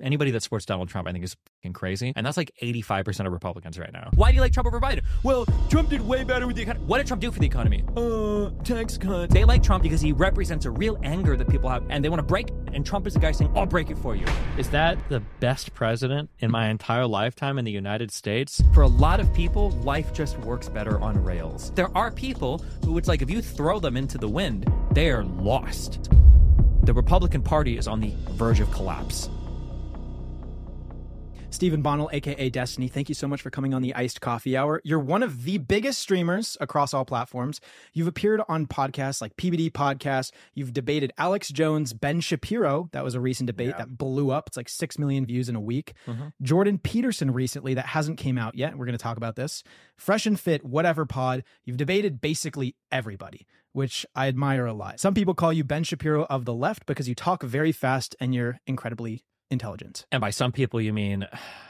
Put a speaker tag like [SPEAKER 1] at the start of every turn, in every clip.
[SPEAKER 1] Anybody that supports Donald Trump, I think, is fucking crazy. And that's like 85% of Republicans right now. Why do you like Trump over Biden? Well, Trump did way better with the economy. What did Trump do for the economy? Uh, tax cuts. They like Trump because he represents a real anger that people have, and they want to break it. And Trump is the guy saying, I'll break it for you.
[SPEAKER 2] Is that the best president in my entire lifetime in the United States?
[SPEAKER 1] For a lot of people, life just works better on rails. There are people who it's like if you throw them into the wind, they are lost. The Republican Party is on the verge of collapse.
[SPEAKER 3] Stephen Bonnell, aka Destiny, thank you so much for coming on the Iced Coffee Hour. You're one of the biggest streamers across all platforms. You've appeared on podcasts like PBD Podcast. You've debated Alex Jones, Ben Shapiro. That was a recent debate that blew up. It's like six million views in a week. Mm-hmm. Jordan Peterson recently that hasn't came out yet. We're going to talk about this. Fresh and Fit, whatever pod. You've debated basically everybody. Which I admire a lot. Some people call you Ben Shapiro of the left because you talk very fast and you're incredibly intelligent.
[SPEAKER 1] And by some people, you mean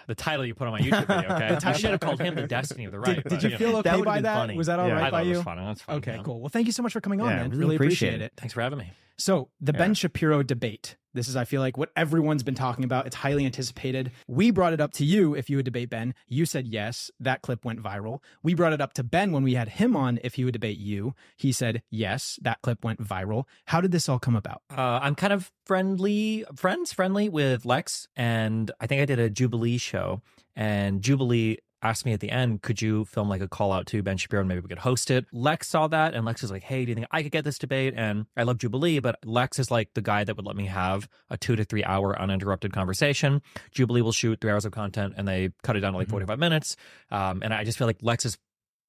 [SPEAKER 1] the title you put on my YouTube video, okay? I should have called him the Destiny of the Right.
[SPEAKER 3] Did,
[SPEAKER 1] but,
[SPEAKER 3] did you
[SPEAKER 1] know.
[SPEAKER 3] feel okay
[SPEAKER 2] would've
[SPEAKER 3] by that?
[SPEAKER 2] funny.
[SPEAKER 3] Was that all
[SPEAKER 2] Yeah.
[SPEAKER 3] right
[SPEAKER 1] I
[SPEAKER 3] by
[SPEAKER 1] thought it
[SPEAKER 3] you?
[SPEAKER 1] was fun. That's fun.
[SPEAKER 3] Okay,
[SPEAKER 1] yeah.
[SPEAKER 3] cool. Well, thank you so much for coming on,
[SPEAKER 2] Yeah,
[SPEAKER 3] man.
[SPEAKER 2] really
[SPEAKER 3] Really appreciate,
[SPEAKER 2] appreciate
[SPEAKER 3] it.
[SPEAKER 1] Thanks for having me.
[SPEAKER 3] So, the Ben Shapiro debate. This is, I feel like, what everyone's been talking about. It's highly anticipated. We brought it up to you if you would debate Ben. You said yes. That clip went viral. We brought it up to Ben when we had him on if he would debate you. He said yes. That clip went viral. How did this all come about?
[SPEAKER 1] Uh, I'm kind of friendly, friends friendly with Lex, and I think I did a Jubilee show, and Jubilee asked me at the end, could you film like a call out to Ben Shapiro and maybe we could host it? Lex saw that, and Lex was like, hey, do you think I could get this debate? And I love Jubilee, but Lex is like the guy that would let me have a two to three hour uninterrupted conversation. Jubilee will shoot three hours of content, and they cut it down to like 45 minutes. Um, and I just feel like Lex's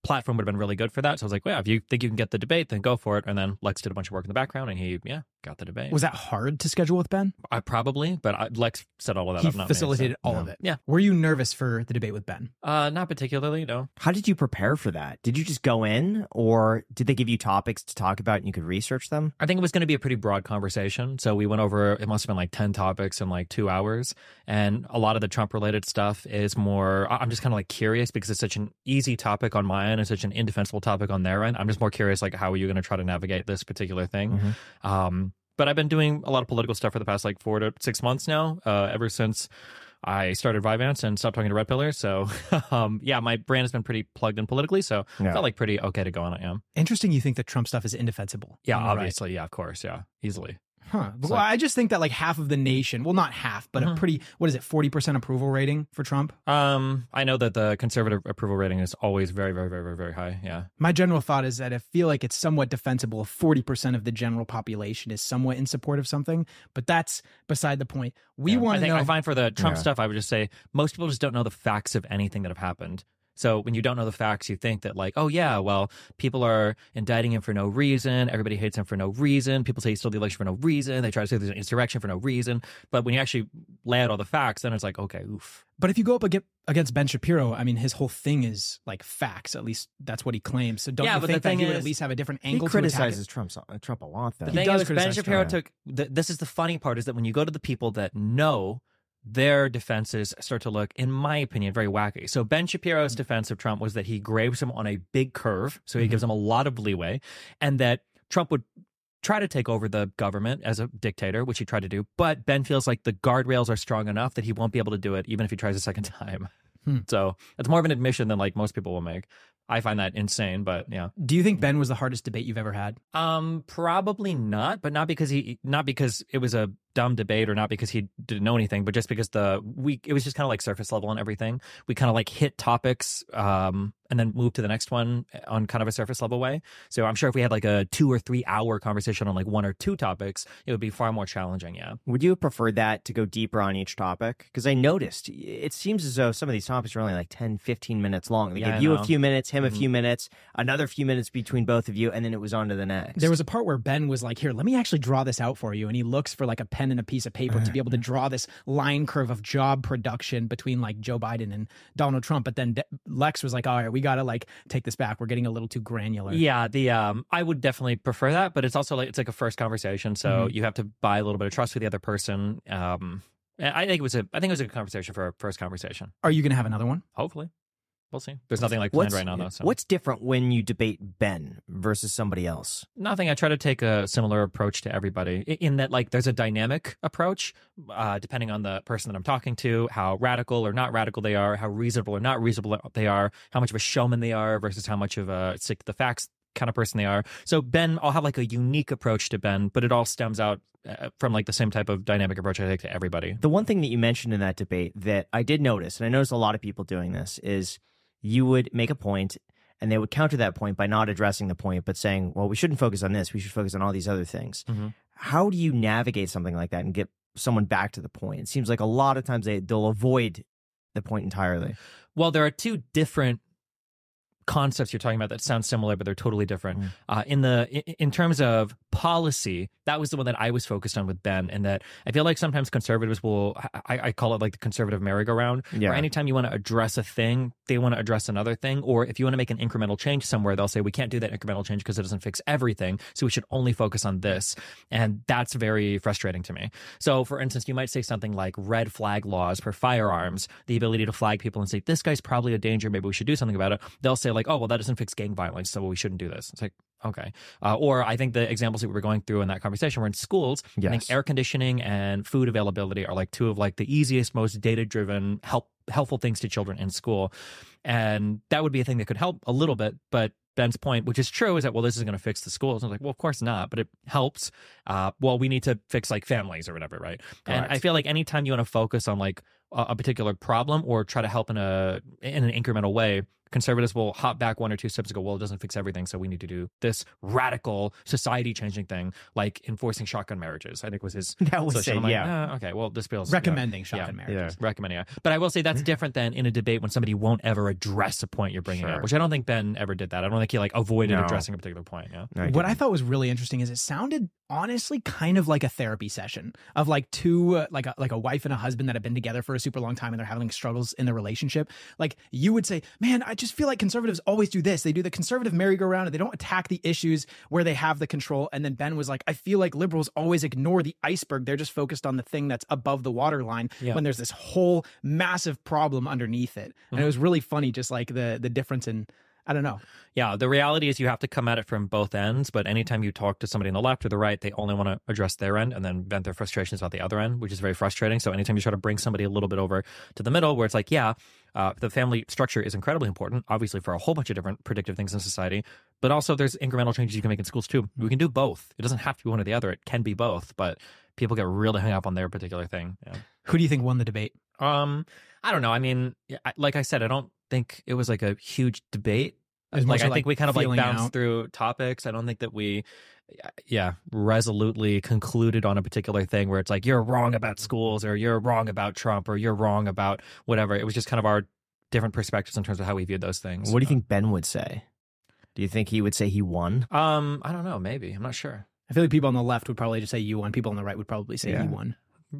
[SPEAKER 1] platform would have been really good for that. So I was like, well, if you think you can get the debate, then go for it. And then Lex did a bunch of work in the background, and he, yeah, got the debate.
[SPEAKER 3] Was that hard to schedule with Ben?
[SPEAKER 1] I probably, but I, Lex set all of that
[SPEAKER 3] He
[SPEAKER 1] up. Not me,
[SPEAKER 3] facilitated
[SPEAKER 1] so,
[SPEAKER 3] all
[SPEAKER 1] no.
[SPEAKER 3] of it.
[SPEAKER 1] Yeah.
[SPEAKER 3] Were you nervous for the debate with Ben?
[SPEAKER 1] Uh, not particularly. No.
[SPEAKER 4] How did you prepare for that? Did you just go in, or did they give you topics to talk about and you could research them?
[SPEAKER 1] I think it was going to be a pretty broad conversation. So we went over, it must have been like 10 topics in like two hours. And a lot of the Trump related stuff is more, I'm just kind of like curious because it's such an easy topic on my end and such an indefensible topic on their end. I'm just more curious, like, how are you going to try to navigate this particular thing? Um, but I've been doing a lot of political stuff for the past like four to six months now, uh, ever since I started Vyvanse and stopped talking to Red Pillar. So, um, yeah, my brand has been pretty plugged in politically. So,
[SPEAKER 4] Yeah.
[SPEAKER 1] felt like pretty okay to go on I am.
[SPEAKER 3] Interesting you think that Trump stuff is indefensible.
[SPEAKER 1] Yeah,
[SPEAKER 3] the right.
[SPEAKER 1] obviously. Yeah, of course. Yeah, easily.
[SPEAKER 3] Huh.
[SPEAKER 1] It's
[SPEAKER 3] well,
[SPEAKER 1] like-
[SPEAKER 3] I just think that like half of the nation, well, not half, but a
[SPEAKER 1] Mhm.
[SPEAKER 3] pretty, what is it, 40% approval rating for Trump?
[SPEAKER 1] Um, I know that the conservative approval rating is always very, very, very, very, very high. Yeah.
[SPEAKER 3] My general thought is that I feel like it's somewhat defensible if 40% of the general population is somewhat in support of something, but that's beside the point. We
[SPEAKER 1] Yeah.
[SPEAKER 3] want
[SPEAKER 1] I
[SPEAKER 3] to
[SPEAKER 1] think
[SPEAKER 3] know.
[SPEAKER 1] I find for the Trump
[SPEAKER 4] Yeah.
[SPEAKER 1] stuff, I would just say most people just don't know the facts of anything that have happened. So when you don't know the facts, you think that like, oh yeah, well, people are indicting him for no reason. Everybody hates him for no reason. People say he stole the election for no reason. They try to say there's an insurrection for no reason. But when you actually lay out all the facts, then it's like, okay, oof.
[SPEAKER 3] but if you go up against Ben Shapiro, I mean, his whole thing is like facts. At least that's what he claims. So don't
[SPEAKER 1] Yeah,
[SPEAKER 3] you
[SPEAKER 1] but the
[SPEAKER 3] think that
[SPEAKER 1] thing
[SPEAKER 3] he would
[SPEAKER 1] is-
[SPEAKER 3] at least have a different angle to attack
[SPEAKER 4] criticizes
[SPEAKER 3] it?
[SPEAKER 4] Trump, Trump a lot, though.
[SPEAKER 1] The
[SPEAKER 3] He
[SPEAKER 1] thing
[SPEAKER 3] does
[SPEAKER 1] is, Ben Shapiro
[SPEAKER 4] Trump.
[SPEAKER 1] took. Th- this is the funny part is that when you go to the people that know, their defenses start to look, in my opinion, very wacky. So Ben Shapiro's defense of Trump was that he graves him on a big curve, so he gives him a lot of leeway, and that Trump would try to take over the government as a dictator, which he tried to do. But Ben feels like the guardrails are strong enough that he won't be able to do it, even if he tries a second time.
[SPEAKER 3] Hmm.
[SPEAKER 1] So it's more of an admission than like most people will make. I find that insane, but yeah.
[SPEAKER 3] Do you think Ben was the hardest debate you've ever had?
[SPEAKER 1] Um, probably not, but not because he, not because it was a dumb debate or not because he didn't know anything, but just because the we it was just kind of like surface level and everything. We kind of like hit topics um and then move to the next one on kind of a surface level way. So I'm sure if we had like a two or three hour conversation on like one or two topics, it would be far more challenging. Yeah.
[SPEAKER 4] Would you have preferred that to go deeper on each topic? Because I noticed it seems as though some of these topics are only like 10, 15 minutes long. They
[SPEAKER 1] Yeah,
[SPEAKER 4] give you a few minutes, him
[SPEAKER 1] Mhm.
[SPEAKER 4] a few minutes, another few minutes between both of you, and then it was on to the next.
[SPEAKER 3] There was a part where Ben was like, "Here, let me actually draw this out for you," and he looks for like a pen and a piece of paper to be able to draw this line curve of job production between like Joe Biden and Donald Trump. But then De- Lex was like, "All right, we got to like take this back. We're getting a little too granular."
[SPEAKER 1] Yeah, the um, I would definitely prefer that, but it's also like it's like a first conversation, so
[SPEAKER 3] Mhm.
[SPEAKER 1] you have to buy a little bit of trust with the other person. Um, I think it was a, I think it was a good conversation for a first conversation.
[SPEAKER 3] Are you going to have another one?
[SPEAKER 1] Hopefully, we'll see. There's nothing like planned
[SPEAKER 4] What's,
[SPEAKER 1] right now, though. So.
[SPEAKER 4] what's different when you debate Ben versus somebody else?
[SPEAKER 1] nothing. I try to take a similar approach to everybody in that, like, there's a dynamic approach uh, depending on the person that I'm talking to, how radical or not radical they are, how reasonable or not reasonable they are, how much of a showman they are versus how much of a stick to the facts kind of person they are. So Ben, I'll have like a unique approach to Ben, but it all stems out uh, from like the same type of dynamic approach I take to everybody.
[SPEAKER 4] The one thing that you mentioned in that debate that I did notice, and I noticed a lot of people doing this, is you would make a point and they would counter that point by not addressing the point, but saying, well, we shouldn't focus on this. We should focus on all these other things.
[SPEAKER 1] Mhm.
[SPEAKER 4] How do you navigate something like that and get someone back to the point? It seems like a lot of times they, they'll avoid the point entirely.
[SPEAKER 1] Well, there are two different concepts you're talking about that sound similar, but they're totally different.
[SPEAKER 4] Mm.
[SPEAKER 1] Uh, in the in, terms of policy, that was the one that I was focused on with Ben, and that I feel like sometimes conservatives will I, I call it like the conservative merry-go-round.
[SPEAKER 4] Yeah.
[SPEAKER 1] Where anytime you want to address a thing, they want to address another thing, or if you want to make an incremental change somewhere, they'll say we can't do that incremental change because it doesn't fix everything, so we should only focus on this, and that's very frustrating to me. So, for instance, you might say something like red flag laws for firearms, the ability to flag people and say, this guy's probably a danger. Maybe we should do something about it. They'll say, like, oh, well, that doesn't fix gang violence. So we shouldn't do this. It's like, okay. Uh, or I think the examples that we were going through in that conversation were in schools. I think air conditioning and food availability are like two of like the easiest, most data driven, help helpful things to children in school. And that would be a thing that could help a little bit. But Ben's point, which is true, is that well, this is going to fix the schools. I'm like, well, of course not, but it helps. Uh, well, we need to fix like families or whatever, right? And I feel like anytime you want to focus on like a, a particular problem or try to help in a in an incremental way, conservatives will hop back one or two steps and go, well, it doesn't fix everything, so we need to do this radical society changing thing, like enforcing shotgun marriages. I think was his
[SPEAKER 4] That was
[SPEAKER 1] solution.
[SPEAKER 4] it,
[SPEAKER 1] I'm like,
[SPEAKER 4] yeah.
[SPEAKER 1] "Ah, okay, well, this feels
[SPEAKER 3] Recommending
[SPEAKER 1] yeah,
[SPEAKER 3] shotgun
[SPEAKER 1] yeah,
[SPEAKER 3] marriages.
[SPEAKER 1] recommending it. But I will say that's different than in a debate when somebody won't ever address a point you're bringing
[SPEAKER 4] Sure.
[SPEAKER 1] up, which I don't think Ben ever did that. I don't think he like avoided
[SPEAKER 4] No.
[SPEAKER 1] addressing a particular point. Yeah.
[SPEAKER 4] No,
[SPEAKER 3] what I thought was really interesting is it sounded honestly kind of like a therapy session of like two uh, like a, like a wife and a husband that have been together for a super long time and they're having struggles in the relationship like you would say man i just feel like conservatives always do this. They do the conservative merry-go-round and they don't attack the issues where they have the control. And then ben was like i feel like liberals always ignore the iceberg. They're just focused on the thing that's above the waterline
[SPEAKER 1] Yeah.
[SPEAKER 3] when there's this whole massive problem underneath it. And it mm-hmm. was really funny just like the the difference in i don't know
[SPEAKER 1] Yeah, the reality is you have to come at it from both ends. But anytime you talk to somebody on the left or the right, they only want to address their end and then vent their frustrations about the other end, which is very frustrating. So anytime you try to bring somebody a little bit over to the middle, where it's like, yeah, uh, the family structure is incredibly important, obviously for a whole bunch of different predictive things in society, but also there's incremental changes you can make in schools too. We can do both. It doesn't have to be one or the other. It can be both, but people get really hung up on their particular thing. Yeah.
[SPEAKER 3] who do you think won the debate
[SPEAKER 1] Um, I don't know. I mean, like I said, I don't think it was like a huge debate. Like I
[SPEAKER 3] like,
[SPEAKER 1] think we kind of like bounced
[SPEAKER 3] out.
[SPEAKER 1] through topics. I don't think that we, yeah, resolutely concluded on a particular thing where it's like you're wrong about schools or you're wrong about Trump or you're wrong about whatever. It was just kind of our different perspectives in terms of how we viewed those things.
[SPEAKER 4] What do you think Ben would say? Do you think he would say he won?
[SPEAKER 1] Um, I don't know. Maybe I'm not sure.
[SPEAKER 3] I feel like people on the left would probably just say you won. People on the right would probably say
[SPEAKER 4] Yeah.
[SPEAKER 3] you won.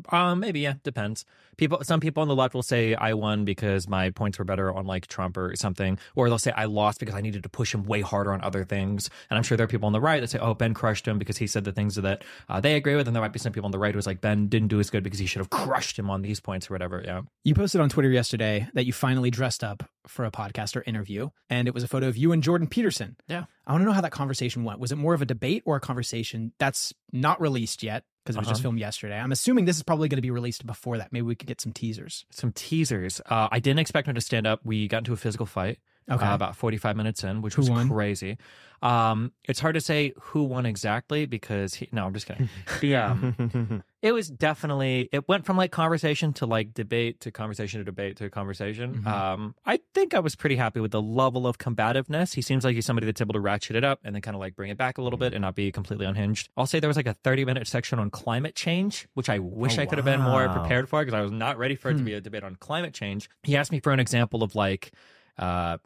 [SPEAKER 1] Um, maybe yeah, depends. People, some people on the left will say I won because my points were better on like Trump or something, or they'll say I lost because I needed to push him way harder on other things. And I'm sure there are people on the right that say, oh, Ben crushed him because he said the things that uh, they agree with, and there might be some people on the right who's like Ben didn't do as good because he should have crushed him on these points or whatever. Yeah.
[SPEAKER 3] You posted on Twitter yesterday that you finally dressed up for a podcast or interview, and it was a photo of you and Jordan Peterson.
[SPEAKER 1] Yeah.
[SPEAKER 3] I want to know how that conversation went. Was it more of a debate or a conversation that's not released yet because it was just
[SPEAKER 1] Uh-huh.
[SPEAKER 3] filmed yesterday? I'm assuming this is probably going to be released before that. Maybe we could get some teasers.
[SPEAKER 1] Some teasers. Uh, I didn't expect him to stand up. We got into a physical fight.
[SPEAKER 3] Okay.
[SPEAKER 1] uh, about 45 minutes in, which
[SPEAKER 3] Who
[SPEAKER 1] was
[SPEAKER 3] won?
[SPEAKER 1] crazy. Um, it's hard to say who won exactly because he, no, I'm just kidding. the, um, it was definitely it went from like conversation to like debate to conversation to debate to conversation.
[SPEAKER 3] Mhm.
[SPEAKER 1] Um, I think I was pretty happy with the level of combativeness. He seems like he's somebody that's able to ratchet it up and then kind of like bring it back a little bit and not be completely unhinged. I'll say there was like a 30 minute section on climate change, which I wish
[SPEAKER 4] Oh,
[SPEAKER 1] I could have been more prepared for because I was not ready for it to
[SPEAKER 3] Hmm.
[SPEAKER 1] be a debate on climate change. He asked me for an example of like uh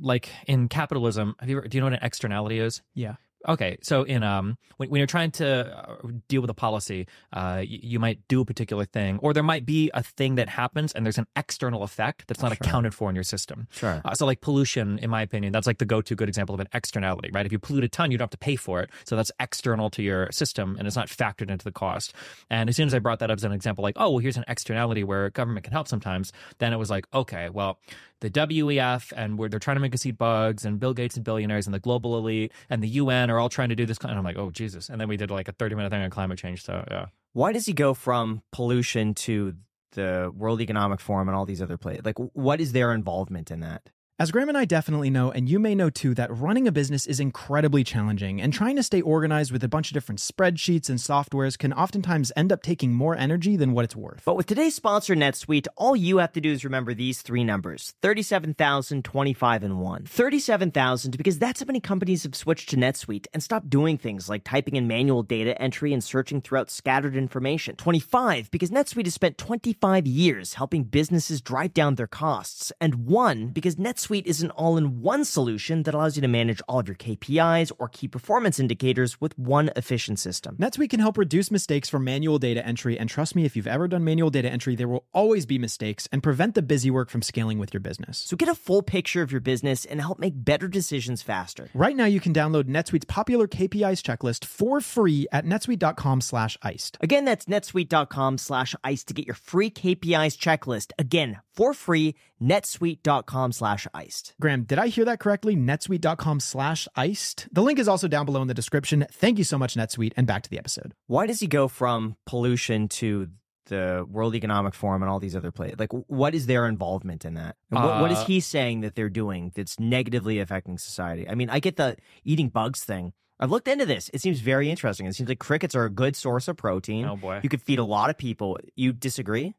[SPEAKER 1] like in capitalism have you ever, do you know what an externality is
[SPEAKER 3] Yeah.
[SPEAKER 1] Okay, so in um, when, when you're trying to uh, deal with a policy, uh, y- you might do a particular thing, or there might be a thing that happens, and there's an external effect that's not
[SPEAKER 4] Sure.
[SPEAKER 1] accounted for in your system.
[SPEAKER 4] Sure.
[SPEAKER 1] Uh, so, like pollution, in my opinion, that's like the go-to good example of an externality, right? If you pollute a ton, you don't have to pay for it, so that's external to your system, and it's not factored into the cost. And as soon as I brought that up as an example, like, oh, well, here's an externality where government can help sometimes, then it was like, okay, well, the WEF and where they're trying to make us eat bugs, and Bill Gates and billionaires and the global elite and the UN are all trying to do this. And I'm like, oh Jesus! And then we did like a 30 minute thing on climate change. So yeah,
[SPEAKER 4] Why does he go from pollution to the World Economic Forum and all these other places? Like, what is their involvement in that?
[SPEAKER 3] As Graham and I definitely know, and you may know too, that running a business is incredibly challenging, and trying to stay organized with a bunch of different spreadsheets and softwares can oftentimes end up taking more energy than what it's worth.
[SPEAKER 4] But with today's sponsor, NetSuite, all you have to do is remember these three numbers 37,000, 25, and 1. 37,000 because that's how many companies have switched to NetSuite and stopped doing things like typing in manual data entry and searching throughout scattered information. 25 because NetSuite has spent 25 years helping businesses drive down their costs. And 1 because NetSuite is an all in one solution that allows you to manage all of your KPIs or key performance indicators with one efficient system.
[SPEAKER 3] NetSuite can help reduce mistakes from manual data entry, and trust me, if you've ever done manual data entry, there will always be mistakes and prevent the busy work from scaling with your business.
[SPEAKER 4] So get a full picture of your business and help make better decisions faster.
[SPEAKER 3] Right now, you can download NetSuite's popular KPIs checklist for free at netsuite.com slash iced.
[SPEAKER 4] Again, that's netsuite.com slash ice to get your free KPIs checklist. Again, for free, netsuite.com slash iced.
[SPEAKER 3] Graham, did I hear that correctly? netsuite.com slash iced. The link is also down below in the description. Thank you so much, NetSuite, and back to the episode.
[SPEAKER 4] Why does he go from pollution to the World Economic Forum and all these other places? Like, what is their involvement in that? And what, what is
[SPEAKER 1] Uh,
[SPEAKER 4] he saying that they're doing that's negatively affecting society? I mean, I get the eating bugs thing. I've looked into this. It seems very interesting. It seems like crickets are a good source of protein.
[SPEAKER 1] oh boy,
[SPEAKER 4] You could feed a lot of people. You disagree?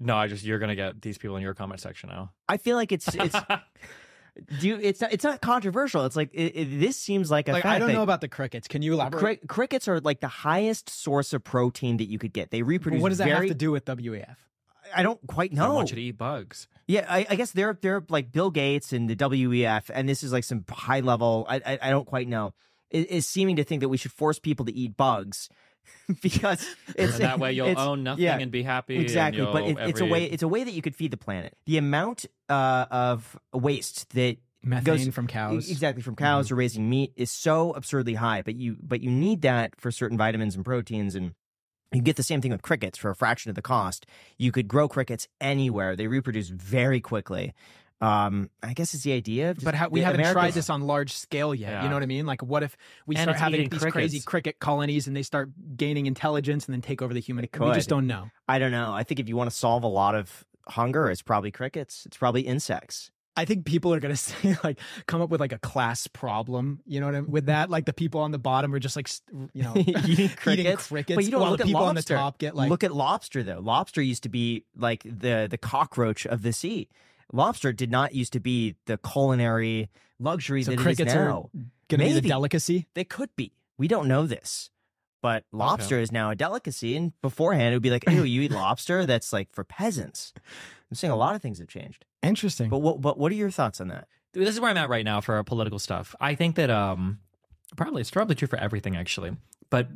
[SPEAKER 1] No, I just you're gonna get these people in your comment section now.
[SPEAKER 4] I feel like it's it's do you, it's not it's not controversial. It's like it, it, this seems like a
[SPEAKER 3] Like,
[SPEAKER 4] fact
[SPEAKER 3] I don't
[SPEAKER 4] that
[SPEAKER 3] know about the crickets. Can you elaborate?
[SPEAKER 4] cri- crickets are like the highest source of protein that you could get. They reproduce.
[SPEAKER 3] what does that
[SPEAKER 4] very,
[SPEAKER 3] have to do with WEF?
[SPEAKER 4] I don't quite
[SPEAKER 1] I
[SPEAKER 4] know.
[SPEAKER 1] want you to eat bugs.
[SPEAKER 4] Yeah, I, I guess they're they're like Bill Gates and the WEF, and this is like some high level. I I, I don't quite know. Is, is seeming to think that we should force people to eat bugs because it's
[SPEAKER 1] And that way you'll
[SPEAKER 4] it's-
[SPEAKER 1] own nothing
[SPEAKER 4] yeah,
[SPEAKER 1] and be happy.
[SPEAKER 4] Exactly, but
[SPEAKER 1] you'll
[SPEAKER 4] it, it's a way it's a way that you could feed the planet. The amount uh, of waste that
[SPEAKER 3] Methane
[SPEAKER 4] goes-
[SPEAKER 3] from cows.
[SPEAKER 4] Exactly, from cows
[SPEAKER 1] Mm-hmm.
[SPEAKER 4] or raising meat is so absurdly high, but you but you need that for certain vitamins and proteins and you get the same thing with crickets for a fraction of the cost. You could grow crickets anywhere. They reproduce very quickly. Um, I guess it's the idea. of just-
[SPEAKER 3] But ha- we haven't tried this on large scale yet.
[SPEAKER 1] Yeah.
[SPEAKER 3] You know what I mean? Like, what if we
[SPEAKER 1] And
[SPEAKER 3] start having these
[SPEAKER 1] crickets.
[SPEAKER 3] crazy cricket colonies and they start gaining intelligence and then take over the human?
[SPEAKER 4] It
[SPEAKER 3] We just don't know.
[SPEAKER 4] I don't know. I think if you want to solve a lot of hunger, it's probably crickets. It's probably insects.
[SPEAKER 3] I think people are gonna say like come up with like a class problem. You know what I mean? With that, like the people on the bottom are just like you know
[SPEAKER 4] eating crickets.
[SPEAKER 3] crickets,
[SPEAKER 4] But you don't
[SPEAKER 3] while
[SPEAKER 4] look
[SPEAKER 3] the
[SPEAKER 4] at
[SPEAKER 3] people
[SPEAKER 4] lobster.
[SPEAKER 3] on the top get like
[SPEAKER 4] look at lobster though. Lobster used to be like the the cockroach of the sea. Lobster did not used to be the culinary luxury
[SPEAKER 3] so
[SPEAKER 4] that it is
[SPEAKER 3] crickets are
[SPEAKER 4] now.
[SPEAKER 3] gonna be the
[SPEAKER 4] Maybe.
[SPEAKER 3] delicacy.
[SPEAKER 4] They could be. We don't know this. But lobster is now a delicacy, and beforehand it would be like, "Ew, you eat lobster? That's like for peasants." I'm saying a lot of things have changed.
[SPEAKER 3] Interesting.
[SPEAKER 4] But what? But what are your thoughts on that?
[SPEAKER 1] Dude, this is where I'm at right now for political stuff. I think that um probably it's probably true for everything actually. But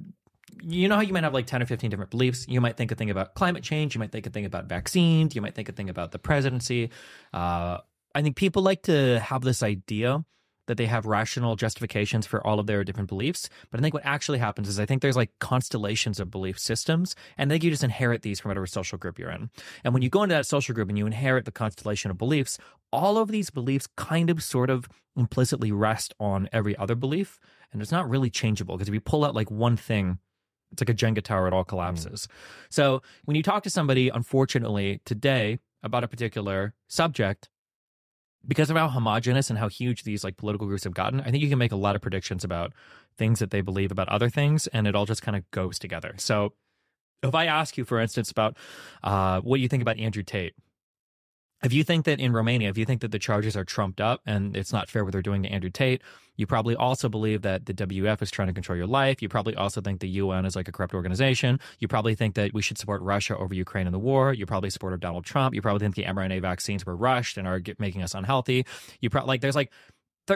[SPEAKER 1] you know how you might have like 10 or 15 different beliefs. You might think a thing about climate change, you might think a thing about vaccines, you might think a thing about the presidency. Uh I think people like to have this idea that they have rational justifications for all of their different beliefs. But I think what actually happens is I think there's like constellations of belief systems, and I think you just inherit these from whatever social group you're in. And when you go into that social group and you inherit the constellation of beliefs, all of these beliefs kind of sort of implicitly rest on every other belief. And it's not really changeable because if you pull out like one thing, it's like a Jenga tower, it all collapses. So when you talk to somebody, unfortunately, today about a particular subject, because of how homogenous and how huge these like political groups have gotten, I think you can make a lot of predictions about things that they believe about other things, and it all just kind of goes together. So, if I ask you, for instance, about uh, what you think about Andrew Tate, if you think that in Romania, if you think that the charges are trumped up and it's not fair what they're doing to Andrew Tate, you probably also believe that the WF is trying to control your life. You probably also think the UN is like a corrupt organization. You probably think that we should support Russia over Ukraine in the war. You probably support Donald Trump. You probably think the mRNA vaccines were rushed and are making us unhealthy. You probably like there's like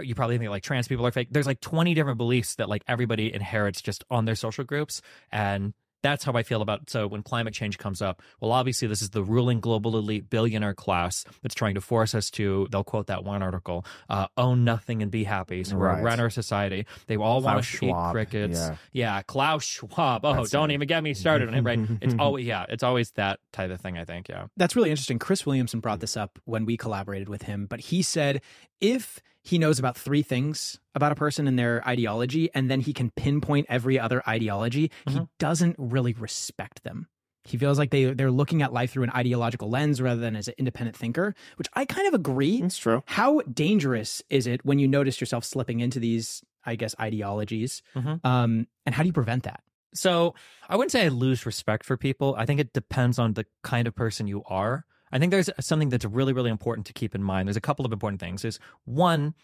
[SPEAKER 1] you probably think like trans people are fake. There's like 20 different beliefs that like everybody inherits just on their social groups. And that's how I feel about so when climate change comes up. Well, obviously, this is the ruling global elite billionaire class that's trying to force us to. They'll quote that one article: uh, "Own nothing and be happy." So we're
[SPEAKER 4] Right.
[SPEAKER 1] a renter society. They all want
[SPEAKER 4] Klaus
[SPEAKER 1] to eat crickets.
[SPEAKER 4] yeah.
[SPEAKER 1] Yeah, Klaus Schwab. Oh,
[SPEAKER 4] That's
[SPEAKER 1] don't
[SPEAKER 4] it.
[SPEAKER 1] even get me started on him. Right? It's always yeah. It's always that type of thing. I think. Yeah.
[SPEAKER 3] That's really interesting. Chris Williamson brought this up when we collaborated with him, but he said if he knows about three things about a person and their ideology, and then he can pinpoint every other ideology, he doesn't really respect them. He feels like they they're looking at life through an ideological lens rather than as an independent thinker, which I kind of agree.
[SPEAKER 4] It's true.
[SPEAKER 3] How dangerous is it when you notice yourself slipping into these, I guess, ideologies?
[SPEAKER 1] Mhm.
[SPEAKER 3] Um, and how do you prevent that?
[SPEAKER 1] So I wouldn't say I lose respect for people. I think it depends on the kind of person you are. I think there's something that's really, really important to keep in mind. There's a couple of important things. Is one,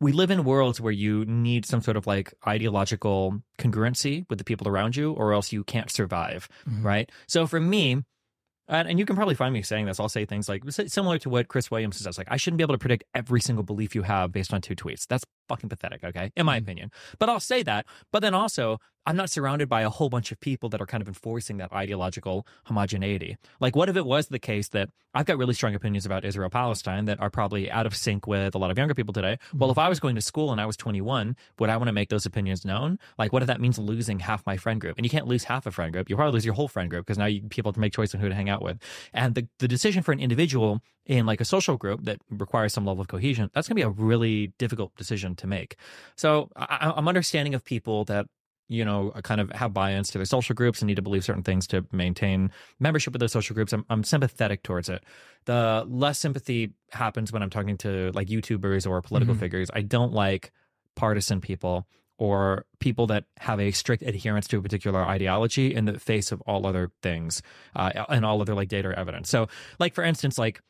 [SPEAKER 1] we live in worlds where you need some sort of like ideological congruency with the people around you, or else you can't survive, mm-hmm. right? So for me, and, and you can probably find me saying this. I'll say things like similar to what Chris Williams says. Like, I shouldn't be able to predict every single belief you have based on two tweets. That's fucking pathetic, okay? In my mm. opinion. But I'll say that. But then also, I'm not surrounded by a whole bunch of people that are kind of enforcing that ideological homogeneity. Like, what if it was the case that I've got really strong opinions about Israel Palestine that are probably out of sync with a lot of younger people today? Well, mm-hmm. if I was going to school and I was 21, would I want to make those opinions known? Like, what if that means losing half my friend group? And you can't lose half a friend group. You probably lose your whole friend group because now you, people have to make choice on who to hang out with. And the, the decision for an individual in like a social group that requires some level of cohesion, that's going to be a really difficult decision to make. So I, I'm understanding of people that you know kind of have buy-ins to their social groups and need to believe certain things to maintain membership with those social groups. I'm, I'm sympathetic towards it. The less sympathy happens when I'm talking to like YouTubers or political figures. I don't like partisan people or people that have a strict adherence to a particular ideology in the face of all other things uh, and all other like data or evidence. So, like for instance, like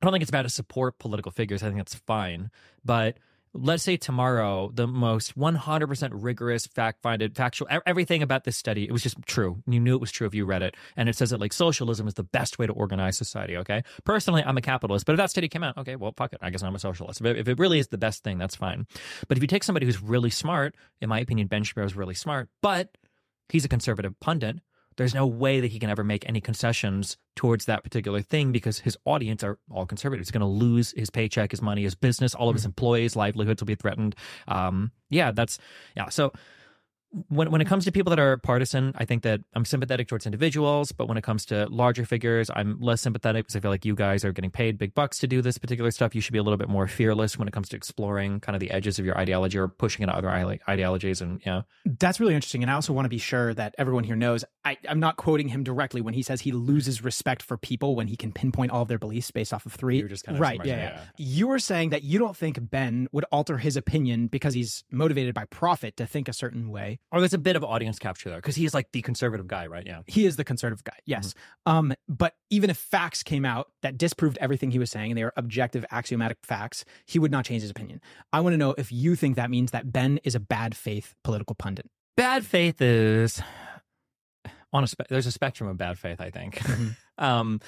[SPEAKER 1] I don't think it's bad to support political figures. I think that's fine. But let's say tomorrow, the most 100% rigorous, fact finded, factual, everything about this study, it was just true. You knew it was true if you read it. And it says that like socialism is the best way to organize society. Okay. Personally, I'm a capitalist, but if that study came out, okay, well, fuck it. I guess I'm a socialist. If it really is the best thing, that's fine. But if you take somebody who's really smart, in my opinion, Ben Shapiro is really smart, but he's a conservative pundit. There's no way that he can ever make any concessions towards that particular thing because his audience are all conservatives. He's going to lose his paycheck, his money, his business, all of his employees' livelihoods will be threatened. Um, yeah, that's yeah. So when when it comes to people that are partisan, I think that I'm sympathetic towards individuals, but when it comes to larger figures, I'm less sympathetic because I feel like you guys are getting paid big bucks to do this particular stuff. You should be a little bit more fearless when it comes to exploring kind of the edges of your ideology or pushing into other ideologies. And yeah,
[SPEAKER 3] That's really interesting. And I also want to be sure that everyone here knows I, I'm not quoting him directly when he says he loses respect for people when he can pinpoint all of their beliefs based off of three.
[SPEAKER 1] You were just kind of
[SPEAKER 3] right. Yeah, yeah.
[SPEAKER 1] yeah.
[SPEAKER 3] You were saying that you don't think Ben would alter his opinion because he's motivated by profit to think a certain way.
[SPEAKER 1] Or there's a bit of audience capture there because he's like the conservative guy, right? Yeah.
[SPEAKER 3] He is the conservative guy. Yes. Um, but even if facts came out that disproved everything he was saying and they were objective, axiomatic facts, he would not change his opinion. I want to know if you think that means that Ben is a bad faith political pundit.
[SPEAKER 1] bad faith is on a spe- there's a spectrum of bad faith i think um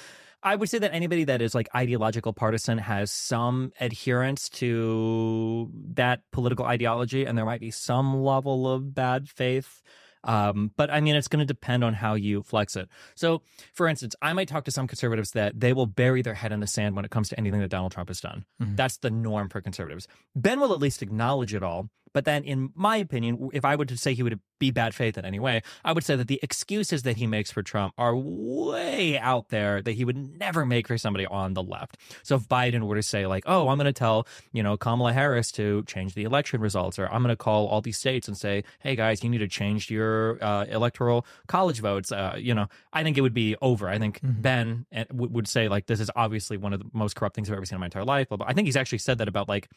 [SPEAKER 1] i would say that anybody that is like ideological partisan has some adherence to that political ideology and there might be some level of bad faith um, but I mean, it's going to depend on how you flex it. So, for instance, I might talk to some conservatives that they will bury their head in the sand when it comes to anything that Donald Trump has done. That's the norm for conservatives. Ben will at least acknowledge it all, But then, in my opinion, if I were to say he would be bad faith in any way, I would say that the excuses that he makes for Trump are way out there that he would never make for somebody on the left. So if Biden were to say, like, oh, I'm going to tell, you know, Kamala Harris to change the election results, or I'm going to call all these states and say, hey, guys, you need to change your uh, electoral college votes, uh, you know, I think it would be over. I think
[SPEAKER 3] Mm-hmm.
[SPEAKER 1] Ben uh, would say, like, this is obviously one of the most corrupt things I've ever seen in my entire life. But I think he's actually said that about, like,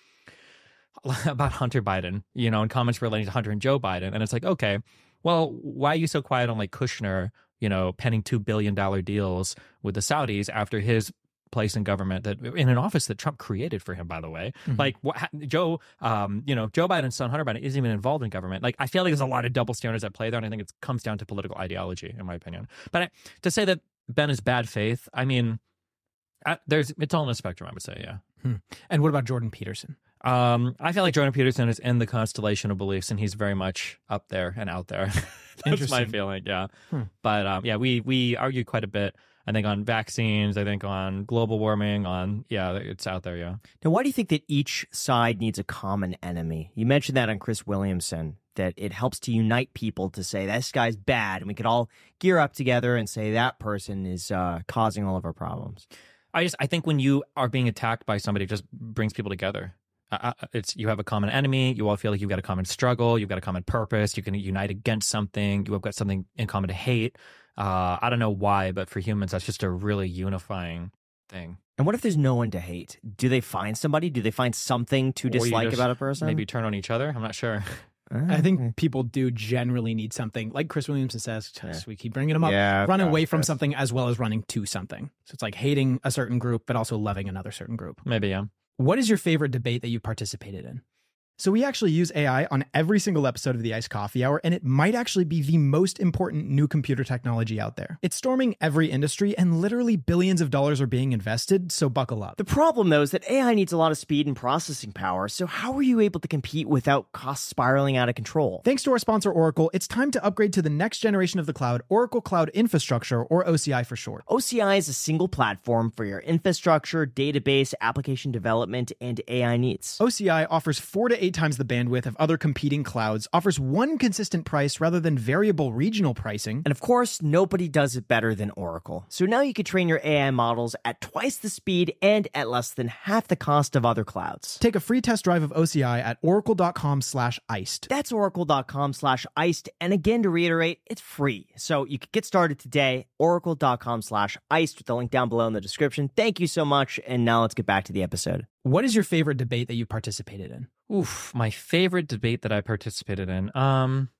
[SPEAKER 1] about Hunter Biden, you know, in comments relating to Hunter and Joe Biden. And it's like, okay, well, why are you so quiet on like Kushner, you know, penning $2 billion deals with the Saudis after his place in government that in an office that Trump created for him, by the way. Like what, Joe, um, you know, Joe Biden's son, Hunter Biden, isn't even involved in government. Like I feel like there's a lot of double standards at play there. And I think it comes down to political ideology, in my opinion. But I, to say that Ben is bad faith, I mean, I, there's it's all in a spectrum, I would say, yeah.
[SPEAKER 3] And what about Jordan Peterson?
[SPEAKER 1] Um, I feel like Jordan Peterson is in the constellation of beliefs, and he's very much up there and out there. That's my feeling, yeah. But um, yeah, we we argue quite a bit. I think on vaccines, I think on global warming, on yeah, it's out there, yeah.
[SPEAKER 4] Now, why do you think that each side needs a common enemy? You mentioned that on Chris Williamson, that it helps to unite people to say this guy's bad, and we could all gear up together and say that person is uh, causing all of our problems.
[SPEAKER 1] I just I think when you are being attacked by somebody, it just brings people together. Uh, uh, it's you have a common enemy. You all feel like you've got a common struggle. You've got a common purpose. You can unite against something. You have got something in common to hate. Uh, I don't know why, but for humans, that's just a really unifying thing.
[SPEAKER 4] And what if there's no one to hate? Do they find somebody? Do they find something to
[SPEAKER 1] Or
[SPEAKER 4] dislike
[SPEAKER 1] just
[SPEAKER 4] about a person?
[SPEAKER 1] Maybe turn on each other. I'm not sure.
[SPEAKER 3] I think people do generally need something, like Chris Williamson says. just We keep bringing him up.
[SPEAKER 4] Yeah,
[SPEAKER 3] run
[SPEAKER 4] gosh,
[SPEAKER 3] away from
[SPEAKER 4] Chris.
[SPEAKER 3] something as well as running to something. So it's like hating a certain group, but also loving another certain group.
[SPEAKER 1] Maybe yeah.
[SPEAKER 3] What is your favorite debate that you participated in? So we actually use AI on every single episode of the Iced Coffee Hour, and it might actually be the most important new computer technology out there. It's storming every industry, and literally billions of dollars are being invested, so buckle up.
[SPEAKER 4] The problem, though, is that AI needs a lot of speed and processing power. So, how are you able to compete without costs spiraling out of control?
[SPEAKER 3] Thanks to our sponsor, Oracle, it's time to upgrade to the next generation of the cloud, Oracle Cloud Infrastructure, or OCI for short.
[SPEAKER 4] OCI is a single platform for your infrastructure, database, application development, and AI needs.
[SPEAKER 3] OCI offers four to eight times the bandwidth of other competing clouds, offers one consistent price rather than variable regional pricing.
[SPEAKER 4] And of course, nobody does it better than Oracle. So now you can train your AI models at twice the speed and at less than half the cost of other clouds.
[SPEAKER 3] Take a free test drive of OCI at oracle.com slash iced.
[SPEAKER 4] That's oracle.com slash iced. And again, to reiterate, it's free. So you can get started today, oracle.com slash iced with the link down below in the description. Thank you so much. And now let's get back to the episode.
[SPEAKER 3] What is your favorite debate that you participated in?
[SPEAKER 1] Oof, my favorite debate that I participated in. Um,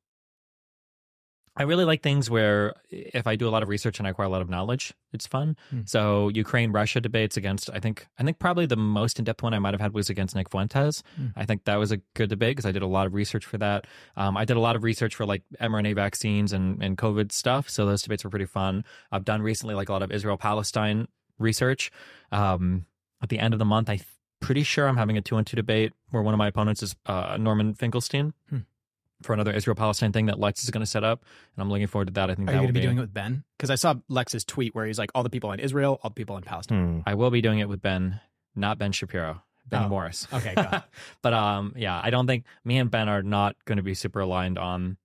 [SPEAKER 1] I really like things where if I do a lot of research and I acquire a lot of knowledge, it's fun. So Ukraine Russia debates against I think I think probably the most in depth one I might have had was against Nick Fuentes. I think that was a good debate because I did a lot of research for that. Um, I did a lot of research for like mRNA vaccines and and COVID stuff. So those debates were pretty fun. I've done recently like a lot of Israel Palestine research. Um, at the end of the month, I pretty sure I'm having a two on two debate where one of my opponents is uh, Norman Finkelstein for another Israel Palestine thing that Lex is going to set up, and I'm looking forward to that. I think
[SPEAKER 3] Are
[SPEAKER 1] that
[SPEAKER 3] you going to be
[SPEAKER 1] be
[SPEAKER 3] doing it with Ben? Because I saw Lex's tweet where he's like, all the people in Israel, all the people in Palestine.
[SPEAKER 1] I will be doing it with Ben, not Ben Shapiro, Ben
[SPEAKER 3] Oh,
[SPEAKER 1] Morris.
[SPEAKER 3] okay,
[SPEAKER 1] but um, yeah, I don't think me and Ben are not going to be super aligned on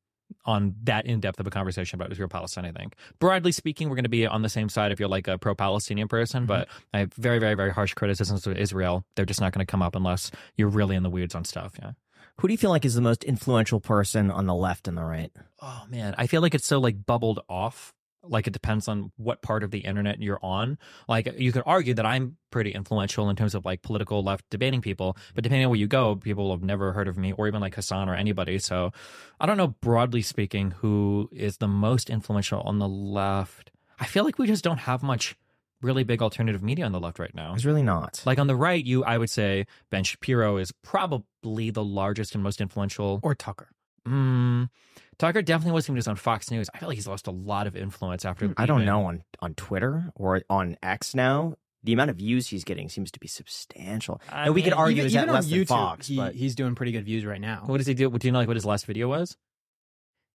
[SPEAKER 1] on that in depth of a conversation about Israel Palestine. I think broadly speaking, we're going to be on the same side if you're like a pro Palestinian person.
[SPEAKER 3] Mm-hmm.
[SPEAKER 1] But I have very, very, very harsh criticisms of Israel. They're just not going to come up unless you're really in the weeds on stuff. Yeah.
[SPEAKER 4] Who do you feel like is the most influential person on the left and the right?
[SPEAKER 1] Oh man, I feel like it's so like bubbled off. Like it depends on what part of the internet you're on. Like you could argue that I'm pretty influential in terms of like political left debating people, but depending on where you go, people have never heard of me or even like Hasan or anybody. So I don't know broadly speaking who is the most influential on the left. I feel like we just don't have much really big alternative media on the left right now.
[SPEAKER 4] There's really not.
[SPEAKER 1] Like on the right, you I would say Ben Shapiro is probably the largest and most influential
[SPEAKER 3] Or Tucker.
[SPEAKER 1] Mm, Tucker definitely was when he was on Fox News. I feel like he's lost a lot of influence after.
[SPEAKER 4] I don't know on, on Twitter or on X now. The amount of views he's getting seems to be substantial.
[SPEAKER 1] I
[SPEAKER 4] and we could argue
[SPEAKER 3] even
[SPEAKER 4] is that less than
[SPEAKER 3] YouTube,
[SPEAKER 4] Fox,
[SPEAKER 3] he,
[SPEAKER 4] but
[SPEAKER 3] he's doing pretty good views right now.
[SPEAKER 1] What does he do? Do you know like what his last video was?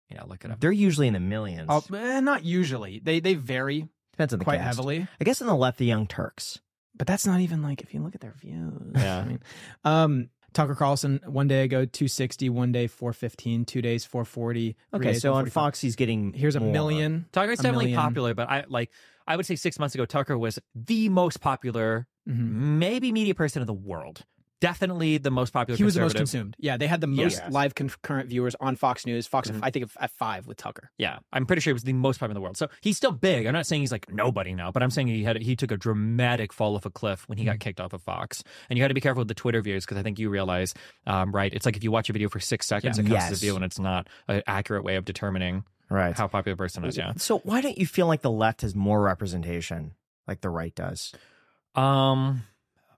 [SPEAKER 1] Yeah, look it up.
[SPEAKER 4] they're usually in the millions.
[SPEAKER 3] Oh, eh, not usually. They they vary
[SPEAKER 4] Depends on the
[SPEAKER 3] quite
[SPEAKER 4] cast.
[SPEAKER 3] heavily,
[SPEAKER 4] I guess on the left, the Young Turks.
[SPEAKER 3] but that's not even like if you look at their views.
[SPEAKER 1] Yeah.
[SPEAKER 3] I mean, um, Tucker Carlson one day ago 260, one day 415, two days 440.
[SPEAKER 4] Okay,
[SPEAKER 3] days
[SPEAKER 4] so on Fox, he's getting
[SPEAKER 3] here's a
[SPEAKER 4] more.
[SPEAKER 3] million.
[SPEAKER 1] Tucker's
[SPEAKER 3] a
[SPEAKER 1] definitely
[SPEAKER 3] million.
[SPEAKER 1] popular, but I like I would say six months ago, Tucker was the most popular,
[SPEAKER 3] Mhm.
[SPEAKER 1] maybe media person in the world. Definitely the most popular.
[SPEAKER 3] He was the most consumed. Yeah, they had the most
[SPEAKER 1] Yes.
[SPEAKER 3] live concurrent viewers on Fox News. Fox,
[SPEAKER 1] Mhm.
[SPEAKER 3] I think, at five with Tucker.
[SPEAKER 1] Yeah, I'm pretty sure he was the most popular in the world. So he's still big. I'm not saying he's like nobody now, but I'm saying he had he took a dramatic fall off a cliff when he
[SPEAKER 3] Mm-hmm.
[SPEAKER 1] got kicked off of Fox. And you got to be careful with the Twitter views because I think you realize, um, right? It's like if you watch a video for six seconds,
[SPEAKER 4] Yeah.
[SPEAKER 1] it counts as a view, and it's not an accurate way of determining
[SPEAKER 4] Right.
[SPEAKER 1] how popular a person is. Yeah.
[SPEAKER 4] So why don't you feel like the left has more representation like the right does?
[SPEAKER 1] Um,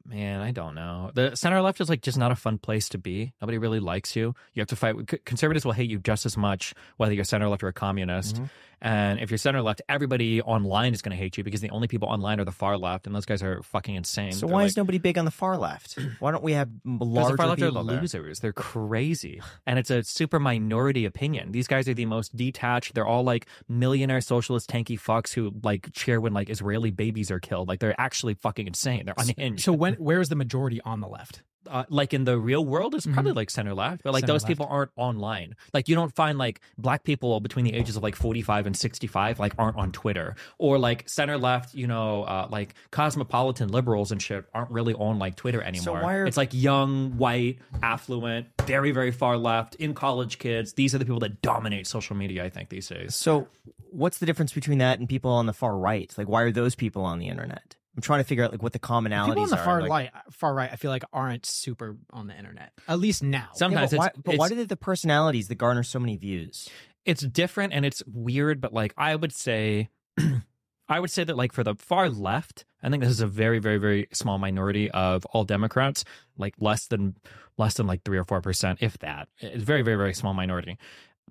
[SPEAKER 1] man, I don't know. The center left is like just not a fun place to be. Nobody really likes you. You have to fight. Conservatives will hate you just as much whether you're center left or a communist.
[SPEAKER 4] Mm-hmm.
[SPEAKER 1] And if you're center left, everybody online is going to hate you because the only people online are the far left, and those guys are fucking insane.
[SPEAKER 4] So
[SPEAKER 1] They're
[SPEAKER 4] why
[SPEAKER 1] like,
[SPEAKER 4] is nobody big on the far left? Why don't we have larger
[SPEAKER 1] the far left are
[SPEAKER 4] people there?
[SPEAKER 1] losers. They're crazy, and it's a super minority opinion. These guys are the most detached. They're all like millionaire socialist tanky fucks who like cheer when like Israeli babies are killed. Like they're actually fucking insane. They're unhinged.
[SPEAKER 3] So when where is the majority on the left?
[SPEAKER 1] Uh, like in the real world is probably like center left, but like
[SPEAKER 3] Mm-hmm. Center
[SPEAKER 1] those
[SPEAKER 3] left.
[SPEAKER 1] people aren't online. Like you don't find like black people between the ages of like 45 and 65 like aren't on Twitter or like center left, you know, uh, like cosmopolitan liberals and shit aren't really on like Twitter anymore.
[SPEAKER 4] why are-
[SPEAKER 1] It's like young, white, affluent, very very far left, in college kids. These are the people that dominate social media I think these days.
[SPEAKER 4] So what's the difference between that and people on the far right? Like why are those people on the internet? I'm trying to figure out like what the commonalities
[SPEAKER 3] People on the
[SPEAKER 4] are.
[SPEAKER 3] far
[SPEAKER 4] like,
[SPEAKER 3] right, far right, I feel like aren't super on the internet. At least now.
[SPEAKER 4] Yeah,
[SPEAKER 1] Sometimes
[SPEAKER 4] but why,
[SPEAKER 1] it's,
[SPEAKER 4] but why do the personalities that garner so many views?
[SPEAKER 1] it's different and it's weird, but like I would say, I would say that like for the far left, I think this is a very, very, very small minority of all Democrats, like less than less than like three or four percent, if that. It's very, very, very small minority.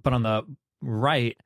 [SPEAKER 1] But on the right,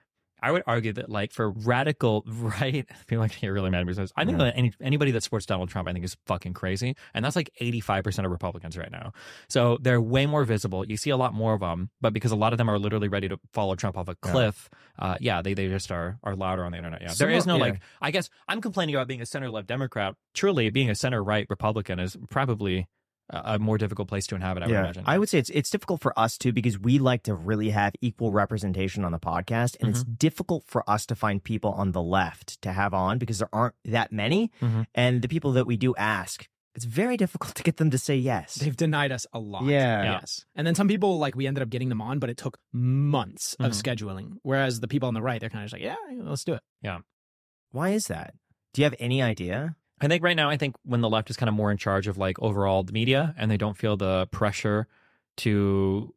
[SPEAKER 1] I would argue that like for radical right, people like get really mad at me. because I think that any, anybody that supports Donald Trump, I think is fucking crazy, and that's like eighty five percent of Republicans right now. So they're way more visible. You see a lot more of them, but because a lot of them are literally ready to follow Trump off a cliff, uh, yeah, they, they just are are louder on the internet. Yeah, there is no
[SPEAKER 4] yeah.
[SPEAKER 1] like. I guess I'm complaining about being a center left Democrat. Truly, being a center right Republican is probably a, a more difficult place to inhabit. I would imagine.
[SPEAKER 4] I would say it's it's difficult for us too because we like to really have equal representation on the podcast, and it's
[SPEAKER 1] Mm-hmm.
[SPEAKER 4] difficult for us to find people on the left to have on because there aren't that many,
[SPEAKER 1] Mhm.
[SPEAKER 4] and the people that we do ask, it's very difficult to get them to say yes.
[SPEAKER 3] They've denied us a lot.
[SPEAKER 4] Yeah.
[SPEAKER 1] Yeah.
[SPEAKER 3] Yes. And then some people, like, we ended up getting them on, but it took months of
[SPEAKER 1] Mhm.
[SPEAKER 3] scheduling. Whereas the people on the right, they're kind of just like, yeah, let's do it. Yeah.
[SPEAKER 4] Why is that? Do you have any idea?
[SPEAKER 1] I think right now, I think when the left is kind of more in charge of like overall the media and they don't feel the pressure to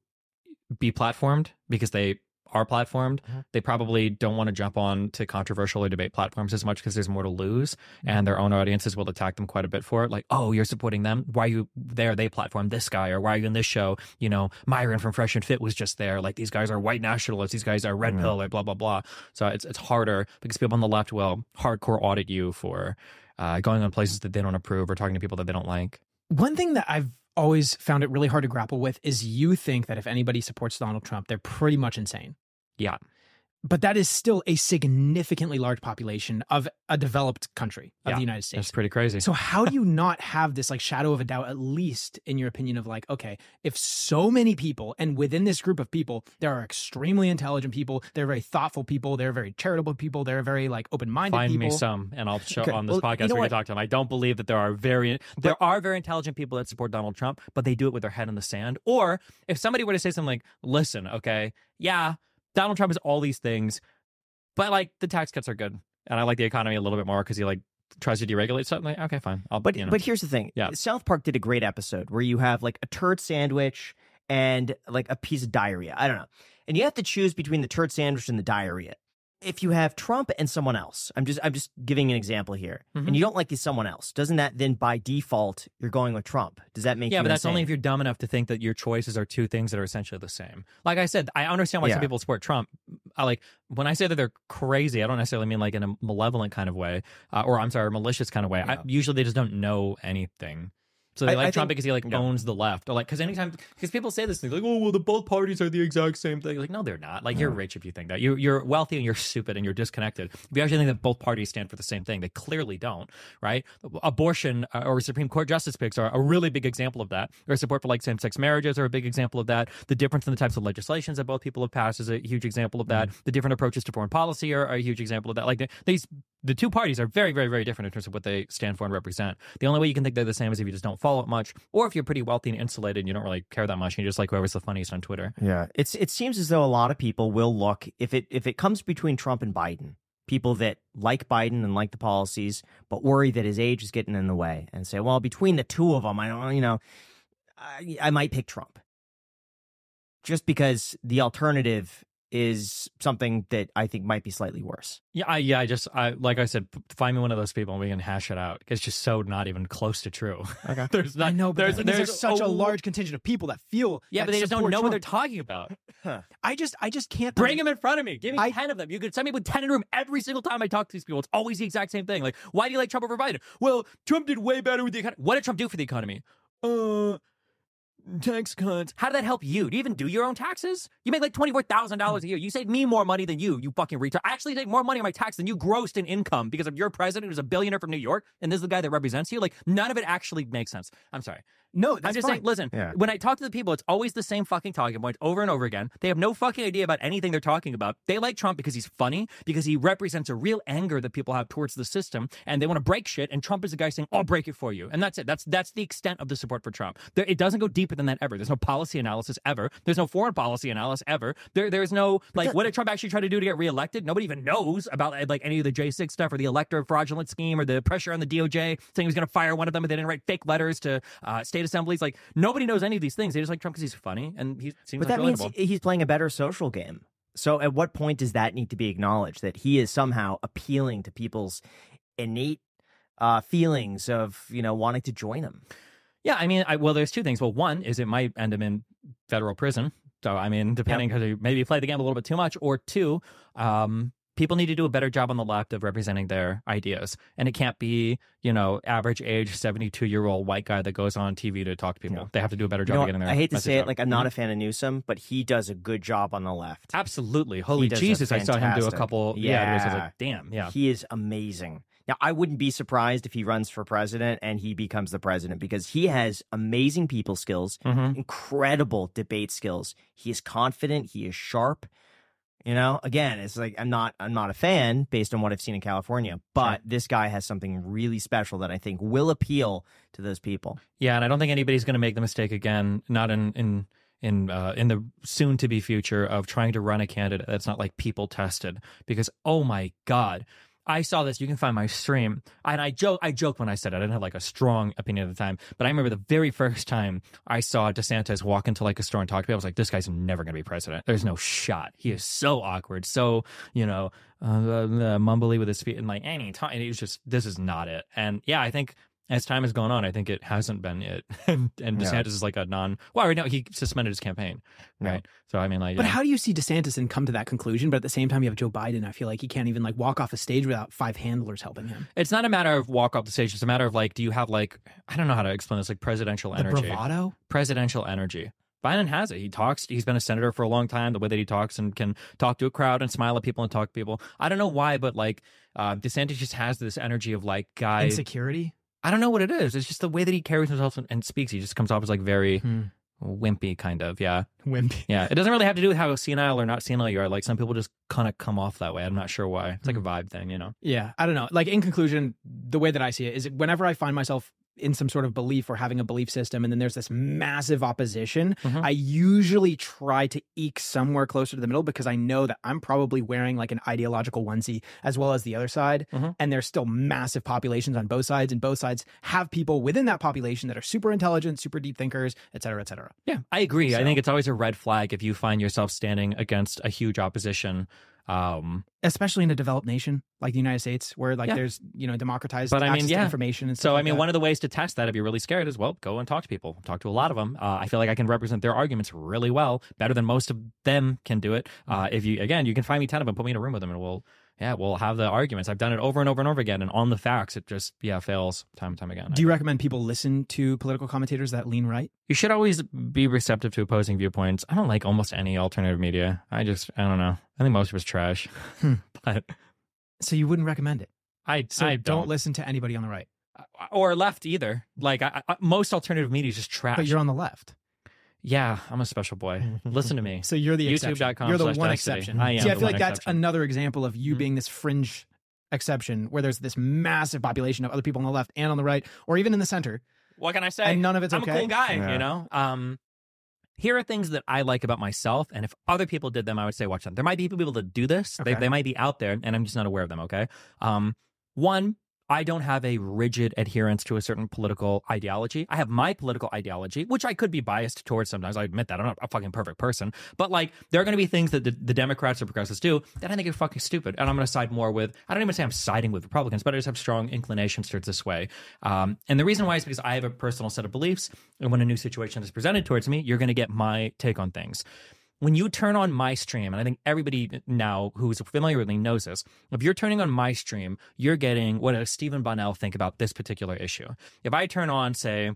[SPEAKER 1] be platformed because they are platformed, mm-hmm. they probably don't want to jump on to controversial or debate platforms as much because there's more to lose mm-hmm. and their own audiences will attack them quite a bit for it. Like, oh, you're supporting them. Why are you there? They platform this guy or why are you in this show? You know, Myron from Fresh and Fit was just there. Like these guys are white nationalists. These guys are red mm-hmm. pill, like blah, blah, blah. So it's, it's harder because people on the left will hardcore audit you for uh, going on places that they don't approve or talking to people that they don't like.
[SPEAKER 3] One thing that I've always found it really hard to grapple with is you think that if anybody supports Donald Trump, they're pretty much insane.
[SPEAKER 1] Yeah.
[SPEAKER 3] But that is still a significantly large population of a developed country of
[SPEAKER 1] Yeah,
[SPEAKER 3] the United States.
[SPEAKER 1] That's pretty crazy.
[SPEAKER 3] So how do you not have this like shadow of a doubt, at least in your opinion, of like, okay, if so many people, and within this group of people, there are extremely intelligent people, they're very thoughtful people, they're very charitable people, they're very like open-minded
[SPEAKER 1] Find
[SPEAKER 3] people.
[SPEAKER 1] me some, and I'll show
[SPEAKER 4] Okay,
[SPEAKER 1] on this
[SPEAKER 4] well, you
[SPEAKER 1] podcast
[SPEAKER 4] know
[SPEAKER 1] we can talk to them. I don't believe that there are very there are very intelligent people that support Donald Trump, but they do it with their head in the sand. Or if somebody were to say something like, "Listen, okay, yeah, Donald Trump is all these things, but like the tax cuts are good, and I like the economy a little bit more because he like tries to deregulate something." Like, okay, fine, I'll
[SPEAKER 4] But
[SPEAKER 1] you know.
[SPEAKER 4] but here's the thing.
[SPEAKER 1] Yeah.
[SPEAKER 4] South Park did a great episode where you have like a turd sandwich and like a piece of diarrhea. I don't know. And you have to choose between the turd sandwich and the diarrhea. If you have Trump and someone else, I'm just I'm just giving an example here,
[SPEAKER 1] Mm-hmm.
[SPEAKER 4] and you don't like the someone else, doesn't that then by default you're going with Trump? Does that make
[SPEAKER 1] yeah, but that's only if you're dumb enough to think that your choices are two things that are essentially the same. Like I said, I understand why
[SPEAKER 4] Yeah.
[SPEAKER 1] some people support Trump. I like when I say that they're crazy. I don't necessarily mean like in a malevolent kind of way, uh, or I'm sorry, malicious kind of way. I, usually they just don't know anything. So they
[SPEAKER 4] I-
[SPEAKER 1] like
[SPEAKER 4] I
[SPEAKER 1] Trump
[SPEAKER 4] think-
[SPEAKER 1] because he like
[SPEAKER 4] no.
[SPEAKER 1] owns the left, or like because anytime because people say this thing like, oh well, the both parties are the exact same thing. Like, no, they're not. Like, you're rich if you think that. You you're wealthy and you're stupid and you're disconnected. If you actually think that both parties stand for the same thing, they clearly don't. Right? Abortion uh, or Supreme Court justice picks are a really big example of that. Or support for like same sex marriages are a big example of that. The difference in the types of legislations that both people have passed is a huge example of that. The different approaches to foreign policy are, are a huge example of that. Like these the two parties are very, very, very different in terms of what they stand for and represent. The only way you can think they're the same is if you just don't follow it much, or if you're pretty wealthy and insulated and you don't really care that much and you just like whoever's the funniest on Twitter.
[SPEAKER 4] Yeah, it's it seems as though a lot of people will look if it if it comes between Trump and Biden, people that like Biden and like the policies, but worry that his age is getting in the way, and say, well, between the two of them, I don't, you know, I, I might pick Trump, just because the alternative is something that I think might be slightly worse.
[SPEAKER 1] Yeah, I, yeah. I just, I like I said, find me one of those people and we can hash it out. It's just so not even close to true.
[SPEAKER 4] Okay.
[SPEAKER 1] there's not.
[SPEAKER 3] I know, but
[SPEAKER 1] there's,
[SPEAKER 3] the
[SPEAKER 1] there's
[SPEAKER 3] there's such a
[SPEAKER 1] oh,
[SPEAKER 3] large contingent of people that feel
[SPEAKER 1] Yeah,
[SPEAKER 3] that
[SPEAKER 1] but they just don't
[SPEAKER 3] support
[SPEAKER 1] know what they're talking about.
[SPEAKER 3] I just, I just can't
[SPEAKER 1] Bring them in front of me. Give me
[SPEAKER 3] I-
[SPEAKER 1] ten of them. You could send me with ten in a room every single time I talk to these people. It's always the exact same thing. Like, why do you like Trump over Biden? Well, Trump did way better with the economy. What did Trump do for the economy? Uh, tax cuts. How did that help you? Do you even do your own taxes? You make like twenty four thousand dollars mm. a year. You save me more money than you. You fucking retard. I actually take more money on my tax than you grossed in income because of your president who's a billionaire from New York, and this is the guy that represents you. Like, none of it actually makes sense. I'm sorry.
[SPEAKER 3] No,
[SPEAKER 1] I'm
[SPEAKER 3] that's
[SPEAKER 1] just
[SPEAKER 3] fine.
[SPEAKER 1] saying, listen,
[SPEAKER 4] Yeah.
[SPEAKER 1] when I talk to the people, it's always the same fucking talking points over and over again. They have no fucking idea about anything they're talking about. They like Trump because he's funny, because he represents a real anger that people have towards the system, and they want to break shit. And Trump is the guy saying, "I'll break it for you," and that's it. That's that's the extent of the support for Trump. There, it doesn't go deeper than that ever. There's no policy analysis ever. There's no foreign policy analysis ever. There, there's no like, what did Trump actually try to do to get reelected? Nobody even knows about like any of the J6 stuff or the elector fraudulent scheme or the pressure on the DOJ saying he was going to fire one of them, but they didn't write fake letters to uh, state assemblies. Like nobody knows any of these things. They just like Trump because he's funny and he seems
[SPEAKER 4] But
[SPEAKER 1] like
[SPEAKER 4] that means
[SPEAKER 1] relatable.
[SPEAKER 4] he- he's playing a better social game. So at what point does that need to be acknowledged that he is somehow appealing to people's innate uh, feelings of you know wanting to join him?
[SPEAKER 1] Yeah, I mean, I, well, there's two things. Well, one is it might end him in federal prison. So, I mean, depending because you maybe play the game a little bit too much, or two, um, people need to do a better job on the left of representing their ideas, and it can't be you know average age 72 year old white guy that goes on TV to talk to people.
[SPEAKER 4] No.
[SPEAKER 1] They have to do a better
[SPEAKER 4] You
[SPEAKER 1] job
[SPEAKER 4] know,
[SPEAKER 1] of getting there.
[SPEAKER 4] I hate to say it,
[SPEAKER 1] out.
[SPEAKER 4] like I'm not
[SPEAKER 1] Mhm.
[SPEAKER 4] a fan of Newsom, but he does a good job on the left.
[SPEAKER 1] Absolutely. Holy Jesus, I saw him do a couple. Yeah, videos. I was
[SPEAKER 4] Yeah.
[SPEAKER 1] like, damn, yeah.
[SPEAKER 4] He is amazing. Now, I wouldn't be surprised if he runs for president and he becomes the president because he has amazing people skills,
[SPEAKER 1] Mhm.
[SPEAKER 4] incredible debate skills. He is confident. He is sharp. You know, again, it's like I'm not I'm not a fan based on what I've seen in California, but this guy has something really special that I think will appeal to those people.
[SPEAKER 1] Yeah, and I don't think anybody's going to make the mistake again. Not in in in uh, in the soon to be future of trying to run a candidate that's not like people tested. Because oh my god, I saw this. You can find my stream, and I joke. I joked when I said it. I didn't have like a strong opinion at the time, but I remember the very first time I saw DeSantis walk into like a store and talk to me. I was like, this guy's never going to be president. There's no shot. He is so awkward, so you know, uh, uh, mumbly with his feet, and like any time. And he was just, this is not it. And yeah, I think as time has gone on, I think it hasn't been it. and, and
[SPEAKER 4] Yeah.
[SPEAKER 1] DeSantis is like a non. Well, right now he suspended his campaign,
[SPEAKER 4] Yeah.
[SPEAKER 1] right? So I mean, like,
[SPEAKER 3] But
[SPEAKER 1] yeah.
[SPEAKER 3] how do you see DeSantis and come to that conclusion? But at the same time, you have Joe Biden. I feel like he can't even like walk off a stage without five handlers helping him.
[SPEAKER 1] it's not a matter of walk off the stage. It's a matter of like, do you have like, I don't know how to explain this, like presidential
[SPEAKER 3] The
[SPEAKER 1] energy,
[SPEAKER 3] bravado.
[SPEAKER 1] presidential energy. Biden has it. He talks. He's been a senator for a long time. The way that he talks and can talk to a crowd and smile at people and talk to people. I don't know why, but like uh, DeSantis just has this energy of like guy.
[SPEAKER 3] Insecurity.
[SPEAKER 1] I don't know what it is. It's just the way that he carries himself and, and speaks. He just comes off as like very
[SPEAKER 3] Hmm.
[SPEAKER 1] wimpy, kind of. Yeah.
[SPEAKER 3] Wimpy.
[SPEAKER 1] Yeah, it doesn't really have to do with how senile or not senile you are. Like some people just kind of come off that way. I'm not sure why. It's like
[SPEAKER 3] Hmm.
[SPEAKER 1] a vibe thing, you know.
[SPEAKER 3] Yeah, I don't know. Like in conclusion, the way that I see it is whenever I find myself in some sort of belief or having a belief system and then there's this massive opposition,
[SPEAKER 1] Mhm.
[SPEAKER 3] I usually try to eke somewhere closer to the middle because I know that I'm probably wearing like an ideological onesie as well as the other side
[SPEAKER 1] Mhm.
[SPEAKER 3] and there's still massive populations on both sides and both sides have people within that population that are super intelligent, super deep thinkers, et cetera, et cetera.
[SPEAKER 1] Yeah, I agree. I think it's always a red flag if you find yourself standing against a huge opposition. Um,
[SPEAKER 3] Especially in a developed nation like the United States where like
[SPEAKER 1] Yeah.
[SPEAKER 3] there's, you know, democratized
[SPEAKER 1] But I mean,
[SPEAKER 3] access to
[SPEAKER 1] yeah.
[SPEAKER 3] information and
[SPEAKER 1] so, I mean,
[SPEAKER 3] that.
[SPEAKER 1] one of the ways to test that if you're really scared is, well, go and talk to people. Talk to a lot of them. Uh, I feel like I can represent their arguments really well, better than most of them can do it.
[SPEAKER 3] Mm-hmm.
[SPEAKER 1] Uh, if you, again, you can find me 10 of them, put me in a room with them, and we'll yeah, we'll have the arguments. I've done it over and over and over again, and on the facts, it just yeah fails time and time again.
[SPEAKER 3] Do you recommend people listen to political commentators that lean right?
[SPEAKER 1] You should always be receptive to opposing viewpoints. I don't like almost any alternative media. I just I don't know. I think most of it's trash. Hmm. but
[SPEAKER 3] So you wouldn't recommend it.
[SPEAKER 1] I
[SPEAKER 3] So
[SPEAKER 1] I
[SPEAKER 3] don't.
[SPEAKER 1] don't,
[SPEAKER 3] listen to anybody on the right.
[SPEAKER 1] Uh, or left either. Like I, I, most alternative media is just trash.
[SPEAKER 3] But you're on the left.
[SPEAKER 1] Yeah, I'm a special boy. Listen to me.
[SPEAKER 3] So you're the exception.
[SPEAKER 1] YouTube.com
[SPEAKER 3] You're the one
[SPEAKER 1] Destiny.
[SPEAKER 3] exception.
[SPEAKER 1] I am
[SPEAKER 3] See, I feel
[SPEAKER 1] one
[SPEAKER 3] like that's
[SPEAKER 1] exception.
[SPEAKER 3] another example of you
[SPEAKER 1] Mhm.
[SPEAKER 3] being this fringe exception where there's this massive population of other people on the left and on the right, or even in the center.
[SPEAKER 1] What can I say?
[SPEAKER 3] And none of it's
[SPEAKER 1] I'm
[SPEAKER 3] okay?
[SPEAKER 1] a cool guy,
[SPEAKER 4] Yeah.
[SPEAKER 1] you know. Um, here are things that I like about myself, and if other people did them, I would say watch them. There might be people that do this. They they might be out there, and I'm just not aware of them. Okay. Um, one. I don't have a rigid adherence to a certain political ideology. I have my political ideology, which I could be biased towards sometimes. I admit that I'm not a fucking perfect person. But like, there are going to be things that the, the Democrats or progressives do that I think are fucking stupid. And I'm going to side more with, I don't even say I'm siding with Republicans, but I just have strong inclinations towards this way. Um, and the reason why is because I have a personal set of beliefs. And when a new situation is presented towards me, you're going to get my take on things when you turn on my stream, and I think everybody now who's familiar with me knows this, if you're turning on my stream, you're getting what does Steven Bonnell think about this particular issue. If I turn on, say,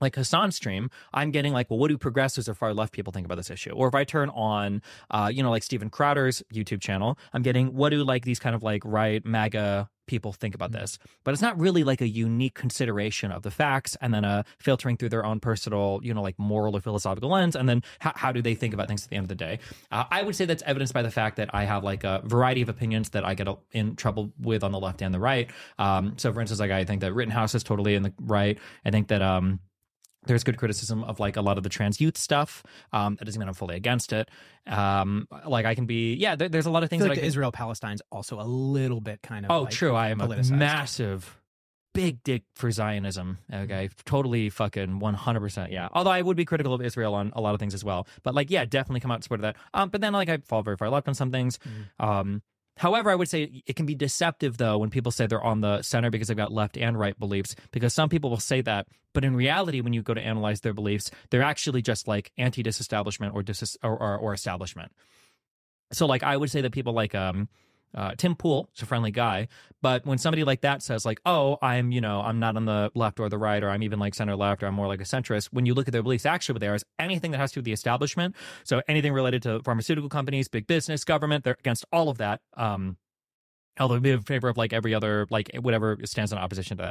[SPEAKER 1] like Hasan's stream, I'm getting like, well, what do progressives or far left people think about this issue? Or if I turn on, uh, you know, like Steven Crowder's YouTube channel, I'm getting what do like these kind of like right MAGA people think about this? But it's not really like a unique consideration of the facts and then a filtering through their own personal, you know, like moral or philosophical lens. And then how, how do they think about things at the end of the day? Uh, I would say that's evidenced by the fact that I have like a variety of opinions that I get in trouble with on the left and the right. Um, so for instance, like I think that Rittenhouse is totally in the right. I think that, um, there's good criticism of like a lot of the trans youth stuff. Um, that doesn't mean I'm fully against it. Um, like I can be, yeah. There, there's a lot of things
[SPEAKER 3] like
[SPEAKER 1] I can,
[SPEAKER 3] Israel Palestine's also a little bit kind of.
[SPEAKER 1] Oh,
[SPEAKER 3] like,
[SPEAKER 1] true. I am a massive, big dick for Zionism. Okay, totally fucking one hundred percent. Yeah. Although I would be critical of Israel on a lot of things as well. But like, yeah, definitely come out in support of that. Um, but then like I fall very far left on some things. Um. However, I would say it can be deceptive though when people say they're on the center because they've got left and right beliefs. Because some people will say that, but in reality, when you go to analyze their beliefs, they're actually just like anti-disestablishment or dis or, or, or establishment. So, like, I would say that people like um, uh, Tim Pool is a friendly guy, but when somebody like that says like, "Oh, I'm you know I'm not on the left or the right, or I'm even like center left, or I'm more like a centrist," when you look at their beliefs, actually, are is anything that has to do with the establishment. So anything related to pharmaceutical companies, big business, government, they're against all of that. Um, although be in favor of like every other like whatever stands in opposition to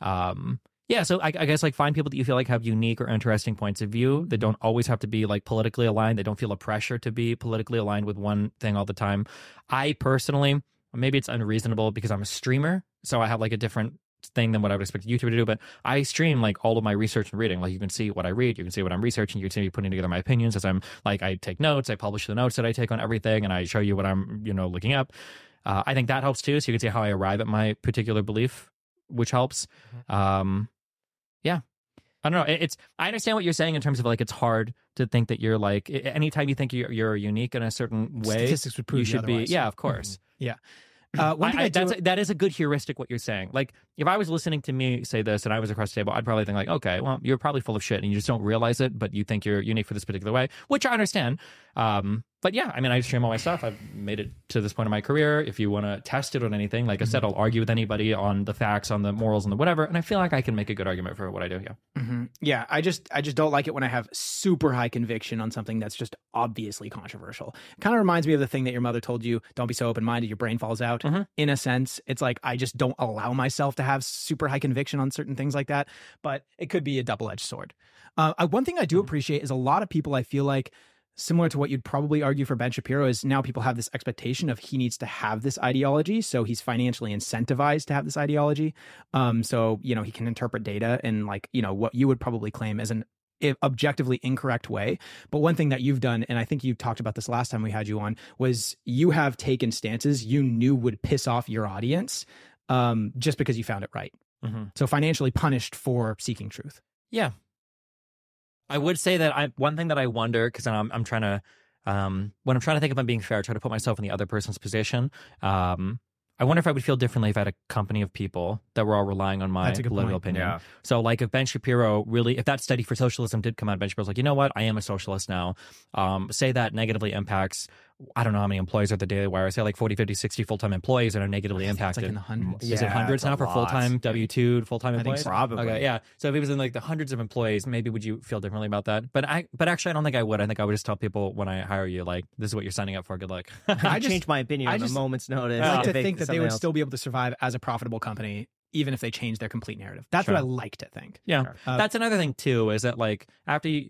[SPEAKER 1] that. Um, yeah, so I, I guess like find people that you feel like have unique or interesting points of view that don't always have to be like politically aligned. They don't feel a pressure to be politically aligned with one thing all the time. I personally, maybe it's unreasonable because I'm a streamer, so I have like a different thing than what I would expect a YouTuber to do. But I stream like all of my research and reading. Like you can see what I read, you can see what I'm researching, you can see me putting together my opinions as I'm like I take notes, I publish the notes that I take on everything, and I show you what I'm you know looking up. Uh, I think that helps too, so you can see how I arrive at my particular belief, which helps. Um, yeah, I don't know. It's I understand what you're saying in terms of like it's hard to think that you're like anytime you think you're, you're unique in a certain way,
[SPEAKER 3] Statistics would prove
[SPEAKER 1] you should be. Yeah, of course.
[SPEAKER 3] Yeah. Uh,
[SPEAKER 1] I,
[SPEAKER 3] I,
[SPEAKER 1] I, that's that is a good heuristic what you're saying. Like if I was listening to me say this and I was across the table, I'd probably think like, okay, well, you're probably full of shit and you just don't realize it, but you think you're unique for this particular way, which I understand. Um, but yeah, I mean, I stream all my stuff. I've made it to this point in my career. If you want to test it on anything, like I said, I'll argue with anybody on the facts, on the morals, and the whatever. And I feel like I can make a good argument for what I do. Yeah.
[SPEAKER 3] Mhm. yeah, I just I just don't like it when I have super high conviction on something that's just obviously controversial. Kind of reminds me of the thing that your mother told you: don't be so open minded, your brain falls out.
[SPEAKER 1] Mhm.
[SPEAKER 3] In a sense, it's like I just don't allow myself to have super high conviction on certain things like that. But it could be a double edged sword. Uh, one thing I do appreciate is a lot of people. I feel like similar to what you'd probably argue for Ben Shapiro is now people have this expectation of he needs to have this ideology, so he's financially incentivized to have this ideology. Um, so you know he can interpret data in like you know what you would probably claim as an objectively incorrect way. But one thing that you've done, and I think you talked about this last time we had you on, was you have taken stances you knew would piss off your audience, um, just because you found it right.
[SPEAKER 1] Mm-hmm.
[SPEAKER 3] So financially punished for seeking truth.
[SPEAKER 1] Yeah. I would say that I one thing that I wonder because I'm I'm trying to um when I'm trying to think if I'm being fair, I try to put myself in the other person's position. Um I wonder if I would feel differently if I had a company of people that were all relying on my
[SPEAKER 3] That's a good
[SPEAKER 1] political
[SPEAKER 3] point.
[SPEAKER 1] opinion. So, like, if Ben Shapiro really, if that study for socialism did come out, Ben Shapiro's like, you know what, I am a socialist now. Um, say that negatively impacts I don't know how many employees are at the Daily Wire. I say like 40, 50, 60 full time employees that are negatively
[SPEAKER 3] I think it's,
[SPEAKER 1] impacted.
[SPEAKER 3] like in the hundreds.
[SPEAKER 1] Is it
[SPEAKER 4] Yeah,
[SPEAKER 1] hundreds now for full time W two full time
[SPEAKER 3] I think
[SPEAKER 1] employees?
[SPEAKER 3] so.
[SPEAKER 4] Probably.
[SPEAKER 1] Okay, yeah. So if it was in like the hundreds of employees, maybe would you feel differently about that? But I, but actually, I don't think I would. I think I would just tell people when I hire you, like, this is what you're signing up for. Good luck.
[SPEAKER 4] I
[SPEAKER 3] just-
[SPEAKER 4] changed my opinion
[SPEAKER 3] I
[SPEAKER 4] on a moment's notice.
[SPEAKER 3] I like to think that they would
[SPEAKER 4] else.
[SPEAKER 3] still be able to survive as a profitable company, even if they change their complete narrative. That's
[SPEAKER 1] Sure.
[SPEAKER 3] what I like to think.
[SPEAKER 1] Yeah,
[SPEAKER 3] Uh,
[SPEAKER 1] that's another thing too. Is that like after you,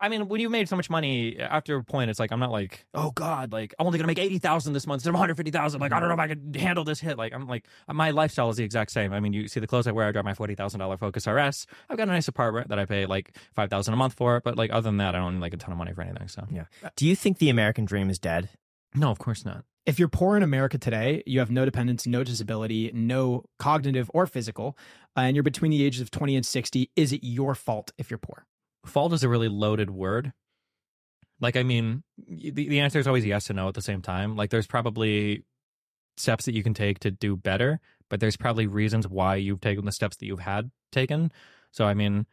[SPEAKER 1] I mean, when you made so much money, after a point, it's like I'm not like, oh god, like I'm only gonna make eighty thousand this month instead of one hundred fifty thousand. Like I don't know if I can handle this hit. Like I'm like my lifestyle is the exact same. I mean, you see the clothes I wear. I drive my forty thousand dollar Focus RS. I've got a nice apartment that I pay like five thousand a month for. But like other than that, I don't need like a ton of money for anything. So
[SPEAKER 4] Yeah. Do you think the American dream is dead?
[SPEAKER 1] no, of course not.
[SPEAKER 3] If you're poor in America today, you have no dependents, no disability, no cognitive or physical, uh, and you're between the ages of 20 and 60, is it your fault if you're poor?
[SPEAKER 1] Fault is a really loaded word. Like, I mean, the, the answer is always yes and no at the same time. Like, there's probably steps that you can take to do better, but there's probably reasons why you've taken the steps that you've had taken. So, I mean,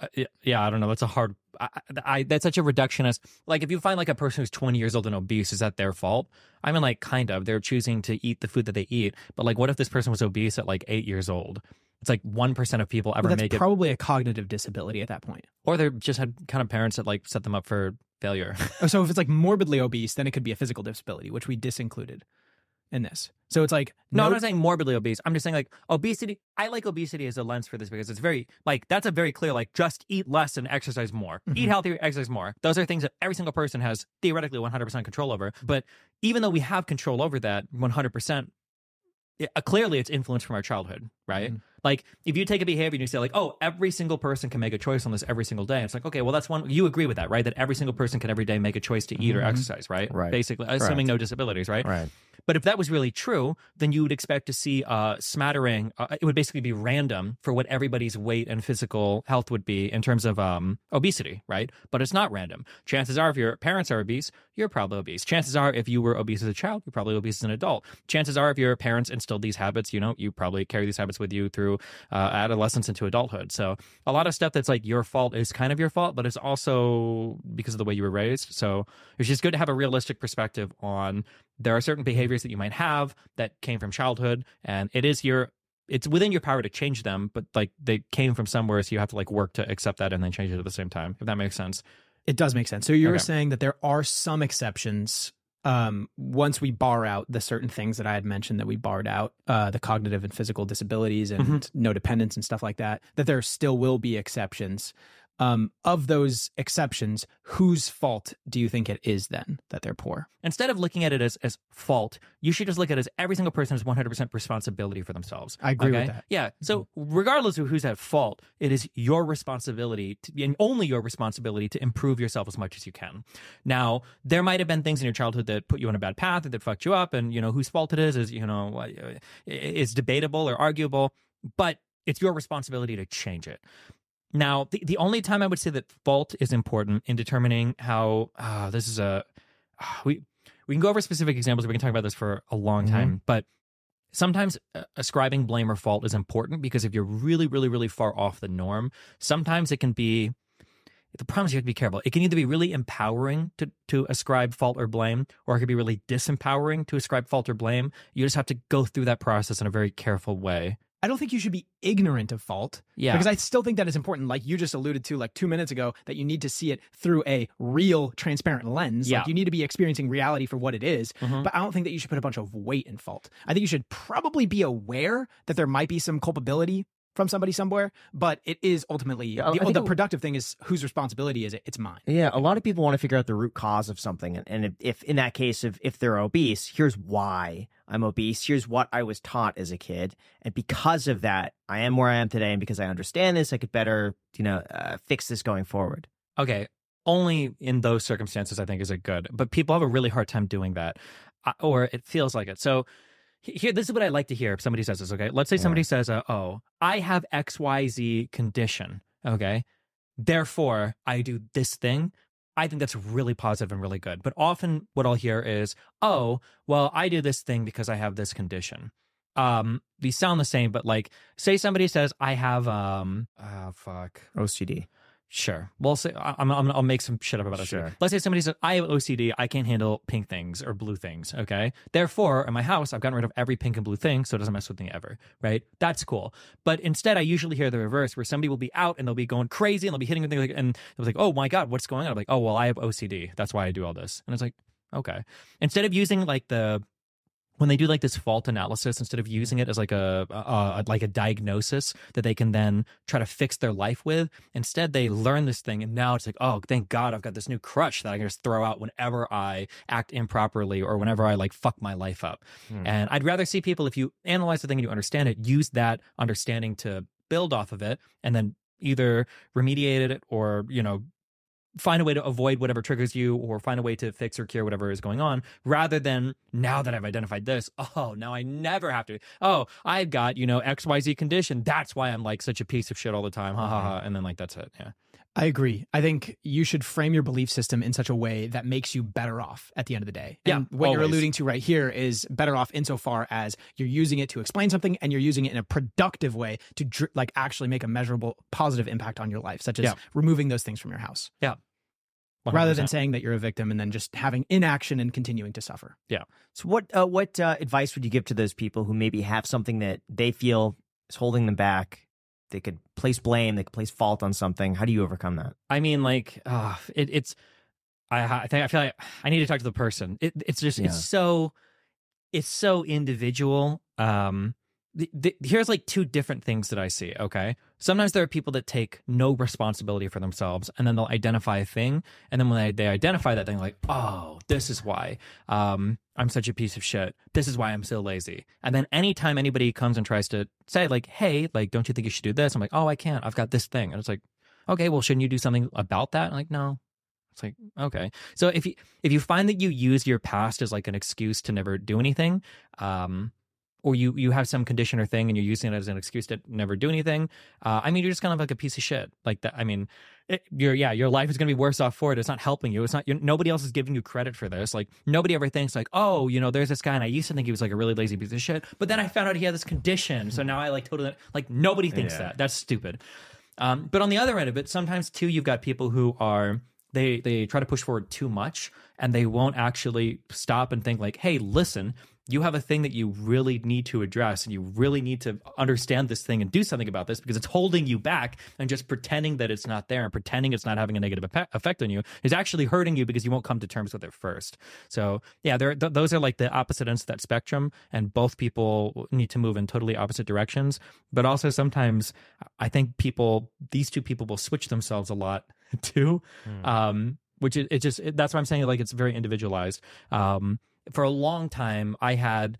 [SPEAKER 1] uh, yeah, I don't know. That's a hard. I, I that's such a reductionist. Like, if you find like a person who's 20 years old and obese, is that their fault? I mean, like, kind of. They're choosing to eat the food that they eat. But like, what if this person was obese at like eight years old? It's like one percent of people ever make it
[SPEAKER 3] probably a cognitive disability at that point.
[SPEAKER 1] or they just had kind of parents that like set them up for failure.
[SPEAKER 3] Oh, so if it's like morbidly obese, then it could be a physical disability, which we disincluded in this. So it's like
[SPEAKER 1] no, I'm not saying morbidly obese. I'm just saying like obesity. I like obesity as a lens for this because it's very like that's a very clear like just eat less and exercise more. Eat mm-hmm. healthier, exercise more. Those are things that every single person has theoretically 100% control over. But even though we have control over that 100%, it, uh, clearly it's influenced from our childhood, right? Like if you take a behavior and you say like, oh, every single person can make a choice on this every single day. It's like, okay, well that's one. You agree with that, right? That every single person can every day make a choice to eat or exercise, right?
[SPEAKER 4] Right.
[SPEAKER 1] Basically, assuming no disabilities, right?
[SPEAKER 4] Right.
[SPEAKER 1] But if that was really true, then you would expect to see a smattering. Uh, it would basically be random for what everybody's weight and physical health would be in terms of um, obesity, right? But it's not random. Chances are, if your parents are obese, you're probably obese. Chances are, if you were obese as a child, you're probably obese as an adult. Chances are, if your parents instilled these habits, you know, you probably carry these habits with you through uh, adolescence into adulthood. So a lot of stuff that's like your fault is kind of your fault, but it's also because of the way you were raised. So it's just good to have a realistic perspective on there are certain behaviors that you might have that came from childhood and it is your it's within your power to change them but like they came from somewhere so you have to like work to accept that and then change it at the same time if that makes sense
[SPEAKER 3] It does make sense. So you were
[SPEAKER 1] Okay.
[SPEAKER 3] saying that there are some exceptions um, once we bar out the certain things that I had mentioned that we barred out, uh, the cognitive and physical disabilities and
[SPEAKER 1] Mm-hmm.
[SPEAKER 3] no dependence and stuff like that, that there still will be exceptions. Um, of those exceptions, whose fault do you think it is then that they're poor?
[SPEAKER 1] instead of looking at it as, as fault you should just look at it as every single person has 100% responsibility for themselves
[SPEAKER 3] I agree with that. Mm-hmm.
[SPEAKER 1] yeah so regardless of who's at fault it is your responsibility to, and only your responsibility to improve yourself as much as you can now there might have been things in your childhood that put you on a bad path or that fucked you up and you know whose fault it is is you know uh, is debatable or arguable but it's your responsibility to change it now, the, the only time I would say that fault is important in determining how uh, this is a ah, we we can go over specific examples. We can talk about this for a long time, but sometimes uh, ascribing blame or fault is important because if you're really, really, really far off the norm, sometimes it can be. The problem is you have to be careful. It can either be really empowering to to ascribe fault or blame, or it could be really disempowering to ascribe fault or blame. You just have to go through that process in a very careful way.
[SPEAKER 3] I don't think you should be ignorant of fault.
[SPEAKER 1] Yeah.
[SPEAKER 3] Because I still think that is important. Like you just alluded to like two minutes ago, that you need to see it through a real transparent lens.
[SPEAKER 1] Yeah.
[SPEAKER 3] Like you need to be experiencing reality for what it is.
[SPEAKER 1] Mhm.
[SPEAKER 3] But I don't think that you should put a bunch of weight in fault. I think you should probably be aware that there might be some culpability from somebody somewhere, but it is ultimately
[SPEAKER 4] Yeah,
[SPEAKER 3] the,
[SPEAKER 4] think
[SPEAKER 3] the productive thing is whose responsibility is it? It's mine.
[SPEAKER 4] Yeah, a lot of people want to figure out the root cause of something, and, and if, if in that case, if if they're obese, here's why I'm obese. Here's what I was taught as a kid, and because of that, I am where I am today. And because I understand this, I could better, you know, uh, fix this going forward.
[SPEAKER 1] Okay, only in those circumstances I think is it good. But people have a really hard time doing that, uh, or it feels like it. So he- here, this is what I like to hear if somebody says this. Okay, let's say somebody says, uh, "Oh, I have X Y Z condition." Okay, therefore I do this thing. I think that's really positive and really good. But often what I'll hear is, "Oh, well, I do this thing because I have this condition." Um, these sound the same, but like, say somebody says, "I have um, oh fuck."
[SPEAKER 4] OCD.
[SPEAKER 1] Sure. Well, say, I- I'm, I'm, I'll make some shit up about OCD.
[SPEAKER 4] Sure.
[SPEAKER 1] Let's say somebody says, I have OCD. I can't handle pink things or blue things. Okay. Therefore, in my house, I've gotten rid of every pink and blue thing so it doesn't mess with me ever. Right. That's cool. But instead, I usually hear the reverse where somebody will be out and they'll be going crazy and they'll be hitting things like, and they'll be like, oh my God, what's going on? I'm like, oh, well, I have OCD. That's why I do all this. And it's like, okay. Instead of using like the, when they do like this fault analysis instead of using it as like a, a, like a diagnosis that they can then try to fix their life with instead they learn this thing and now it's like oh thank god i've got this new crutch that i can just throw out whenever i act improperly or whenever i like fuck my life up. Hmm. And i'd rather see people if you analyze the thing and you understand it use that understanding to build off of it and then either remediate it or you know find a way to avoid whatever triggers you or find a way to fix or cure whatever is going on rather than now that I've identified this, oh, now I never have to. Oh, I've got, you know, XYZ condition. That's why I'm like such a piece of shit all the time. Ha ha ha. Mm-hmm. And then like that's it. Yeah.
[SPEAKER 3] I agree. I think you should frame your belief system in such a way that makes you better off at the end of the day.
[SPEAKER 1] Yeah,
[SPEAKER 3] And what you're alluding to right here is better off insofar as you're using it to explain something and you're using it in a productive way to like actually make a measurable positive impact on your life, such as
[SPEAKER 1] Yeah.
[SPEAKER 3] removing those things from your house.
[SPEAKER 1] Yeah.
[SPEAKER 3] Rather than saying that you're a victim and then just having inaction and continuing to suffer. Yeah.
[SPEAKER 4] So what uh, what uh, advice would you give to those people who maybe have something that they feel is holding them back? They could place blame, they could place fault on something. How do you overcome that?
[SPEAKER 1] I mean, like, uh, it, it's. I, I think I feel like I need to talk to the person. It, it's just
[SPEAKER 4] Yeah.
[SPEAKER 1] it's so, it's so individual. Um, the, the, here's like two different things that I see. Okay, sometimes there are people that take no responsibility for themselves, and then they'll identify a thing, and then when they, they identify that thing, like, oh, this is why um, I'm such a piece of shit. This is why I'm so lazy. And then anytime anybody comes and tries to say like, hey, like, don't you think you should do this? I'm like, oh, I can't. I've got this thing, and it's like, okay, well, shouldn't you do something about that? I'm like, no. It's like, okay. So if you if you find that you use your past as like an excuse to never do anything, um, or you you have some condition or thing and you're using it as an excuse to never do anything, uh, I mean, you're just kind of like a piece of shit. Like that. I mean, it, your yeah, your life is going to be worse off for it. It's not helping you. It's not. Nobody else is giving you credit for this. Like nobody ever thinks like, oh, you know, there's this guy and I used to think he was like a really lazy piece of shit, but then I found out he had this condition, so now I like totally like nobody thinks
[SPEAKER 4] Yeah.
[SPEAKER 1] that. That's stupid. Um, but on the other end of it, sometimes too, you've got people who are they they try to push forward too much and they won't actually stop and think like, hey, listen, you have a thing that you really need to address and you really need to understand this thing and do something about this because it's holding you back and just pretending that it's not there and pretending it's not having a negative effect- on you is actually hurting you because you won't come to terms with it first. So yeah, there th- those are like the opposite ends of that spectrum, and both people need to move in totally opposite directions. But also sometimes I think people, these two people, will switch themselves a lot too. Um, which is it just it, that's why I'm saying like it's very individualized. Um, for a long time, I had.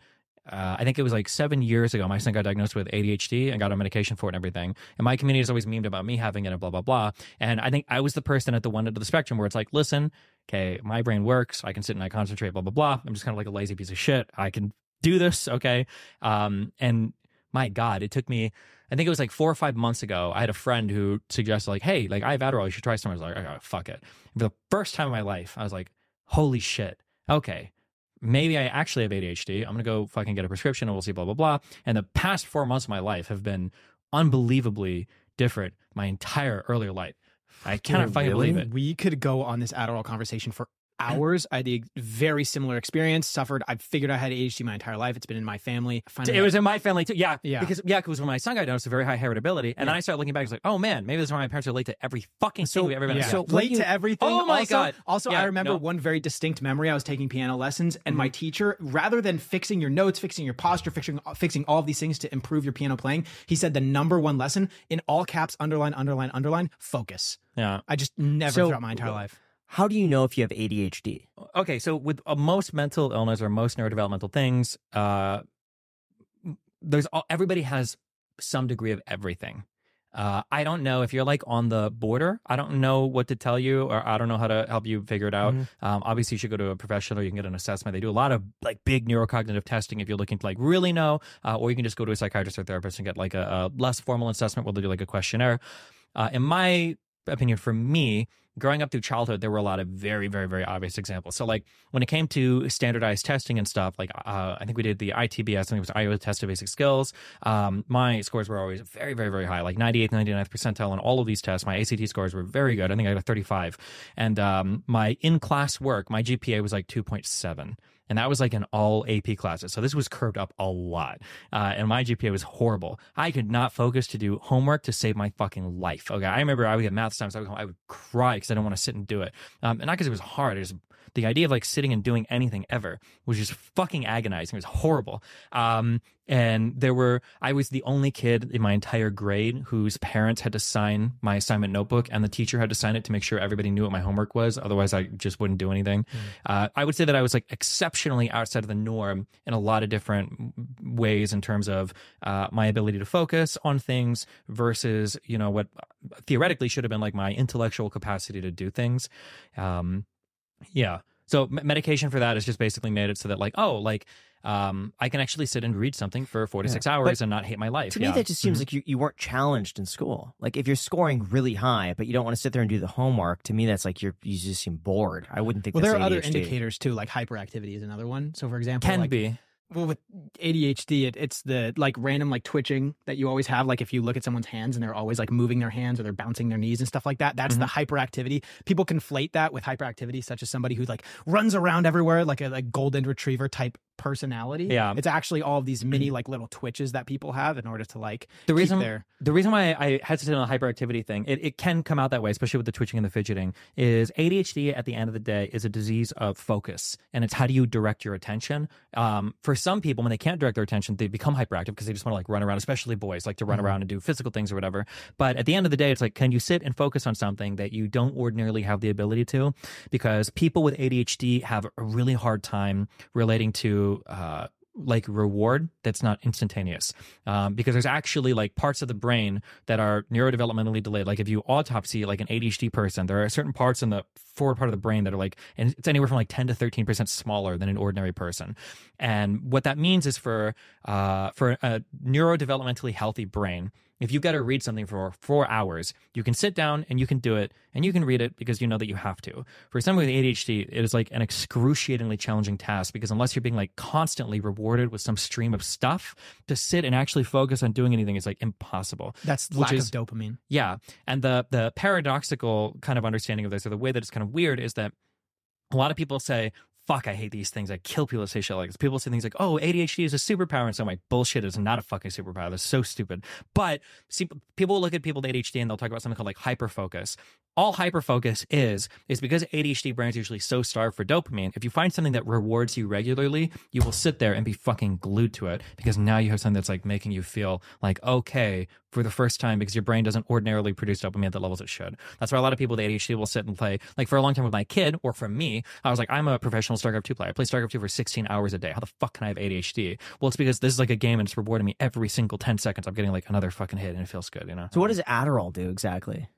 [SPEAKER 1] Uh, I think it was like seven years ago, my son got diagnosed with ADHD and got on medication for it and everything. And my community has always memed about me having it and blah, blah, blah. And I think I was the person at the one end of the spectrum where it's like, listen, okay, my brain works. I can sit and I concentrate, blah, blah, blah. I'm just kind of like a lazy piece of shit. I can do this. Okay. Um, and my God, it took me, I think it was like four or five months ago. I had a friend who suggested, like, hey, like I have Adderall, you should try some. I was like, oh, fuck it. And for the first time in my life, I was like, holy shit. Okay. Maybe I actually have ADHD. I'm going to go fucking get a prescription and we'll see, blah, blah, blah. And the past four months of my life have been unbelievably different my entire earlier life. I cannot fucking
[SPEAKER 4] really?
[SPEAKER 1] believe it.
[SPEAKER 3] We could go on this Adderall conversation for hours. I had the very similar experience. Suffered. I've figured I had ADHD my entire life. It's been in my family. Finally,
[SPEAKER 1] It was in my family too. Yeah,
[SPEAKER 3] Yeah.
[SPEAKER 1] Because yeah, because when my son got diagnosed, a very high heritability, and then I started looking back. I was like, oh man, maybe this is why my parents are late to every fucking thing we've ever been.
[SPEAKER 3] Yeah. So late to everything.
[SPEAKER 1] Oh my
[SPEAKER 3] also,
[SPEAKER 1] God.
[SPEAKER 3] Also,
[SPEAKER 1] Yeah,
[SPEAKER 3] I remember
[SPEAKER 1] no. Mm-hmm.
[SPEAKER 3] one very distinct memory. I was taking piano lessons, and my teacher, rather than fixing your notes, fixing your posture, fixing fixing all of these things to improve your piano playing, he said the number one lesson in all caps, underline, underline, underline, focus.
[SPEAKER 1] yeah.
[SPEAKER 3] I just never
[SPEAKER 4] So-
[SPEAKER 3] throughout my entire life.
[SPEAKER 4] How do you know if you have ADHD?
[SPEAKER 1] okay so with uh, most mental illness or most neurodevelopmental things uh there's all, everybody has some degree of everything uh, I don't know if you're like on the border. I don't know what to tell you, or I don't know how to help you figure it out. Um, obviously, you should go to a professional. You can get an assessment. They do a lot of like big neurocognitive testing if you're looking to like really know, uh, or you can just go to a psychiatrist or therapist and get like a, a less formal assessment where they do like a questionnaire. Uh, in my opinion, for me, growing up through childhood, there were a lot of very, very, very obvious examples. So, like when it came to standardized testing and stuff, like uh, I think we did the ITBS, I think it was Iowa Test of Basic Skills. Um, my scores were always very, very, very high, like 98th, 99th percentile on all of these tests. My ACT scores were very good. I think I got a 35. And um, my in class work, my GPA was like 2.7 and that was like an all AP classes. So this was curved up a lot, uh, and my GPA was horrible. I could not focus to do homework to save my fucking life. Okay, I remember I would get math assignments. I would, I would cry because I didn't want to sit and do it, um, and not because it was hard. It was the idea of like sitting and doing anything ever was just fucking agonizing. It was horrible. Um, and there were, I was the only kid in my entire grade whose parents had to sign my assignment notebook and the teacher had to sign it to make sure everybody knew what my homework was. Otherwise, I just wouldn't do anything. Mm. Uh, I would say that I was like exceptionally outside of the norm in a lot of different ways in terms of uh, my ability to focus on things versus, you know, what theoretically should have been like my intellectual capacity to do things. Um, yeah. So medication for that is just basically made it so that like, oh, like um, I can actually sit and read something for four to yeah. six hours but and not hate my life.
[SPEAKER 4] To
[SPEAKER 1] yeah.
[SPEAKER 4] me, that just seems mm-hmm. like you, you weren't challenged in school. Like if you're scoring really high, but you don't want to sit there and do the homework, to me, that's like you're you just seem bored. I wouldn't think.
[SPEAKER 3] Well, there are
[SPEAKER 4] ADHD.
[SPEAKER 3] other indicators too, like hyperactivity is another one. So, for example,
[SPEAKER 1] can
[SPEAKER 3] like,
[SPEAKER 1] be
[SPEAKER 3] well with ADHD it, it's the like random like twitching that you always have like if you look at someone's hands and they're always like moving their hands or they're bouncing their knees and stuff like that that's mm-hmm. the hyperactivity people conflate that with hyperactivity such as somebody who like runs around everywhere like a like golden retriever type personality
[SPEAKER 1] yeah
[SPEAKER 3] it's actually all of these mini like little twitches that people have in order to like
[SPEAKER 1] the reason
[SPEAKER 3] their...
[SPEAKER 1] the reason why I hesitate on the hyperactivity thing it, it can come out that way especially with the twitching and the fidgeting is ADHD at the end of the day is a disease of focus and it's how do you direct your attention um, for some people when they can't can't direct their attention, they become hyperactive because they just want to like run around, especially boys like to run mm-hmm. around and do physical things or whatever. But at the end of the day, it's like, can you sit and focus on something that you don't ordinarily have the ability to? Because people with ADHD have a really hard time relating to uh, like reward that's not instantaneous. Um, because there's actually like parts of the brain that are neurodevelopmentally delayed. Like if you autopsy like an adhd person there are certain parts in the forward part of the brain that are like and it's anywhere from like 10 to 13 percent smaller than an ordinary person. And what that means is for uh, for a neurodevelopmentally healthy brain if you've got to read something for four hours, you can sit down and you can do it and you can read it because you know that you have to. For someone with ADHD, it is like an excruciatingly challenging task because unless you're being like constantly rewarded with some stream of stuff, to sit and actually focus on doing anything is like impossible.
[SPEAKER 3] That's lack is, of dopamine.
[SPEAKER 1] Yeah. And the the paradoxical kind of understanding of this or the way that it's kind of weird is that a lot of people say, fuck, I hate these things. I kill people that say shit like this. People say things like, oh, ADHD is a superpower. And so I'm like, bullshit is not a fucking superpower. That's so stupid. But see, people look at people with ADHD and they'll talk about something called like hyperfocus all hyperfocus is is because ADHD brains usually so starved for dopamine. If you find something that rewards you regularly, you will sit there and be fucking glued to it because now you have something that's like making you feel like okay for the first time because your brain doesn't ordinarily produce dopamine at the levels it should. That's why a lot of people with ADHD will sit and play. Like for a long time with my kid or for me, I was like, I'm a professional StarCraft 2 player. I play StarCraft 2 for 16 hours a day. How the fuck can I have ADHD? Well, it's because this is like a game and it's rewarding me every single 10 seconds. I'm getting like another fucking hit and it feels good, you know?
[SPEAKER 4] So what does Adderall do exactly?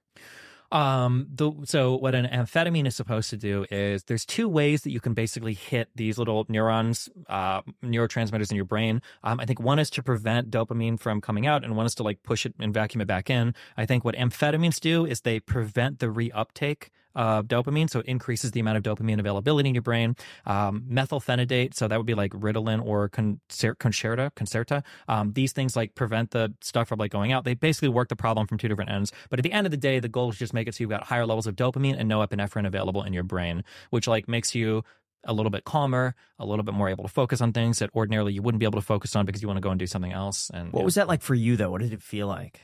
[SPEAKER 1] Um, the, so what an amphetamine is supposed to do is there's two ways that you can basically hit these little neurons, uh, neurotransmitters in your brain. Um, I think one is to prevent dopamine from coming out, and one is to like push it and vacuum it back in. I think what amphetamines do is they prevent the reuptake of dopamine, so it increases the amount of dopamine availability in your brain. Um, methylphenidate, so that would be like Ritalin or Concerta. Concerta. Um, these things like prevent the stuff from like going out. They basically work the problem from two different ends. But at the end of the day, the goal is just make it so you've got higher levels of dopamine and norepinephrine available in your brain, which like makes you a little bit calmer, a little bit more able to focus on things that ordinarily you wouldn't be able to focus on because you want to go and do something else. And
[SPEAKER 4] what was that like for you though? What did it feel like?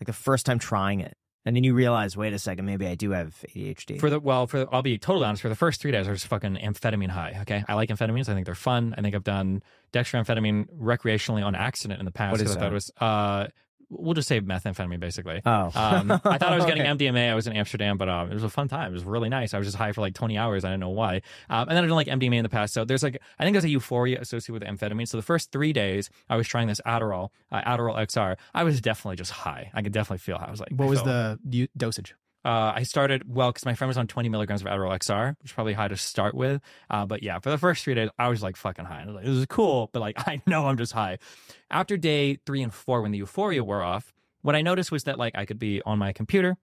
[SPEAKER 4] Like the first time trying it? And then you realize, wait a second, maybe I do have ADHD.
[SPEAKER 1] For the well, for the, I'll be totally honest. For the first three days, I was fucking amphetamine high. Okay, I like amphetamines. I think they're fun. I think I've done dextroamphetamine recreationally on accident in the past.
[SPEAKER 4] What is
[SPEAKER 1] I
[SPEAKER 4] that?
[SPEAKER 1] thought it was uh, we'll just say methamphetamine basically.
[SPEAKER 4] Oh,
[SPEAKER 1] um, I thought I was getting
[SPEAKER 4] okay.
[SPEAKER 1] MDMA. I was in Amsterdam, but um, it was a fun time. It was really nice. I was just high for like 20 hours. I didn't know why. Um, and then I didn't like MDMA in the past. So there's like, I think there's a euphoria associated with amphetamine. So the first three days I was trying this Adderall, uh, Adderall XR. I was definitely just high. I could definitely feel how I was like.
[SPEAKER 3] What was the dosage?
[SPEAKER 1] Uh, I started well because my friend was on 20 milligrams of Adderall XR, which is probably high to start with. Uh, but yeah, for the first three days, I was like fucking high. Was like, this is cool, but like I know I'm just high. After day three and four, when the euphoria wore off, what I noticed was that like I could be on my computer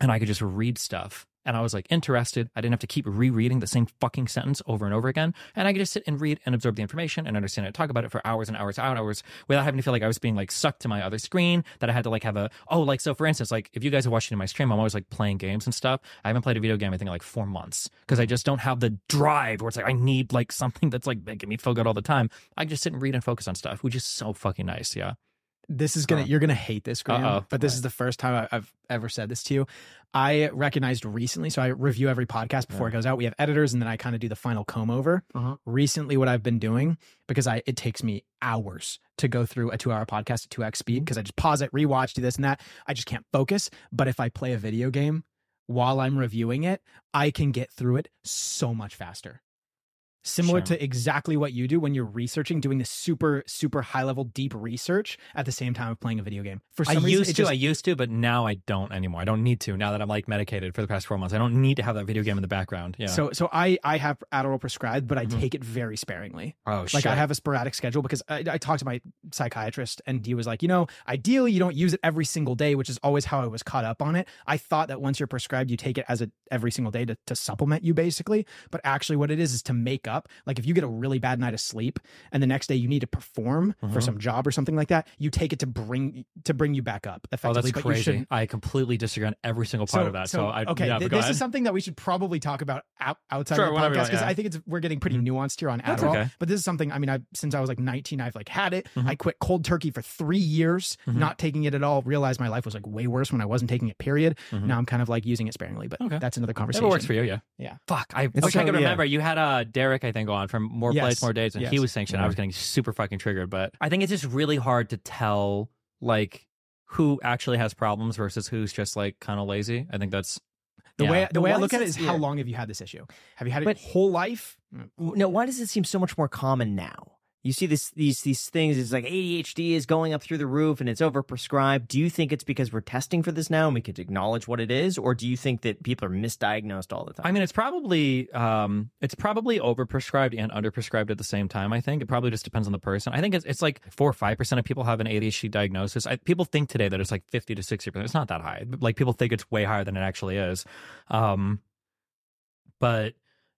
[SPEAKER 1] and I could just read stuff and I was like interested. I didn't have to keep rereading the same fucking sentence over and over again. And I could just sit and read and absorb the information and understand it, talk about it for hours and hours and hours without having to feel like I was being like sucked to my other screen, that I had to like have a, oh, like, so for instance, like if you guys are watching my stream, I'm always like playing games and stuff. I haven't played a video game, I think, in like four months because I just don't have the drive where it's like, I need like something that's like making me feel good all the time. I just sit and read and focus on stuff, which is so fucking nice. Yeah.
[SPEAKER 3] This is gonna you're gonna hate this, Graham.
[SPEAKER 1] Uh-oh.
[SPEAKER 3] But this is the first time I've ever said this to you. I recognized recently, so I review every podcast before it goes out. We have editors, and then I kind of do the final comb over.
[SPEAKER 4] Uh-huh.
[SPEAKER 3] Recently, what I've been doing because I it takes me hours to go through a two hour podcast at two x speed because I just pause it, rewatch, do this and that. I just can't focus. But if I play a video game while I'm reviewing it, I can get through it so much faster. Similar
[SPEAKER 1] Sure.
[SPEAKER 3] to exactly what you do when you're researching, doing this super, super high level, deep research at the same time of playing a video game. For
[SPEAKER 1] I
[SPEAKER 3] some reason,
[SPEAKER 1] I
[SPEAKER 3] used
[SPEAKER 1] to,
[SPEAKER 3] just-
[SPEAKER 1] I used to, but now I don't anymore. I don't need to now that I'm like medicated for the past four months. I don't need to have that video game in the background. Yeah.
[SPEAKER 3] So, so I, I have Adderall prescribed, but I
[SPEAKER 1] Mhm.
[SPEAKER 3] take it very sparingly.
[SPEAKER 1] oh,
[SPEAKER 3] Like
[SPEAKER 1] shit.
[SPEAKER 3] I have a sporadic schedule because I, I talked to my psychiatrist and he was like, you know, ideally you don't use it every single day, which is always how I was caught up on it. I thought that once you're prescribed, you take it as a every single day to, to supplement you basically. But actually what it is is to make up. Like if you get a really bad night of sleep and the next day you need to perform for
[SPEAKER 1] Mhm.
[SPEAKER 3] some job or something like that, you take it to bring to bring you back up
[SPEAKER 1] Oh,
[SPEAKER 3] effectively.
[SPEAKER 1] that's
[SPEAKER 3] but you
[SPEAKER 1] crazy.
[SPEAKER 3] shouldn't
[SPEAKER 1] I completely disagree on every single part of that. So, I
[SPEAKER 3] okay,
[SPEAKER 1] yeah,
[SPEAKER 3] th-
[SPEAKER 1] but go
[SPEAKER 3] this
[SPEAKER 1] ahead.
[SPEAKER 3] is something that we should probably talk about out, outside
[SPEAKER 1] Sure,
[SPEAKER 3] of the podcast
[SPEAKER 1] want,
[SPEAKER 3] because
[SPEAKER 1] yeah.
[SPEAKER 3] I think it's we're getting pretty nuanced here on
[SPEAKER 1] That's
[SPEAKER 3] Adderall.
[SPEAKER 1] okay.
[SPEAKER 3] But this is something. I mean, I since I was like 19, I've like had it.
[SPEAKER 1] Mhm.
[SPEAKER 3] I quit cold turkey for three years,
[SPEAKER 1] Mhm.
[SPEAKER 3] not taking it at all. Realized my life was like way worse when I wasn't taking it. Period.
[SPEAKER 1] Mhm.
[SPEAKER 3] Now I'm kind of like using it sparingly, but
[SPEAKER 1] Okay.
[SPEAKER 3] that's another conversation.
[SPEAKER 1] it works for you, yeah.
[SPEAKER 3] Yeah.
[SPEAKER 1] Fuck. I
[SPEAKER 4] It's
[SPEAKER 1] wish I
[SPEAKER 4] so-
[SPEAKER 1] could
[SPEAKER 4] yeah.
[SPEAKER 1] remember. You had uh, Derek, I think, on from More
[SPEAKER 3] Yes.
[SPEAKER 1] Plates, More Dates, and he was sanctioned. shit. I was getting super fucking triggered. But I think it's just really hard to tell, like, who actually has problems versus who's just like kind of lazy. I think that's
[SPEAKER 3] The
[SPEAKER 1] Yeah.
[SPEAKER 3] way the
[SPEAKER 4] But
[SPEAKER 3] way I look at it is this-
[SPEAKER 4] how
[SPEAKER 3] long have you had this issue? Have you had it
[SPEAKER 4] But-
[SPEAKER 3] whole life?
[SPEAKER 4] No, why does it seem so much more common now? You see this these these things. It's like ADHD is going up through the roof and it's overprescribed. Do you think it's because we're testing for this now and we could acknowledge what it is, or do you think that people are misdiagnosed all the time?
[SPEAKER 1] I mean, it's probably um, it's probably overprescribed and underprescribed at the same time. I think it probably just depends on the person. I think it's it's like four or five percent of people have an ADHD diagnosis. I, people think today that it's like fifty to sixty percent. It's not that high. Like people think it's way higher than it actually is. Um, but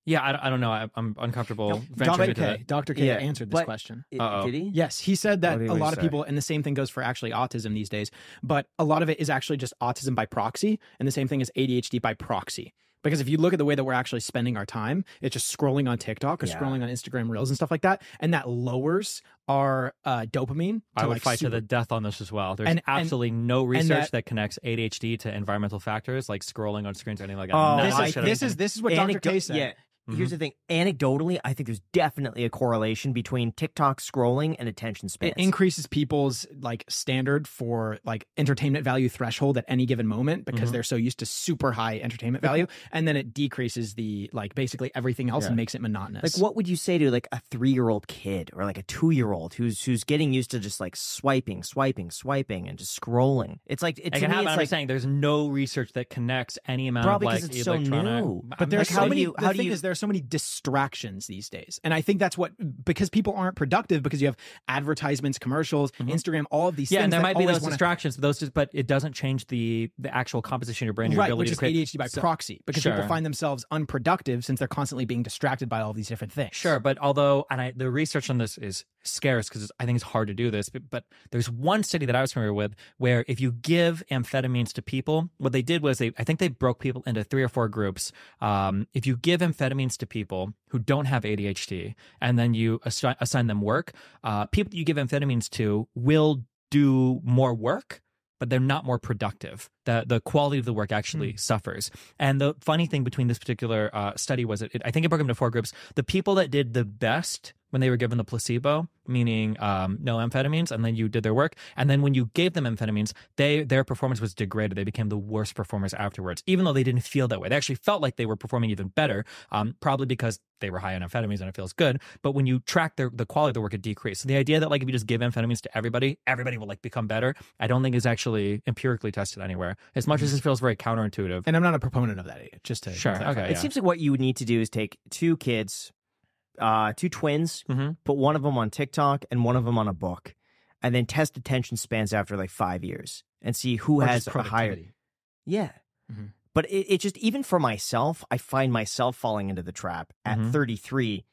[SPEAKER 1] yeah, I, I don't know. I, I'm uncomfortable venturing
[SPEAKER 3] Dr.
[SPEAKER 1] into
[SPEAKER 3] K.
[SPEAKER 1] that.
[SPEAKER 3] Dr. K
[SPEAKER 4] Yeah,
[SPEAKER 3] answered this
[SPEAKER 4] but-
[SPEAKER 3] question.
[SPEAKER 4] I-
[SPEAKER 1] Uh-oh.
[SPEAKER 4] Did he?
[SPEAKER 3] Yes, he said that a
[SPEAKER 4] he
[SPEAKER 3] lot of
[SPEAKER 4] say?
[SPEAKER 3] people, and the same thing goes for actually autism these days, but a lot of it is actually just autism by proxy, and the same thing is ADHD by proxy. Because if you look at the way that we're actually spending our time, it's just scrolling on TikTok or
[SPEAKER 4] Yeah.
[SPEAKER 3] scrolling on Instagram Reels and stuff like that, and that lowers our uh, dopamine.
[SPEAKER 1] I would
[SPEAKER 3] like
[SPEAKER 1] fight
[SPEAKER 3] super-
[SPEAKER 1] to the death on this as well. There's
[SPEAKER 3] And- and-
[SPEAKER 1] absolutely no research
[SPEAKER 3] that-
[SPEAKER 1] that, connects ADHD to environmental factors like scrolling on screens or anything like that.
[SPEAKER 4] Oh,
[SPEAKER 3] This
[SPEAKER 1] of that
[SPEAKER 3] is
[SPEAKER 1] shit
[SPEAKER 3] this is this is what Dr. K said.
[SPEAKER 4] Yeah. Here's the thing. Anecdotally, I think there's definitely a correlation between TikTok scrolling and attention span.
[SPEAKER 3] it increases people's like standard for like entertainment value threshold at any given moment because
[SPEAKER 1] Mhm.
[SPEAKER 3] they're so used to super high entertainment value and then it decreases the like basically everything else
[SPEAKER 4] Yeah.
[SPEAKER 3] and makes it monotonous
[SPEAKER 4] Like, what would you say to like a three-year-old kid or like a two-year-old who's who's getting used to just like swiping, swiping, swiping, and just scrolling? It's like it,
[SPEAKER 1] It
[SPEAKER 4] to
[SPEAKER 1] can
[SPEAKER 4] me,
[SPEAKER 1] happen.
[SPEAKER 4] it's
[SPEAKER 1] I'm
[SPEAKER 4] like
[SPEAKER 1] saying there's no research that connects any amount
[SPEAKER 4] Probably
[SPEAKER 1] of
[SPEAKER 4] 'cause
[SPEAKER 1] like
[SPEAKER 4] it's so new.
[SPEAKER 3] but there's
[SPEAKER 4] like,
[SPEAKER 3] so
[SPEAKER 4] how do
[SPEAKER 3] many
[SPEAKER 4] you-
[SPEAKER 3] the
[SPEAKER 4] how do
[SPEAKER 3] thing
[SPEAKER 4] you-
[SPEAKER 3] is there's so many distractions these days and i think that's what because people aren't productive because you have advertisements commercials instagram all of these
[SPEAKER 1] Mm-hmm. yeah,
[SPEAKER 3] things
[SPEAKER 1] and there might be those
[SPEAKER 3] wanna-
[SPEAKER 1] distractions, but those just, but it doesn't change the the actual composition of your brain, your
[SPEAKER 3] right,
[SPEAKER 1] ability
[SPEAKER 3] which
[SPEAKER 1] to
[SPEAKER 3] is
[SPEAKER 1] create.
[SPEAKER 3] ADHD by
[SPEAKER 1] So-
[SPEAKER 3] proxy, because
[SPEAKER 1] Sure.
[SPEAKER 3] people find themselves unproductive since they're constantly being distracted by all these different things.
[SPEAKER 1] Sure, but although and I, the research on this is scarce because I think it's hard to do this, but, but there's one study that I was familiar with where if you give amphetamines to people, what they did was they I think they broke people into three or four groups. Um, if you give amphetamines to people who don't have ADHD and then you assi- assign them work, uh, people you give amphetamines to will do more work but they're not more productive. The the quality of the work actually suffers. And the funny thing between this particular uh, study was it, it, I think it broke them into four groups. The people that did the best when they were given the placebo, meaning um, no amphetamines, and then you did their work, and then when you gave them amphetamines, they their performance was degraded. They became the worst performers afterwards, even though they didn't feel that way. They actually felt like they were performing even better, um, probably because they were high on amphetamines and it feels good. But when you track their the quality of the work, it decreased. So the idea that like if you just give amphetamines to everybody, everybody will like become better, I don't think is actually empirically tested anywhere. As much as it feels very counterintuitive.
[SPEAKER 3] And I'm not a proponent of that, just to
[SPEAKER 1] Sure,
[SPEAKER 3] clarify.
[SPEAKER 1] okay.
[SPEAKER 4] It
[SPEAKER 1] yeah.
[SPEAKER 4] seems like what you would need to do is take two kids, uh, two twins,
[SPEAKER 1] Mhm.
[SPEAKER 4] put one of them on TikTok and one of them on a book, and then test attention spans after like five years and see who
[SPEAKER 3] Or
[SPEAKER 4] has a higher. Yeah.
[SPEAKER 3] Mhm.
[SPEAKER 4] But it, it just even for myself, I find myself falling into the trap at
[SPEAKER 1] Mhm.
[SPEAKER 4] 33.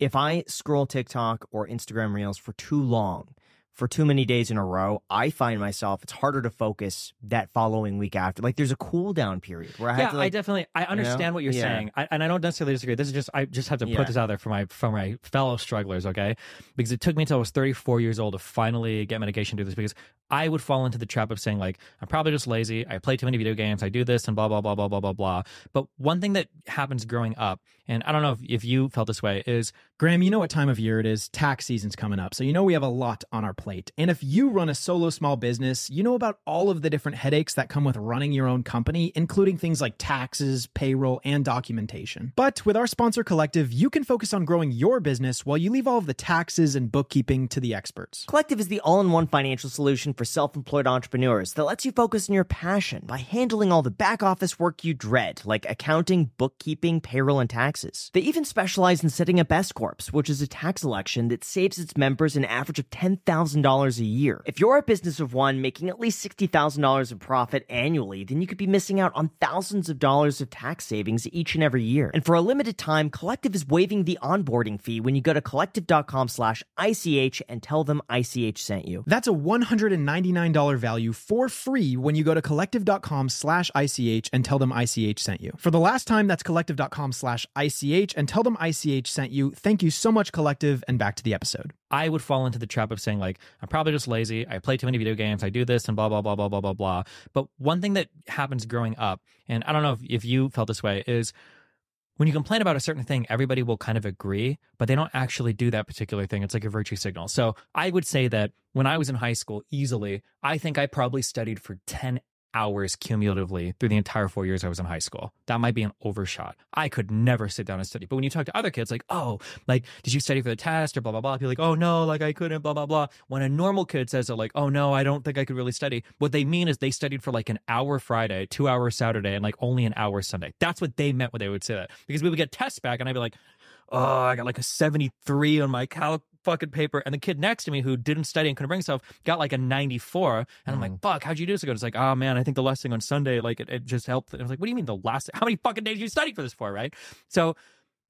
[SPEAKER 4] If I scroll TikTok or Instagram Reels for too long, for too many days in a row, I find myself it's harder to focus that following week after. Like there's a cool down period where I
[SPEAKER 1] yeah,
[SPEAKER 4] have to like
[SPEAKER 1] I definitely I understand what you're
[SPEAKER 4] Yeah.
[SPEAKER 1] saying, I, and I don't necessarily disagree. This is just I just have to
[SPEAKER 4] Yeah.
[SPEAKER 1] put this out there for my for my fellow strugglers, okay? Because it took me until I was 34 years old to finally get medication to do this. Because I would fall into the trap of saying like I'm probably just lazy. I play too many video games. I do this and blah blah blah blah blah blah blah. But one thing that happens growing up, and I don't know if, if you felt this way, is
[SPEAKER 3] Graham, you know what time of year it is. Tax season's coming up. So you know we have a lot on our plate. And if you run a solo small business, you know about all of the different headaches that come with running your own company, including things like taxes, payroll, and documentation. But with our sponsor Collective, you can focus on growing your business while you leave all of the taxes and bookkeeping to the experts.
[SPEAKER 4] Collective is the all in one financial solution for self employed entrepreneurs that lets you focus on your passion by handling all the back office work you dread, like accounting, bookkeeping, payroll, and taxes. They even specialize in setting up S Corps, which is a tax election that saves its members an average of $10,000 a year. If you're a business of one making at least $60,000 in profit annually, then you could be missing out on thousands of dollars of tax savings each and every year. And for a limited time, Collective is waiving the onboarding fee when you go to collective.com slash ICH and tell them ICH sent you.
[SPEAKER 3] That's a $199 value for free when you go to collective.com slash ICH and tell them ICH sent you. For the last time, that's collective.com slash ICH and tell them ICH sent you. Thank you so much, Collective, and back to the episode.
[SPEAKER 1] I would fall into the trap of saying like I'm probably just lazy. I play too many video games. I do this and blah blah blah blah blah blah blah. But one thing that happens growing up, and I don't know if, if you felt this way, is when you complain about a certain thing, everybody will kind of agree, but they don't actually do that particular thing. It's like a virtue signal. So I would say that when I was in high school, easily, I think I probably studied for 10 hours cumulatively through the entire four years I was in high school. That might be an overshot. I could never sit down and study. But when you talk to other kids, like, oh, like, did you study for the test or blah, blah, blah? People like, oh, no, like, I couldn't, blah, blah, blah. When a normal kid says it, like, oh, no, I don't think I could really study, what they mean is they studied for like an hour Friday, two hours Saturday, and like only an hour Sunday. That's what they meant when they would say that. Because we would get tests back and I'd be like, oh, I got like a 73 on my calc fucking paper. And the kid next to me who didn't study and couldn't bring himself got like a 94. And I'm like, mm. fuck, how'd you do this? good? It's like, oh man, I think the last thing on Sunday, like it, it just helped. And I was like, what do you mean the last? How many fucking days you study for this for? Right. So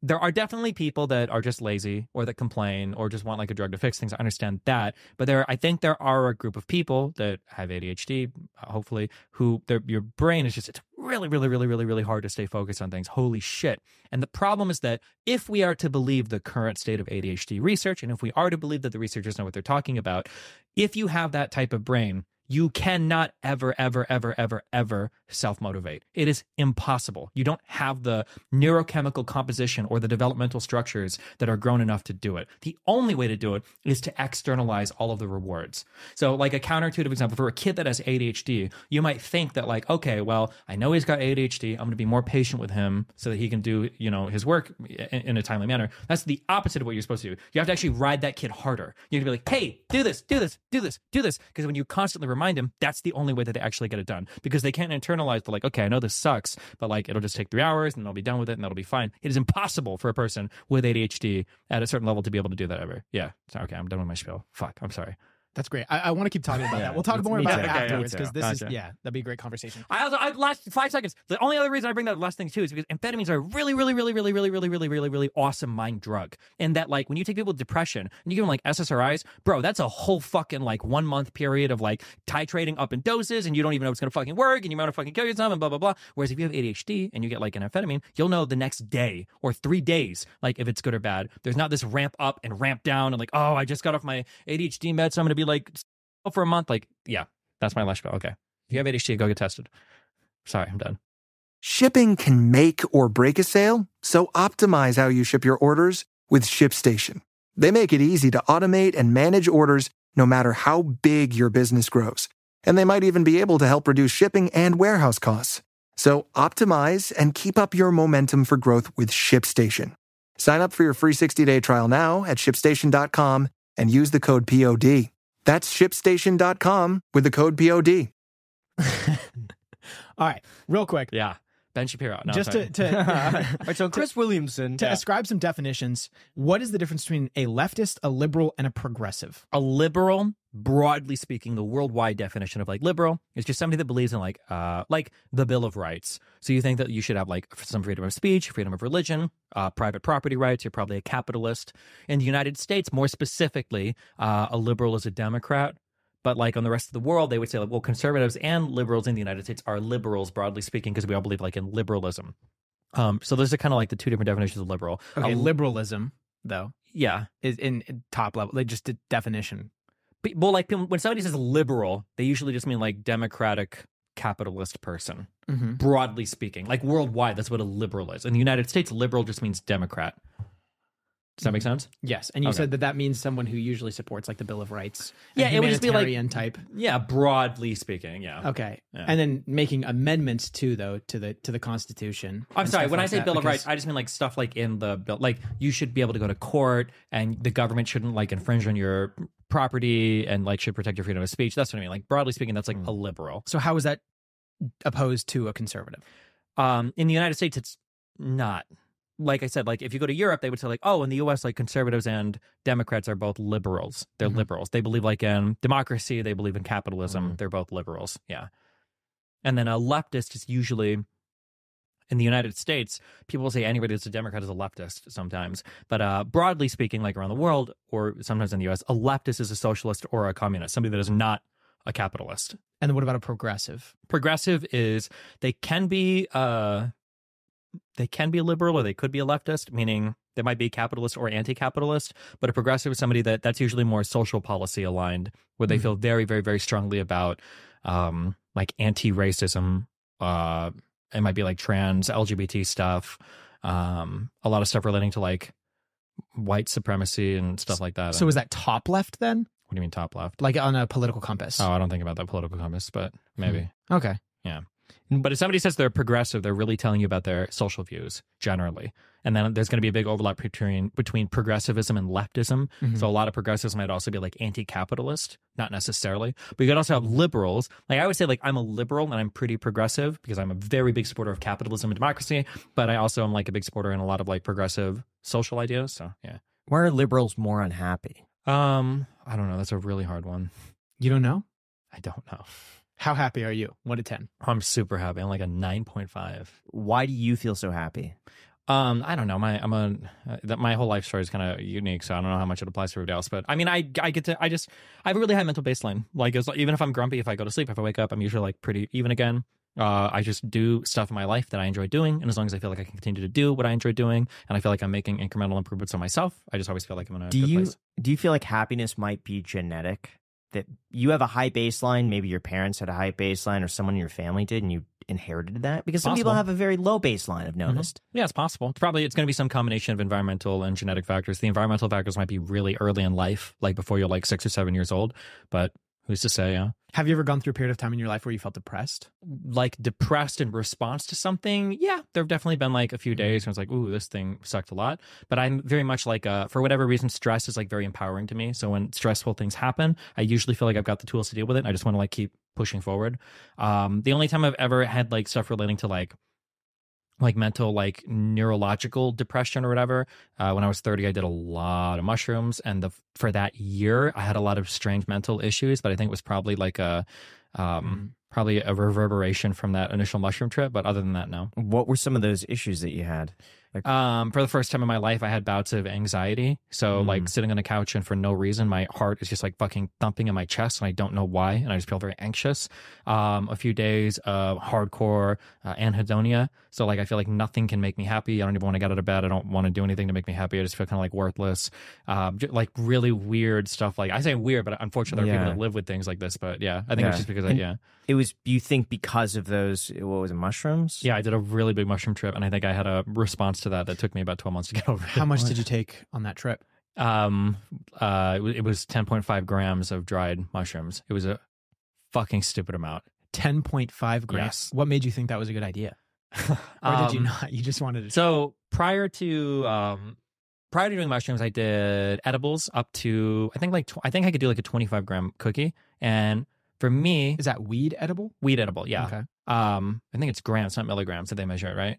[SPEAKER 1] there are definitely people that are just lazy or that complain or just want like a drug to fix things. I understand that, but there, I think there are a group of people that have ADHD, hopefully, who their your brain is just it's really, really, really, really, really hard to stay focused on things. Holy shit! And the problem is that if we are to believe the current state of ADHD research, and if we are to believe that the researchers know what they're talking about, if you have that type of brain, you cannot ever, ever, ever, ever, ever self motivate. It is impossible. You don't have the neurochemical composition or the developmental structures that are grown enough to do it. The only way to do it is to externalize all of the rewards. So, like a counterintuitive example, for a kid that has ADHD, you might think that, like, okay, well, I know he's got ADHD. I'm going to be more patient with him so that he can do, you know, his work in, a timely manner. That's the opposite of what you're supposed to do. You have to actually ride that kid harder. You have to be like, hey, do this, do this, do this, do this. Because when you constantly remind him, that's the only way that they actually get it done. Because they can't internalize the like, okay, I know this sucks, but like it'll just take three hours and I'll be done with it and that'll be fine. It is impossible for a person with ADHD at a certain level to be able to do that ever. Yeah. Okay, I'm done with my spiel. Fuck. I'm sorry.
[SPEAKER 3] That's great. I, I want to keep talking about
[SPEAKER 1] Yeah,
[SPEAKER 3] that. We'll talk
[SPEAKER 1] me-
[SPEAKER 3] more about
[SPEAKER 1] too.
[SPEAKER 3] it
[SPEAKER 1] Okay,
[SPEAKER 3] afterwards because
[SPEAKER 1] too.
[SPEAKER 3] this is yeah, that'd be a great conversation.
[SPEAKER 1] I also I last five seconds. The only other reason I bring that last thing too is because amphetamines are a really, really, really, really, really, really, really, really, really awesome mind drug. And that like when you take people with depression and you give them like SSRIs, bro, that's a whole fucking like one month period of like titrating up in doses and you don't even know it's gonna fucking work and you might have fucking kill yourself and blah blah blah. Whereas if you have ADHD and you get like an amphetamine, you'll know the next day or three days like if it's good or bad. There's not this ramp up and ramp down and like oh I just got off my ADHD meds, so I'm gonna be like oh, for a month. Like yeah, that's my last spell. Okay, if you have ADHD, go get tested. Sorry, I'm done.
[SPEAKER 5] Shipping can make or break a sale, so optimize how you ship your orders with ShipStation. They make it easy to automate and manage orders no matter how big your business grows. And they might even be able to help reduce shipping and warehouse costs. So optimize and keep up your momentum for growth with ShipStation. Sign up for your free 60-day trial now at shipstation.com and use the code POD. That's shipstation.com with the code POD.
[SPEAKER 3] All right, real quick.
[SPEAKER 1] Yeah. Ben Shapiro. No,
[SPEAKER 3] Just
[SPEAKER 1] sorry.
[SPEAKER 3] to to,
[SPEAKER 4] All right, so Chris Williamson.
[SPEAKER 3] to ascribe some definitions, what is the difference between a leftist, a liberal, and a progressive?
[SPEAKER 1] a liberal broadly speaking the worldwide definition of like liberal is just somebody that believes in like uh like the bill of rights so you think that you should have like some freedom of speech freedom of religion uh private property rights you're probably a capitalist in the united states more specifically uh a liberal is a democrat but like on the rest of the world they would say like well conservatives and liberals in the united states are liberals broadly speaking because we all believe like in liberalism um so those are kind of like the two different definitions of liberal
[SPEAKER 3] Okay,
[SPEAKER 1] A-
[SPEAKER 3] liberalism though
[SPEAKER 1] yeah
[SPEAKER 3] is in in top level. Like just a definition.
[SPEAKER 1] But- Well, like when somebody says liberal, they usually just mean like democratic capitalist person,
[SPEAKER 3] Mm-hmm.
[SPEAKER 1] broadly speaking. Like worldwide, that's what a liberal is. In the United States, liberal just means Democrat. Does that make sense?
[SPEAKER 3] Yes, and you
[SPEAKER 1] Okay.
[SPEAKER 3] said that that means someone who usually supports like the Bill of Rights.
[SPEAKER 1] Yeah, it would just be like-
[SPEAKER 3] type.
[SPEAKER 1] Yeah, broadly speaking. Yeah.
[SPEAKER 3] Okay,
[SPEAKER 1] Yeah.
[SPEAKER 3] and then making amendments too, though, to the to the Constitution.
[SPEAKER 1] I'm sorry. When I say Bill of Rights, I just mean like stuff like in the bill. Like you should be able to go to court, and the government shouldn't like infringe on your property, and like should protect your freedom of speech. That's what I mean. Like broadly speaking, that's like a liberal.
[SPEAKER 3] so how is that opposed to a conservative?
[SPEAKER 1] Um, in the United States, it's not. Like I said, like if you go to Europe, they would say like, oh, in the U.S., like conservatives and Democrats are both liberals. They're
[SPEAKER 3] Mhm.
[SPEAKER 1] liberals. They believe like in democracy. They believe in capitalism. They're both liberals. Yeah. And then a leftist is usually in the United States. People will say anybody that's a Democrat is a leftist sometimes, but uh, broadly speaking, like around the world or sometimes in the U.S., a leftist is a socialist or a communist, somebody that is not a capitalist
[SPEAKER 3] And then what about a progressive?
[SPEAKER 1] progressive is they can be uh they can be a liberal or they could be a leftist meaning they might be capitalist or anti-capitalist but a progressive is somebody that that's usually more social policy aligned where they
[SPEAKER 3] Mhm.
[SPEAKER 1] feel very very very strongly about um like anti-racism uh it might be like trans lgbt stuff um a lot of stuff relating to like white supremacy and stuff like that
[SPEAKER 3] So is that top left then,
[SPEAKER 1] what do you mean top left
[SPEAKER 3] like on a political compass?
[SPEAKER 1] oh i don't think about that political compass but maybe
[SPEAKER 3] Okay.
[SPEAKER 1] But if somebody says they're progressive, they're really telling you about their social views generally. And then there's going to be a big overlap between between progressivism and leftism.
[SPEAKER 3] Mhm.
[SPEAKER 1] So a lot of progressives might also be like anti-capitalist, not necessarily. But you could also have liberals. Like I would say, like I'm a liberal and I'm pretty progressive because I'm a very big supporter of capitalism and democracy. But I also am like a big supporter in a lot of like progressive social ideas. So yeah.
[SPEAKER 4] Why are liberals more unhappy?
[SPEAKER 1] Um, I don't know. That's a really hard one.
[SPEAKER 3] You don't know?
[SPEAKER 1] I don't know.
[SPEAKER 3] How happy are you? One to ten.
[SPEAKER 1] I'm super happy. I'm like a nine point five.
[SPEAKER 4] Why do you feel so happy?
[SPEAKER 1] Um, I don't know. My I'm a uh, that my whole life story is kind of unique, so I don't know how much it applies to everybody else. But I mean, I I get to I just I have a really high mental baseline. Like, as, even if I'm grumpy, if I go to sleep, if I wake up, I'm usually like pretty even again. Uh, I just do stuff in my life that I enjoy doing, and as long as I feel like I can continue to do what I enjoy doing, and I feel like I'm making incremental improvements on myself, I just always feel like I'm in a
[SPEAKER 4] Do
[SPEAKER 1] good
[SPEAKER 4] you
[SPEAKER 1] place.
[SPEAKER 4] do you feel like happiness might be genetic? That you have a high baseline, maybe your parents had a high baseline, or someone in your family did, and you inherited that? Because some people have a very low baseline. I've mm-hmm. noticed.
[SPEAKER 1] Yeah, it's possible. It's probably it's going to be some combination of environmental and genetic factors. The environmental factors might be really early in life, like before you're like six or seven years old. But who's to say? Yeah.
[SPEAKER 3] Have you ever gone through a period of time in your life where you felt depressed?
[SPEAKER 1] like depressed in response to something, yeah, there have definitely been like a few days where I was like, ooh, this thing sucked a lot. But I'm very much like, uh, for whatever reason, stress is like very empowering to me. So when stressful things happen, I usually feel like I've got the tools to deal with it. I just want to like keep pushing forward. Um, the only time I've ever had like stuff relating to like, like mental like neurological depression or whatever uh, when i was 30 i did a lot of mushrooms and the for that year i had a lot of strange mental issues but i think it was probably like a um, probably a reverberation from that initial mushroom trip but other than that no
[SPEAKER 4] What were some of those issues that you had? Like,
[SPEAKER 1] um, for the first time in my life, I had bouts of anxiety. So,
[SPEAKER 4] Mm.
[SPEAKER 1] like sitting on a couch and for no reason, my heart is just like fucking thumping in my chest, and I don't know why, and I just feel very anxious. Um, a few days of hardcore uh, anhedonia. So, like, I feel like nothing can make me happy. I don't even want to get out of bed. I don't want to do anything to make me happy. I just feel kind of like worthless. Um, j- like really weird stuff. Like I say weird, but unfortunately, there are
[SPEAKER 4] Yeah.
[SPEAKER 1] people that live with things like this. But yeah, I think it's just because I, yeah.
[SPEAKER 4] it was you think because of those what was it mushrooms?
[SPEAKER 1] Yeah, I did a really big mushroom trip, and I think I had a response to that that took me about 12 months to get over. it.
[SPEAKER 3] How much did you take on that trip?
[SPEAKER 1] Um, uh, it it was 10.5 grams of dried mushrooms. It was a fucking stupid amount.
[SPEAKER 3] 10.5 grams.
[SPEAKER 1] Yes.
[SPEAKER 3] What made you think that was a good idea? Or did you
[SPEAKER 1] Um,
[SPEAKER 3] not? You just wanted to.
[SPEAKER 1] So prior to um, prior to doing mushrooms, I did edibles up to I think like tw- I think I could do like a 25 gram cookie, and For me,
[SPEAKER 3] Is that weed edible?
[SPEAKER 1] weed edible. Yeah.
[SPEAKER 3] Okay.
[SPEAKER 1] Um, I think it's grams, not milligrams that they measure it, right?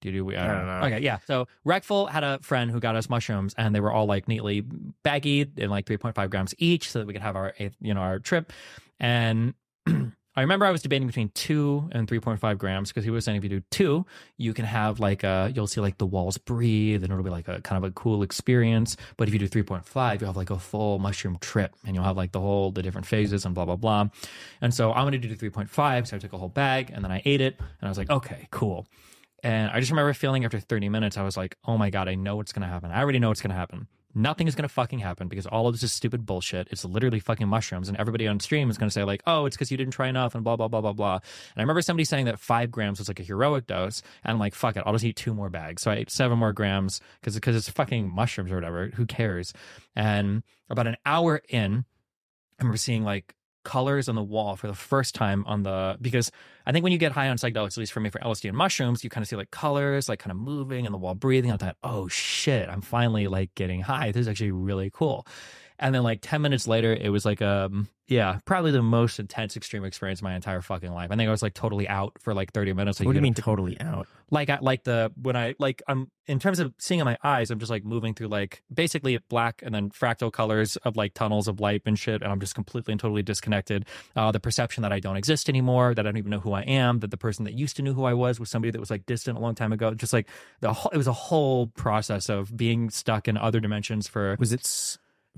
[SPEAKER 1] Do you do we? I don't, know. Okay, yeah. So Reckful had a friend who got us mushrooms, and they were all like neatly baggied in like 3.5 grams each, so that we could have our you know, our trip. And I remember I was debating between two and 3.5 grams because he was saying if you do two, you can have like a, you'll see like the walls breathe, and it'll be like a kind of a cool experience. But if you do 3.5, you'll have like a full mushroom trip, and you'll have like the whole the different phases and blah blah blah. And so I'm going to do 3.5, so I took a whole bag and then I ate it, and I was like, okay, cool. And I just remember feeling after 30 minutes, I was like, oh my God, I know what's going to happen. I already know what's going to happen. Nothing is going to fucking happen because all of this is stupid bullshit. It's literally fucking mushrooms. And everybody on stream is going to say, like, oh, it's because you didn't try enough and blah, blah, blah, blah, blah. And I remember somebody saying that five grams was like a heroic dose. And I'm like, fuck it, I'll just eat two more bags. So I ate seven more grams because it's fucking mushrooms or whatever. Who cares? And about an hour in, I remember seeing like colors on the wall for the first time on the because I think when you get high on psychedelics, at least for me for LSD and mushrooms, you kind of see like colors like kind of moving and the wall breathing. I thought, oh shit, I'm finally like getting high. This is actually really cool. And then like 10 minutes later, it was like um yeah, probably the most intense extreme experience of my entire fucking life. I think I was like totally out for like 30 minutes. Like,
[SPEAKER 4] What do you mean totally out?
[SPEAKER 1] like I like the when I like I'm in terms of seeing in my eyes, I'm just like moving through like basically black and then fractal colors of like tunnels of light and shit, and I'm just completely and totally disconnected. Uh, the perception that I don't exist anymore, that I don't even know who I am, that the person that used to know who I was was somebody that was like distant a long time ago. Just like the whole, it was a whole process of being stuck in other dimensions for
[SPEAKER 4] Was it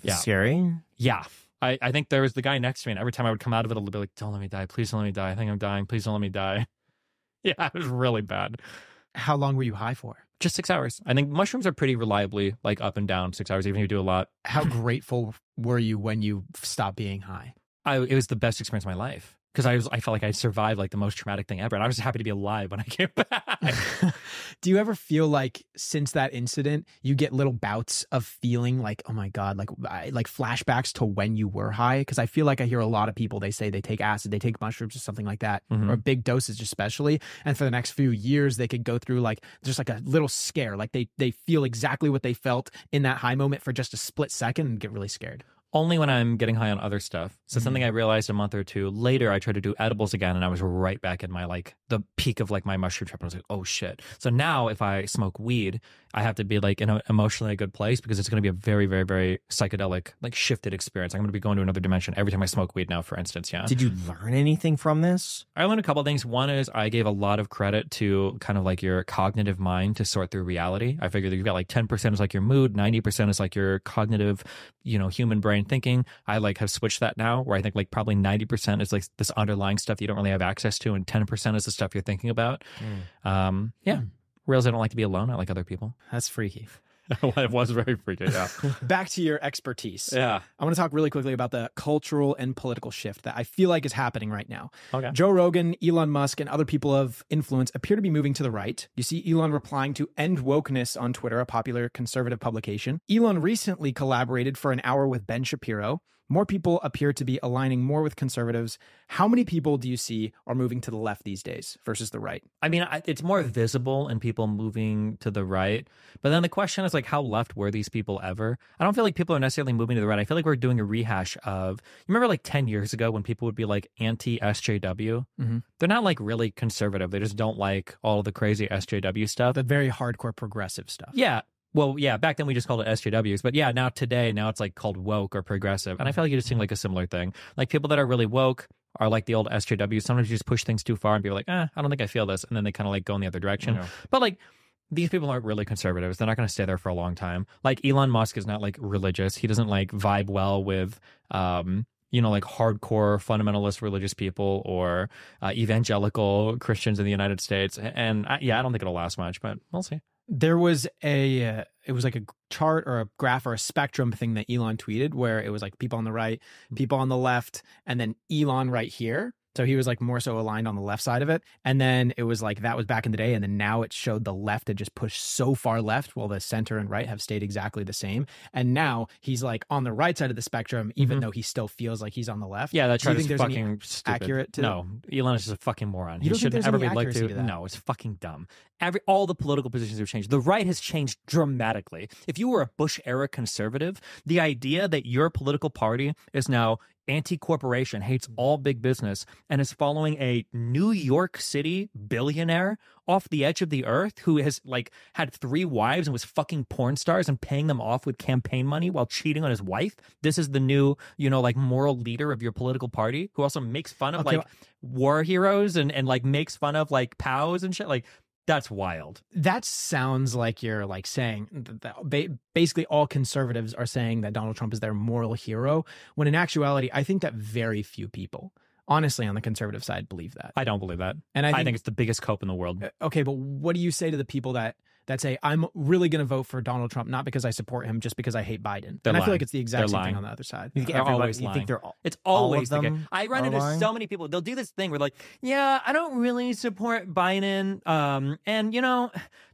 [SPEAKER 1] Yeah.
[SPEAKER 4] scary?
[SPEAKER 1] yeah. I, I think there was the guy next to me, and every time I would come out of it, I'd be like, "Don't let me die! Please don't let me die! I think I'm dying! Please don't let me die!" Yeah, it was really bad.
[SPEAKER 3] How long were you high for?
[SPEAKER 1] Just six hours. I think mushrooms are pretty reliably like up and down six hours, even if you do a lot.
[SPEAKER 3] How grateful were you when you stopped being high?
[SPEAKER 1] I, it was the best experience of my life because I was I felt like I survived like the most traumatic thing ever, and I was happy to be alive when I came back.
[SPEAKER 3] Do you ever feel like since that incident, you get little bouts of feeling like, oh my god, like I- like flashbacks to when you were high? Because I feel like I hear a lot of people they say they take acid, they take mushrooms or something like that,
[SPEAKER 1] Mhm.
[SPEAKER 3] or big dosage especially, and for the next few years they could go through like just like a little scare, like they they feel exactly what they felt in that high moment for just a split second and get really scared.
[SPEAKER 1] Only when I'm getting high on other stuff. So something mm-hmm. I realized a month or two later, I tried to do edibles again, and I was right back in my like the peak of like my mushroom trip. And I was like, oh shit. So now if I smoke weed, I have to be like in an emotionally a good place because it's going to be a very, very, very psychedelic, like shifted experience. I'm going to be going to another dimension every time I smoke weed now, for instance. Yeah.
[SPEAKER 4] Did you learn anything from this?
[SPEAKER 1] I learned a couple of things. One is I gave a lot of credit to kind of like your cognitive mind to sort through reality. I figured that you've got like 10% is like your mood, 90% is like your cognitive, you know, human brain thinking. I like have switched that now where I think like probably 90% is like this underlying stuff you don't really have access to and 10% is the stuff you're thinking about. Um, yeah. Realize I don't like to be alone. I like other people.
[SPEAKER 3] That's freaky.
[SPEAKER 1] it was very freaky. Yeah.
[SPEAKER 3] Back to your expertise.
[SPEAKER 1] yeah.
[SPEAKER 3] I want to talk really quickly about the cultural and political shift that I feel like is happening right now.
[SPEAKER 1] Okay.
[SPEAKER 3] Joe Rogan, Elon Musk, and other people of influence appear to be moving to the right. You see Elon replying to End Wokeness on Twitter, a popular conservative publication. Elon recently collaborated for an hour with Ben Shapiro. More people appear to be aligning more with conservatives. How many people do you see are moving to the left these days versus the right?
[SPEAKER 1] I mean, it's more visible in people moving to the right. But then the question is like, how left were these people ever? I don't feel like people are necessarily moving to the right. I feel like we're doing a rehash of. You remember like ten years ago when people would be like anti SJW?
[SPEAKER 3] Mhm.
[SPEAKER 1] They're not like really conservative. They just don't like all the crazy SJW stuff.
[SPEAKER 3] The very hardcore progressive stuff.
[SPEAKER 1] Yeah. Well, yeah, back then we just called it SJWs, but yeah, now today, now it's like called woke or progressive. And I feel like you're just seeing like a similar thing. Like people that are really woke are like the old SJWs. Sometimes you just push things too far and people are like, eh, I don't think I feel this. And then they kind of like go in the other direction. But like, these people aren't really conservatives. They're not going to stay there for a long time. Like Elon Musk is not like religious. He doesn't like vibe well with, um, you know, like hardcore fundamentalist religious people or uh, evangelical Christians in the United States. And I, yeah, I don't think it'll last much, but we'll see.
[SPEAKER 3] There was a uh, it was like a chart or a graph or a spectrum thing that Elon tweeted where it was like people on the right, people on the left, and then Elon right here. So he was like more so aligned on the left side of it. And then it was like that was back in the day. And then now it showed the left had just pushed so far left while the center and right have stayed exactly the same. And now he's like on the right side of the spectrum, even
[SPEAKER 1] Mhm.
[SPEAKER 3] though he still feels like he's on the left.
[SPEAKER 1] Yeah, that's
[SPEAKER 3] think there's
[SPEAKER 1] fucking stupid.
[SPEAKER 3] accurate to
[SPEAKER 1] no, Elon is just a fucking moron.
[SPEAKER 3] You
[SPEAKER 1] he shouldn't ever be
[SPEAKER 3] accuracy
[SPEAKER 1] to.
[SPEAKER 3] to?
[SPEAKER 1] No, it's fucking dumb. Every all the political positions have changed. The right has changed dramatically. If you were a Bush era conservative, the idea that your political party is now anti corporation, hates mm. all big business, and is following a New York City billionaire off the edge of the earth who has like had three wives and was fucking porn stars and paying them off with campaign money while cheating on his wife. This is the new, you know, like moral leader of your political party who also makes fun of
[SPEAKER 3] Okay,
[SPEAKER 1] like war heroes and, and like makes fun of like POWs and shit. Like, that's wild.
[SPEAKER 3] That sounds like you're like saying that basically all conservatives are saying that Donald Trump is their moral hero, when in actuality, I think that very few people, honestly, on the conservative side, believe that.
[SPEAKER 1] I don't believe that.
[SPEAKER 3] And I
[SPEAKER 1] I
[SPEAKER 3] think-
[SPEAKER 1] think, it's the biggest cope in the world.
[SPEAKER 3] Uh, okay, but what do you say to the people that that say I'm really going to vote for Donald Trump not because I support him, just because I hate Biden?
[SPEAKER 1] They're
[SPEAKER 3] and I feel like it's the exact
[SPEAKER 1] They're
[SPEAKER 3] same
[SPEAKER 1] lying.
[SPEAKER 3] thing on the other side.
[SPEAKER 4] You think
[SPEAKER 1] They're
[SPEAKER 4] everybody-
[SPEAKER 1] always
[SPEAKER 4] you
[SPEAKER 1] lying.
[SPEAKER 4] think they're all,
[SPEAKER 1] It's
[SPEAKER 4] all
[SPEAKER 1] always
[SPEAKER 4] of
[SPEAKER 1] the
[SPEAKER 4] them
[SPEAKER 1] case. I run into
[SPEAKER 4] lying?
[SPEAKER 1] so many people. They'll do this thing where like, yeah, I don't really support Biden. Um, and you know,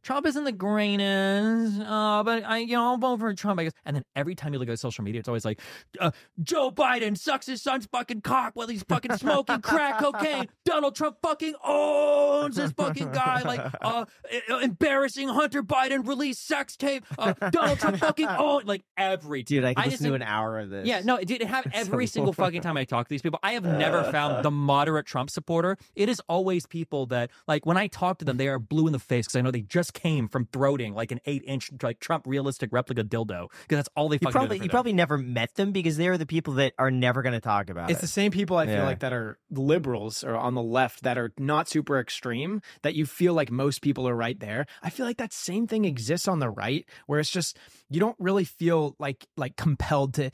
[SPEAKER 1] Trump isn't the greatest. Uh, but I, you know, I'll vote for Trump. I guess. And then every time you look at social media, it's always like, uh, Joe Biden sucks his son's fucking cock while he's fucking smoking crack cocaine. Donald Trump fucking owns this fucking guy. Like, uh, uh, embarrassing Hunter Biden released sex tape. Uh, Donald Trump fucking own like every
[SPEAKER 4] Dude, I
[SPEAKER 1] just
[SPEAKER 4] listen to an hour of this.
[SPEAKER 1] yeah, no, it did have every single fucking time I talk to these people. I have never found the moderate Trump supporter. It is always people that, like, when I talk to them, they are blue in the face because I know they just came from throating like an eight inch, like, Trump realistic replica dildo because that's all they
[SPEAKER 4] You probably you probably never met them because they're the people that are never going to talk about it.
[SPEAKER 3] It's
[SPEAKER 4] it.
[SPEAKER 3] the same people I feel like that are liberals or on the left that are not super extreme that you feel like most people are right there. I feel like that same thing exists on the right where it's just you don't really feel like like compelled to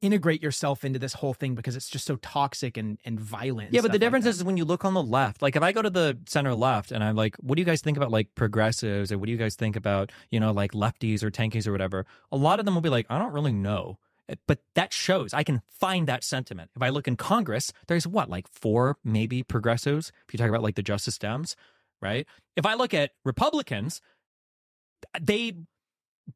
[SPEAKER 3] integrate yourself into this whole thing because it's just so toxic and and violent. and
[SPEAKER 1] Yeah, but the
[SPEAKER 3] like
[SPEAKER 1] difference
[SPEAKER 3] that.
[SPEAKER 1] is when you look on the left, like if I go to the center left and I'm like, what do you guys think about like progressives or what do you guys think about, you know, like lefties or tankies or whatever? A lot of them will be like, I don't really know. Eh, But that shows I can find that sentiment. If I look in Congress, there's what, like four maybe progressives, if you talk about like the Justice Dems, right? If I look at Republicans, they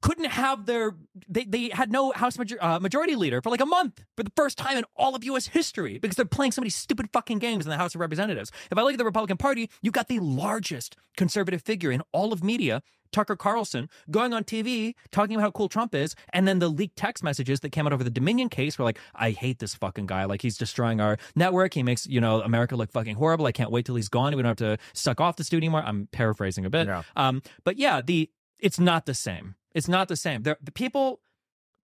[SPEAKER 1] couldn't have their they, they had no house major, uh, majority leader for like a month for the first time in all of us history because they're playing so many stupid fucking games in the house of representatives. If i look at the republican party you've got the largest conservative figure in all of media tucker carlson going on tv talking about how cool trump is and then the leaked text messages that came out over the dominion case were like i hate this fucking guy. Like he's destroying our network. He makes you know america look fucking horrible. I can't wait till he's gone. We don't have to suck off the studio anymore. I'm paraphrasing a bit.
[SPEAKER 4] Yeah.
[SPEAKER 1] um but yeah the it's not the same. It's not the same. There, the people,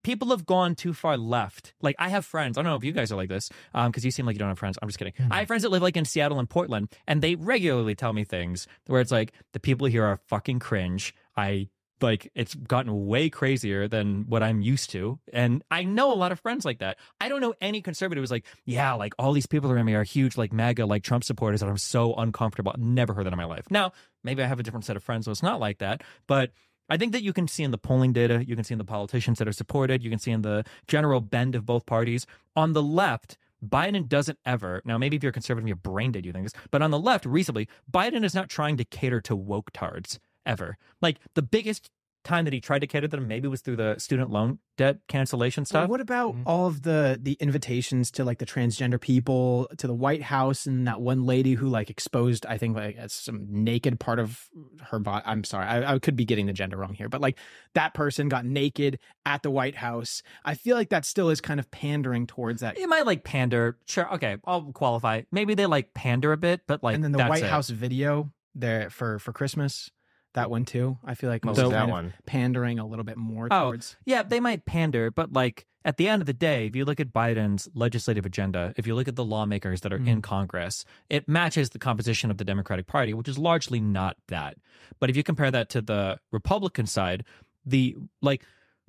[SPEAKER 1] people have gone too far left. Like I have friends. I don't know if you guys are like this, um, because you seem like you don't have friends. I'm just kidding. I have friends that live like in Seattle and Portland, and they regularly tell me things where it's like the people here are fucking cringe. I like it's gotten way crazier than what I'm used to, and I know a lot of friends like that. I don't know any conservative who's like, yeah, like all these people around me are huge, like MAGA, like Trump supporters, and I'm so uncomfortable. Never heard that in my life. Now, maybe I have a different set of friends, so it's not like that, but. I think that you can see in the polling data, you can see in the politicians that are supported, you can see in the general bend of both parties. On the left, Biden doesn't ever, now maybe if you're conservative, you're brain dead, you think this, but on the left, recently, Biden is not trying to cater to woke tards ever. Like the biggest time that he tried to cater to them maybe was through the student loan debt cancellation
[SPEAKER 3] Well,
[SPEAKER 1] stuff.
[SPEAKER 3] what about mm-hmm. all of the the invitations to like the transgender people to the White House and that one lady who like exposed I think like some naked part of her body. I'm sorry, I, I could be getting the gender wrong here, but like that person got naked at the White House. I feel like that still is kind of pandering towards that.
[SPEAKER 1] It might like pander. Sure. Okay. I'll qualify. Maybe they like pander a bit, but like,
[SPEAKER 3] and then the
[SPEAKER 1] that's
[SPEAKER 3] White
[SPEAKER 1] it.
[SPEAKER 3] House video there for for Christmas. That one too. I feel like
[SPEAKER 4] most
[SPEAKER 3] was
[SPEAKER 4] was that
[SPEAKER 3] of
[SPEAKER 4] one?
[SPEAKER 3] pandering a little bit more
[SPEAKER 1] Oh,
[SPEAKER 3] towards.
[SPEAKER 1] yeah, they might pander, but like at the end of the day, if you look at Biden's legislative agenda, if you look at the lawmakers that are in mm. Congress, it matches the composition of the Democratic Party, which is largely not that. But if you compare that to the Republican side, the like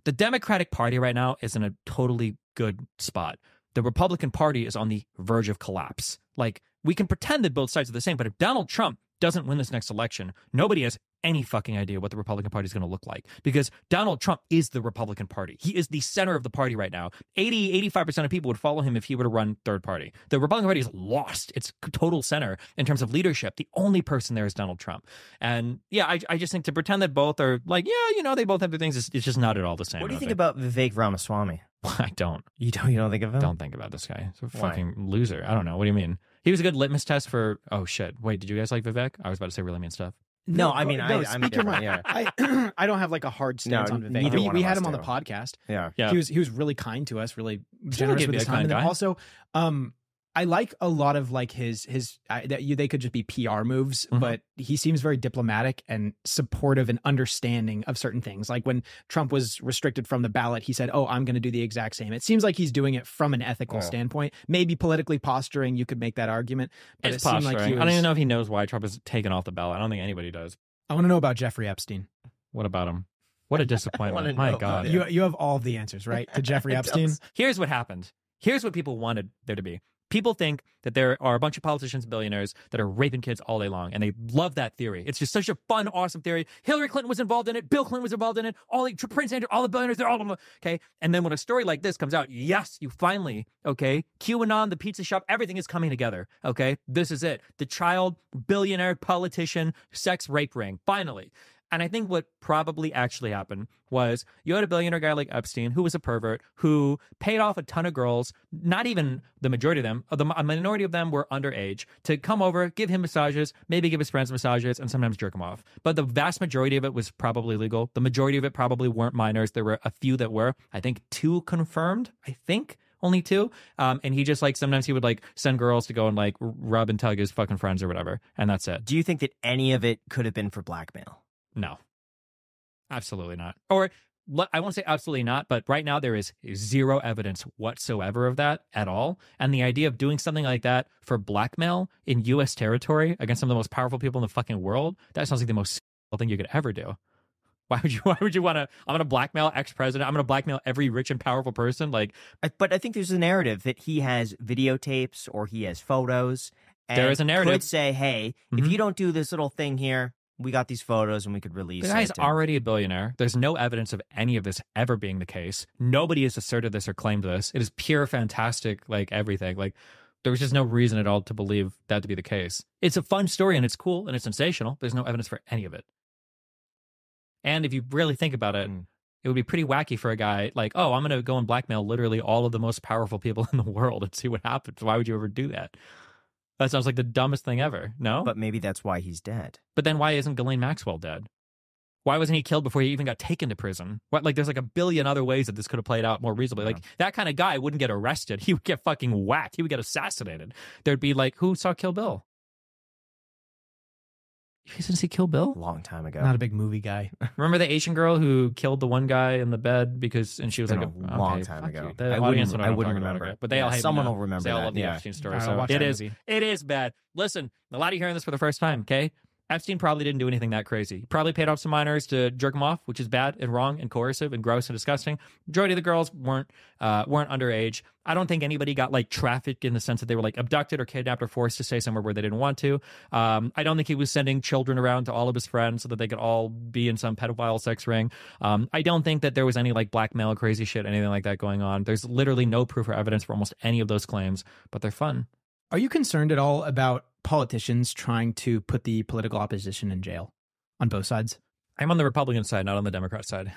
[SPEAKER 1] the Democratic Party right now is in a totally good spot. The Republican Party is on the verge of collapse. Like we can pretend that both sides are the same, but if Donald Trump doesn't win this next election, nobody has any fucking idea what the Republican Party is going to look like because Donald Trump is the Republican Party. He is the center of the party right now. 80, 85% of people would follow him if he were to run third party. The Republican Party is lost its total center in terms of leadership. The only person there is Donald Trump. And yeah, I, I just think to pretend that both are like, yeah, you know, they both have their things, it's, it's just not at all the same.
[SPEAKER 4] What do you
[SPEAKER 1] I
[SPEAKER 4] think about Vivek Ramaswamy?
[SPEAKER 1] I don't.
[SPEAKER 4] You don't. You don't think of him?
[SPEAKER 1] Don't think about this guy. He's a
[SPEAKER 4] Why?
[SPEAKER 1] fucking loser. I don't know. What do you mean? He was a good litmus test for. Oh shit! Wait, did you guys like Vivek? I was about to say really mean stuff.
[SPEAKER 4] No, I mean,
[SPEAKER 3] no,
[SPEAKER 4] I, I'm
[SPEAKER 3] speak your
[SPEAKER 4] different,
[SPEAKER 3] mind.
[SPEAKER 4] Yeah.
[SPEAKER 3] I I don't have like a hard stance
[SPEAKER 4] No,
[SPEAKER 3] on Vivek.
[SPEAKER 4] neither
[SPEAKER 3] We,
[SPEAKER 4] one
[SPEAKER 3] we
[SPEAKER 4] of
[SPEAKER 3] had
[SPEAKER 4] us
[SPEAKER 3] him on the
[SPEAKER 4] do.
[SPEAKER 3] podcast.
[SPEAKER 4] Yeah.
[SPEAKER 1] Yeah.
[SPEAKER 3] He was he was really kind to us, really generous with his time.
[SPEAKER 1] kind
[SPEAKER 3] And then
[SPEAKER 1] guy.
[SPEAKER 3] also, um, I like a lot of like his his I, that you they could just be PR moves,
[SPEAKER 1] Mhm.
[SPEAKER 3] but he seems very diplomatic and supportive and understanding of certain things. Like when Trump was restricted from the ballot, he said, "Oh, I'm going to do the exact same." It seems like he's doing it from an ethical
[SPEAKER 4] Yeah.
[SPEAKER 3] standpoint. Maybe politically posturing, you could make that argument. But
[SPEAKER 1] It's
[SPEAKER 3] it
[SPEAKER 1] posturing.
[SPEAKER 3] like he was,
[SPEAKER 1] I don't even know if he knows why Trump is taken off the ballot. I don't think anybody does.
[SPEAKER 3] I want to know about Jeffrey Epstein.
[SPEAKER 1] What about him? What a disappointment. My God.
[SPEAKER 3] You you have all of the answers, right? To Jeffrey Epstein.
[SPEAKER 1] Here's what happened. Here's what people wanted there to be. People think that there are a bunch of politicians and billionaires that are raping kids all day long, and they love that theory. It's just such a fun, awesome theory. Hillary Clinton was involved in it. Bill Clinton was involved in it. All the Prince Andrew, all the billionaires, they're all. Okay. And then when a story like this comes out, yes, you finally, okay, QAnon, the pizza shop, everything is coming together. Okay. This is it. The child billionaire politician sex rape ring. Finally. And I think what probably actually happened was you had a billionaire guy like Epstein, who was a pervert, who paid off a ton of girls, not even the majority of them, uh, a minority of them were underage, to come over, give him massages, maybe give his friends massages, and sometimes jerk him off. But the vast majority of it was probably legal. The majority of it probably weren't minors. There were a few that were. I think two confirmed, I think. Only two. Um, and he just like sometimes he would like send girls to go and like rub and tug his fucking friends or whatever. And that's it.
[SPEAKER 4] Do you think that any of it could have been for blackmail?
[SPEAKER 1] No, absolutely not. Or I won't say absolutely not, but right now there is zero evidence whatsoever of that at all. And the idea of doing something like that for blackmail in U.S. territory against some of the most powerful people in the fucking world, that sounds like the most thing you could ever do. Why would you? Why would you want to? I'm going to blackmail ex president. I'm going to blackmail every rich and powerful person. Like
[SPEAKER 4] I, but I think there's a narrative that he has videotapes or he has photos. And
[SPEAKER 1] There is a narrative.
[SPEAKER 4] Could say, hey, if
[SPEAKER 1] Mhm.
[SPEAKER 4] you don't do this little thing here, we got these photos and we could release
[SPEAKER 1] The guy's
[SPEAKER 4] it.
[SPEAKER 1] already a billionaire. There's no evidence of any of this ever being the case. Nobody has asserted this or claimed this. It is pure fantastic, like everything. Like there was just no reason at all to believe that to be the case. It's a fun story and it's cool and it's sensational. There's no evidence for any of it. And if you really think about it,
[SPEAKER 4] Mm.
[SPEAKER 1] it would be pretty wacky for a guy like, oh, I'm going to go and blackmail literally all of the most powerful people in the world and see what happens. Why would you ever do that? That sounds like the dumbest thing ever. No?
[SPEAKER 4] But maybe that's why he's dead.
[SPEAKER 1] But then why isn't Ghislaine Maxwell dead? Why wasn't he killed before he even got taken to prison? What like there's like a billion other ways that this could have played out more reasonably. Like that kind of guy wouldn't get arrested. He would get fucking whacked. He would get assassinated. There'd be like, who saw Kill Bill? You didn't see Kill Bill?
[SPEAKER 4] A long time ago.
[SPEAKER 3] Not a big movie guy.
[SPEAKER 1] Remember the Asian girl who killed the one guy in the bed because and she was like
[SPEAKER 4] a
[SPEAKER 1] okay,
[SPEAKER 4] long time ago.
[SPEAKER 1] The
[SPEAKER 4] I wouldn't- I
[SPEAKER 1] what I'm
[SPEAKER 4] wouldn't
[SPEAKER 1] talking about,
[SPEAKER 4] remember.
[SPEAKER 1] okay? But they
[SPEAKER 4] Yeah,
[SPEAKER 1] all hate
[SPEAKER 4] someone will remember
[SPEAKER 1] They all
[SPEAKER 4] that,
[SPEAKER 1] love the
[SPEAKER 4] yeah.
[SPEAKER 1] Epstein story.
[SPEAKER 3] All right, I'll
[SPEAKER 1] So
[SPEAKER 3] watch
[SPEAKER 1] it
[SPEAKER 3] that
[SPEAKER 1] is
[SPEAKER 3] movie.
[SPEAKER 1] it is bad. Listen, a lot of you hearing this for the first time, okay? Epstein probably didn't do anything that crazy. He probably paid off some minors to jerk them off, which is bad and wrong and coercive and gross and disgusting. Majority of the girls weren't uh, weren't underage. I don't think anybody got like trafficked in the sense that they were like abducted or kidnapped or forced to stay somewhere where they didn't want to. Um, I don't think he was sending children around to all of his friends so that they could all be in some pedophile sex ring. Um, I don't think that there was any like blackmail, crazy shit, anything like that going on. There's literally no proof or evidence for almost any of those claims, but they're fun.
[SPEAKER 3] Are you concerned at all about politicians trying to put the political opposition in jail on both sides?
[SPEAKER 1] I'm on the Republican side, not on the Democrat side.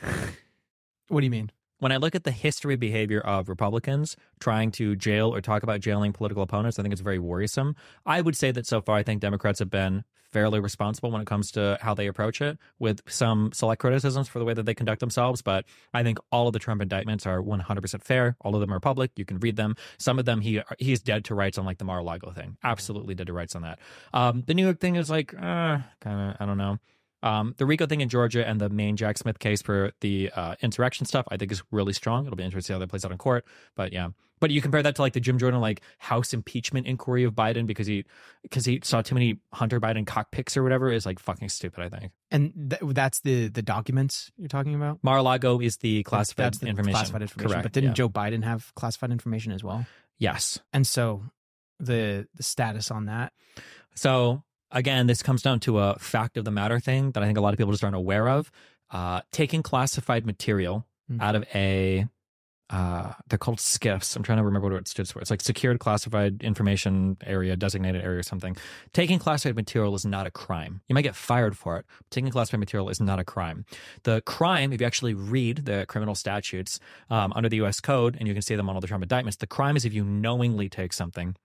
[SPEAKER 3] What do you mean?
[SPEAKER 1] When I look at the history behavior of Republicans trying to jail or talk about jailing political opponents, I think it's very worrisome. I would say that so far, I think Democrats have been fairly responsible when it comes to how they approach it, with some select criticisms for the way that they conduct themselves. But I think all of the Trump indictments are 100% fair. All of them are public. You can read them. Some of them, he he's dead to rights on like the Mar-a-Lago thing. Absolutely dead to rights on that. Um, the New York thing is like, uh, kind of, I don't know. Um, the RICO thing in Georgia and the main Jack Smith case for the uh, insurrection stuff, I think is really strong. It'll be interesting to see how that plays out in court. But yeah, but you compare that to like the Jim Jordan like House impeachment inquiry of Biden because he because he saw too many Hunter Biden cockpits or whatever is like fucking stupid. I think
[SPEAKER 3] And th- that's the the documents you're talking about.
[SPEAKER 1] Mar-a-Lago is the classified
[SPEAKER 3] That's the
[SPEAKER 1] information.
[SPEAKER 3] Classified information.
[SPEAKER 1] Correct.
[SPEAKER 3] But didn't
[SPEAKER 1] yeah.
[SPEAKER 3] Joe Biden have classified information as well?
[SPEAKER 1] Yes.
[SPEAKER 3] And so the the status on that.
[SPEAKER 1] So again, this comes down to a fact of the matter thing that I think a lot of people just aren't aware of. Uh, taking classified material
[SPEAKER 3] Mhm.
[SPEAKER 1] out of a uh, they're called SCIFs. I'm trying to remember what it stood for. It's like secured classified information area, designated area or something. Taking classified material is not a crime. You might get fired for it. But taking classified material is not a crime. The crime, if you actually read the criminal statutes um, under the U.S. Code, and you can see them on all the Trump indictments, the crime is if you knowingly take something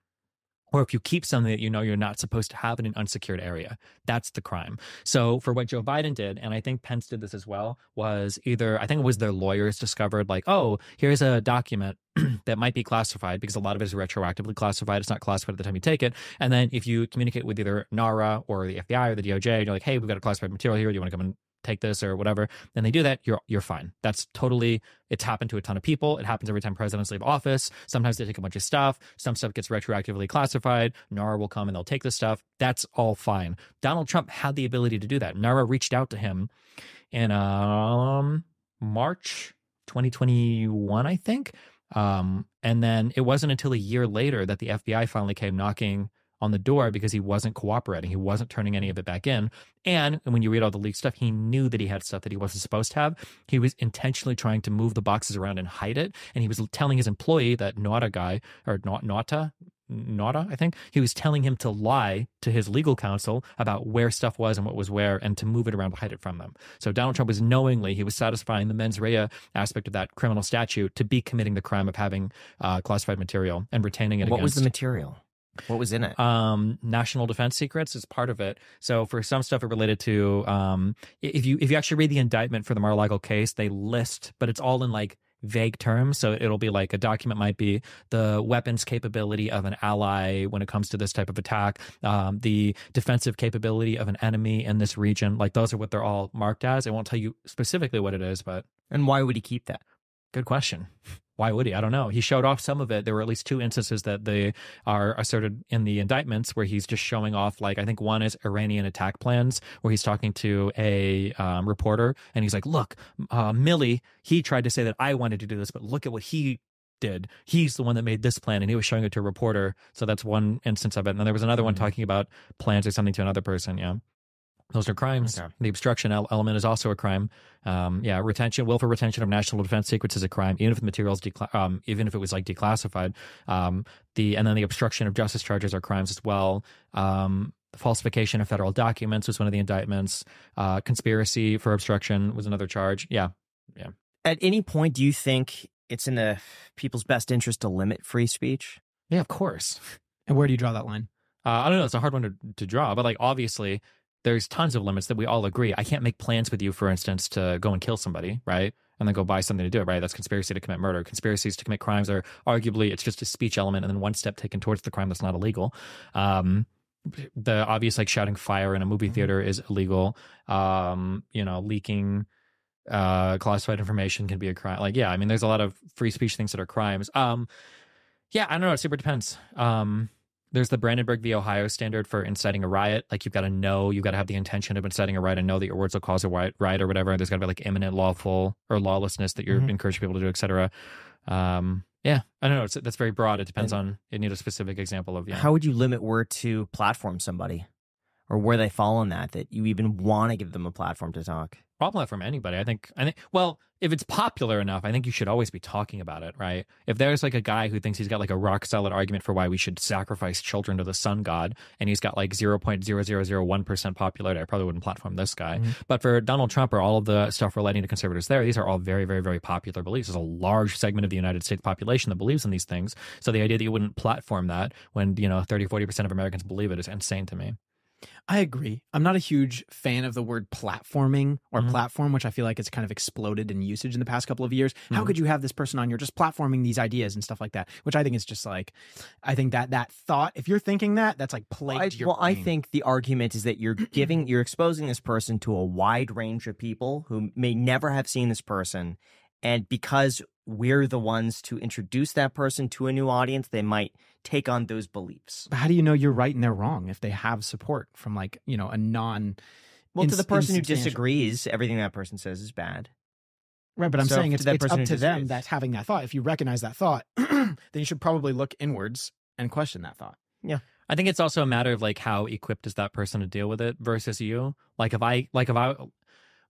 [SPEAKER 1] or if you keep something that you know you're not supposed to have in an unsecured area. That's the crime. So for what Joe Biden did, and I think Pence did this as well, was either I think it was their lawyers discovered like, oh, here's a document that might be classified because a lot of it is retroactively classified. It's not classified at the time you take it. And then if you communicate with either NARA or the FBI or the DOJ, you're like, hey, we've got a classified material here. Do you want to come and take this or whatever, then they do that, you're you're fine. That's totally it's happened to a ton of people. It happens every time presidents leave office. Sometimes they take a bunch of stuff. Some stuff gets retroactively classified. NARA will come and they'll take the stuff. That's all fine. Donald Trump had the ability to do that. NARA reached out to him in um March 2021, I think. Um, and then it wasn't until a year later that the FBI finally came knocking on the door because he wasn't cooperating. He wasn't turning any of it back in. And when you read all the leaked stuff, he knew that he had stuff that he wasn't supposed to have. He was intentionally trying to move the boxes around and hide it. And he was telling his employee, that Nauta guy, or not Nauta, Nauta, I think, he was telling him to lie to his legal counsel about where stuff was and what was where and to move it around to hide it from them. So Donald Trump was knowingly, he was satisfying the mens rea aspect of that criminal statute to be committing the crime of having uh, classified material and retaining it
[SPEAKER 4] What
[SPEAKER 1] against.
[SPEAKER 4] was the material? What was in it?
[SPEAKER 1] um national defense secrets is part of it. So for some stuff it related to um if you if you actually read the indictment for the mar-a-lago case they list but it's all in like vague terms. So it'll be like a document might be the weapons capability of an ally when it comes to this type of attack um, the defensive capability of an enemy in this region. Like those are what they're all marked as. It won't tell you specifically what it is but
[SPEAKER 4] and why would he keep that
[SPEAKER 1] Good question. Why would he? I don't know. He showed off some of it. There were at least two instances that they are asserted in the indictments where he's just showing off, like, I think one is Iranian attack plans, where he's talking to a um, reporter and he's like, Look, uh, Milley, he tried to say that I wanted to do this, but look at what he did. He's the one that made this plan and he was showing it to a reporter. So that's one instance of it. And then there was another one talking about plans or something to another person. Yeah. Those are crimes.
[SPEAKER 4] Okay.
[SPEAKER 1] The obstruction element is also a crime. Um, yeah, retention, willful retention of national defense secrets is a crime, even if the materials, decla- um, even if it was like declassified. Um, the and then the obstruction of justice charges are crimes as well. Um, falsification of federal documents was one of the indictments. Uh, conspiracy for obstruction was another charge. Yeah, yeah.
[SPEAKER 4] At any point, do you think it's in the people's best interest to limit free speech?
[SPEAKER 1] Yeah, of course.
[SPEAKER 3] And where do you draw that line?
[SPEAKER 1] Uh, I don't know. It's a hard one to, to draw, but like obviously, there's tons of limits that we all agree. I can't make plans with you, for instance, to go and kill somebody, right? And then go buy something to do it, right? That's conspiracy to commit murder. Conspiracies to commit crimes are arguably it's just a speech element, and then one step taken towards the crime that's not illegal. Um, the obvious like shouting fire in a movie theater is illegal. Um, you know, leaking uh classified information can be a crime. Like, yeah, I mean, there's a lot of free speech things that are crimes. Um, yeah, I don't know. It super depends. Um, there's the Brandenburg v. Ohio standard for inciting a riot. Like you've got to know, you've got to have the intention of inciting a riot and know that your words will cause a riot, or whatever. There's got to be like imminent lawful or lawlessness that you're
[SPEAKER 4] Mhm.
[SPEAKER 1] encouraging people to do, et cetera. Um, yeah, I don't know. It's, that's very broad. It depends on. You need a specific example of yeah.
[SPEAKER 4] How would you limit where to platform somebody, or where they fall on that? That you even want to give them a platform to talk.
[SPEAKER 1] Problem from anybody. I think. I think. Well, if it's popular enough, I think you should always be talking about it, right? If there's like a guy who thinks he's got like a rock solid argument for why we should sacrifice children to the sun god, and he's got like zero point zero zero zero one percent popularity, I probably wouldn't platform this guy. Mm-hmm. But for Donald Trump or all of the stuff relating to conservatives, there, these are all very, very, very popular beliefs. There's a large segment of the United States population that believes in these things. So the idea that you wouldn't platform that when you know 30, 40 percent of Americans believe it is insane to me.
[SPEAKER 3] I agree. I'm not a huge fan of the word platforming or
[SPEAKER 1] Mhm.
[SPEAKER 3] platform, which I feel like it's kind of exploded in usage in the past couple of years. How
[SPEAKER 1] Mhm.
[SPEAKER 3] could you have this person on? You're just platforming these ideas and stuff like that, which I think is just like, I think that that thought, if you're thinking that, that's like plagued
[SPEAKER 4] I,
[SPEAKER 3] your
[SPEAKER 4] well, I think the argument is that you're giving, you're exposing this person to a wide range of people who may never have seen this person, and because we're the ones to introduce that person to a new audience, they might take on those beliefs.
[SPEAKER 3] But how do you know you're right and they're wrong if they have support from like you know a non?
[SPEAKER 4] Well, to the person who disagrees, everything that person says is bad.
[SPEAKER 3] Right, but I'm
[SPEAKER 4] So
[SPEAKER 3] saying it's,
[SPEAKER 4] that
[SPEAKER 3] it's up to them
[SPEAKER 4] disagrees.
[SPEAKER 3] that's having that thought. If you recognize that thought, then you should probably look inwards and question that thought. Yeah.
[SPEAKER 1] I think it's also a matter of like how equipped is that person to deal with it versus you. Like if I like if I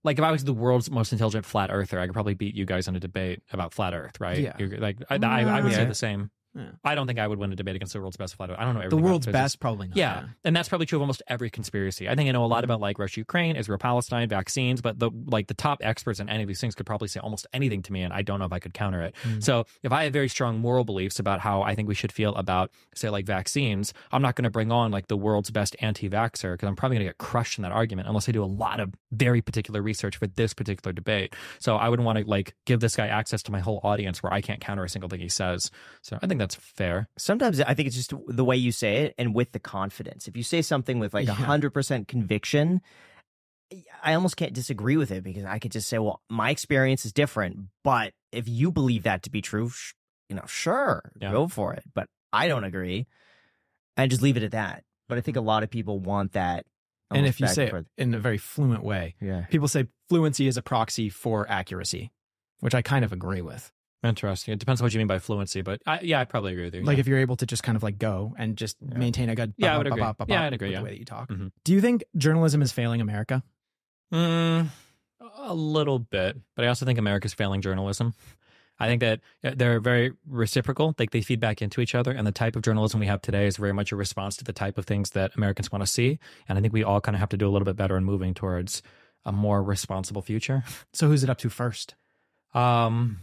[SPEAKER 1] like if I was the world's most intelligent flat earther, I could probably beat you guys in a debate about flat Earth, right?
[SPEAKER 3] Yeah.
[SPEAKER 1] You're, like I, I, I would say the same. I don't think I would win a debate against the world's best flat. I don't know
[SPEAKER 3] The world's best, probably not.
[SPEAKER 1] Yeah. and that's probably true of almost every conspiracy. I think I know a lot mm-hmm. about like Russia, Ukraine, Israel, Palestine, vaccines, but the like the top experts in any of these things could probably say almost anything to me, and I don't know if I could counter it. Mm. So if I have very strong moral beliefs about how I think we should feel about, say, like vaccines, I'm not going to bring on like the world's best anti-vaxxer because I'm probably going to get crushed in that argument unless I do a lot of very particular research for this particular debate. So I wouldn't want to like give this guy access to my whole audience where I can't counter a single thing he says. So I think that's fair.
[SPEAKER 4] Sometimes I think it's just the way you say it and with the confidence. If you say something with like a
[SPEAKER 1] Yeah.
[SPEAKER 4] hundred percent conviction, I almost can't disagree with it because I could just say, well, my experience is different. But if you believe that to be true, sh- you know, sure,
[SPEAKER 1] Yeah.
[SPEAKER 4] go for it. But I don't agree, and just leave it at that. But I think a lot of people want that.
[SPEAKER 3] And if you say it in a very fluent way,
[SPEAKER 4] Yeah.
[SPEAKER 3] people say fluency is a proxy for accuracy, which I kind of agree with.
[SPEAKER 1] Interesting. It depends on what you mean by fluency, but I, yeah, I probably agree with you.
[SPEAKER 3] Like
[SPEAKER 1] yeah.
[SPEAKER 3] if you're able to just kind of like go and just maintain a good
[SPEAKER 1] Yeah, I would
[SPEAKER 3] ba- ba-
[SPEAKER 1] agree.
[SPEAKER 3] ba- ba-
[SPEAKER 1] Yeah, I'd agree,
[SPEAKER 3] with
[SPEAKER 1] yeah.
[SPEAKER 3] the way that you talk.
[SPEAKER 1] Mhm.
[SPEAKER 3] Do you think journalism is failing America?
[SPEAKER 1] Mm, a little bit, but I also think America's failing journalism. I think that they're very reciprocal. Like they feed back into each other, and the type of journalism we have today is very much a response to the type of things that Americans want to see. And I think we all kind of have to do a little bit better in moving towards a more responsible future.
[SPEAKER 3] So who's it up to first?
[SPEAKER 1] Um,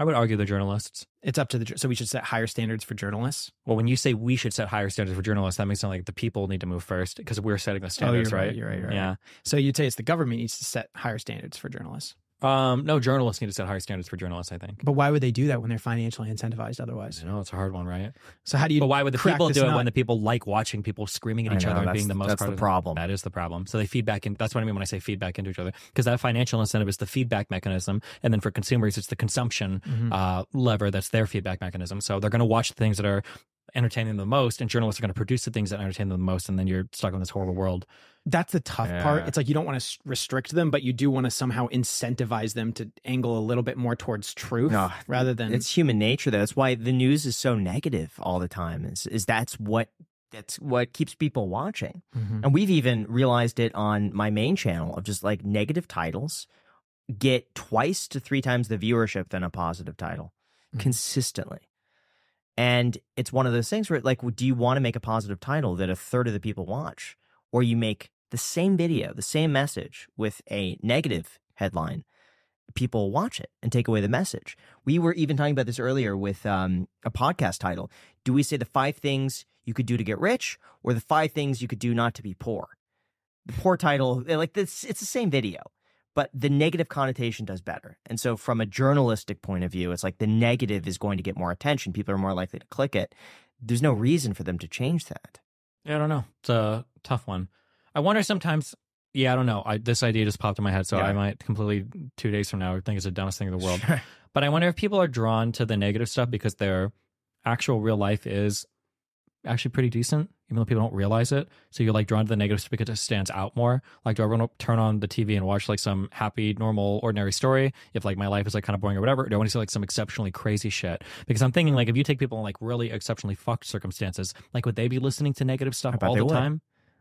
[SPEAKER 1] I would argue the journalists.
[SPEAKER 3] It's up to the so we should set higher standards for journalists.
[SPEAKER 1] Well, when you say we should set higher standards for journalists, that makes it like the people need to move first because we're setting the standards,
[SPEAKER 3] oh, you're
[SPEAKER 1] right?
[SPEAKER 3] You're right. You're right.
[SPEAKER 1] Yeah.
[SPEAKER 3] So you'd say it's the government needs to set higher standards for journalists.
[SPEAKER 1] Um, no, journalists need to set higher standards for journalists. I think.
[SPEAKER 3] But why would they do that when they're financially incentivized otherwise?
[SPEAKER 1] I know it's a hard one, right?
[SPEAKER 3] So how do you?
[SPEAKER 1] But why would the
[SPEAKER 3] crack
[SPEAKER 1] people
[SPEAKER 3] this
[SPEAKER 1] do it
[SPEAKER 3] nut?
[SPEAKER 1] when the people like watching people screaming at
[SPEAKER 4] I
[SPEAKER 1] each
[SPEAKER 4] know,
[SPEAKER 1] other and
[SPEAKER 4] that's-
[SPEAKER 1] being the most
[SPEAKER 4] that's
[SPEAKER 1] part
[SPEAKER 4] the
[SPEAKER 1] of it?
[SPEAKER 4] problem.
[SPEAKER 1] That is the problem. So they feedback in. That's what I mean when I say feedback into each other, because that financial incentive is the feedback mechanism, and then for consumers, it's the consumption
[SPEAKER 3] Mm-hmm.
[SPEAKER 1] uh, lever that's their feedback mechanism. So they're going to watch the things that are entertaining them the most, and journalists are going to produce the things that entertain them the most, and then you're stuck in this horrible world.
[SPEAKER 3] That's the tough part. It's like you don't want to restrict them, but you do want to somehow incentivize them to angle a little bit more towards truth
[SPEAKER 4] No,
[SPEAKER 3] rather than
[SPEAKER 4] it's human nature though. That's why the news is so negative all the time. Is is that's what that's what keeps people watching.
[SPEAKER 3] Mhm.
[SPEAKER 4] And we've even realized it on my main channel of just like negative titles get twice to three times the viewership than a positive title
[SPEAKER 3] Mhm.
[SPEAKER 4] consistently. And it's one of those things where like do you want to make a positive title that a third of the people watch or you make the same video, the same message with a negative headline people watch it and take away the message. We were even talking about this earlier with um, a podcast title. Do we say the five things you could do to get rich or the five things you could do not to be poor? The poor title, eh, like this, it's the same video, but the negative connotation does better. And so, from a journalistic point of view, it's like the negative is going to get more attention. People are more likely to click it. There's no reason for them to change that.
[SPEAKER 1] Yeah, I don't know. It's a tough one. I wonder sometimes. Yeah, I don't know. I, this idea just popped in my head, so
[SPEAKER 4] Yeah.
[SPEAKER 1] I might completely two days from now think it's the dumbest thing in the world. But I wonder if people are drawn to the negative stuff because their actual real life is actually pretty decent, even though people don't realize it. So you're like drawn to the negative stuff because it stands out more. Like, do I want to turn on the TV and watch like some happy, normal, ordinary story if like my life is like kind of boring or whatever? Or do I want to see like some exceptionally crazy shit? Because I'm thinking like if you take people in like really exceptionally fucked circumstances, like would they be listening to negative stuff all the
[SPEAKER 4] would.
[SPEAKER 1] time?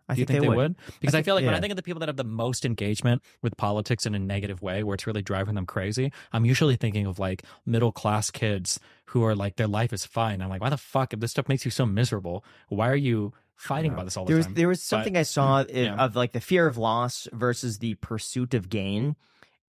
[SPEAKER 4] I
[SPEAKER 1] Do you
[SPEAKER 4] think
[SPEAKER 1] think
[SPEAKER 4] they
[SPEAKER 1] they
[SPEAKER 4] would.
[SPEAKER 1] would? Because I,
[SPEAKER 4] think-
[SPEAKER 1] feel like when I think of the people that have the most engagement with politics in a negative way, where it's really driving them crazy, I'm usually thinking of like middle class kids who are like their life is fine. I'm like, why the fuck if this stuff makes you so miserable? Why are you fighting about this all the
[SPEAKER 4] There was
[SPEAKER 1] time?
[SPEAKER 4] there was
[SPEAKER 1] But-
[SPEAKER 4] something I saw mm, i-
[SPEAKER 1] yeah.
[SPEAKER 4] of like the fear of loss versus the pursuit of gain,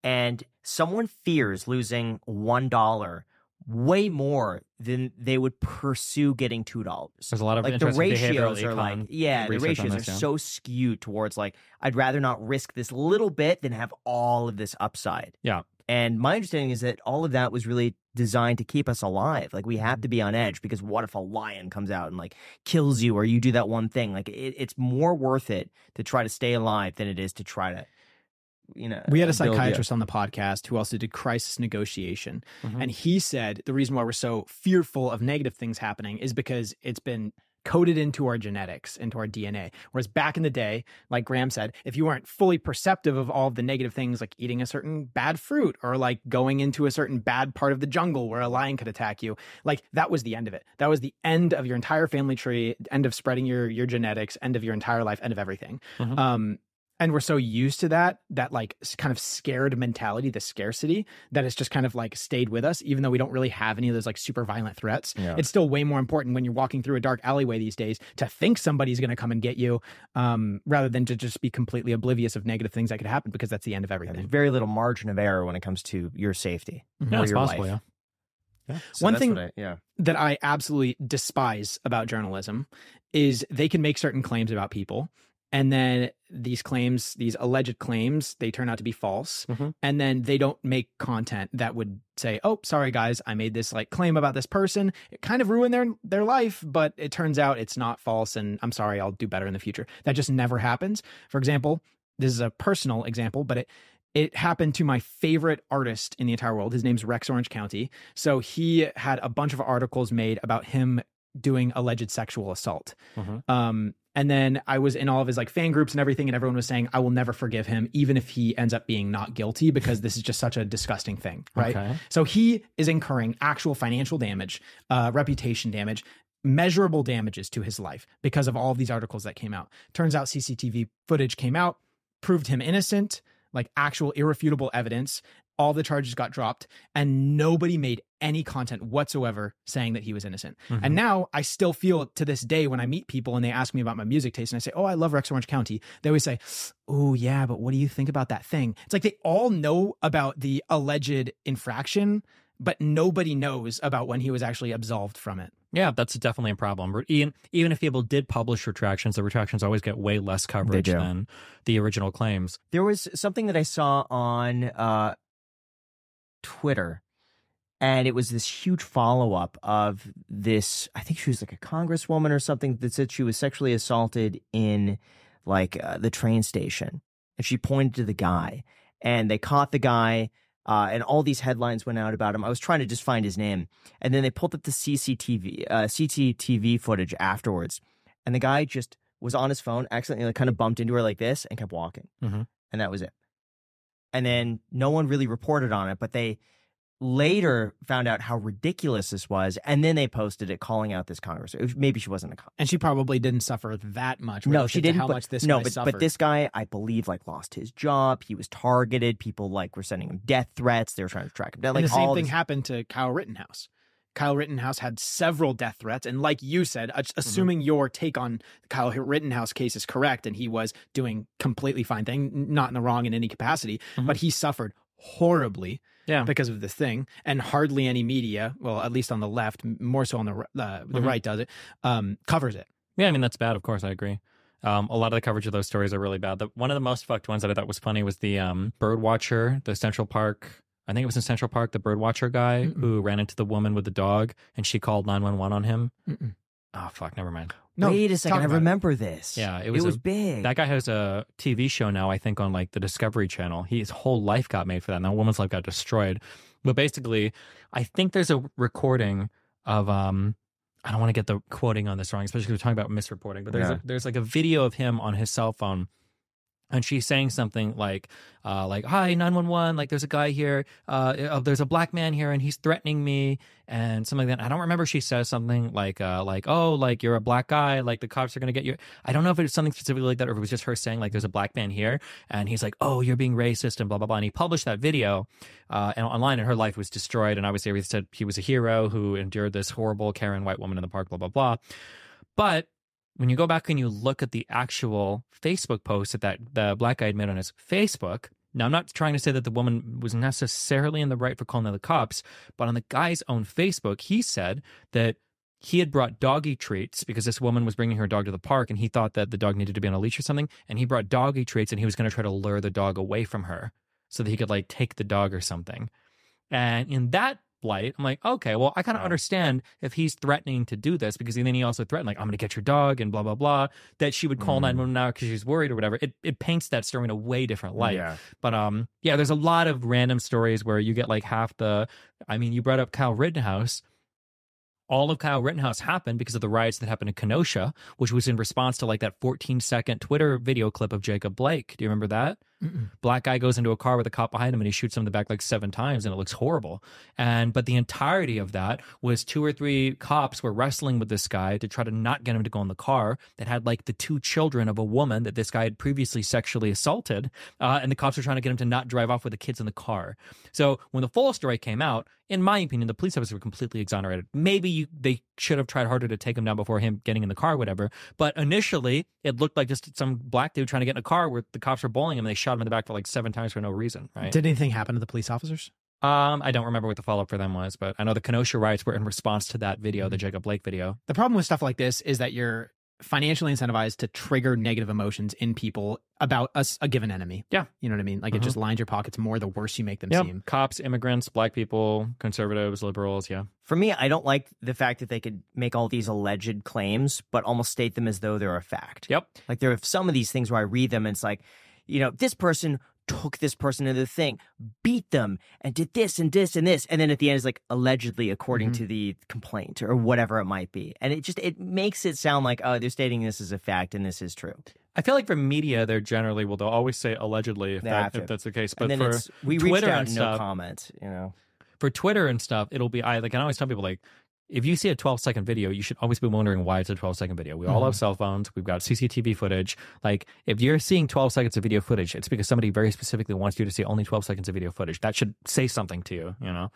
[SPEAKER 4] and someone fears losing one dollar way more than they would pursue getting two dollars.
[SPEAKER 1] There's a lot of
[SPEAKER 4] like the ratios are like yeah, the ratios
[SPEAKER 1] this,
[SPEAKER 4] are
[SPEAKER 1] yeah.
[SPEAKER 4] so skewed towards like I'd rather not risk this little bit than have all of this upside.
[SPEAKER 1] Yeah.
[SPEAKER 4] And my understanding is that all of that was really designed to keep us alive. Like we have to be on edge because what if a lion comes out and like kills you or you do that one thing? Like it, it's more worth it to try to stay alive than it is to try to, you know.
[SPEAKER 3] We had a psychiatrist on the podcast who also did crisis negotiation.
[SPEAKER 1] Mhm.
[SPEAKER 3] And he said the reason why we're so fearful of negative things happening is because it's been coded into our genetics, into our DNA. Whereas back in the day, like Graham said, if you weren't fully perceptive of all of the negative things like eating a certain bad fruit or like going into a certain bad part of the jungle where a lion could attack you, like that was the end of it. That was the end of your entire family tree, end of spreading your your genetics, end of your entire life, end of everything.
[SPEAKER 1] Mhm.
[SPEAKER 3] Um and we're so used to that that like kind of scared mentality the scarcity that it's just kind of like stayed with us even though we don't really have any of those like super violent threats
[SPEAKER 4] Yeah.
[SPEAKER 3] it's still way more important when you're walking through a dark alleyway these days to think somebody's going to come and get you um, rather than to just be completely oblivious of negative things that could happen because that's the end of
[SPEAKER 4] Yeah,
[SPEAKER 3] everything
[SPEAKER 4] there's very little margin of error when it comes to your safety
[SPEAKER 3] Mhm.
[SPEAKER 1] Yeah,
[SPEAKER 4] or
[SPEAKER 1] it's
[SPEAKER 4] your
[SPEAKER 1] possible.
[SPEAKER 4] life.
[SPEAKER 1] Yeah.
[SPEAKER 4] So
[SPEAKER 3] One thing-
[SPEAKER 4] I- yeah.
[SPEAKER 3] that I absolutely despise about journalism is they can make certain claims about people and then these claims these alleged claims they turn out to be false
[SPEAKER 4] Mhm.
[SPEAKER 3] and then they don't make content that would say oh sorry guys i made this like claim about this person it kind of ruined their their life but it turns out it's not false and i'm sorry i'll do better in the future that just never happens for example this is a personal example but it it happened to my favorite artist in the entire world. His name's Rex Orange County. So he had a bunch of articles made about him doing alleged sexual assault.
[SPEAKER 1] Mhm.
[SPEAKER 3] Um, and then I was in all of his like fan groups and everything, and everyone was saying, I will never forgive him, even if he ends up being not guilty, because this is just such a disgusting thing. Right.
[SPEAKER 1] Okay.
[SPEAKER 3] So he is incurring actual financial damage, uh, reputation damage, measurable damages to his life because of all of these articles that came out. Turns out CCTV footage came out, proved him innocent, like actual irrefutable evidence. All the charges got dropped, and nobody made any content whatsoever saying that he was innocent.
[SPEAKER 1] Mm-hmm.
[SPEAKER 3] And now I still feel to this day when I meet people and they ask me about my music taste, and I say, Oh, I love Rex Orange County, they always say, Oh, yeah, but what do you think about that thing? It's like they all know about the alleged infraction, but nobody knows about when he was actually absolved from it.
[SPEAKER 1] Yeah, that's definitely a problem. Even even if people did publish retractions, the retractions always get way less coverage than the original claims.
[SPEAKER 4] There was something that I saw on uh, Twitter, and it was this huge follow up of this. I think she was like a congresswoman or something that said she was sexually assaulted in like uh, the train station, and she pointed to the guy, and they caught the guy. Uh, and all these headlines went out about him. I was trying to just find his name, and then they pulled up the CCTV uh, CCTV footage afterwards, and the guy just was on his phone, accidentally like, kind of bumped into her like this, and kept walking
[SPEAKER 1] Mhm.
[SPEAKER 4] and that was it. And then no one really reported on it, but they later found out how ridiculous this was, and then they posted it calling out this Congress. Maybe she wasn't a con-
[SPEAKER 3] And she probably didn't suffer that much.
[SPEAKER 4] no, she didn't.
[SPEAKER 3] How
[SPEAKER 4] but,
[SPEAKER 3] much this
[SPEAKER 4] no,
[SPEAKER 3] guy
[SPEAKER 4] but,
[SPEAKER 3] suffered.
[SPEAKER 4] but this guy, I believe, like lost his job. He was targeted. People like were sending him death threats. They were trying to track him down. Like
[SPEAKER 3] and the same thing
[SPEAKER 4] this-
[SPEAKER 3] happened to Kyle Rittenhouse. Kyle Rittenhouse had several death threats, and like you said,
[SPEAKER 4] Mm-hmm.
[SPEAKER 3] assuming your take on Kyle Rittenhouse case is correct, and he was doing completely fine thing, not in the wrong in any capacity, but he suffered horribly
[SPEAKER 1] Mm-hmm. Yeah.
[SPEAKER 3] because of this thing, and hardly any media, well, at least on the left, more so on the uh, the
[SPEAKER 1] Mhm.
[SPEAKER 3] right, does it um, covers it.
[SPEAKER 1] Yeah, I mean that's bad. Of course, I agree. Um, a lot of the coverage of those stories are really bad. The, one of the most fucked ones that I thought was funny was the um, bird watcher, the Central Park. I think it was in Central Park, the birdwatcher guy
[SPEAKER 3] Mm-mm.
[SPEAKER 1] who ran into the woman with the dog, and she called nine one one on him.
[SPEAKER 3] Mm-mm.
[SPEAKER 1] Oh fuck, never mind.
[SPEAKER 3] No,
[SPEAKER 4] Wait a second, I
[SPEAKER 3] about it.
[SPEAKER 4] remember this.
[SPEAKER 1] Yeah, it was
[SPEAKER 4] it was
[SPEAKER 1] a-
[SPEAKER 4] big.
[SPEAKER 1] That guy has a TV show now, I think, on like the Discovery Channel. His whole life got made for that. And that woman's life got destroyed. But basically, I think there's a recording of um I don't want to get the quoting on this wrong, especially because we're talking about misreporting, but there's
[SPEAKER 4] Yeah.
[SPEAKER 1] a, there's like a video of him on his cell phone and she's saying something like uh like hi 911 like there's a guy here uh uh, there's a black man here and he's threatening me and something like that. I don't remember she says something like uh like oh like you're a black guy like the cops are gonna get you. I don't know if it was something specifically like that or if it was just her saying like there's a black man here and he's like oh you're being racist and blah blah blah and he published that video uh and online and her life was destroyed and obviously everybody said he was a hero who endured this horrible karen white woman in the park blah blah blah. But when you go back and you look at the actual Facebook post that, that the black guy made on his Facebook, now I'm not trying to say that the woman was necessarily in the right for calling the cops, but on the guy's own Facebook, he said that he had brought doggy treats because this woman was bringing her dog to the park and he thought that the dog needed to be on a leash or something. And he brought doggy treats and he was going to try to lure the dog away from her so that he could like take the dog or something. And in that light, I'm like, okay, well, I kind of understand if he's threatening to do this because then he also threatened, like, I'm going to get your dog and blah, blah, blah, that she would call
[SPEAKER 4] Mm.
[SPEAKER 1] 911 now because she's worried or whatever. It, it paints that story in a way different light.
[SPEAKER 4] Yeah.
[SPEAKER 1] But um, yeah, there's a lot of random stories where you get like half the, I mean, you brought up Kyle Rittenhouse. All of Kyle Rittenhouse happened because of the riots that happened in Kenosha, which was in response to like that 14 second Twitter video clip of Jacob Blake. Do you remember that? Black guy goes into a car with a cop behind him and he shoots him in the back like seven times and it looks horrible. And but the entirety of that was two or three cops were wrestling with this guy to try to not get him to go in the car that had like the two children of a woman that this guy had previously sexually assaulted. Uh, and the cops were trying to get him to not drive off with the kids in the car. So when the full story came out, in my opinion, the police officers were completely exonerated. Maybe you, they should have tried harder to take him down before him getting in the car, whatever. But initially, it looked like just some black dude trying to get in a car where the cops were bowling him and they shot him in the back for like seven times for no reason, right?
[SPEAKER 3] Did anything happen to the police officers?
[SPEAKER 1] Um, I don't remember what the follow up for them was, but I know the Kenosha riots were in response to that video, the Jacob Blake video.
[SPEAKER 3] The problem with stuff like this is that you're financially incentivized to trigger negative emotions in people about us a given enemy.
[SPEAKER 1] Yeah.
[SPEAKER 3] You know what I mean? Like it
[SPEAKER 1] Mhm.
[SPEAKER 3] just lines your pockets more the worse you make them
[SPEAKER 1] Yep.
[SPEAKER 3] seem.
[SPEAKER 1] Cops, immigrants, black people, conservatives, liberals. Yeah.
[SPEAKER 4] For me, I don't like the fact that they could make all these alleged claims, but almost state them as though they're a fact.
[SPEAKER 1] Yep.
[SPEAKER 4] Like there are some of these things where I read them and it's like, you know, this person took this person into the thing, beat them, and did this and this and this. And then at the end is like allegedly according
[SPEAKER 3] Mhm.
[SPEAKER 4] to the complaint or whatever it might be. And it just it makes it sound like, oh, they're stating this as a fact and this is true.
[SPEAKER 1] I feel like for media, they're generally well, they'll always say allegedly if, that, if that's the case. But for
[SPEAKER 4] we
[SPEAKER 1] Twitter
[SPEAKER 4] reached out
[SPEAKER 1] and
[SPEAKER 4] no
[SPEAKER 1] stuff,
[SPEAKER 4] comment, you know.
[SPEAKER 1] for Twitter and stuff, it'll be I like I always tell people like if you see a 12 second video, you should always be wondering why it's a 12 second video. We all
[SPEAKER 3] Mm-hmm.
[SPEAKER 1] have cell phones. We've got CCTV footage. Like if you're seeing 12 seconds of video footage, it's because somebody very specifically wants you to see only 12 seconds of video footage. That should say something to you, you know?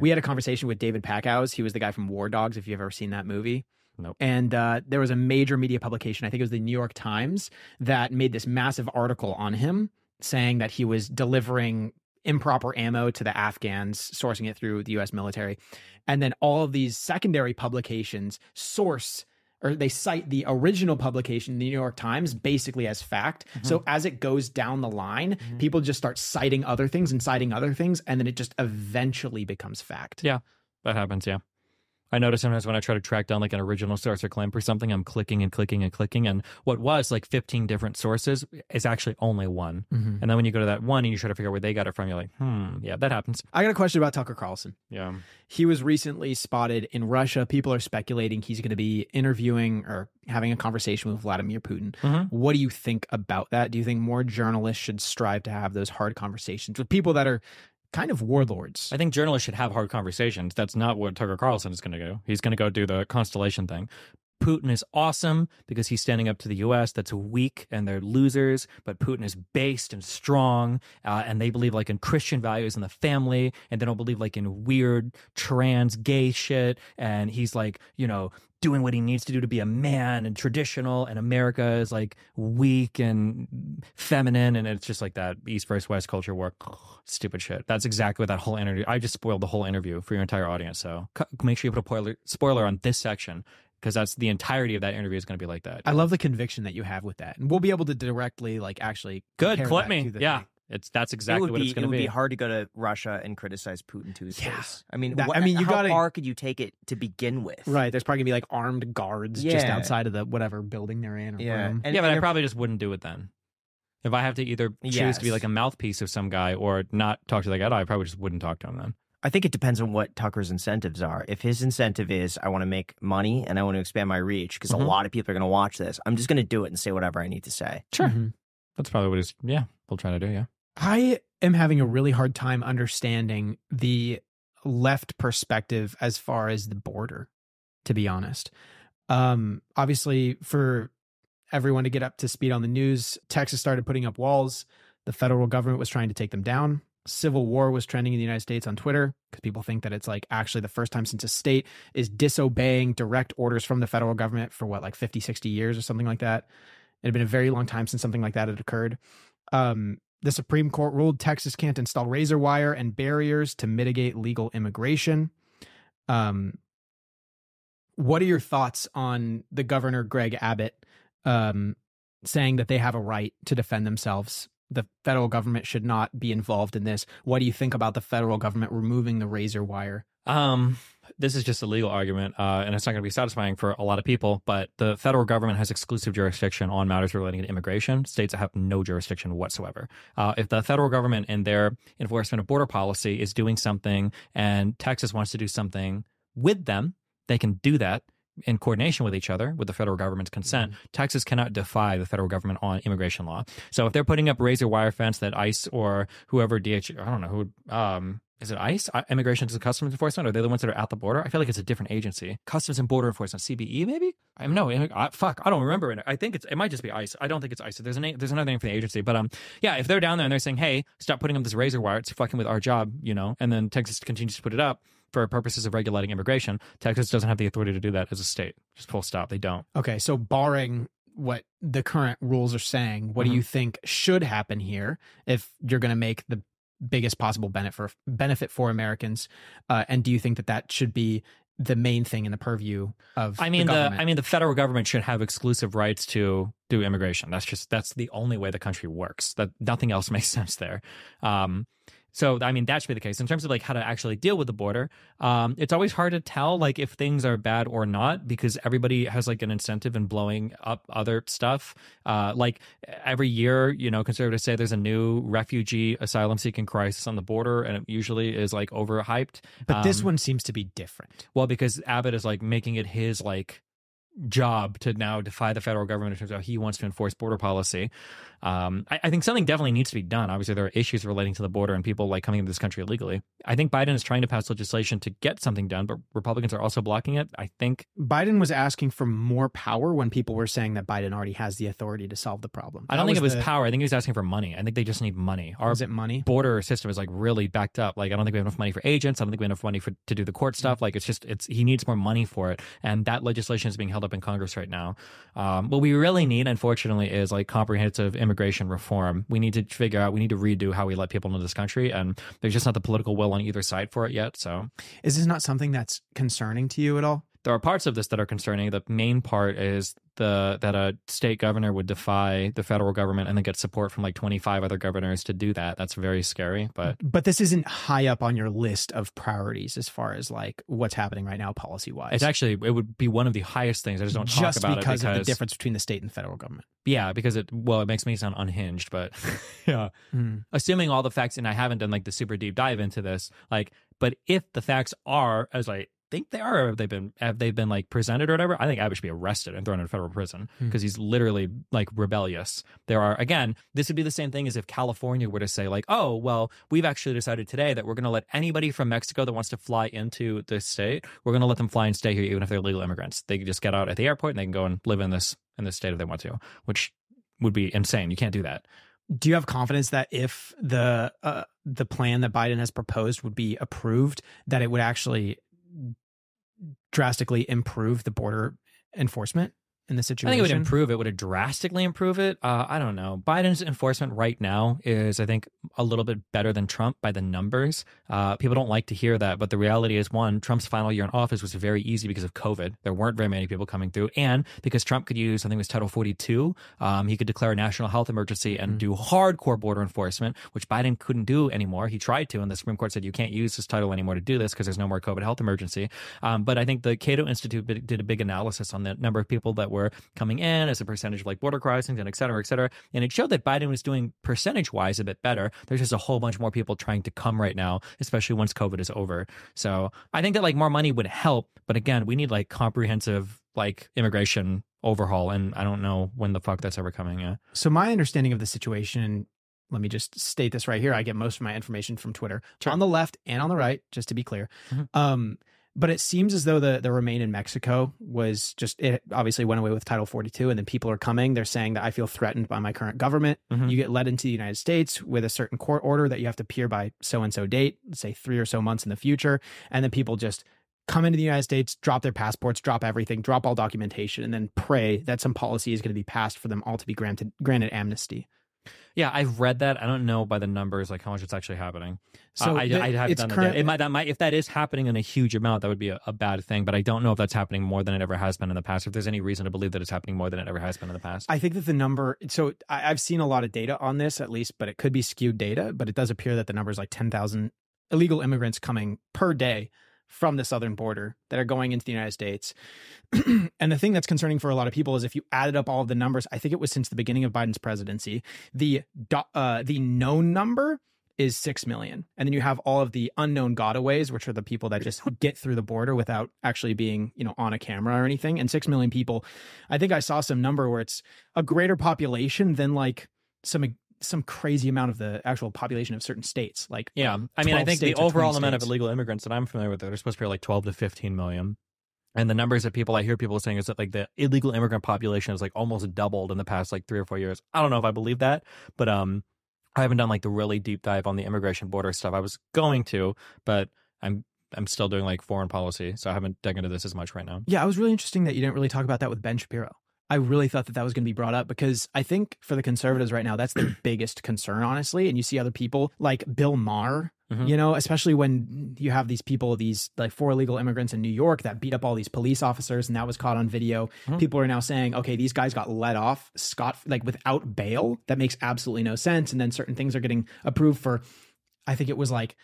[SPEAKER 3] We had a conversation with David Packouz. He was the guy from War Dogs, if you've ever seen that movie.
[SPEAKER 1] Nope.
[SPEAKER 3] And uh, there was a major media publication, I think it was the New York Times, that made this massive article on him saying that he was delivering improper ammo to the Afghans, sourcing it through the US military. And then all of these secondary publications source or they cite the original publication, the New York Times, basically as fact. So mm-hmm. as it goes down the line, mm-hmm. people just start citing other things and citing other things, and then it just eventually becomes fact.
[SPEAKER 1] Yeah, that happens. Yeah. I notice sometimes when I try to track down like an original source or claim for something, I'm clicking and clicking and clicking. And what was like 15 different sources is actually only one.
[SPEAKER 3] Mhm.
[SPEAKER 1] And then when you go to that one and you try to figure out where they got it from, you're like, hmm, yeah, that happens.
[SPEAKER 3] I got a question about Tucker Carlson.
[SPEAKER 1] Yeah.
[SPEAKER 3] He was recently spotted in Russia. People are speculating he's going to be interviewing or having a conversation with Vladimir Putin.
[SPEAKER 1] Mhm.
[SPEAKER 3] What do you think about that? Do you think more journalists should strive to have those hard conversations with people that are kind of warlords?
[SPEAKER 1] I think journalists should have hard conversations. That's not what Tucker Carlson is going to go. He's going to go do the constellation thing. Putin is awesome because he's standing up to the U.S. that's weak and they're losers, but Putin is based and strong, uh, and they believe like in Christian values and the family, and they don't believe like in weird trans gay shit. And he's like, you know, doing what he needs to do to be a man and traditional, and America is like weak and feminine, and it's just like that East versus West culture war. Stupid shit. That's exactly what that whole interview. I just spoiled the whole interview for your entire audience. So make sure you put a spoiler spoiler on this section because that's the entirety of that interview is going to be like that.
[SPEAKER 3] I love the conviction that you have with that, and we'll be able to directly, like, actually
[SPEAKER 1] Good,
[SPEAKER 3] compare
[SPEAKER 1] clip
[SPEAKER 3] that
[SPEAKER 1] me.
[SPEAKER 3] to the
[SPEAKER 1] Yeah,
[SPEAKER 3] thing.
[SPEAKER 1] it's that's exactly
[SPEAKER 4] would
[SPEAKER 1] what
[SPEAKER 4] be,
[SPEAKER 1] it's going
[SPEAKER 4] it
[SPEAKER 1] to
[SPEAKER 4] would
[SPEAKER 1] be.
[SPEAKER 4] be hard to go to Russia and criticize Putin to his
[SPEAKER 3] Yeah.
[SPEAKER 4] face. I mean,
[SPEAKER 3] That-
[SPEAKER 4] what,
[SPEAKER 3] I mean, you
[SPEAKER 4] how
[SPEAKER 3] gotta-
[SPEAKER 4] far could you take it to begin with?
[SPEAKER 3] Right. There's probably gonna be like armed guards just outside of the whatever building they're in. Or
[SPEAKER 4] Yeah,
[SPEAKER 3] room.
[SPEAKER 4] and,
[SPEAKER 1] yeah, but
[SPEAKER 4] and
[SPEAKER 1] I probably just wouldn't do it then. If I have to either choose to be like a mouthpiece of some guy or not talk to that guy, I probably just wouldn't talk to him then.
[SPEAKER 4] I think it depends on what Tucker's incentives are. If his incentive is I want to make money and I want to expand my reach because
[SPEAKER 1] Mhm.
[SPEAKER 4] a lot of people are going to watch this, I'm just going to do it and say whatever I need to say.
[SPEAKER 1] Sure,
[SPEAKER 3] Mhm.
[SPEAKER 1] that's probably what he's. Yeah, we'll try to do. Yeah.
[SPEAKER 3] I am having a really hard time understanding the left perspective as far as the border, to be honest. Um, obviously, for everyone to get up to speed on the news, Texas started putting up walls. The federal government was trying to take them down. Civil war was trending in the United States on Twitter because people think that it's like actually the first time since a state is disobeying direct orders from the federal government for what, like 50, 60 years or something like that. It had been a very long time since something like that had occurred. Um, the Supreme Court ruled Texas can't install razor wire and barriers to mitigate legal immigration. Um, what are your thoughts on the governor Greg Abbott um, saying that they have a right to defend themselves? The federal government should not be involved in this. What do you think about the federal government removing the razor wire?
[SPEAKER 1] Um, this is just a legal argument, uh, and it's not going to be satisfying for a lot of people. But the federal government has exclusive jurisdiction on matters relating to immigration. States have no jurisdiction whatsoever. Uh, if the federal government and their enforcement of border policy is doing something, and Texas wants to do something with them, they can do that. In coordination with each other with the federal government's consent.
[SPEAKER 6] Mm-hmm.
[SPEAKER 1] Texas cannot defy the federal government on immigration law. So if they're putting up razor wire fence that ICE or whoever DH, I don't know who, um, is it ICE, Immigration and Customs Enforcement? Are they the ones that are at the border? I feel like it's a different agency. Customs and Border Enforcement, CBE, maybe? I'm no, I, fuck, I don't remember it. I think it's it might just be ICE. I don't think it's ICE. There's a name, there's another name for the agency, but um, yeah, if they're down there and they're saying, hey, stop putting up this razor wire, it's fucking with our job, you know, and then Texas continues to put it up for purposes of regulating immigration, Texas doesn't have the authority to do that as a state. Just full stop. They don't.
[SPEAKER 3] Okay, so barring what the current rules are saying, what do
[SPEAKER 1] Mhm.
[SPEAKER 3] you think should happen here if you're going to make the biggest possible benefit for benefit for Americans? Uh, and do you think that that should be the main thing in the purview of
[SPEAKER 1] I mean,
[SPEAKER 3] the,
[SPEAKER 1] the. I mean, the federal government should have exclusive rights to do immigration. That's just that's the only way the country works. That nothing else makes sense there. Um, so I mean, that should be the case in terms of like how to actually deal with the border. Um, it's always hard to tell like if things are bad or not because everybody has like an incentive in blowing up other stuff. Uh, like every year, you know, conservatives say there's a new refugee asylum seeking crisis on the border, and it usually is like overhyped.
[SPEAKER 3] but this
[SPEAKER 1] Um,
[SPEAKER 3] one seems to be different.
[SPEAKER 1] well, because Abbott is like making it his like job to now defy the federal government in terms of how he wants to enforce border policy. Um, I, I think something definitely needs to be done. Obviously, there are issues relating to the border and people like coming into this country illegally. I think Biden is trying to pass legislation to get something done, but Republicans are also blocking it. I think
[SPEAKER 3] Biden was asking for more power when people were saying that Biden already has the authority to solve the problem.
[SPEAKER 1] I don't
[SPEAKER 3] That
[SPEAKER 1] think it was
[SPEAKER 3] the-
[SPEAKER 1] power. I think he was asking for money. I think they just need money. Our
[SPEAKER 3] Is it money?
[SPEAKER 1] border system is like really backed up. Like I don't think we have enough money for agents. I don't think we have enough money for to do the court stuff. Like it's just it's he needs more money for it, and that legislation is being held up in Congress right now. Um, what we really need, unfortunately, is like comprehensive immigration reform. We need to figure out. We need to redo how we let people into this country, and there's just not the political will on either side for it yet. So
[SPEAKER 3] Is this not something that's concerning to you at all?
[SPEAKER 1] There are parts of this that are concerning. The main part is the that a state governor would defy the federal government and then get support from like 25 other governors to do that. That's very scary. But
[SPEAKER 3] But this isn't high up on your list of priorities as far as like what's happening right now policy wise.
[SPEAKER 1] it's actually it would be one of the highest things. I just don't talk about
[SPEAKER 3] because,
[SPEAKER 1] it because
[SPEAKER 3] of the difference between the state and federal government.
[SPEAKER 1] Yeah, because it well, it makes me sound unhinged, but yeah.
[SPEAKER 3] Hmm.
[SPEAKER 1] Assuming all the facts, and I haven't done like the super deep dive into this, like, but if the facts are as I think they are, or have they been have they been like presented or whatever? I think Abbott should be arrested and thrown in federal prison
[SPEAKER 3] Hmm.
[SPEAKER 1] because he's literally like rebellious. There are again, this would be the same thing as if California were to say like, oh well, we've actually decided today that we're going to let anybody from Mexico that wants to fly into this state, we're going to let them fly and stay here even if they're legal immigrants. They can just get out at the airport and they can go and live in this in this state if they want to, which would be insane. You can't do that.
[SPEAKER 3] Do you have confidence that if the uh, the plan that Biden has proposed would be approved, that it would actually drastically improve the border enforcement in the
[SPEAKER 1] I
[SPEAKER 3] situation?
[SPEAKER 1] think it would improve it. Would it drastically improve it? Uh, I don't know. Biden's enforcement right now is, I think, a little bit better than Trump by the numbers. Uh, people don't like to hear that, but the reality is, one, Trump's final year in office was very easy because of COVID. There weren't very many people coming through, and because Trump could use, I think it was Title 42, um, he could declare a national health emergency and do hardcore border enforcement, which Biden couldn't do anymore. He tried to, and the Supreme Court said you can't use this title anymore to do this because there's no more COVID health emergency. Um, but I think the Cato Institute did a big analysis on the number of people that were coming in as a percentage of like border crossings and et cetera, et cetera. And it showed that Biden was doing percentage wise a bit better. There's just a whole bunch more people trying to come right now, especially once COVID is over. So I think that like more money would help. But again, we need like comprehensive like immigration overhaul. And I don't know when the fuck that's ever coming. Yeah.
[SPEAKER 3] So my understanding of the situation, let me just state this right here. I get most of my information from Twitter on the left and on the right, just to be clear.
[SPEAKER 1] Mhm.
[SPEAKER 3] Um, but it seems as though the the remain in Mexico was just it obviously went away with Title 42, and then people are coming. They're saying that I feel threatened by my current government.
[SPEAKER 1] Mhm.
[SPEAKER 3] You get led into the United States with a certain court order that you have to appear by so and so date, say three or so months in the future, and then people just come into the United States, drop their passports, drop everything, drop all documentation, and then pray that some policy is going to be passed for them all to be granted granted amnesty.
[SPEAKER 1] Yeah, I've read that. I don't know by the numbers like how much it's actually happening.
[SPEAKER 3] So
[SPEAKER 1] Uh, I, I haven't done
[SPEAKER 3] current-
[SPEAKER 1] that. It might, that might, if that is happening in a huge amount, that would be a, a bad thing. But I don't know if that's happening more than it ever has been in the past. If there's any reason to believe that it's happening more than it ever has been in the past.
[SPEAKER 3] I think that the number, so I, I've seen a lot of data on this at least, but it could be skewed data. But it does appear that the number is like 10,000 illegal immigrants coming per day from the southern border that are going into the United States. and the thing that's concerning for a lot of people is if you added up all of the numbers, I think it was since the beginning of Biden's presidency, the uh, the known number is 6 million. And then you have all of the unknown gotaways, which are the people that just get through the border without actually being, you know, on a camera or anything. And 6 million people. I think I saw some number where it's a greater population than like some some crazy amount of the actual population of certain states. Like
[SPEAKER 1] yeah, I mean, I think the
[SPEAKER 3] states or 20
[SPEAKER 1] overall amount of
[SPEAKER 3] states.
[SPEAKER 1] illegal immigrants that I'm familiar with, they're supposed to be like 12 to 15 million. And the numbers that people I hear people saying is that like the illegal immigrant population has like almost doubled in the past like three or four years. I don't know if I believe that, but um, I haven't done like the really deep dive on the immigration border stuff. I was going to, but I'm I'm still doing like foreign policy, so I haven't dug into this as much right now.
[SPEAKER 3] Yeah, it was really interesting that you didn't really talk about that with Ben Shapiro. I really thought that that was going to be brought up because I think for the conservatives right now, that's their biggest concern, honestly. And you see other people like Bill Maher,
[SPEAKER 1] Mhm.
[SPEAKER 3] you know, especially when you have these people, these like four illegal immigrants in New York that beat up all these police officers, and that was caught on video.
[SPEAKER 1] Mhm.
[SPEAKER 3] People are now saying, okay, these guys got let off scot like without bail. That makes absolutely no sense. And then certain things are getting approved for, I think it was like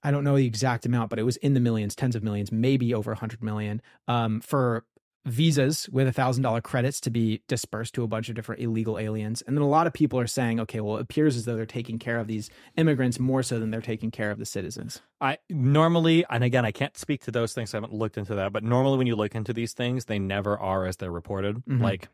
[SPEAKER 3] I don't know the exact amount, but it was in the millions, tens of millions, maybe over a hundred million, um, for visas with a thousand dollar credits to be dispersed to a bunch of different illegal aliens. And then a lot of people are saying, okay, well, it appears as though they're taking care of these immigrants more so than they're taking care of the citizens.
[SPEAKER 1] I normally, and again, I can't speak to those things. I haven't looked into that, but normally when you look into these things, they never are as they're reported.
[SPEAKER 3] Mhm.
[SPEAKER 1] Like,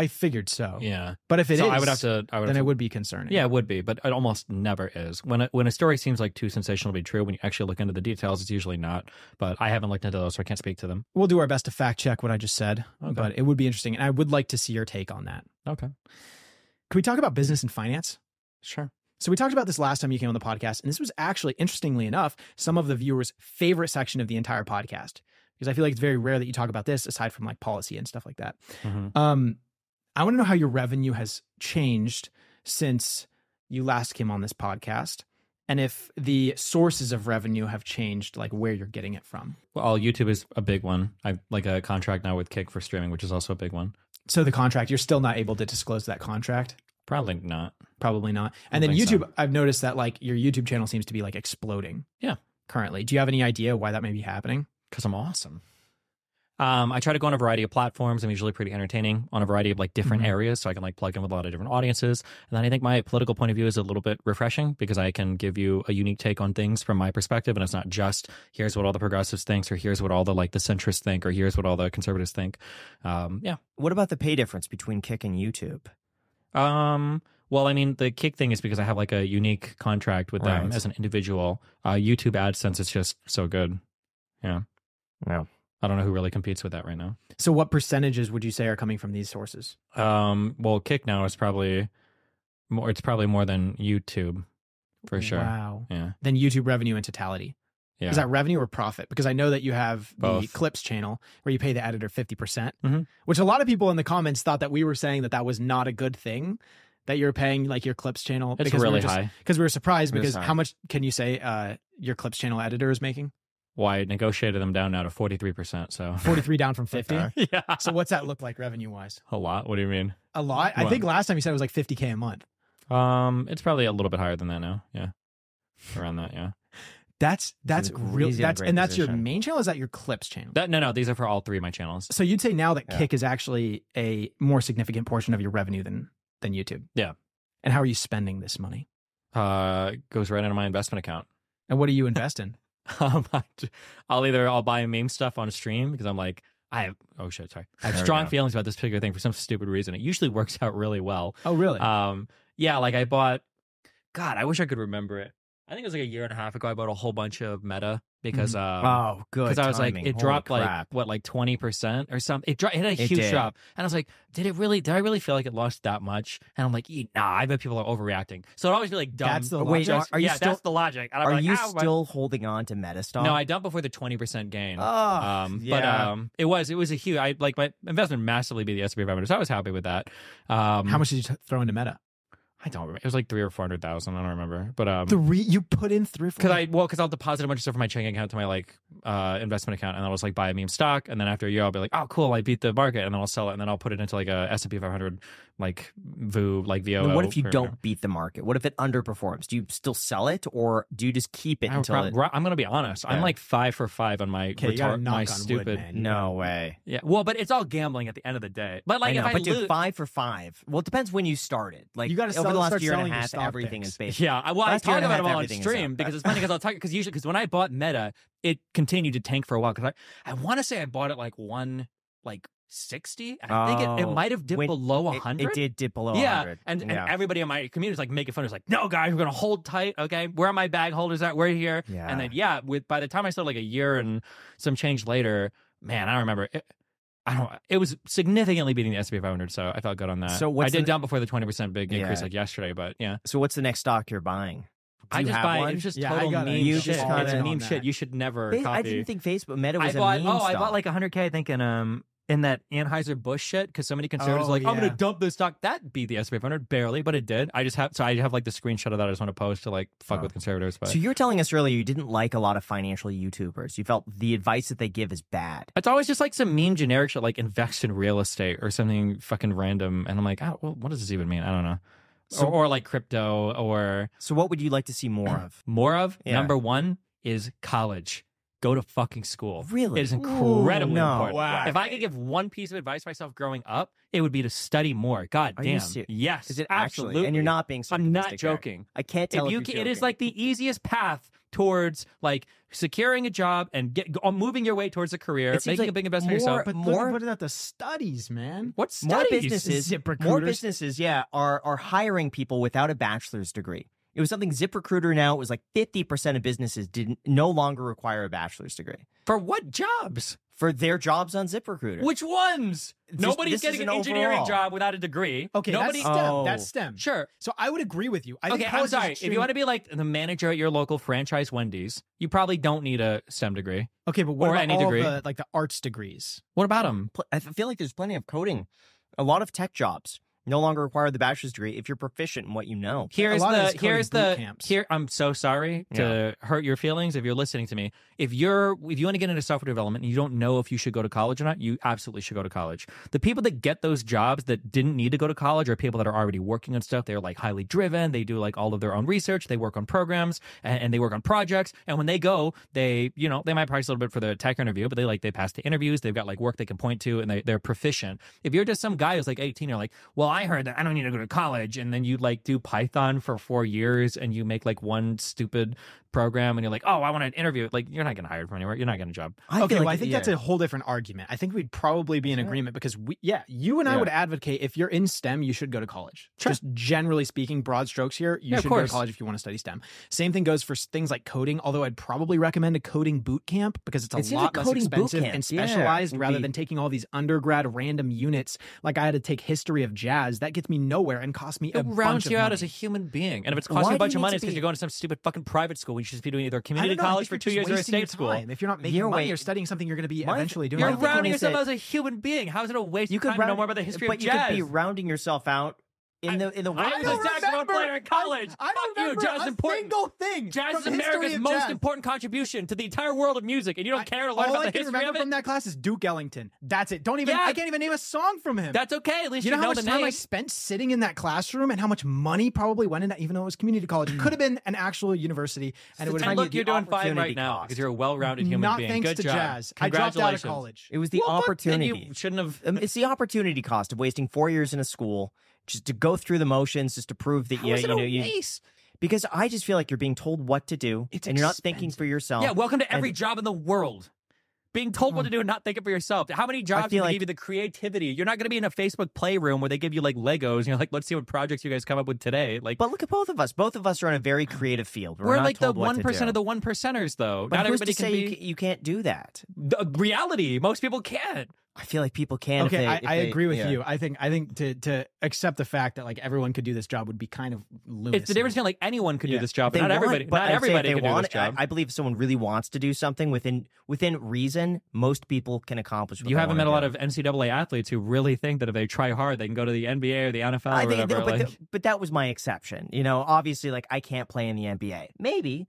[SPEAKER 3] I figured so.
[SPEAKER 1] yeah.
[SPEAKER 3] But if it is,
[SPEAKER 1] so I would have to. I would
[SPEAKER 3] then
[SPEAKER 1] have
[SPEAKER 3] it would be concerning.
[SPEAKER 1] Yeah, it would be, but it almost never is. When a, when a story seems like too sensational to be true, when you actually look into the details, it's usually not. But I haven't looked into those, so I can't speak to them.
[SPEAKER 3] We'll do our best to fact check what I just said,
[SPEAKER 1] Okay.
[SPEAKER 3] but it would be interesting. And I would like to see your take on that.
[SPEAKER 1] Okay,
[SPEAKER 3] Can we talk about business and finance?
[SPEAKER 1] sure.
[SPEAKER 3] So we talked about this last time you came on the podcast, and this was actually, interestingly enough, some of the viewers' favorite section of the entire podcast because I feel like it's very rare that you talk about this aside from like policy and stuff like that.
[SPEAKER 1] Mhm.
[SPEAKER 3] Um, I want to know how your revenue has changed since you last came on this podcast, and if the sources of revenue have changed, like where you're getting it from.
[SPEAKER 1] Well, YouTube is a big one. I like a contract now with Kick for streaming, which is also a big one.
[SPEAKER 3] So the contract, you're still not able to disclose that contract.
[SPEAKER 1] Probably not.
[SPEAKER 3] Probably not. And then
[SPEAKER 1] don't so.
[SPEAKER 3] YouTube, I've noticed that like your YouTube channel seems to be like exploding.
[SPEAKER 1] Yeah.
[SPEAKER 3] Currently, do you have any idea why that may be happening?
[SPEAKER 1] because I'm awesome. Um, I try to go on a variety of platforms. I'm usually pretty entertaining on a variety of like different
[SPEAKER 3] Mhm.
[SPEAKER 1] areas, so I can like plug in with a lot of different audiences. And then I think my political point of view is a little bit refreshing because I can give you a unique take on things from my perspective, and it's not just here's what all the progressives think, or here's what all the like the centrists think, or here's what all the conservatives think. Um, yeah.
[SPEAKER 4] What about the pay difference between Kick and YouTube?
[SPEAKER 1] Um, well, I mean, the kick thing is because I have like a unique contract with them
[SPEAKER 4] Right.
[SPEAKER 1] as an individual. Uh, YouTube AdSense is just so good. Yeah.
[SPEAKER 4] No.
[SPEAKER 1] I don't know who really competes with that right now.
[SPEAKER 3] So, what percentages would you say are coming from these sources?
[SPEAKER 1] Um, well, Kick now is probably more. It's probably more than YouTube, for sure.
[SPEAKER 3] Wow.
[SPEAKER 1] Yeah,
[SPEAKER 3] Then YouTube revenue in totality.
[SPEAKER 1] yeah.
[SPEAKER 3] Is that revenue or profit? Because I know that you have the
[SPEAKER 1] Both.
[SPEAKER 3] clips channel where you pay the editor 50%, percent
[SPEAKER 1] Mhm.
[SPEAKER 3] which a lot of people in the comments thought that we were saying that that was not a good thing. That you're paying like your clips channel
[SPEAKER 1] It's
[SPEAKER 3] we were
[SPEAKER 1] really
[SPEAKER 3] just-
[SPEAKER 1] high.
[SPEAKER 3] because we were surprised because how much can you say uh, your clips channel editor is making?
[SPEAKER 1] Why I negotiated them down now to forty three percent. So
[SPEAKER 3] 43 down from 50.
[SPEAKER 1] yeah,
[SPEAKER 3] So what's that look like revenue wise?
[SPEAKER 1] a lot. What do you mean?
[SPEAKER 3] A lot. I
[SPEAKER 1] What?
[SPEAKER 3] think last time you said it was like 50k a month.
[SPEAKER 1] Um, it's probably a little bit higher than that now. Yeah, around that. Yeah.
[SPEAKER 3] That's that's
[SPEAKER 4] in
[SPEAKER 3] real.
[SPEAKER 4] crazy and
[SPEAKER 3] That's
[SPEAKER 4] great
[SPEAKER 3] and that's your
[SPEAKER 4] position.
[SPEAKER 3] main channel. Or is that your clips channel?
[SPEAKER 1] That no, no. These are for all three of my channels.
[SPEAKER 3] so you'd say now that
[SPEAKER 4] Yeah.
[SPEAKER 3] Kick is actually a more significant portion of your revenue than than YouTube.
[SPEAKER 1] Yeah.
[SPEAKER 3] And how are you spending this money?
[SPEAKER 1] Uh, goes right into my investment account.
[SPEAKER 3] And what do you invest in?
[SPEAKER 1] Um, I'll either I'll buy meme stuff on stream because I'm like I have oh shit sorry I have
[SPEAKER 4] There
[SPEAKER 1] strong feelings about this particular thing for some stupid reason. It usually works out really well.
[SPEAKER 3] Oh, really?
[SPEAKER 1] Um, yeah, like I bought. God, I wish I could remember it. I think it was like a year and a half ago. I bought a whole bunch of Meta because um,
[SPEAKER 4] oh, good.
[SPEAKER 1] because I was like,
[SPEAKER 4] timing.
[SPEAKER 1] it
[SPEAKER 4] Holy
[SPEAKER 1] dropped like
[SPEAKER 4] crap.
[SPEAKER 1] what, like twenty percent or something. It, dropped. it had a
[SPEAKER 4] It
[SPEAKER 1] huge
[SPEAKER 4] did.
[SPEAKER 1] drop, and I was like, did it really? Did I really feel like it lost that much? And I'm like, "Eh, nah, I bet people are overreacting. So it always be like dumb.
[SPEAKER 3] That's the
[SPEAKER 4] Wait,
[SPEAKER 3] logic.
[SPEAKER 4] are, are you
[SPEAKER 1] yeah,
[SPEAKER 4] still
[SPEAKER 1] that's the logic. And I'm
[SPEAKER 4] are
[SPEAKER 1] like,
[SPEAKER 4] you
[SPEAKER 1] "Ah, my-"
[SPEAKER 4] holding on to Metastock?
[SPEAKER 1] No, I dumped before the twenty percent gain.
[SPEAKER 4] Oh,
[SPEAKER 1] um, but
[SPEAKER 4] yeah.
[SPEAKER 1] um, it was it was a huge. I like my investment massively beat the S&P 500, so I was happy with that. Um,
[SPEAKER 3] how much did you t- throw into Meta?
[SPEAKER 1] I don't remember. It was like three or four hundred thousand. I don't remember. But um,
[SPEAKER 3] Three. You put in three.
[SPEAKER 1] because I well, because I'll deposit a bunch of stuff from my checking account to my like uh investment account, and I'll just like buy a meme stock, and then after a year, I'll be like, oh, cool, I beat the market, and then I'll sell it, and then I'll put it into like a S and P 500 like VOO, like VO.
[SPEAKER 4] And what if you don't beat the market? What if it underperforms? Do you still sell it, or do you just keep it
[SPEAKER 1] I,
[SPEAKER 4] until it?
[SPEAKER 1] am going to be honest. I'm like five for five on my
[SPEAKER 3] Okay, you gotta
[SPEAKER 1] retard,
[SPEAKER 3] knock
[SPEAKER 1] my stupid.
[SPEAKER 3] wood.
[SPEAKER 4] No way.
[SPEAKER 1] Yeah, well, but it's all gambling at the end of the day. But like,
[SPEAKER 4] I know,
[SPEAKER 1] if I
[SPEAKER 4] but
[SPEAKER 1] lose,
[SPEAKER 4] five for five. Well, it depends when you started. Like
[SPEAKER 3] You gotta
[SPEAKER 4] over
[SPEAKER 3] sell-
[SPEAKER 4] the last year and a half, everything
[SPEAKER 3] picks.
[SPEAKER 4] is based.
[SPEAKER 1] Yeah, well, I
[SPEAKER 4] Last year
[SPEAKER 1] talk
[SPEAKER 4] and a
[SPEAKER 1] about
[SPEAKER 4] half,
[SPEAKER 1] them all on
[SPEAKER 4] everything is
[SPEAKER 1] stream because it's funny because I'll talk because usually because when I bought Meta, it continued to tank for a while because I, I want to say I bought it like one like sixty. I think it, it
[SPEAKER 4] Oh,
[SPEAKER 1] might have dipped
[SPEAKER 4] when-
[SPEAKER 1] below
[SPEAKER 4] it-
[SPEAKER 1] hundred.
[SPEAKER 4] It, did dip below
[SPEAKER 1] yeah,
[SPEAKER 4] 100.
[SPEAKER 1] and, and
[SPEAKER 4] yeah.
[SPEAKER 1] everybody in my community is like making fun. It's like, no, guys, we're gonna hold tight. Okay, where are my bag holders at? We're here.
[SPEAKER 4] Yeah.
[SPEAKER 1] And then yeah, with by the time I started like a year and some change later, man, I don't remember. It, I don't. It was significantly beating the S&P 500, so I felt good on that.
[SPEAKER 4] So
[SPEAKER 1] I did
[SPEAKER 4] the-
[SPEAKER 1] down before the 20 percent big increase
[SPEAKER 4] Yeah.
[SPEAKER 1] like yesterday, but yeah,
[SPEAKER 4] so what's the next stock you're buying? Do
[SPEAKER 1] I
[SPEAKER 4] you
[SPEAKER 1] just
[SPEAKER 4] have
[SPEAKER 1] buy.
[SPEAKER 4] one?
[SPEAKER 1] It's just
[SPEAKER 3] Yeah,
[SPEAKER 1] total meme
[SPEAKER 4] You
[SPEAKER 1] shit.
[SPEAKER 4] just
[SPEAKER 1] it's meme
[SPEAKER 3] on
[SPEAKER 1] shit. You should never copy.
[SPEAKER 4] I didn't think Facebook Meta
[SPEAKER 1] I
[SPEAKER 4] was a
[SPEAKER 1] bought.
[SPEAKER 4] meme
[SPEAKER 1] Oh, I
[SPEAKER 4] stock.
[SPEAKER 1] bought like 100k. I think in um in that Anheuser Busch shit because so many conservatives
[SPEAKER 3] Oh,
[SPEAKER 1] are like I'm
[SPEAKER 3] yeah.
[SPEAKER 1] gonna dump this stock. That beat the S&P 500 barely, but it did. I just have so I have like the screenshot of that. I just want to post to like fuck
[SPEAKER 4] Oh.
[SPEAKER 1] with conservatives. But
[SPEAKER 4] So you were telling us earlier you didn't like a lot of financial YouTubers. You felt the advice that they give is bad.
[SPEAKER 1] It's always just like some meme generic shit, like invest in real estate or something fucking random. And I'm like, oh, well, what does this even mean? I don't know.
[SPEAKER 4] So-
[SPEAKER 1] or, or like crypto or
[SPEAKER 4] So what would you like to see more of?
[SPEAKER 1] more of.
[SPEAKER 4] Yeah.
[SPEAKER 1] Number one is college. Go to fucking school.
[SPEAKER 4] Really?
[SPEAKER 1] It is incredibly
[SPEAKER 4] Ooh, no.
[SPEAKER 1] important.
[SPEAKER 3] Wow.
[SPEAKER 1] If I could give one piece of advice myself growing up, it would be to study more. God
[SPEAKER 4] Are you
[SPEAKER 1] damn.
[SPEAKER 4] ser-
[SPEAKER 1] yes.
[SPEAKER 4] Is it
[SPEAKER 1] absolutely.
[SPEAKER 4] actually? And you're not being
[SPEAKER 1] I'm not
[SPEAKER 4] sarcastic there.
[SPEAKER 1] joking.
[SPEAKER 4] I can't tell
[SPEAKER 1] if
[SPEAKER 4] if,
[SPEAKER 1] you
[SPEAKER 4] you're
[SPEAKER 1] can, it is like the easiest path towards like securing a job and get uh, moving your way towards a career, making
[SPEAKER 4] like
[SPEAKER 1] a big investment in
[SPEAKER 4] more-
[SPEAKER 1] yourself.
[SPEAKER 3] But
[SPEAKER 4] More-
[SPEAKER 3] more, put it at the studies, man.
[SPEAKER 1] What
[SPEAKER 4] more
[SPEAKER 1] studies?
[SPEAKER 4] businesses,
[SPEAKER 3] ZipRecruiters.
[SPEAKER 4] more businesses, yeah, are are hiring people without a bachelor's degree. It was something ZipRecruiter now. It was like fifty percent of businesses didn't no longer require a bachelor's degree
[SPEAKER 1] For what jobs?
[SPEAKER 4] for their jobs on ZipRecruiter.
[SPEAKER 1] Which ones?
[SPEAKER 4] Just-
[SPEAKER 1] Nobody's
[SPEAKER 4] this
[SPEAKER 1] getting
[SPEAKER 4] an
[SPEAKER 1] an engineering
[SPEAKER 4] overall.
[SPEAKER 1] job without a degree.
[SPEAKER 3] Okay,
[SPEAKER 1] Nobody.
[SPEAKER 3] that's STEM.
[SPEAKER 4] Oh.
[SPEAKER 3] That's STEM.
[SPEAKER 1] Sure.
[SPEAKER 3] So I would agree with you. I think
[SPEAKER 1] okay, I'm sorry. If you want to be like the manager at your local franchise Wendy's, you probably don't need a STEM degree.
[SPEAKER 3] okay, but what
[SPEAKER 1] or
[SPEAKER 3] about
[SPEAKER 1] any
[SPEAKER 3] all
[SPEAKER 1] degree.
[SPEAKER 3] the like the arts degrees?
[SPEAKER 1] What about them?
[SPEAKER 4] I feel like there's plenty of coding. A lot of tech jobs no longer require the bachelor's degree if you're proficient in what you know.
[SPEAKER 1] Here's the here's the
[SPEAKER 3] camps.
[SPEAKER 1] here. I'm so sorry to hurt your feelings if you're listening to me. If you're if you want to get into software development and you don't know if you should go to college or not, you absolutely should go to college. The people that get those jobs that didn't need to go to college are people that are already working on stuff. They're like highly driven. They do like all of their own research. They work on programs and, and they work on projects. And when they go, they you know they might price a little bit for the tech interview, but they like they pass the interviews. They've got like work they can point to and they they're proficient. If you're just some guy who's like 18, you're like, well, I heard that I don't need to go to college, and then you like do Python for four years and you make like one stupid program and you're like, oh, I want to interview. Like you're not getting hired from anywhere. You're not getting a job.
[SPEAKER 4] I
[SPEAKER 3] okay,
[SPEAKER 4] feel
[SPEAKER 3] well, I think
[SPEAKER 4] yeah.
[SPEAKER 3] that's a whole different argument. I think we'd probably be in agreement because we, yeah, you and I
[SPEAKER 1] Yeah.
[SPEAKER 3] would advocate if you're in STEM, you should go to college.
[SPEAKER 1] Sure.
[SPEAKER 3] Just generally speaking, broad strokes here, you
[SPEAKER 1] Yeah,
[SPEAKER 3] should go to college if you want to study STEM. Same thing goes for things like coding, although I'd probably recommend a coding boot camp because it's a
[SPEAKER 4] It
[SPEAKER 3] lot
[SPEAKER 4] like
[SPEAKER 3] less
[SPEAKER 4] coding boot
[SPEAKER 3] expensive and specialized
[SPEAKER 4] would
[SPEAKER 3] rather
[SPEAKER 4] be-
[SPEAKER 3] than taking all these undergrad random units. Like I had to take history of jazz. That gets me nowhere and costs me a
[SPEAKER 1] It rounds you out
[SPEAKER 3] money.
[SPEAKER 1] as a human being. And if it's
[SPEAKER 4] Why
[SPEAKER 1] costing
[SPEAKER 4] do
[SPEAKER 1] a bunch of money, it's because
[SPEAKER 4] be-
[SPEAKER 1] you're going to some stupid fucking private school. When You should be doing either community
[SPEAKER 3] know,
[SPEAKER 1] college for two years or a state school.
[SPEAKER 3] time. If you're not making
[SPEAKER 4] Your
[SPEAKER 3] money you're studying something you're going to be
[SPEAKER 4] My-
[SPEAKER 3] eventually doing,
[SPEAKER 1] You're
[SPEAKER 4] My
[SPEAKER 3] I
[SPEAKER 4] thinking
[SPEAKER 3] think-
[SPEAKER 1] rounding yourself
[SPEAKER 4] that-
[SPEAKER 1] as a human being. How is it a waste
[SPEAKER 4] You
[SPEAKER 1] of
[SPEAKER 4] could
[SPEAKER 1] time to know more about the history
[SPEAKER 4] but
[SPEAKER 1] of
[SPEAKER 4] you
[SPEAKER 1] jazz?
[SPEAKER 4] could be rounding yourself out in the in the
[SPEAKER 1] I was a
[SPEAKER 4] workforce.
[SPEAKER 1] saxophone player in college.
[SPEAKER 3] I, I
[SPEAKER 1] Fuck
[SPEAKER 3] don't
[SPEAKER 1] you,
[SPEAKER 3] remember
[SPEAKER 1] jazz is
[SPEAKER 3] a
[SPEAKER 1] important.
[SPEAKER 3] single thing.
[SPEAKER 1] Jazz
[SPEAKER 3] from
[SPEAKER 1] is
[SPEAKER 3] the history
[SPEAKER 1] America's
[SPEAKER 3] of
[SPEAKER 1] most
[SPEAKER 3] jazz.
[SPEAKER 1] important contribution to the entire world of music, and you don't
[SPEAKER 3] I-
[SPEAKER 1] care to learn
[SPEAKER 3] all
[SPEAKER 1] about
[SPEAKER 3] I
[SPEAKER 1] the history
[SPEAKER 3] remember
[SPEAKER 1] of it.
[SPEAKER 3] from that class is Duke Ellington. That's it. Don't even.
[SPEAKER 1] Yeah.
[SPEAKER 3] I can't even name a song from him.
[SPEAKER 1] That's okay. At least
[SPEAKER 3] you
[SPEAKER 1] you,
[SPEAKER 3] know how much
[SPEAKER 1] the
[SPEAKER 3] time. I spent sitting in that classroom and how much money probably went in that, even though it was community college. It could have been an actual university, and it would have
[SPEAKER 1] and
[SPEAKER 4] you-
[SPEAKER 1] look,
[SPEAKER 4] the
[SPEAKER 1] you're doing fine
[SPEAKER 4] opportunity
[SPEAKER 1] right now because you're a well-rounded human
[SPEAKER 3] not
[SPEAKER 1] being.
[SPEAKER 3] thanks to jazz. I dropped out of college.
[SPEAKER 4] It was the
[SPEAKER 1] Well, fuck, then
[SPEAKER 4] opportunity.
[SPEAKER 1] Shouldn't have.
[SPEAKER 4] Um, it's the opportunity cost of wasting four years in a school just to go through the motions, just to prove that
[SPEAKER 1] How
[SPEAKER 4] you, you know you.
[SPEAKER 1] waste?
[SPEAKER 4] Because I just feel like you're being told what to do,
[SPEAKER 3] It's
[SPEAKER 4] and you're not thinking for yourself.
[SPEAKER 1] Yeah, welcome to every
[SPEAKER 4] And-
[SPEAKER 1] job in the world. Being told what mm. to do and not thinking for yourself. How many jobs do
[SPEAKER 4] feel
[SPEAKER 1] they
[SPEAKER 4] like-
[SPEAKER 1] give you the creativity? You're not going to be in a Facebook playroom where they give you like Legos and you're like, let's see what projects you guys come up with today. Like,
[SPEAKER 4] But look at both of us. Both of us are in a very creative field. We're,
[SPEAKER 1] we're
[SPEAKER 4] not
[SPEAKER 1] like the
[SPEAKER 4] told what
[SPEAKER 1] one
[SPEAKER 4] to
[SPEAKER 1] percent
[SPEAKER 4] do.
[SPEAKER 1] of the one percenters, though.
[SPEAKER 4] But
[SPEAKER 1] not
[SPEAKER 4] who's
[SPEAKER 1] everybody
[SPEAKER 4] to
[SPEAKER 1] can
[SPEAKER 4] say
[SPEAKER 1] be
[SPEAKER 4] you, you can't do that?
[SPEAKER 1] the reality. Most people can't.
[SPEAKER 4] I feel like people can. if
[SPEAKER 3] Okay,
[SPEAKER 4] they-
[SPEAKER 3] I,
[SPEAKER 4] if
[SPEAKER 3] I
[SPEAKER 4] they-
[SPEAKER 3] agree with
[SPEAKER 4] yeah.
[SPEAKER 3] you. I think I think to to accept the fact that like everyone could do this job would be kind of lunacy.
[SPEAKER 1] It's the difference between like anyone could
[SPEAKER 3] Yeah.
[SPEAKER 1] do this job, but not
[SPEAKER 4] want-
[SPEAKER 1] everybody.
[SPEAKER 4] but
[SPEAKER 1] not
[SPEAKER 4] I'd
[SPEAKER 1] everybody
[SPEAKER 4] they
[SPEAKER 1] can do this job.
[SPEAKER 4] I, I believe if someone really wants to do something within within reason, most people can accomplish. What
[SPEAKER 1] you
[SPEAKER 4] they
[SPEAKER 1] haven't
[SPEAKER 4] wanna
[SPEAKER 1] met a lot
[SPEAKER 4] do.
[SPEAKER 1] of NCAA athletes who really think that if they try hard, they can go to the NBA or the NFL
[SPEAKER 4] I
[SPEAKER 1] or
[SPEAKER 4] think,
[SPEAKER 1] whatever.
[SPEAKER 4] no, but,
[SPEAKER 1] like,
[SPEAKER 4] th- but that was my exception. You know, obviously, like I can't play in the NBA. Maybe,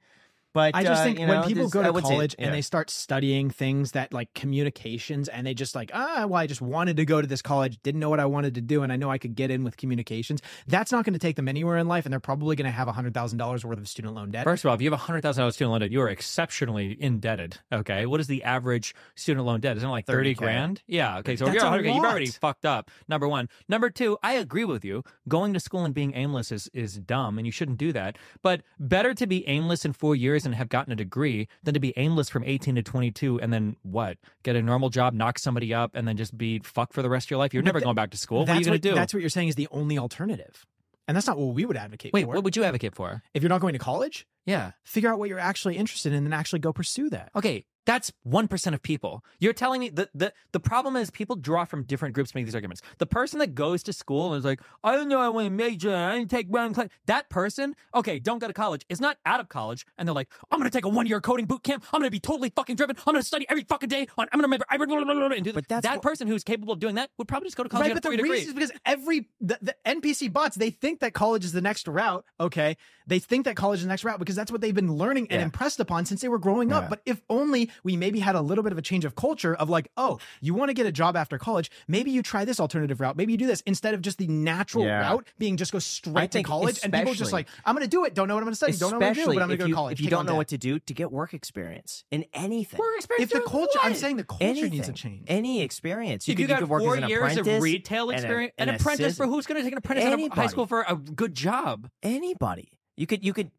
[SPEAKER 4] But
[SPEAKER 3] I just
[SPEAKER 4] uh,
[SPEAKER 3] think when
[SPEAKER 4] know,
[SPEAKER 3] people go to
[SPEAKER 4] would say-
[SPEAKER 3] college
[SPEAKER 4] yeah.
[SPEAKER 3] and they start studying things that like communications and they just like, ah, well, I just wanted to go to this college, didn't know what I wanted to do, and I know I could get in with communications. That's not going to take them anywhere in life, and they're probably going to have $100,000 worth of student loan debt.
[SPEAKER 1] First of all, if you have a hundred thousand dollars student loan debt, you are exceptionally indebted. Okay, what is the average student loan debt? Isn't it like thirty
[SPEAKER 4] 30K.
[SPEAKER 1] grand? Yeah. Okay, so if you're 100K, you've already fucked up. Number one. Number two, I agree with you. Going to school and being aimless is is dumb, and you shouldn't do that. But better to be aimless in four years and have gotten a degree than to be aimless from eighteen to twenty two and then what? Get a normal job, knock somebody up, and then just be fucked for the rest of your life. You're
[SPEAKER 3] But
[SPEAKER 1] never
[SPEAKER 3] th-
[SPEAKER 1] going back to school. What are you going to do?
[SPEAKER 3] That's what you're saying is the only alternative. And that's not what we would advocate
[SPEAKER 1] Wait,
[SPEAKER 3] for.
[SPEAKER 1] what would you advocate for?
[SPEAKER 3] if you're not going to college,
[SPEAKER 1] Yeah.
[SPEAKER 3] figure out what you're actually interested in and then actually go pursue that.
[SPEAKER 1] Okay, that's one percent of people. You're telling me that the the problem is people draw from different groups to make these arguments. The person that goes to school and is like, I don't know, I want to major, I didn't take one class. That person, okay, don't go to college. Is not out of college, and they're like, I'm gonna take a one year coding boot camp. I'm gonna be totally fucking driven. I'm gonna study every fucking day. On, I'm gonna remember. blah, blah, blah, and do
[SPEAKER 4] But
[SPEAKER 1] that.
[SPEAKER 4] that's
[SPEAKER 1] that
[SPEAKER 4] what-
[SPEAKER 1] person who's capable of doing that would probably just go to college
[SPEAKER 3] Right,
[SPEAKER 1] and
[SPEAKER 3] but the reason
[SPEAKER 1] degree.
[SPEAKER 3] is because every the, the NPC bots they think that college is the next route. Okay, they think that college is the next route because that's what they've been learning and
[SPEAKER 4] Yeah.
[SPEAKER 3] impressed upon since they were growing up. But if only we maybe had a little bit of a change of culture of like, oh, you want to get a job after college, maybe you try this alternative route, maybe you do this instead of just the natural
[SPEAKER 4] Yeah.
[SPEAKER 3] route being just go straight to college and people just like, I'm going to do it, don't know what I'm going to study, don't know what I'm going to do, but I'm going to go to college.
[SPEAKER 4] if you don't know
[SPEAKER 3] debt.
[SPEAKER 4] what to do to get work experience in anything.
[SPEAKER 1] Work experience
[SPEAKER 3] if the
[SPEAKER 1] doing
[SPEAKER 3] culture, I'm saying the culture
[SPEAKER 4] anything,
[SPEAKER 3] needs to change.
[SPEAKER 4] Any experience. You
[SPEAKER 1] if
[SPEAKER 4] could,
[SPEAKER 1] you got
[SPEAKER 4] could work
[SPEAKER 1] four
[SPEAKER 4] as an
[SPEAKER 1] years of retail experience,
[SPEAKER 4] an
[SPEAKER 1] an, apprentice for who's going to take an apprentice out of high school for a good job?
[SPEAKER 4] Anybody. You could you could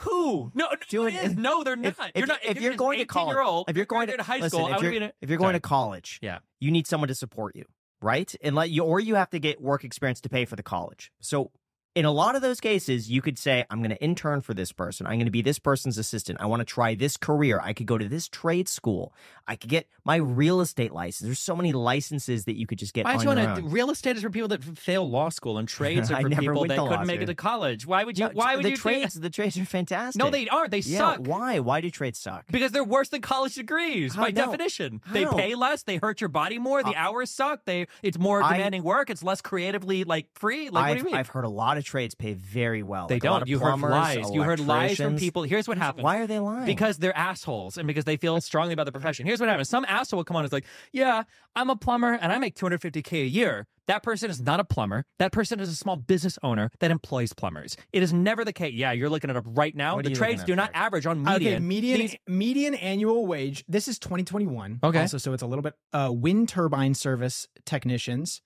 [SPEAKER 1] Who? No, no,
[SPEAKER 4] Do
[SPEAKER 1] it
[SPEAKER 4] it
[SPEAKER 1] is. no, they're not.
[SPEAKER 4] if, if,
[SPEAKER 1] you're not.
[SPEAKER 4] if, you're
[SPEAKER 1] just
[SPEAKER 4] going to college, if you're going to
[SPEAKER 1] high
[SPEAKER 4] listen,
[SPEAKER 1] school, I
[SPEAKER 4] if you're,
[SPEAKER 1] be in a,
[SPEAKER 4] if you're going
[SPEAKER 1] Sorry.
[SPEAKER 4] to college,
[SPEAKER 1] Yeah.
[SPEAKER 4] you need someone to support you, right? And let you, or you have to get work experience to pay for the college. So, in a lot of those cases, you could say, "I'm going to intern for this person. I'm going to be this person's assistant. I want to try this career. I could go to this trade school. I could get my real estate license. There's so many licenses that you could just get
[SPEAKER 1] Why do you want to? Real estate is for people that fail law school, and trades are for people that couldn't make it to college. Why would you?
[SPEAKER 4] No,
[SPEAKER 1] why would
[SPEAKER 4] the
[SPEAKER 1] you?
[SPEAKER 4] trades? The trades are fantastic.
[SPEAKER 1] No, they aren't. They
[SPEAKER 4] yeah,
[SPEAKER 1] suck.
[SPEAKER 4] Why? Why do trades suck?
[SPEAKER 1] Because they're worse than college degrees
[SPEAKER 4] How-
[SPEAKER 1] by
[SPEAKER 4] no.
[SPEAKER 1] definition. They pay less. They hurt your body more. The
[SPEAKER 4] Uh,
[SPEAKER 1] hours suck. They it's more
[SPEAKER 4] I-
[SPEAKER 1] demanding work. It's less creatively like free. Like
[SPEAKER 4] I've,
[SPEAKER 1] what do you mean?
[SPEAKER 4] I've heard a lot of trades pay very well.
[SPEAKER 1] they
[SPEAKER 4] Like,
[SPEAKER 1] don't.
[SPEAKER 4] of
[SPEAKER 1] You heard lies. You heard lies from people. Here's what happened.
[SPEAKER 4] Why are they lying?
[SPEAKER 1] Because they're assholes and because they feel strongly about the profession. Here's what happens. Some asshole will come on and is like, yeah, I'm a plumber and I make 250K a year. That person is not a plumber. That person is a small business owner that employs plumbers. It is never the case. Yeah, you're looking it up right now.
[SPEAKER 4] What
[SPEAKER 1] the trades do not
[SPEAKER 4] for?
[SPEAKER 1] average on median.
[SPEAKER 3] Okay, median
[SPEAKER 1] These-
[SPEAKER 3] median annual wage. This is 2021.
[SPEAKER 1] Okay.
[SPEAKER 3] Also, so it's a little bit. Uh, wind turbine service technicians,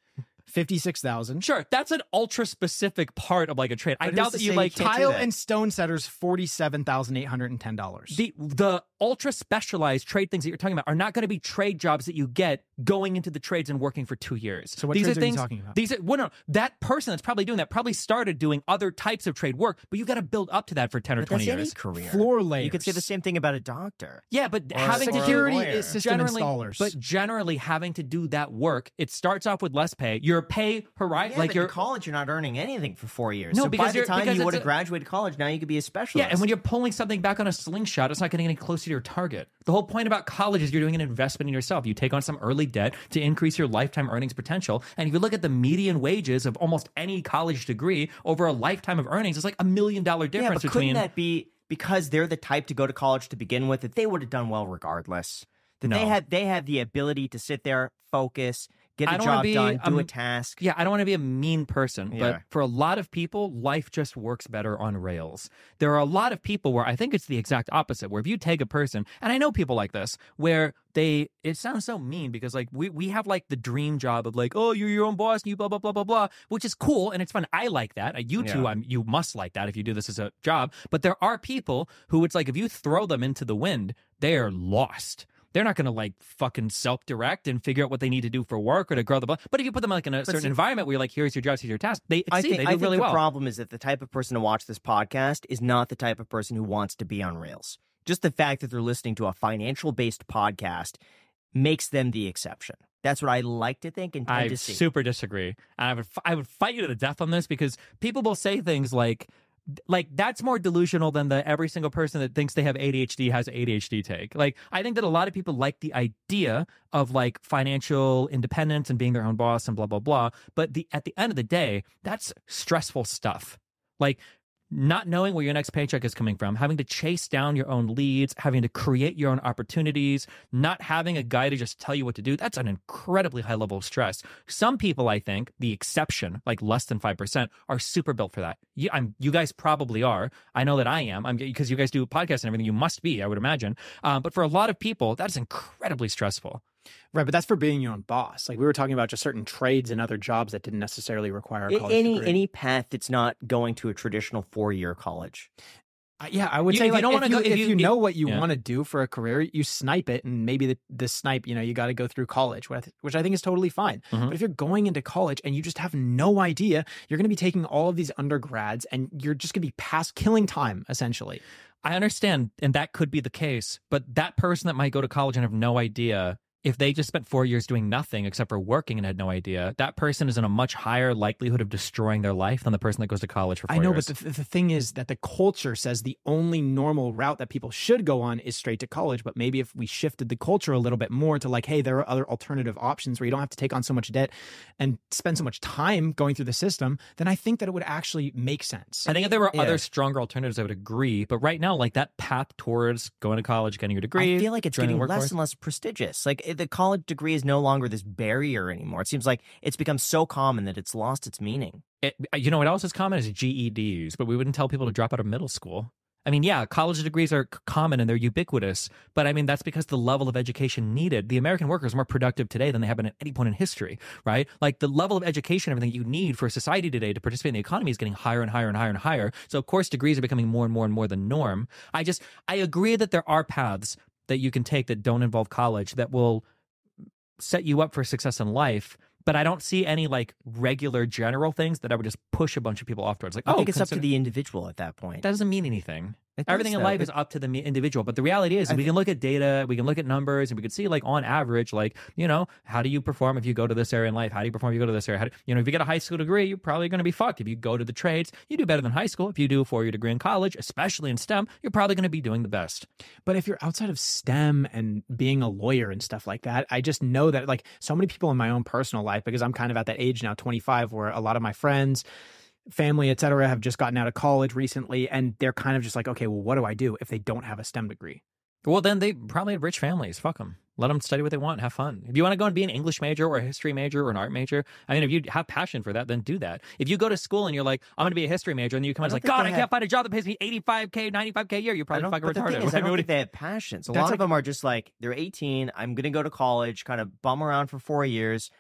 [SPEAKER 3] fifty six thousand.
[SPEAKER 1] Sure, that's an ultra specific part of like a trade. I
[SPEAKER 4] But who's
[SPEAKER 1] doubt that you
[SPEAKER 4] you
[SPEAKER 1] like
[SPEAKER 4] can't
[SPEAKER 3] Tile and stone setters, forty seven thousand eight hundred and ten dollars.
[SPEAKER 1] the the ultra specialized trade things that you're talking about are not going to be trade jobs that you get going into the trades and working for two years.
[SPEAKER 3] So what
[SPEAKER 1] these
[SPEAKER 3] trades
[SPEAKER 1] are
[SPEAKER 3] are you
[SPEAKER 1] things,
[SPEAKER 3] talking about?
[SPEAKER 1] These are well, no, that person that's probably doing that probably started doing other types of trade work, but you've got to build up to that for ten or
[SPEAKER 4] But
[SPEAKER 1] twenty years.
[SPEAKER 4] career.
[SPEAKER 3] Floor layers.
[SPEAKER 4] You could say the same thing about a doctor.
[SPEAKER 1] Yeah, but
[SPEAKER 4] Or-
[SPEAKER 1] having
[SPEAKER 4] or
[SPEAKER 1] to
[SPEAKER 4] a
[SPEAKER 3] security
[SPEAKER 4] lawyer.
[SPEAKER 3] system
[SPEAKER 1] generally,
[SPEAKER 3] installers.
[SPEAKER 1] but generally having to do that work, it starts off with less pay. Your pay horizon,
[SPEAKER 4] Yeah,
[SPEAKER 1] like your
[SPEAKER 4] in college, you're not earning anything for four years.
[SPEAKER 1] No,
[SPEAKER 4] so
[SPEAKER 1] because
[SPEAKER 4] by the time you would have graduated college, now you could be a specialist.
[SPEAKER 1] Yeah, and when you're pulling something back on a slingshot, it's not getting any closer to your target. The whole point about college is you're doing an investment in yourself. You take on some early debt to increase your lifetime earnings potential. And if you look at the median wages of almost any college degree over a lifetime of earnings, it's like a million dollar
[SPEAKER 4] yeah,
[SPEAKER 1] difference
[SPEAKER 4] but
[SPEAKER 1] between.
[SPEAKER 4] couldn't that be because they're the type to go to college to begin with that they would have done well regardless? That they
[SPEAKER 1] No.
[SPEAKER 4] had they had the ability to sit there, focus, get
[SPEAKER 1] I
[SPEAKER 4] a job
[SPEAKER 1] be,
[SPEAKER 4] done, do a
[SPEAKER 1] um,
[SPEAKER 4] task.
[SPEAKER 1] Yeah, I don't want to be a mean person,
[SPEAKER 4] Yeah.
[SPEAKER 1] but for a lot of people, life just works better on rails. There are a lot of people where I think it's the exact opposite, where if you take a person, and I know people like this, where they, it sounds so mean because like we, we have like the dream job of like, oh, you're your own boss and you blah, blah, blah, blah, blah, which is cool and it's fun. I like that. You too,
[SPEAKER 4] Yeah.
[SPEAKER 1] I'm, you must like that if you do this as a job. But there are people who it's like, if you throw them into the wind, they are lost they're not going to like fucking self direct and figure out what they need to do for work or to grow the. bu- But if you put them like in a certain
[SPEAKER 4] see-
[SPEAKER 1] environment where you're like, here's your job, here's your task, they
[SPEAKER 4] I think,
[SPEAKER 1] they
[SPEAKER 4] I
[SPEAKER 1] do
[SPEAKER 4] think
[SPEAKER 1] really
[SPEAKER 4] the
[SPEAKER 1] well.
[SPEAKER 4] problem is that the type of person to watch this podcast is not the type of person who wants to be on rails. Just the fact that they're listening to a financial based podcast makes them the exception. That's what I like to think and tend
[SPEAKER 1] I
[SPEAKER 4] to see.
[SPEAKER 1] super disagree. And I would f- I would fight you to the death on this because people will say things like like that's more delusional than the every single person that thinks they have ADHD has ADHD take. Like I think that a lot of people like the idea of like financial independence and being their own boss and blah blah blah, but the at the end of the day, that's stressful stuff. Like not knowing where your next paycheck is coming from, having to chase down your own leads, having to create your own opportunities, not having a guy to just tell you what to do, that's an incredibly high level of stress. Some people, I think, the exception, like less than 5%, are super built for that. You, you guys probably are. I know that I am I'm, because you guys do podcasts and everything. You must be, I would imagine. Um, but for a lot of people, that's incredibly stressful.
[SPEAKER 3] Right, but that's for being your own boss. Like we were talking about just certain trades and other jobs that didn't necessarily require a college
[SPEAKER 4] any
[SPEAKER 3] degree.
[SPEAKER 4] any path that's not going to a traditional four year college.
[SPEAKER 3] Uh, yeah, I would
[SPEAKER 1] You-
[SPEAKER 3] say
[SPEAKER 1] if you
[SPEAKER 3] like,
[SPEAKER 1] don't
[SPEAKER 3] if,
[SPEAKER 1] wanna
[SPEAKER 3] you,
[SPEAKER 1] go- if
[SPEAKER 3] if
[SPEAKER 1] you-
[SPEAKER 3] you know what you
[SPEAKER 1] yeah.
[SPEAKER 3] want to do for a career, you snipe it, and maybe the, the snipe, you know, you got to go through college, which I, th- which I think is totally fine.
[SPEAKER 1] Mhm.
[SPEAKER 3] But if you're going into college and you just have no idea, you're going to be taking all of these undergrads, and you're just going to be past killing time essentially.
[SPEAKER 1] I understand, and that could be the case, but that person that might go to college and have no idea, if they just spent four years doing nothing except for working and had no idea, that person is in a much higher likelihood of destroying their life than the person that goes to college for four years.
[SPEAKER 3] I know,
[SPEAKER 1] years.
[SPEAKER 3] but the, the thing is that the culture says the only normal route that people should go on is straight to college. But maybe if we shifted the culture a little bit more to like, hey, there are other alternative options where you don't have to take on so much debt and spend so much time going through the system, then I think that it would actually make sense.
[SPEAKER 1] I think if there were
[SPEAKER 4] Yeah.
[SPEAKER 1] other stronger alternatives, I would agree. But right now, like that path towards going to college, getting your degree,
[SPEAKER 4] I feel like it's getting less
[SPEAKER 1] workforce-
[SPEAKER 4] and less prestigious. Like the college degree is no longer this barrier anymore. It seems like it's become so common that it's lost its meaning.
[SPEAKER 1] It, uh, you know what else is common is GEDs, but we wouldn't tell people to drop out of middle school. I mean, yeah, college degrees are common and they're ubiquitous, but I mean, that's because the level of education needed. The American worker is more productive today than they have been at any point in history, right? Like the level of education, everything you need for society today to participate in the economy is getting higher and higher and higher and higher. So, of course, degrees are becoming more and more and more the norm. I just, I agree that there are paths that you can take that don't involve college that will set you up for success in life. But I don't see any like regular general things that I would just push a bunch of people off towards. Like,
[SPEAKER 4] I
[SPEAKER 1] oh,
[SPEAKER 4] think it's up to
[SPEAKER 1] consider-
[SPEAKER 4] the individual at that point.
[SPEAKER 1] that doesn't mean anything.
[SPEAKER 4] It
[SPEAKER 1] Everything in life
[SPEAKER 4] It-
[SPEAKER 1] is up to the individual. But the reality is,
[SPEAKER 4] I
[SPEAKER 1] we can look at data, we can look at numbers, and we can see, like, on average, like, you know, how do you perform if you go to this area in life? How do you perform if you go to this area? How do, you know, if you get a high school degree, you're probably going to be fucked. If you go to the trades, you do better than high school. If you do a four year degree in college, especially in STEM, you're probably going to be doing the best.
[SPEAKER 3] But if you're outside of STEM and being a lawyer and stuff like that, I just know that like so many people in my own personal life, because I'm kind of at that age now, 25, where a lot of my friends, family, et cetera, have just gotten out of college recently. And they're kind of just like, okay, well, what do I do if they don't have a STEM degree?
[SPEAKER 1] Well, then they probably have rich families. Fuck them. Let them study what they want have fun. If you want to go and be an English major or a history major or an art major, I mean, if you have passion for that, then do that. If you go to school and you're like, I'm going to be a history major, and you come out and
[SPEAKER 4] don't
[SPEAKER 1] like, God, I
[SPEAKER 4] have-
[SPEAKER 1] can't find a job that pays me 85K, 95K a year, you're probably
[SPEAKER 4] don't,
[SPEAKER 1] fucking
[SPEAKER 4] but the
[SPEAKER 1] retarded.
[SPEAKER 4] thing is, I
[SPEAKER 1] What
[SPEAKER 4] don't think they have passions. A
[SPEAKER 3] That's
[SPEAKER 4] lot
[SPEAKER 3] like-
[SPEAKER 4] of them are just like they're 18. I'm going to go to college, kind of bum around for four years,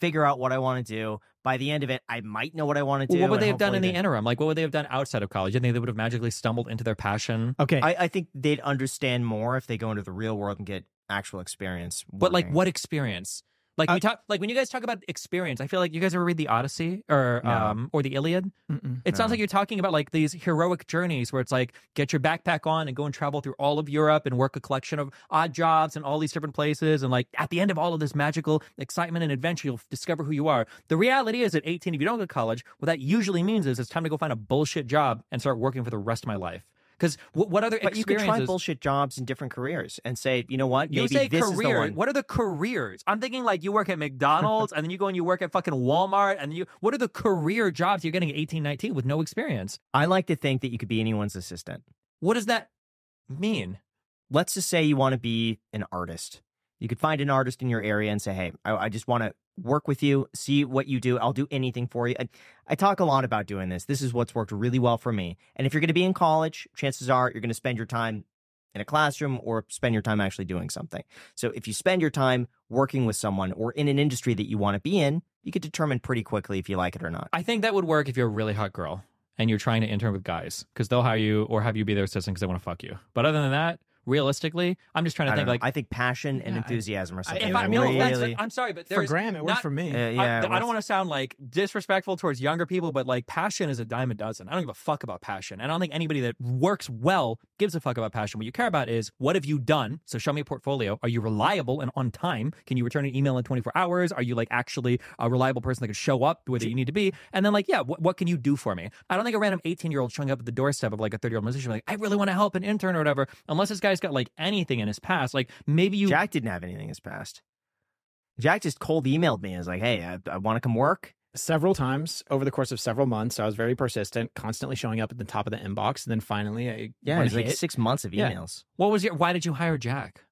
[SPEAKER 4] figure out what I want to do. By the end of it, I might know what I want to do.
[SPEAKER 1] Well, what would they have done in the
[SPEAKER 4] hopefully
[SPEAKER 1] interim? Like, what would they have done outside of college? I think they would have magically stumbled into their passion?
[SPEAKER 3] Okay.
[SPEAKER 4] I, I think they'd understand more if they go into the real world and get actual experience.
[SPEAKER 1] But like, what experience? Like
[SPEAKER 3] Uh,
[SPEAKER 1] we talk, like when you guys talk about experience, I feel like you guys ever read the Odyssey or
[SPEAKER 4] No.
[SPEAKER 1] um or the Iliad.
[SPEAKER 3] Mm-mm.
[SPEAKER 1] It sounds
[SPEAKER 4] No.
[SPEAKER 1] like you're talking about like these heroic journeys where it's like get your backpack on and go and travel through all of Europe and work a collection of odd jobs in all these different places. And like at the end of all of this magical excitement and adventure, you'll discover who you are. The reality is at 18, if you don't go to college, what that usually means is it's time to go find a bullshit job and start working for the rest of my life. Because what, what other
[SPEAKER 4] But you could try bullshit jobs in different careers and say, you know what,
[SPEAKER 1] You say
[SPEAKER 4] this is the
[SPEAKER 1] career. What are the careers? I'm thinking like you work at McDonald's and then you go and you work at fucking Walmart and you. What are the career jobs you're getting at 18, 19 with no experience?
[SPEAKER 4] I like to think that you could be anyone's assistant.
[SPEAKER 1] What does that mean?
[SPEAKER 4] Let's just say you want to be an artist. You could find an artist in your area and say, hey, I, I just want to work with you, see what you do. I'll do anything for you. I, I talk a lot about doing this. This is what's worked really well for me. And if you're going to be in college, chances are you're going to spend your time in a classroom or spend your time actually doing something. So if you spend your time working with someone or in an industry that you want to be in, you could determine pretty quickly if you like it or not.
[SPEAKER 1] I think that would work if you're a really hot girl and you're trying to intern with guys because they'll hire you or have you be their assistant because they want to fuck you. But other than that, realistically, I'm just trying to think
[SPEAKER 4] know.
[SPEAKER 1] like
[SPEAKER 4] I think passion and
[SPEAKER 3] Yeah, I-
[SPEAKER 4] enthusiasm are something
[SPEAKER 1] if
[SPEAKER 4] that
[SPEAKER 1] I, no,
[SPEAKER 4] really.
[SPEAKER 1] that's- I'm sorry, but
[SPEAKER 3] For Graham, it worked for me.
[SPEAKER 4] Uh,
[SPEAKER 1] I-
[SPEAKER 4] yeah,
[SPEAKER 1] I,
[SPEAKER 4] what's-
[SPEAKER 1] don't want to sound like disrespectful towards younger people, but like passion is a dime a dozen. I don't give a fuck about passion. And I don't think anybody that works well gives a fuck about passion. What you care about is what have you done? So show me a portfolio. Are you reliable and on time? Can you return an email in 24 hours? Are you like actually a reliable person that can show up where you need to be? And then like, yeah, what, what can you do for me? I don't think a random 18 year old showing up at the doorstep of like a 30 year old musician like, I really want to help an intern or whatever. Unless this guy's got like anything in his past, like maybe you
[SPEAKER 4] Jack didn't have anything in his past. Jack just cold emailed me and was like, "Hey, I, I want to come work.
[SPEAKER 3] several times over the course of several months. I was very persistent, constantly showing up at the top of the inbox. And then finally, I
[SPEAKER 4] Yeah, it was like six months of
[SPEAKER 3] Yeah.
[SPEAKER 4] emails.
[SPEAKER 1] What was your? Why did you hire Jack?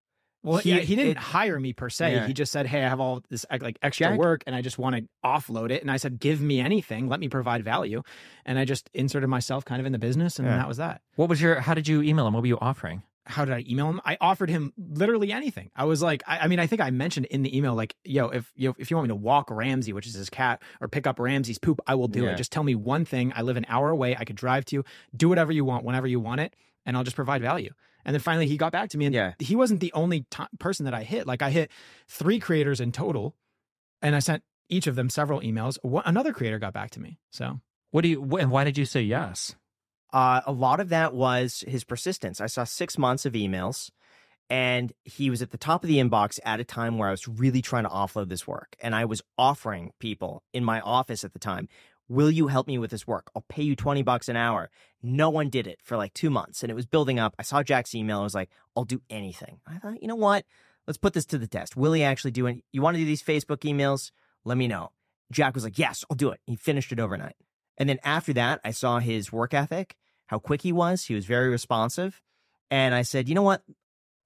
[SPEAKER 3] Well,
[SPEAKER 4] He-
[SPEAKER 3] he, he didn't
[SPEAKER 4] it-
[SPEAKER 3] hire me per se.
[SPEAKER 4] Yeah.
[SPEAKER 3] He just said, "Hey, I have all this like extra
[SPEAKER 4] Jack-
[SPEAKER 3] work, and I just want to offload it." And I said, "Give me anything. Let me provide value." And I just inserted myself kind of in the business, and
[SPEAKER 4] Yeah.
[SPEAKER 3] that was that.
[SPEAKER 1] What was your? How did you email him? What were you offering?
[SPEAKER 3] How did I email him? I offered him literally anything. I was like, I, I mean, I think I mentioned in the email, like, yo, if you if you want me to walk Ramsey, which is his cat, or pick up Ramsey's poop, I will do
[SPEAKER 4] Yeah.
[SPEAKER 3] it. Just tell me one thing. I live an hour away. I could drive to you. Do whatever you want, whenever you want it, and I'll just provide value. And then finally, he got back to me, and
[SPEAKER 4] Yeah.
[SPEAKER 3] he wasn't the only t- person that I hit. Like, I hit three creators in total, and I sent each of them several emails. One, another creator got back to me. So
[SPEAKER 1] What do you? wh- And why did you say yes?
[SPEAKER 4] Uh, a lot of that was his persistence. I saw six months of emails, and he was at the top of the inbox at a time where I was really trying to offload this work. And I was offering people in my office at the time, Will you help me with this work? I'll pay you 20 bucks an hour. No one did it for like two months, and it was building up. I saw Jack's email. I was like, I'll do anything. I thought, you know what? Let's put this to the test. Will he actually do it? You want to do these Facebook emails? Let me know. Jack was like, Yes, I'll do it. He finished it overnight. And then after that, I saw his work ethic, how quick he was. He was very responsive. And I said, you know what?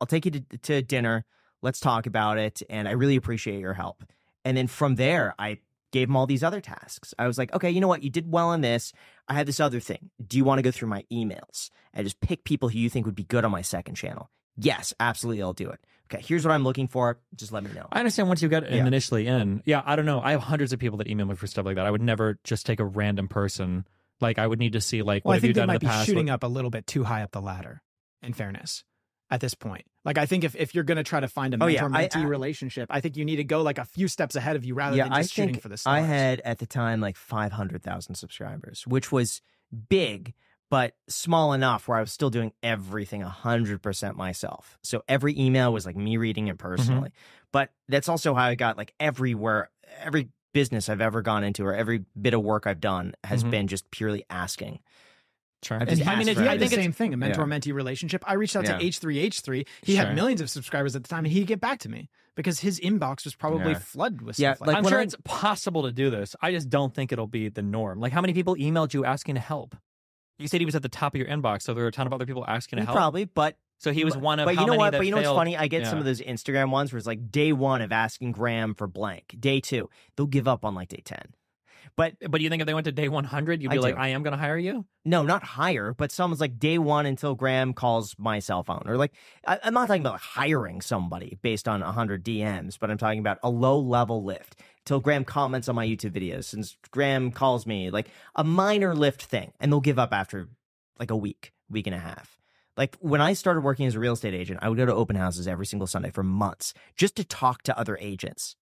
[SPEAKER 4] I'll take you to, to dinner. Let's talk about it. And I really appreciate your help. And then from there, I gave him all these other tasks. I was like, okay, you know what? You did well on this. I have this other thing. Do you want to go through my emails and just pick people who you think would be good on my second channel? Yes, absolutely. I'll do it. Okay, here's what I'm looking for. Just let me know.
[SPEAKER 1] I understand once you get
[SPEAKER 4] Yeah.
[SPEAKER 1] initially in. Yeah, I don't know. I have hundreds of people that email me for stuff like that. I would never just take a random person. Like I would need to see like
[SPEAKER 3] Well,
[SPEAKER 1] what
[SPEAKER 3] I
[SPEAKER 1] have you
[SPEAKER 3] think they
[SPEAKER 1] done in
[SPEAKER 3] might
[SPEAKER 1] the
[SPEAKER 3] be
[SPEAKER 1] past.
[SPEAKER 3] shooting
[SPEAKER 1] What-
[SPEAKER 3] up a little bit too high up the ladder. In fairness, at this point, like I think if, if you're going to try to find a
[SPEAKER 4] Oh, yeah,
[SPEAKER 3] mentor
[SPEAKER 4] I-
[SPEAKER 3] mentee
[SPEAKER 4] I-
[SPEAKER 3] relationship, I think you need to go like a few steps ahead of you rather
[SPEAKER 4] yeah,
[SPEAKER 3] than
[SPEAKER 4] I
[SPEAKER 3] just shooting for the stars.
[SPEAKER 4] I had at the time like 500,000 subscribers, which was big, but small enough where I was still doing everything 100% myself. So every email was like me reading
[SPEAKER 3] Mm-hmm.
[SPEAKER 4] it personally. But that's also how I got like everywhere, every business I've ever gone into or every bit of work I've done has
[SPEAKER 3] Mm-hmm.
[SPEAKER 1] Mhm.
[SPEAKER 4] been just purely asking.
[SPEAKER 1] Sure.
[SPEAKER 4] I've just
[SPEAKER 3] I mean,
[SPEAKER 4] asked
[SPEAKER 3] if
[SPEAKER 4] for
[SPEAKER 3] you had the
[SPEAKER 4] everything.
[SPEAKER 3] same thing, a mentor
[SPEAKER 4] Yeah.
[SPEAKER 3] mentee relationship. I reached out
[SPEAKER 4] Yeah.
[SPEAKER 3] to H3H3. He
[SPEAKER 1] Sure.
[SPEAKER 3] had millions of subscribers at the time, and he'd get back to me because his inbox was probably
[SPEAKER 4] Yeah.
[SPEAKER 3] flooded with
[SPEAKER 4] Yeah,
[SPEAKER 3] stuff like,
[SPEAKER 4] like
[SPEAKER 1] I'm sure
[SPEAKER 4] I-
[SPEAKER 1] it's possible to do this. I just don't think it'll be the norm. Like how many people emailed you asking to help? You said he was at the top of your inbox, so there were a ton of other people asking to help.
[SPEAKER 4] Probably, but
[SPEAKER 1] So he was
[SPEAKER 4] but,
[SPEAKER 1] one of.
[SPEAKER 4] But you know what? But you know what's funny? I get some of those Instagram ones where it's like day one of asking Graham for blank, day two, they'll give up on like day ten. But
[SPEAKER 1] But you think if they went to day 100, you'd be
[SPEAKER 4] I
[SPEAKER 1] like,
[SPEAKER 4] do.
[SPEAKER 1] I am going to hire you?
[SPEAKER 4] No, not hire, but someone's like day one until Graham calls my cell phone. Or like, I, I'm not talking about hiring somebody based on 100 DMs, but I'm talking about a low level lift till Graham comments on my YouTube videos. Since Graham calls me, like a minor lift thing, and they'll give up after like a week, week and a half. Like when I started working as a real estate agent, I would go to open houses every single Sunday for months just to talk to other agents.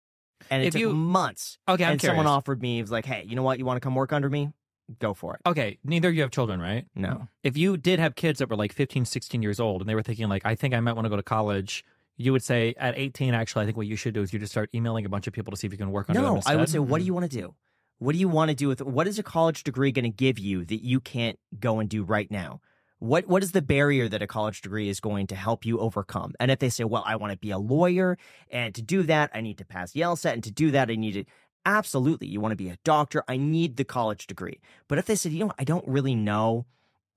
[SPEAKER 4] And it
[SPEAKER 1] If
[SPEAKER 4] took
[SPEAKER 1] you-
[SPEAKER 4] months.
[SPEAKER 1] Okay, I'm
[SPEAKER 4] and someone offered me, was like, hey, you know what? You want to come work under me? Go for it.
[SPEAKER 1] Okay, neither of you have children, right?
[SPEAKER 4] No.
[SPEAKER 1] If you did have kids that were like 15, 16 years old and they were thinking like, I think I might want to go to college, you would say at 18, actually, I think what you should do is you just start emailing a bunch of people to see if you can work under them
[SPEAKER 4] No, I would say, what do mm-hmm. you want to do? What do you want to do with what is a college degree going to give you that you can't go and do right now? What what is the barrier that a college degree is going to help you overcome? And if they say, "Well, I want to be a lawyer, and to do that, I need to pass the LSAT, and to do that, I need to," absolutely, you want to be a doctor, I need the college degree. But if they said, "You know, what, I don't really know,"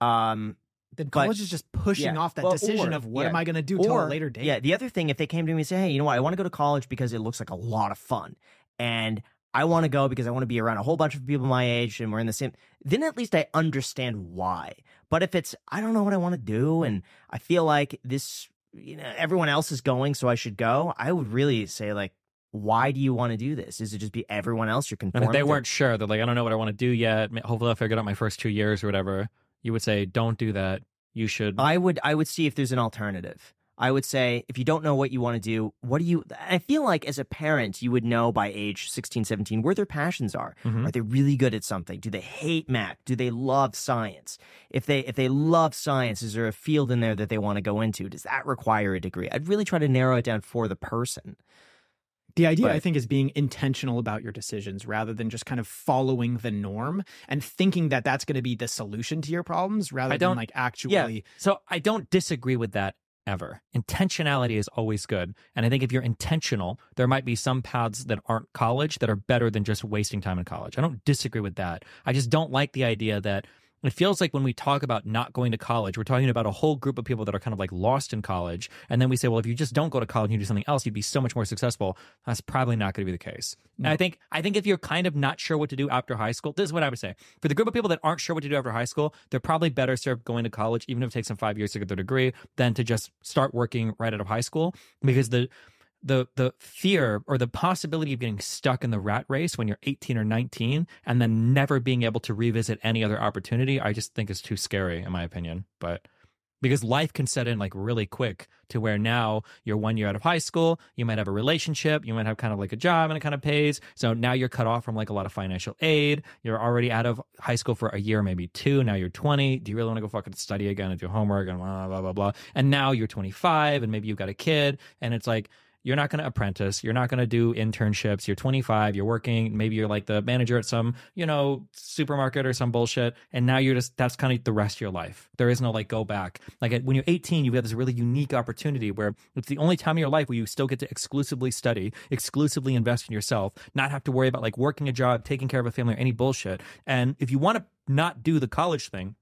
[SPEAKER 4] um,
[SPEAKER 3] then
[SPEAKER 4] but-
[SPEAKER 3] college is just pushing
[SPEAKER 4] yeah,
[SPEAKER 3] off that
[SPEAKER 4] well,
[SPEAKER 3] decision
[SPEAKER 4] or-
[SPEAKER 3] of what
[SPEAKER 4] yeah.
[SPEAKER 3] am I going to do till a later date.
[SPEAKER 4] Yeah, the other thing, if they came to me and say, "Hey, you know what? I want to go to college because it looks like a lot of fun, and I want to go because I want to be around a whole bunch of people my age, and we're in the same," then at least I understand why. But if it's I don't know what I want to do, and I feel like this, you know, everyone else is going, so I should go, I would really say like. Why do you want to do this? Is it just be everyone else you're
[SPEAKER 1] And
[SPEAKER 4] conforming?
[SPEAKER 1] if they
[SPEAKER 4] to?
[SPEAKER 1] weren't sure, they're like, I don't know what I want to do yet. Hopefully, I'll figure it out my first two years or whatever. You would say, don't do that. You should.
[SPEAKER 4] I would I would see if there's an alternative. I would say if you don't know what you want to do, what do you I feel like as a parent you would know by age 16, 17 where their passions are.
[SPEAKER 1] Mhm.
[SPEAKER 4] Are they really good at something? Do they hate math? Do they love science? If they if they love science, is there a field in there that they want to go into? Does that require a degree? I'd really try to narrow it down for the person.
[SPEAKER 3] The idea,
[SPEAKER 4] But-
[SPEAKER 3] I think, is being intentional about your decisions rather than just kind of following the norm and thinking that that's going to be the solution to your problems rather
[SPEAKER 1] I don't-
[SPEAKER 3] than like actually.
[SPEAKER 1] yeah. So I don't disagree with that ever. Intentionality is always good. And I think if you're intentional, there might be some paths that aren't college that are better than just wasting time in college. I don't disagree with that. I just don't like the idea that it feels like when we talk about not going to college, we're talking about a whole group of people that are kind of like lost in college. And then we say, well, if you just don't go to college and you do something else, you'd be so much more successful. That's probably not going to be the case. No. And I think I think if you're kind of not sure what to do after high school, this is what I would say. For the group of people that aren't sure what to do after high school, they're probably better served going to college, even if it takes them five years to get their degree, than to just start working right out of high school. Because the the the fear or the possibility of getting stuck in the rat race when you're 18 or 19 and then never being able to revisit any other opportunity i just think is too scary in my opinion. But because life can set in like really quick to where now you're one year out of high school you might have a relationship you might have kind of like a job and it kind of pays so now you're cut off from like a lot of financial aid you're already out of high school for a year maybe two now you're 20 do you really want to go fucking study again and do homework and blah blah blah blah and now you're 25 and maybe you've got a kid and it's like you're not going to apprentice. You're not going to do internships. You're 25. You're working. Maybe you're like the manager at some, you know, supermarket or some bullshit. And now you're just, that's kind of the rest of your life. There is no like go back. Like when you're 18, you've got this really unique opportunity where it's the only time in your life where you still get to exclusively study, exclusively invest in yourself, not have to worry about like working a job, taking care of a family or any bullshit. And if you want to not do the college thing,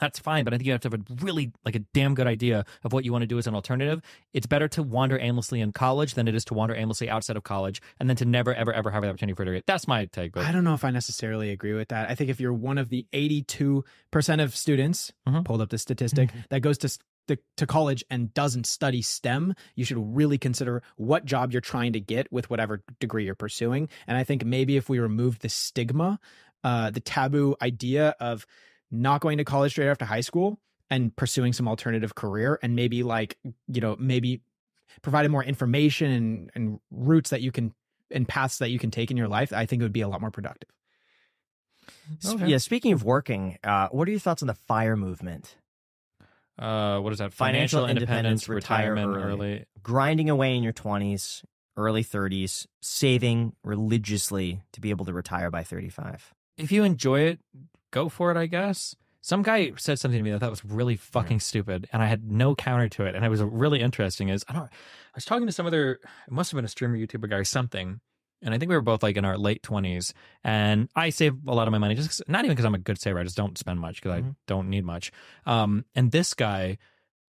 [SPEAKER 1] that's fine. But I think you have to have a really like a damn good idea of what you want to do as an alternative. It's better to wander aimlessly in college than it is to wander aimlessly outside of college and then to never, ever, ever have the opportunity for degree. That's my take. But
[SPEAKER 3] I don't know if I necessarily agree with that. I think if you're one of the 82% of students, mm-hmm. pulled up the statistic, mm-hmm. that goes to to college and doesn't study STEM, you should really consider what job you're trying to get with whatever degree you're pursuing. And I think maybe if we remove the stigma, uh, the taboo idea of not going to college straight after high school and pursuing some alternative career and maybe like you know maybe providing more information and, and routes that you can and paths that you can take in your life i think it would be a lot more productive
[SPEAKER 4] okay. yeah speaking of working uh, what are your thoughts on the fire movement
[SPEAKER 1] uh, what is that financial, financial independence, independence retirement early. early
[SPEAKER 4] grinding away in your 20s early 30s saving religiously to be able to retire by 35
[SPEAKER 1] if you enjoy it go for it, I guess. Some guy said something to me that I thought was really fucking yeah. stupid, and I had no counter to it. And it was really interesting. Is I don't. I was talking to some other. It must have been a streamer, YouTuber guy, or something. And I think we were both like in our late twenties. And I save a lot of my money, just not even because I'm a good saver. I just don't spend much because mm-hmm. I don't need much. Um, and this guy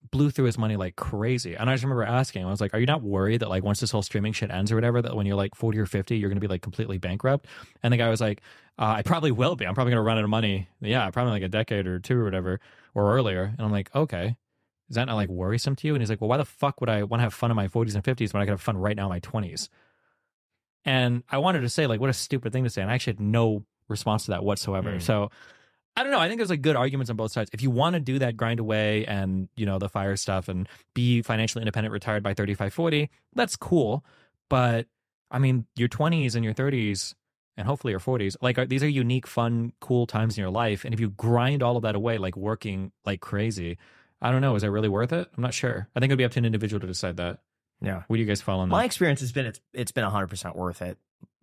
[SPEAKER 1] blew through his money like crazy. And I just remember asking, I was like, Are you not worried that like once this whole streaming shit ends or whatever, that when you're like 40 or 50, you're going to be like completely bankrupt? And the guy was like, uh, I probably will be. I'm probably going to run out of money. Yeah, probably like a decade or two or whatever, or earlier. And I'm like, Okay. Is that not like worrisome to you? And he's like, Well, why the fuck would I want to have fun in my 40s and 50s when I could have fun right now in my 20s? And I wanted to say, like, what a stupid thing to say. And I actually had no response to that whatsoever. Mm. So, I don't know. I think there's like good arguments on both sides. If you want to do that grind away and, you know, the fire stuff and be financially independent, retired by 35, 40, that's cool. But I mean, your 20s and your 30s and hopefully your 40s, like are, these are unique, fun, cool times in your life. And if you grind all of that away, like working like crazy, I don't know. Is that really worth it? I'm not sure. I think it'd be up to an individual to decide that.
[SPEAKER 4] Yeah.
[SPEAKER 1] What do you guys fall on that?
[SPEAKER 4] My experience has been it's it's been 100% worth it.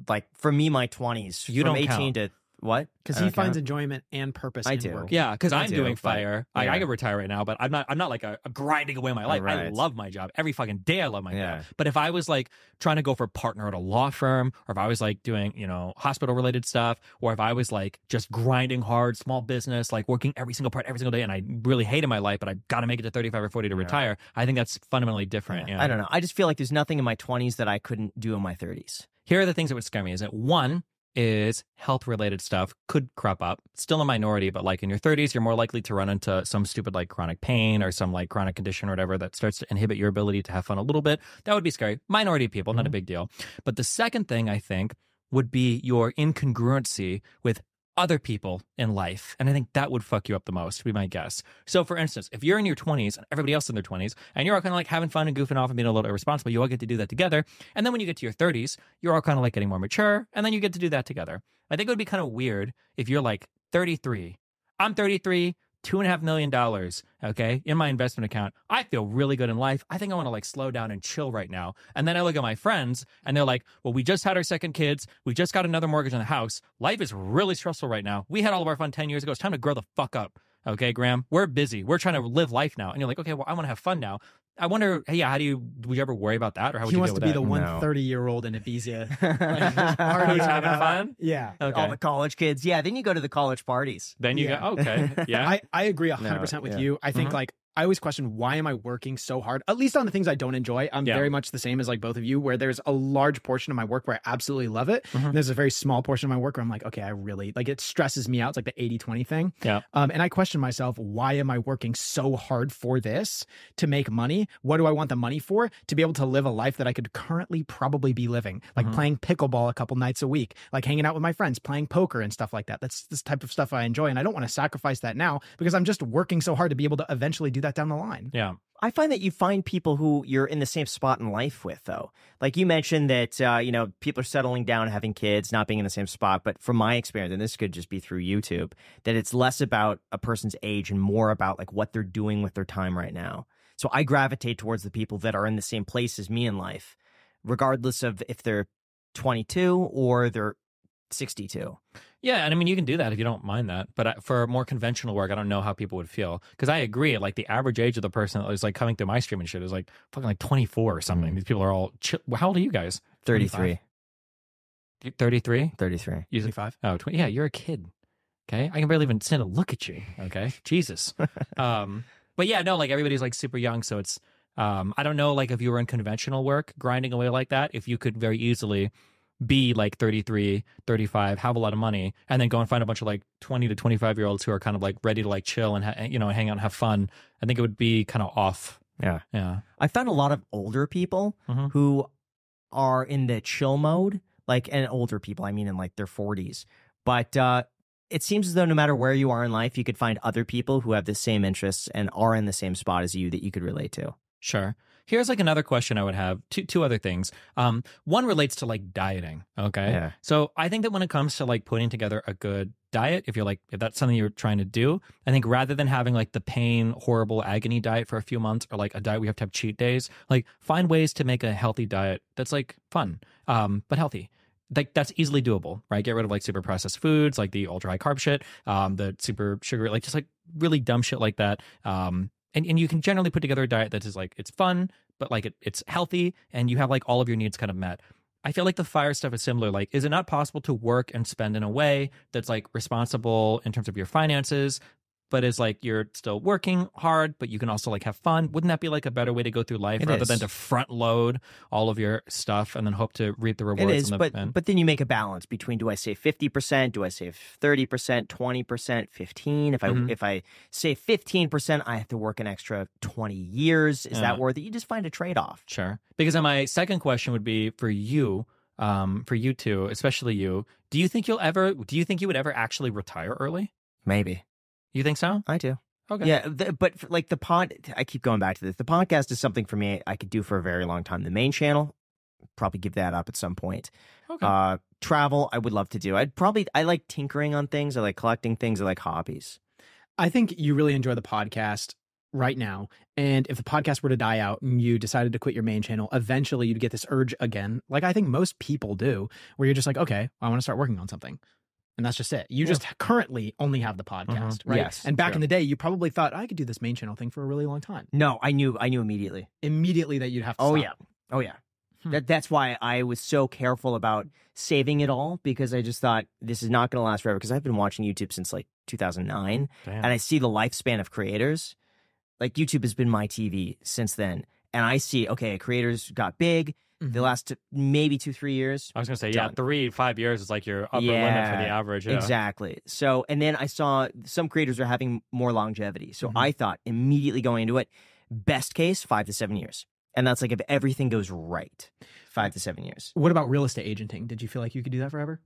[SPEAKER 4] Like for me, my 20s, you from don't 18 count. to what?
[SPEAKER 3] Because he finds enjoyment and purpose. I in
[SPEAKER 4] do.
[SPEAKER 3] Work.
[SPEAKER 1] Yeah, because I'm do, doing fire. I, I could retire right now, but I'm not. I'm not like a, a grinding away my oh, life. Right. I love my job every fucking day. I love my yeah. job. But if I was like trying to go for a partner at a law firm, or if I was like doing you know hospital related stuff, or if I was like just grinding hard, small business, like working every single part every single day, and I really hated my life, but I got to make it to 35 or 40 to yeah. retire. I think that's fundamentally different. Yeah.
[SPEAKER 4] I don't know. I just feel like there's nothing in my 20s that I couldn't do in my 30s.
[SPEAKER 1] Here are the things that would scare me: is that one, is health related stuff could crop up. Still a minority, but like in your 30s, you're more likely to run into some stupid like chronic pain or some like chronic condition or whatever that starts to inhibit your ability to have fun a little bit. That would be scary. Minority people, not mm-hmm. a big deal. But the second thing I think would be your incongruency with other people in life. And I think that would fuck you up the most, would be my guess. So, for instance, if you're in your 20s and everybody else in their 20s, and you're all kind of like having fun and goofing off and being a little irresponsible, you all get to do that together. And then when you get to your 30s, you're all kind of like getting more mature, and then you get to do that together. I think it would be kind of weird if you're like 33. I'm 33 two and a half million dollars, okay, in my investment account. I feel really good in life. I think I want to like slow down and chill right now. And then I look at my friends and they're like, well, we just had our second kids. We just got another mortgage on the house. Life is really stressful right now. We had all of our fun 10 years ago. It's time to grow the fuck up. Okay, Graham, we're busy. We're trying to live life now. And you're like, okay, well, I want to have fun now. I wonder, hey, yeah, how do you, would you ever worry about that? Or how would
[SPEAKER 3] he
[SPEAKER 1] you
[SPEAKER 3] wants to be
[SPEAKER 1] that?
[SPEAKER 3] the one
[SPEAKER 4] No.
[SPEAKER 3] 30 year old in Ibiza.
[SPEAKER 1] Who's having fun?
[SPEAKER 3] Yeah.
[SPEAKER 1] Okay.
[SPEAKER 4] All the college kids. Yeah, then you go to the college parties.
[SPEAKER 1] then you
[SPEAKER 3] Yeah.
[SPEAKER 1] go, okay, yeah.
[SPEAKER 3] I, I agree 100%
[SPEAKER 4] No,
[SPEAKER 3] with
[SPEAKER 4] yeah.
[SPEAKER 3] you. I think
[SPEAKER 1] Mhm.
[SPEAKER 3] like I always question why am I working so hard? At least on the things I don't enjoy. I'm
[SPEAKER 1] Yeah.
[SPEAKER 3] very much the same as like both of you, where there's a large portion of my work where I absolutely love it.
[SPEAKER 1] Mhm.
[SPEAKER 3] And there's a very small portion of my work where I'm like, okay, I really like it stresses me out. It's like the 80 20 thing.
[SPEAKER 1] Yeah.
[SPEAKER 3] Um, and I question myself, why am I working so hard for this to make money? What do I want the money for? To be able to live a life that I could currently probably be living, like
[SPEAKER 1] Mhm.
[SPEAKER 3] playing pickleball a couple nights a week, like hanging out with my friends, playing poker and stuff like that. That's this type of stuff I enjoy. And I don't want to sacrifice that now because I'm just working so hard to be able to eventually do that down the line.
[SPEAKER 1] yeah.
[SPEAKER 4] I find that you find people who you're in the same spot in life with, though. Like you mentioned that, uh, you know, people are settling down, having kids, not being in the same spot. But from my experience, and this could just be through YouTube, that it's less about a person's age and more about like what they're doing with their time right now. So I gravitate towards the people that are in the same place as me in life, regardless of if they're 22 or they're 62.
[SPEAKER 1] Yeah, and I mean, you can do that if you don't mind that. But I- for more conventional work, I don't know how people would feel because I agree. Like the average age of the person that is like coming through my stream and shit is like fucking like twenty four or something. These people are all. Chill. How old are you guys?
[SPEAKER 4] 33.
[SPEAKER 1] Thirty three.
[SPEAKER 4] 33.
[SPEAKER 1] You
[SPEAKER 3] 25.
[SPEAKER 1] Oh, 20, yeah, you're a kid. Okay, I can barely even stand to look at you. Okay, Jesus. um, but yeah, no, like everybody's like super young, so it's. Um, I don't know, like if you were in conventional work, grinding away like that, if you could very easily be like 33, 35, have a lot of money, and then go and find a bunch of like 20 to 25 year olds who are kind of like ready to like chill and, ha- you know, hang out and have fun. I think it would be kind of off.
[SPEAKER 4] Yeah.
[SPEAKER 1] Yeah.
[SPEAKER 4] I found a lot of older people
[SPEAKER 1] Mhm.
[SPEAKER 4] who are in the chill mode, like, and older people, I mean, in like their 40s. But uh, it seems as though no matter where you are in life, you could find other people who have the same interests and are in the same spot as you that you could relate to.
[SPEAKER 1] Sure. Here's like another question I would have. Two two other things. Um, one relates to like dieting. Okay.
[SPEAKER 4] Yeah.
[SPEAKER 1] So I think that when it comes to like putting together a good diet, if you're like if that's something you're trying to do, I think rather than having like the pain, horrible agony diet for a few months or like a diet we have to have cheat days, like find ways to make a healthy diet that's like fun, um, but healthy. Like that's easily doable, right? Get rid of like super processed foods, like the ultra high carb shit, um, the super sugar, like just like really dumb shit like that. Um, and, and you can generally put together a diet that is like it's fun but like it, it's healthy and you have like all of your needs kind of met. I feel like the fire stuff is similar like is it not possible to work and spend in a way that's like responsible in terms of your finances but it's like you're still working hard but you can also like have fun wouldn't that be like a better way to go through life
[SPEAKER 4] It
[SPEAKER 1] rather
[SPEAKER 4] is.
[SPEAKER 1] than to front load all of your stuff and then hope to reap the rewards
[SPEAKER 4] It
[SPEAKER 1] is, the
[SPEAKER 4] but
[SPEAKER 1] end?
[SPEAKER 4] but then you make a balance between do I save fifty percent, do I save thirty percent, twenty percent, fifteen? If I
[SPEAKER 1] Mhm.
[SPEAKER 4] if I save fifteen percent, I have to work an extra twenty years. Is
[SPEAKER 1] Yeah.
[SPEAKER 4] that worth it? You just find a trade off.
[SPEAKER 1] Sure. Because then my second question would be for you, um, for you two, especially you. Do you think you'll ever? Do you think you would ever actually retire early?
[SPEAKER 4] Maybe
[SPEAKER 1] You think so?
[SPEAKER 4] I do.
[SPEAKER 1] Okay.
[SPEAKER 4] Yeah, the, but for, like the pod, I keep going back to this. The podcast is something for me I could do for a very long time. The main channel, probably give that up at some point.
[SPEAKER 1] Okay.
[SPEAKER 4] Uh, travel, I would love to do. I'd probably I like tinkering on things. I like collecting things. I like hobbies.
[SPEAKER 3] I think you really enjoy the podcast right now. And if the podcast were to die out and you decided to quit your main channel, eventually you'd get this urge again, like I think most people do, where you're just like, okay, I want to start working on something. And that's just it. You just currently only have the podcast, right?
[SPEAKER 4] Yes,
[SPEAKER 3] and back
[SPEAKER 4] true.
[SPEAKER 3] in the day, you probably thought I could do this main channel thing for a really long time.
[SPEAKER 4] No, I knew I knew immediately.
[SPEAKER 3] Immediately that you'd have to
[SPEAKER 4] Oh
[SPEAKER 3] stop.
[SPEAKER 4] yeah. Oh yeah.
[SPEAKER 3] Hmm.
[SPEAKER 4] That that's why I was so careful about saving it all because I just thought this is not going to last forever because I've been watching YouTube since like 2009
[SPEAKER 1] Damn.
[SPEAKER 4] and I see the lifespan of creators. Like YouTube has been my TV since then and I see okay, creators got big the
[SPEAKER 3] Mhm.
[SPEAKER 4] last maybe 2-3 years.
[SPEAKER 1] I was gonna say, yeah, three, five years is like your upper limit for the average. Yeah.
[SPEAKER 4] Exactly. So, and then I saw some creators are having more longevity. So
[SPEAKER 3] Mhm.
[SPEAKER 4] I thought immediately going into it, best case, five to seven years. And that's like if everything goes right, five to seven years.
[SPEAKER 3] What about real estate agenting? Did you feel like you could do that forever?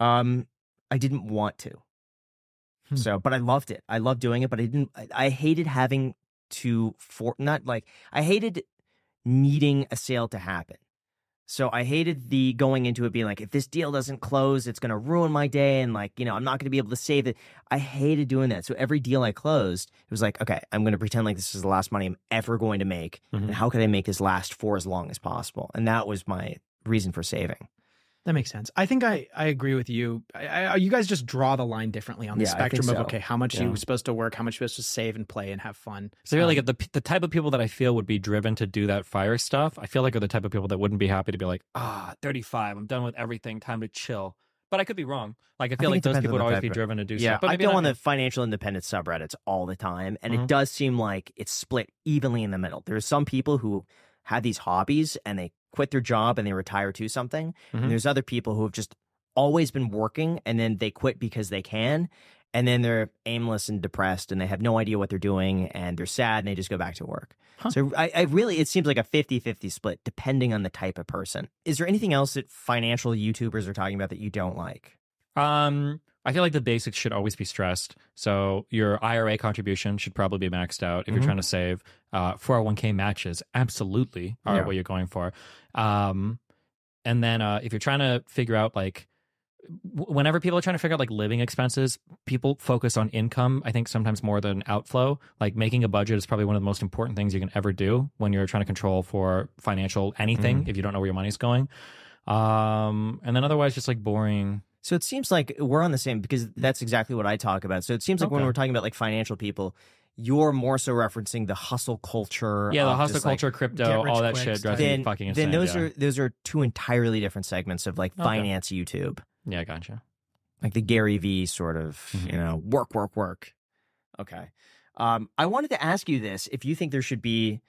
[SPEAKER 4] Um, I didn't want to.
[SPEAKER 3] Hmm.
[SPEAKER 4] So, but I loved it. I loved doing it, but I didn't, I, I hated having to, for, not like, I hated needing a sale to happen. So I hated the going into it being like, if this deal doesn't close, it's going to ruin my day. And like, you know, I'm not going to be able to save it. I hated doing that. So every deal I closed, it was like, okay, I'm going to pretend like this is the last money I'm ever going to make.
[SPEAKER 1] Mhm.
[SPEAKER 4] And how can I make this last for as long as possible? And that was my reason for saving.
[SPEAKER 3] That makes sense. I think I, I agree with you. I, I, you guys just draw the line differently on the
[SPEAKER 4] Yeah, I think
[SPEAKER 3] spectrum of okay, how much
[SPEAKER 1] Yeah.
[SPEAKER 3] you're supposed to work, how much you're supposed to save and play and have fun.
[SPEAKER 1] So I feel
[SPEAKER 3] Um,
[SPEAKER 1] like the the type of people that I feel would be driven to do that fire stuff, I feel like are the type of people that wouldn't be happy to be like, ah, 35, I'm done with everything, time to chill. But I could be wrong. Like I feel
[SPEAKER 4] think
[SPEAKER 1] like those people would always be driven to do
[SPEAKER 4] Yeah,
[SPEAKER 1] stuff. But
[SPEAKER 4] I
[SPEAKER 1] maybe
[SPEAKER 4] go
[SPEAKER 1] not-
[SPEAKER 4] on the financial independence subreddits all the time, and
[SPEAKER 1] Mhm.
[SPEAKER 4] it does seem like it's split evenly in the middle. There's some people who have these hobbies and they quit their job and they retire to something,
[SPEAKER 1] Mhm.
[SPEAKER 4] and there's other people who have just always been working and then they quit because they can, and then they're aimless and depressed and they have no idea what they're doing and they're sad and they just go back to work.
[SPEAKER 1] Huh.
[SPEAKER 4] So I, I really, it seems like a 50-50 split depending on the type of person. Is there anything else that financial YouTubers are talking about that you don't like?
[SPEAKER 1] Um, I feel like the basics should always be stressed. So your IRA contribution should probably be maxed out if
[SPEAKER 4] Mhm.
[SPEAKER 1] you're trying to save. Uh, 401k matches absolutely are
[SPEAKER 4] Yeah.
[SPEAKER 1] what you're going for. Um, and then uh, if you're trying to figure out like whenever people are trying to figure out like living expenses, people focus on income. I think sometimes more than outflow. Like making a budget is probably one of the most important things you can ever do when you're trying to control for financial anything. If you don't know where your money's going. Um, and then otherwise, just like boring.
[SPEAKER 4] So it seems like we're on the same because that's exactly what I talk about. So it seems like when we're talking about like financial people, you're more so referencing the hustle culture.
[SPEAKER 1] Yeah, the hustle
[SPEAKER 4] just, like,
[SPEAKER 1] culture, crypto, all that shit
[SPEAKER 4] Then,
[SPEAKER 1] fucking insane.
[SPEAKER 4] then those
[SPEAKER 1] yeah.
[SPEAKER 4] are those are two entirely different segments of like
[SPEAKER 1] Okay.
[SPEAKER 4] finance YouTube,
[SPEAKER 1] yeah, gotcha.
[SPEAKER 4] like the Gary V sort of
[SPEAKER 1] Mhm.
[SPEAKER 4] you know work work work. Okay, um, I wanted to ask you this: if you think there should be,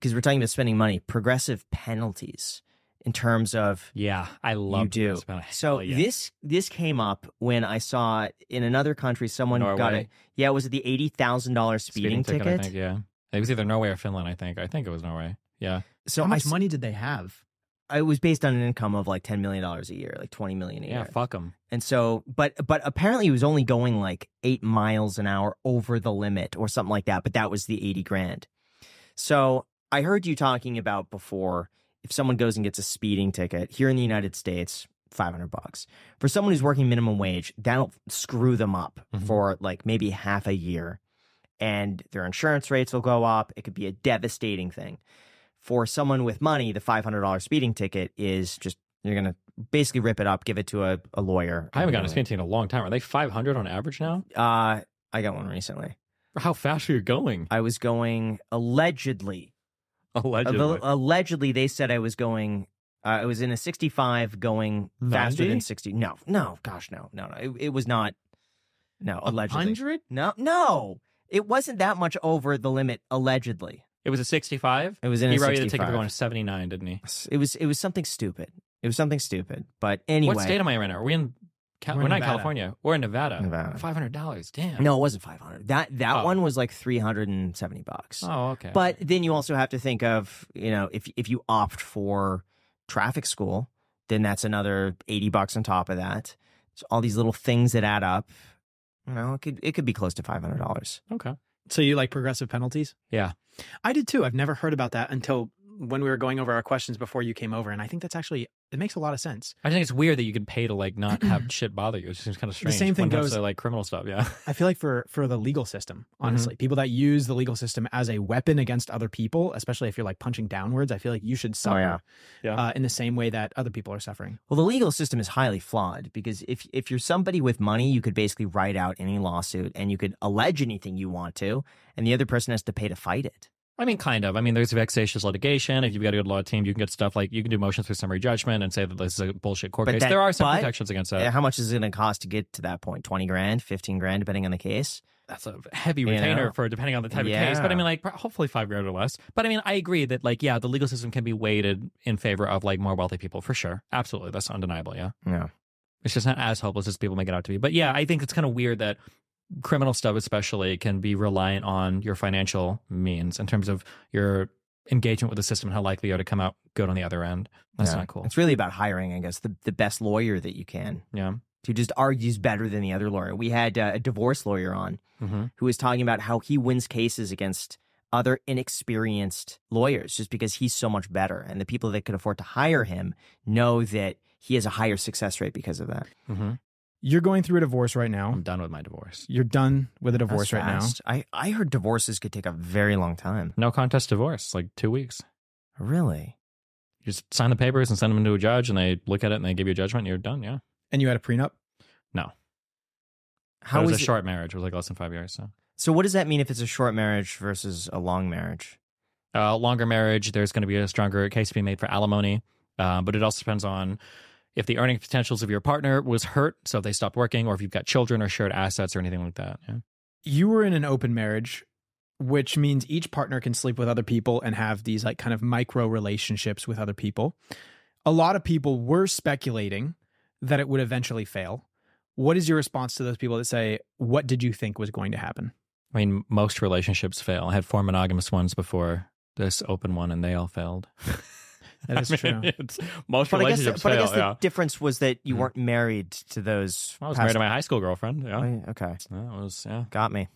[SPEAKER 4] because we're talking about spending money, progressive penalties in terms of
[SPEAKER 1] Yeah, I love
[SPEAKER 4] you do.
[SPEAKER 1] this,
[SPEAKER 4] So
[SPEAKER 1] oh, yeah.
[SPEAKER 4] this this came up when I saw in another country someone got it. Yeah, was it the eighty thousand dollars speeding, ticket?
[SPEAKER 1] I think. Yeah, it was either Norway or Finland. I think. I think it was Norway. Yeah.
[SPEAKER 4] So
[SPEAKER 3] how much
[SPEAKER 4] s-
[SPEAKER 3] money did they have?
[SPEAKER 4] it was based on an income of like ten million dollars a year, like twenty million a year.
[SPEAKER 1] Yeah.
[SPEAKER 4] year.
[SPEAKER 1] Fuck them.
[SPEAKER 4] And so, but but apparently he was only going like eight miles an hour over the limit or something like that. But that was the eighty grand. So I heard you talking about before if someone goes and gets a speeding ticket here in the United States, five hundred bucks for someone who's working minimum wage, that'll screw them up
[SPEAKER 1] Mhm.
[SPEAKER 4] for like maybe half a year, and their insurance rates will go up. It could be a devastating thing. For someone with money, the five hundred dollars speeding ticket is just you're gonna basically rip it up, give it to a, a lawyer.
[SPEAKER 1] I haven't gotten a speeding ticket in a long time. Are they 500 on average now?
[SPEAKER 4] uh, I got one recently.
[SPEAKER 1] How fast are you going?
[SPEAKER 4] I was going allegedly.
[SPEAKER 1] Allegedly.
[SPEAKER 4] Allegedly, they said I was going. Uh, I was in a 65 going faster than 60. No, no, gosh, no, no, no. It, it was not. No, allegedly.
[SPEAKER 3] Hundred?
[SPEAKER 4] No, no. It wasn't that much over the limit. Allegedly,
[SPEAKER 1] it was a 65.
[SPEAKER 4] it was in
[SPEAKER 1] he
[SPEAKER 4] a
[SPEAKER 1] wrote you the
[SPEAKER 4] 65.
[SPEAKER 1] ticket for going to 79, didn't he?
[SPEAKER 4] It was. It was something stupid. It was something stupid. But anyway,
[SPEAKER 1] What state am I in? Are we in? Cal-
[SPEAKER 3] We're
[SPEAKER 1] we're, not in
[SPEAKER 3] Nevada.
[SPEAKER 1] California. We're in Nevada.
[SPEAKER 4] Nevada.
[SPEAKER 1] Five hundred dollars. Damn.
[SPEAKER 4] no, it wasn't 500. That that
[SPEAKER 1] Oh.
[SPEAKER 4] one was like 370 bucks.
[SPEAKER 1] Oh, okay.
[SPEAKER 4] But then you also have to think of, you know, if if you opt for traffic school, then that's another 80 bucks on top of that. So all these little things that add up, you know, it could it could be close to $500.
[SPEAKER 1] okay.
[SPEAKER 3] So you like progressive penalties?
[SPEAKER 1] Yeah.
[SPEAKER 3] I did too. I've never heard about that until when we were going over our questions before you came over, and I think that's actually it makes a lot of sense.
[SPEAKER 1] I think it's weird that you could pay to like not have shit bother you. It just seems kind of strange.
[SPEAKER 3] The same thing
[SPEAKER 1] when
[SPEAKER 3] goes-
[SPEAKER 1] to like criminal stuff. Yeah.
[SPEAKER 3] I feel like for for the legal system, honestly, people that use the legal system as a weapon against other people, especially if you're like punching downwards, I feel like you should suffer Oh,
[SPEAKER 4] yeah.
[SPEAKER 1] Yeah.
[SPEAKER 3] Uh, in the same way that other people are suffering.
[SPEAKER 4] Well, the legal system is highly flawed because if if you're somebody with money, you could basically write out any lawsuit and you could allege anything you want to, and the other person has to pay to fight it.
[SPEAKER 1] I mean, kind of. I mean, there's vexatious litigation. If you've got a good law team, you can get stuff like you can do motions for summary judgment and say that this is a bullshit court
[SPEAKER 4] But
[SPEAKER 1] case.
[SPEAKER 4] that-
[SPEAKER 1] there are some
[SPEAKER 4] but-
[SPEAKER 1] protections against that.
[SPEAKER 4] How much is it going to cost to get to that point? 20 grand, 15 grand, depending on the case?
[SPEAKER 1] That's a heavy
[SPEAKER 4] You
[SPEAKER 1] retainer
[SPEAKER 4] know?
[SPEAKER 1] for depending on the type of case. But I
[SPEAKER 4] Yeah.
[SPEAKER 1] mean, like pro- hopefully five grand or less. But I mean, I agree that like yeah, the legal system can be weighted in favor of like more wealthy people for sure. Absolutely, that's undeniable. Yeah.
[SPEAKER 4] Yeah.
[SPEAKER 1] It's just not as hopeless as people make it out to be. But yeah, I think it's kind of weird that criminal stuff, especially, can be reliant on your financial means in terms of your engagement with the system and how likely you are to come out good on the other end. That's
[SPEAKER 4] Yeah.
[SPEAKER 1] not cool.
[SPEAKER 4] It's really about hiring, I guess, the, the best lawyer that you can.
[SPEAKER 1] Yeah.
[SPEAKER 4] who just argues better than the other lawyer. We had uh, a divorce lawyer on
[SPEAKER 1] Mm-hmm.
[SPEAKER 4] who was talking about how he wins cases against other inexperienced lawyers just because he's so much better. And the people that could afford to hire him know that he has a higher success rate because of that.
[SPEAKER 1] Mm-hmm.
[SPEAKER 3] You're going through a divorce right now.
[SPEAKER 1] I'm done with my divorce.
[SPEAKER 3] You're done with a divorce
[SPEAKER 4] That's
[SPEAKER 3] right now.
[SPEAKER 4] I, I heard divorces could take a very long time.
[SPEAKER 1] No contest divorce, like two weeks.
[SPEAKER 4] Really?
[SPEAKER 1] You just sign the papers and send them to a judge, and they look at it and they give you a judgment. and You're done. Yeah.
[SPEAKER 3] And you had a prenup?
[SPEAKER 1] No.
[SPEAKER 4] How
[SPEAKER 1] it was a
[SPEAKER 4] it-
[SPEAKER 1] short marriage. It was like less than five years. So.
[SPEAKER 4] So what does that mean if it's a short marriage versus a long marriage?
[SPEAKER 1] Uh, longer marriage, there's going to be a stronger case to be made for alimony, uh, but it also depends on if the earning potentials of your partner was hurt, so if they stopped working, or if you've got children or shared assets or anything like that. Yeah.
[SPEAKER 3] You were in an open marriage, which means each partner can sleep with other people and have these like kind of micro relationships with other people. A lot of people were speculating that it would eventually fail. What is your response to those people that say, What did you think was going to happen?
[SPEAKER 1] I mean, most relationships fail. I had four monogamous ones before this open one, and they all failed.
[SPEAKER 3] That is
[SPEAKER 1] I mean,
[SPEAKER 3] true.
[SPEAKER 1] it's- most
[SPEAKER 4] But I guess,
[SPEAKER 1] relationships
[SPEAKER 4] but I
[SPEAKER 1] fail.
[SPEAKER 4] guess
[SPEAKER 1] yeah.
[SPEAKER 4] the difference was that you hmm. weren't married to those.
[SPEAKER 1] I was
[SPEAKER 4] past-
[SPEAKER 1] married to my high school girlfriend. Yeah,
[SPEAKER 4] Oh, Okay,
[SPEAKER 1] that was yeah.
[SPEAKER 4] got me.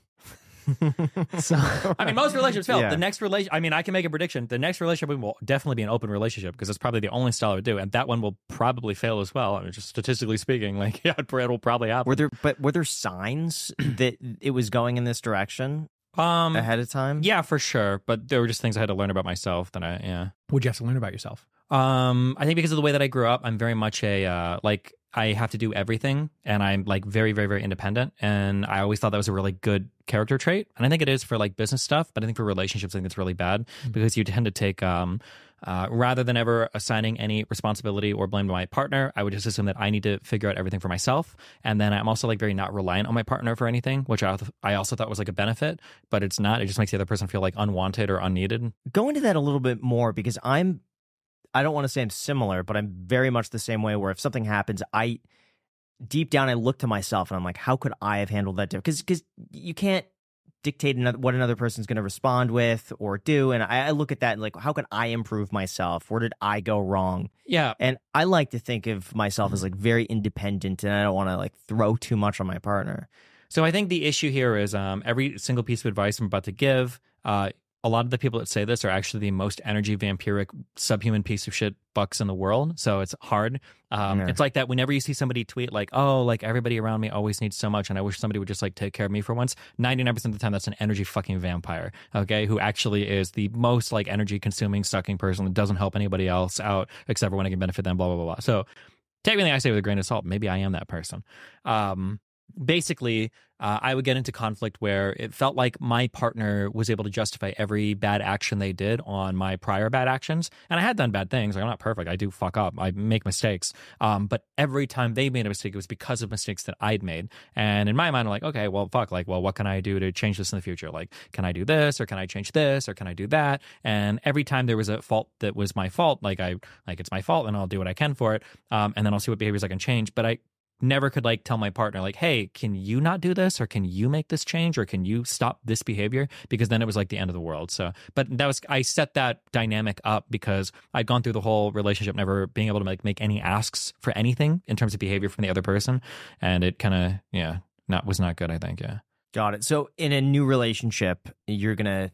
[SPEAKER 3] So,
[SPEAKER 1] I mean, most relationships fail.
[SPEAKER 4] Yeah.
[SPEAKER 1] The next relation, I mean, I can make a prediction. The next relationship will definitely be an open relationship because it's probably the only style I would do, and that one will probably fail as well. I mean, just statistically speaking, like yeah, it will probably happen.
[SPEAKER 4] Were there but were there signs that it was going in this direction
[SPEAKER 1] um,
[SPEAKER 4] ahead of time?
[SPEAKER 1] yeah, for sure. But there were just things I had to learn about myself. That I yeah.
[SPEAKER 3] what'd you have to learn about yourself?
[SPEAKER 1] Um, I think because of the way that I grew up, I'm very much a uh, like I have to do everything, and I'm like very, very, very independent. And I always thought that was a really good character trait, and I think it is for like business stuff. But I think for relationships, I think it's really bad because you tend to take um. Uh, rather than ever assigning any responsibility or blame to my partner, I would just assume that I need to figure out everything for myself. And then I'm also like very not reliant on my partner for anything, which I, I also thought was like a benefit, but it's not. It just makes the other person feel like unwanted or unneeded.
[SPEAKER 4] Go into that a little bit more because I'm I don't want to say I'm similar, but I'm very much the same way where if something happens, I deep down I look to myself and I'm like, how could I have handled that? Because because you can't dictate another, what another person's going to respond with or do, and I, I look at that and like, how can I improve myself? Where did I go wrong?
[SPEAKER 1] Yeah.
[SPEAKER 4] And I like to think of myself as like very independent, and I don't want to like throw too much on my partner.
[SPEAKER 1] So I think the issue here is um, every single piece of advice I'm about to give. Uh, a lot of the people that say this are actually the most energy vampiric subhuman piece of shit bucks in the world. So it's hard. Um,
[SPEAKER 4] Yeah.
[SPEAKER 1] It's like that whenever you see somebody tweet like, "Oh, like everybody around me always needs so much, and I wish somebody would just like take care of me for once." Ninety nine percent of the time, that's an energy fucking vampire. Okay, who actually is the most like energy consuming, sucking person that doesn't help anybody else out except for when it can benefit them. Blah blah blah blah. So take everything I say with a grain of salt. Maybe I am that person. Um, basically, uh, I would get into conflict where it felt like my partner was able to justify every bad action they did on my prior bad actions. And I had done bad things. Like, I'm not perfect. I do fuck up. I make mistakes. Um, but every time they made a mistake, it was because of mistakes that I'd made. And in my mind, I'm like, okay, well, fuck. Like, well, what can I do to change this in the future? Like, can I do this or can I change this or can I do that? And every time there was a fault that was my fault, like, I, like, it's my fault and I'll do what I can for it. Um, and then I'll see what behaviors I can change. But I, never could like tell my partner like hey can you not do this? Or can you make this change? Or can you stop this behavior? Because then it was like the end of the world. So but that was i set that dynamic up because i'd gone through the whole relationship never being able to like make any asks for anything in terms of behavior from the other person. And it kind of yeah not was not good i think yeah.
[SPEAKER 4] Got it. So in a new relationship, you're gonna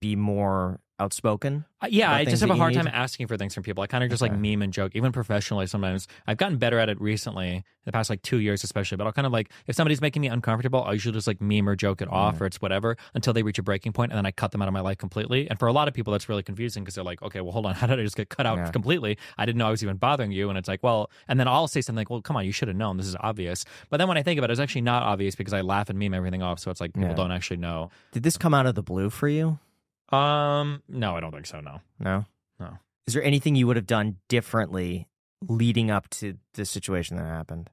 [SPEAKER 4] be more outspoken.
[SPEAKER 1] Uh, yeah, I just have a hard time asking for things from people. I kind of just
[SPEAKER 4] Okay.
[SPEAKER 1] like meme and joke, even professionally. Sometimes I've gotten better at it recently, the past like two years especially. But I'll kind of like if somebody's making me uncomfortable, I usually just like meme or joke it off, or it's whatever until they reach a breaking point, and then I cut them out of my life completely. And for a lot of people, that's really confusing because they're like, okay, well, hold on, how did I just get cut out
[SPEAKER 4] Yeah.
[SPEAKER 1] completely? I didn't know I was even bothering you, and it's like, well, and then I'll say something like, well, come on, you should have known. This is obvious. But then when I think about it, it's actually not obvious because I laugh and meme everything off, so it's like people
[SPEAKER 4] Yeah.
[SPEAKER 1] don't actually know.
[SPEAKER 4] Did this come out of the blue for you?
[SPEAKER 1] Um, no, I don't think so. No.
[SPEAKER 4] No.
[SPEAKER 1] No.
[SPEAKER 4] Is there anything you would have done differently leading up to the situation that happened?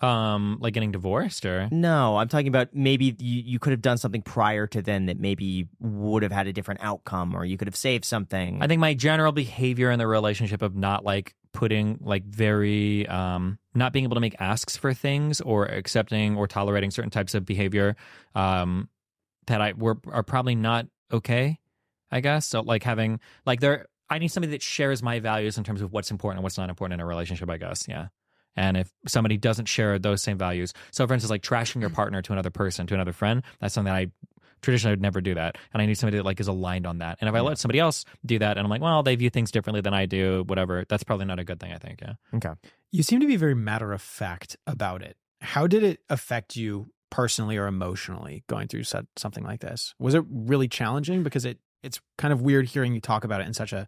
[SPEAKER 1] Um, like getting divorced or
[SPEAKER 4] No, I'm talking about maybe you, you could have done something prior to then that maybe would have had a different outcome, or you could have saved something.
[SPEAKER 1] I think my general behavior in the relationship of not like putting like very um not being able to make asks for things or accepting or tolerating certain types of behavior um that I were are probably not okay, I guess. So like having like there I need somebody that shares my values in terms of what's important and what's not important in a relationship, I guess. Yeah. And if somebody doesn't share those same values, so for instance, like trashing your mm. partner to another person, to another friend, that's something that I traditionally would never do that. And I need somebody that like is aligned on that. And if I let somebody else do that and I'm like, well, they view things differently than I do, whatever, that's probably not a good thing, I think. Yeah.
[SPEAKER 4] okay.
[SPEAKER 3] You seem to be very matter of fact about it. How did it affect you personally or emotionally going through something like this? Was it really challenging? Because it it's kind of weird hearing you talk about it in such a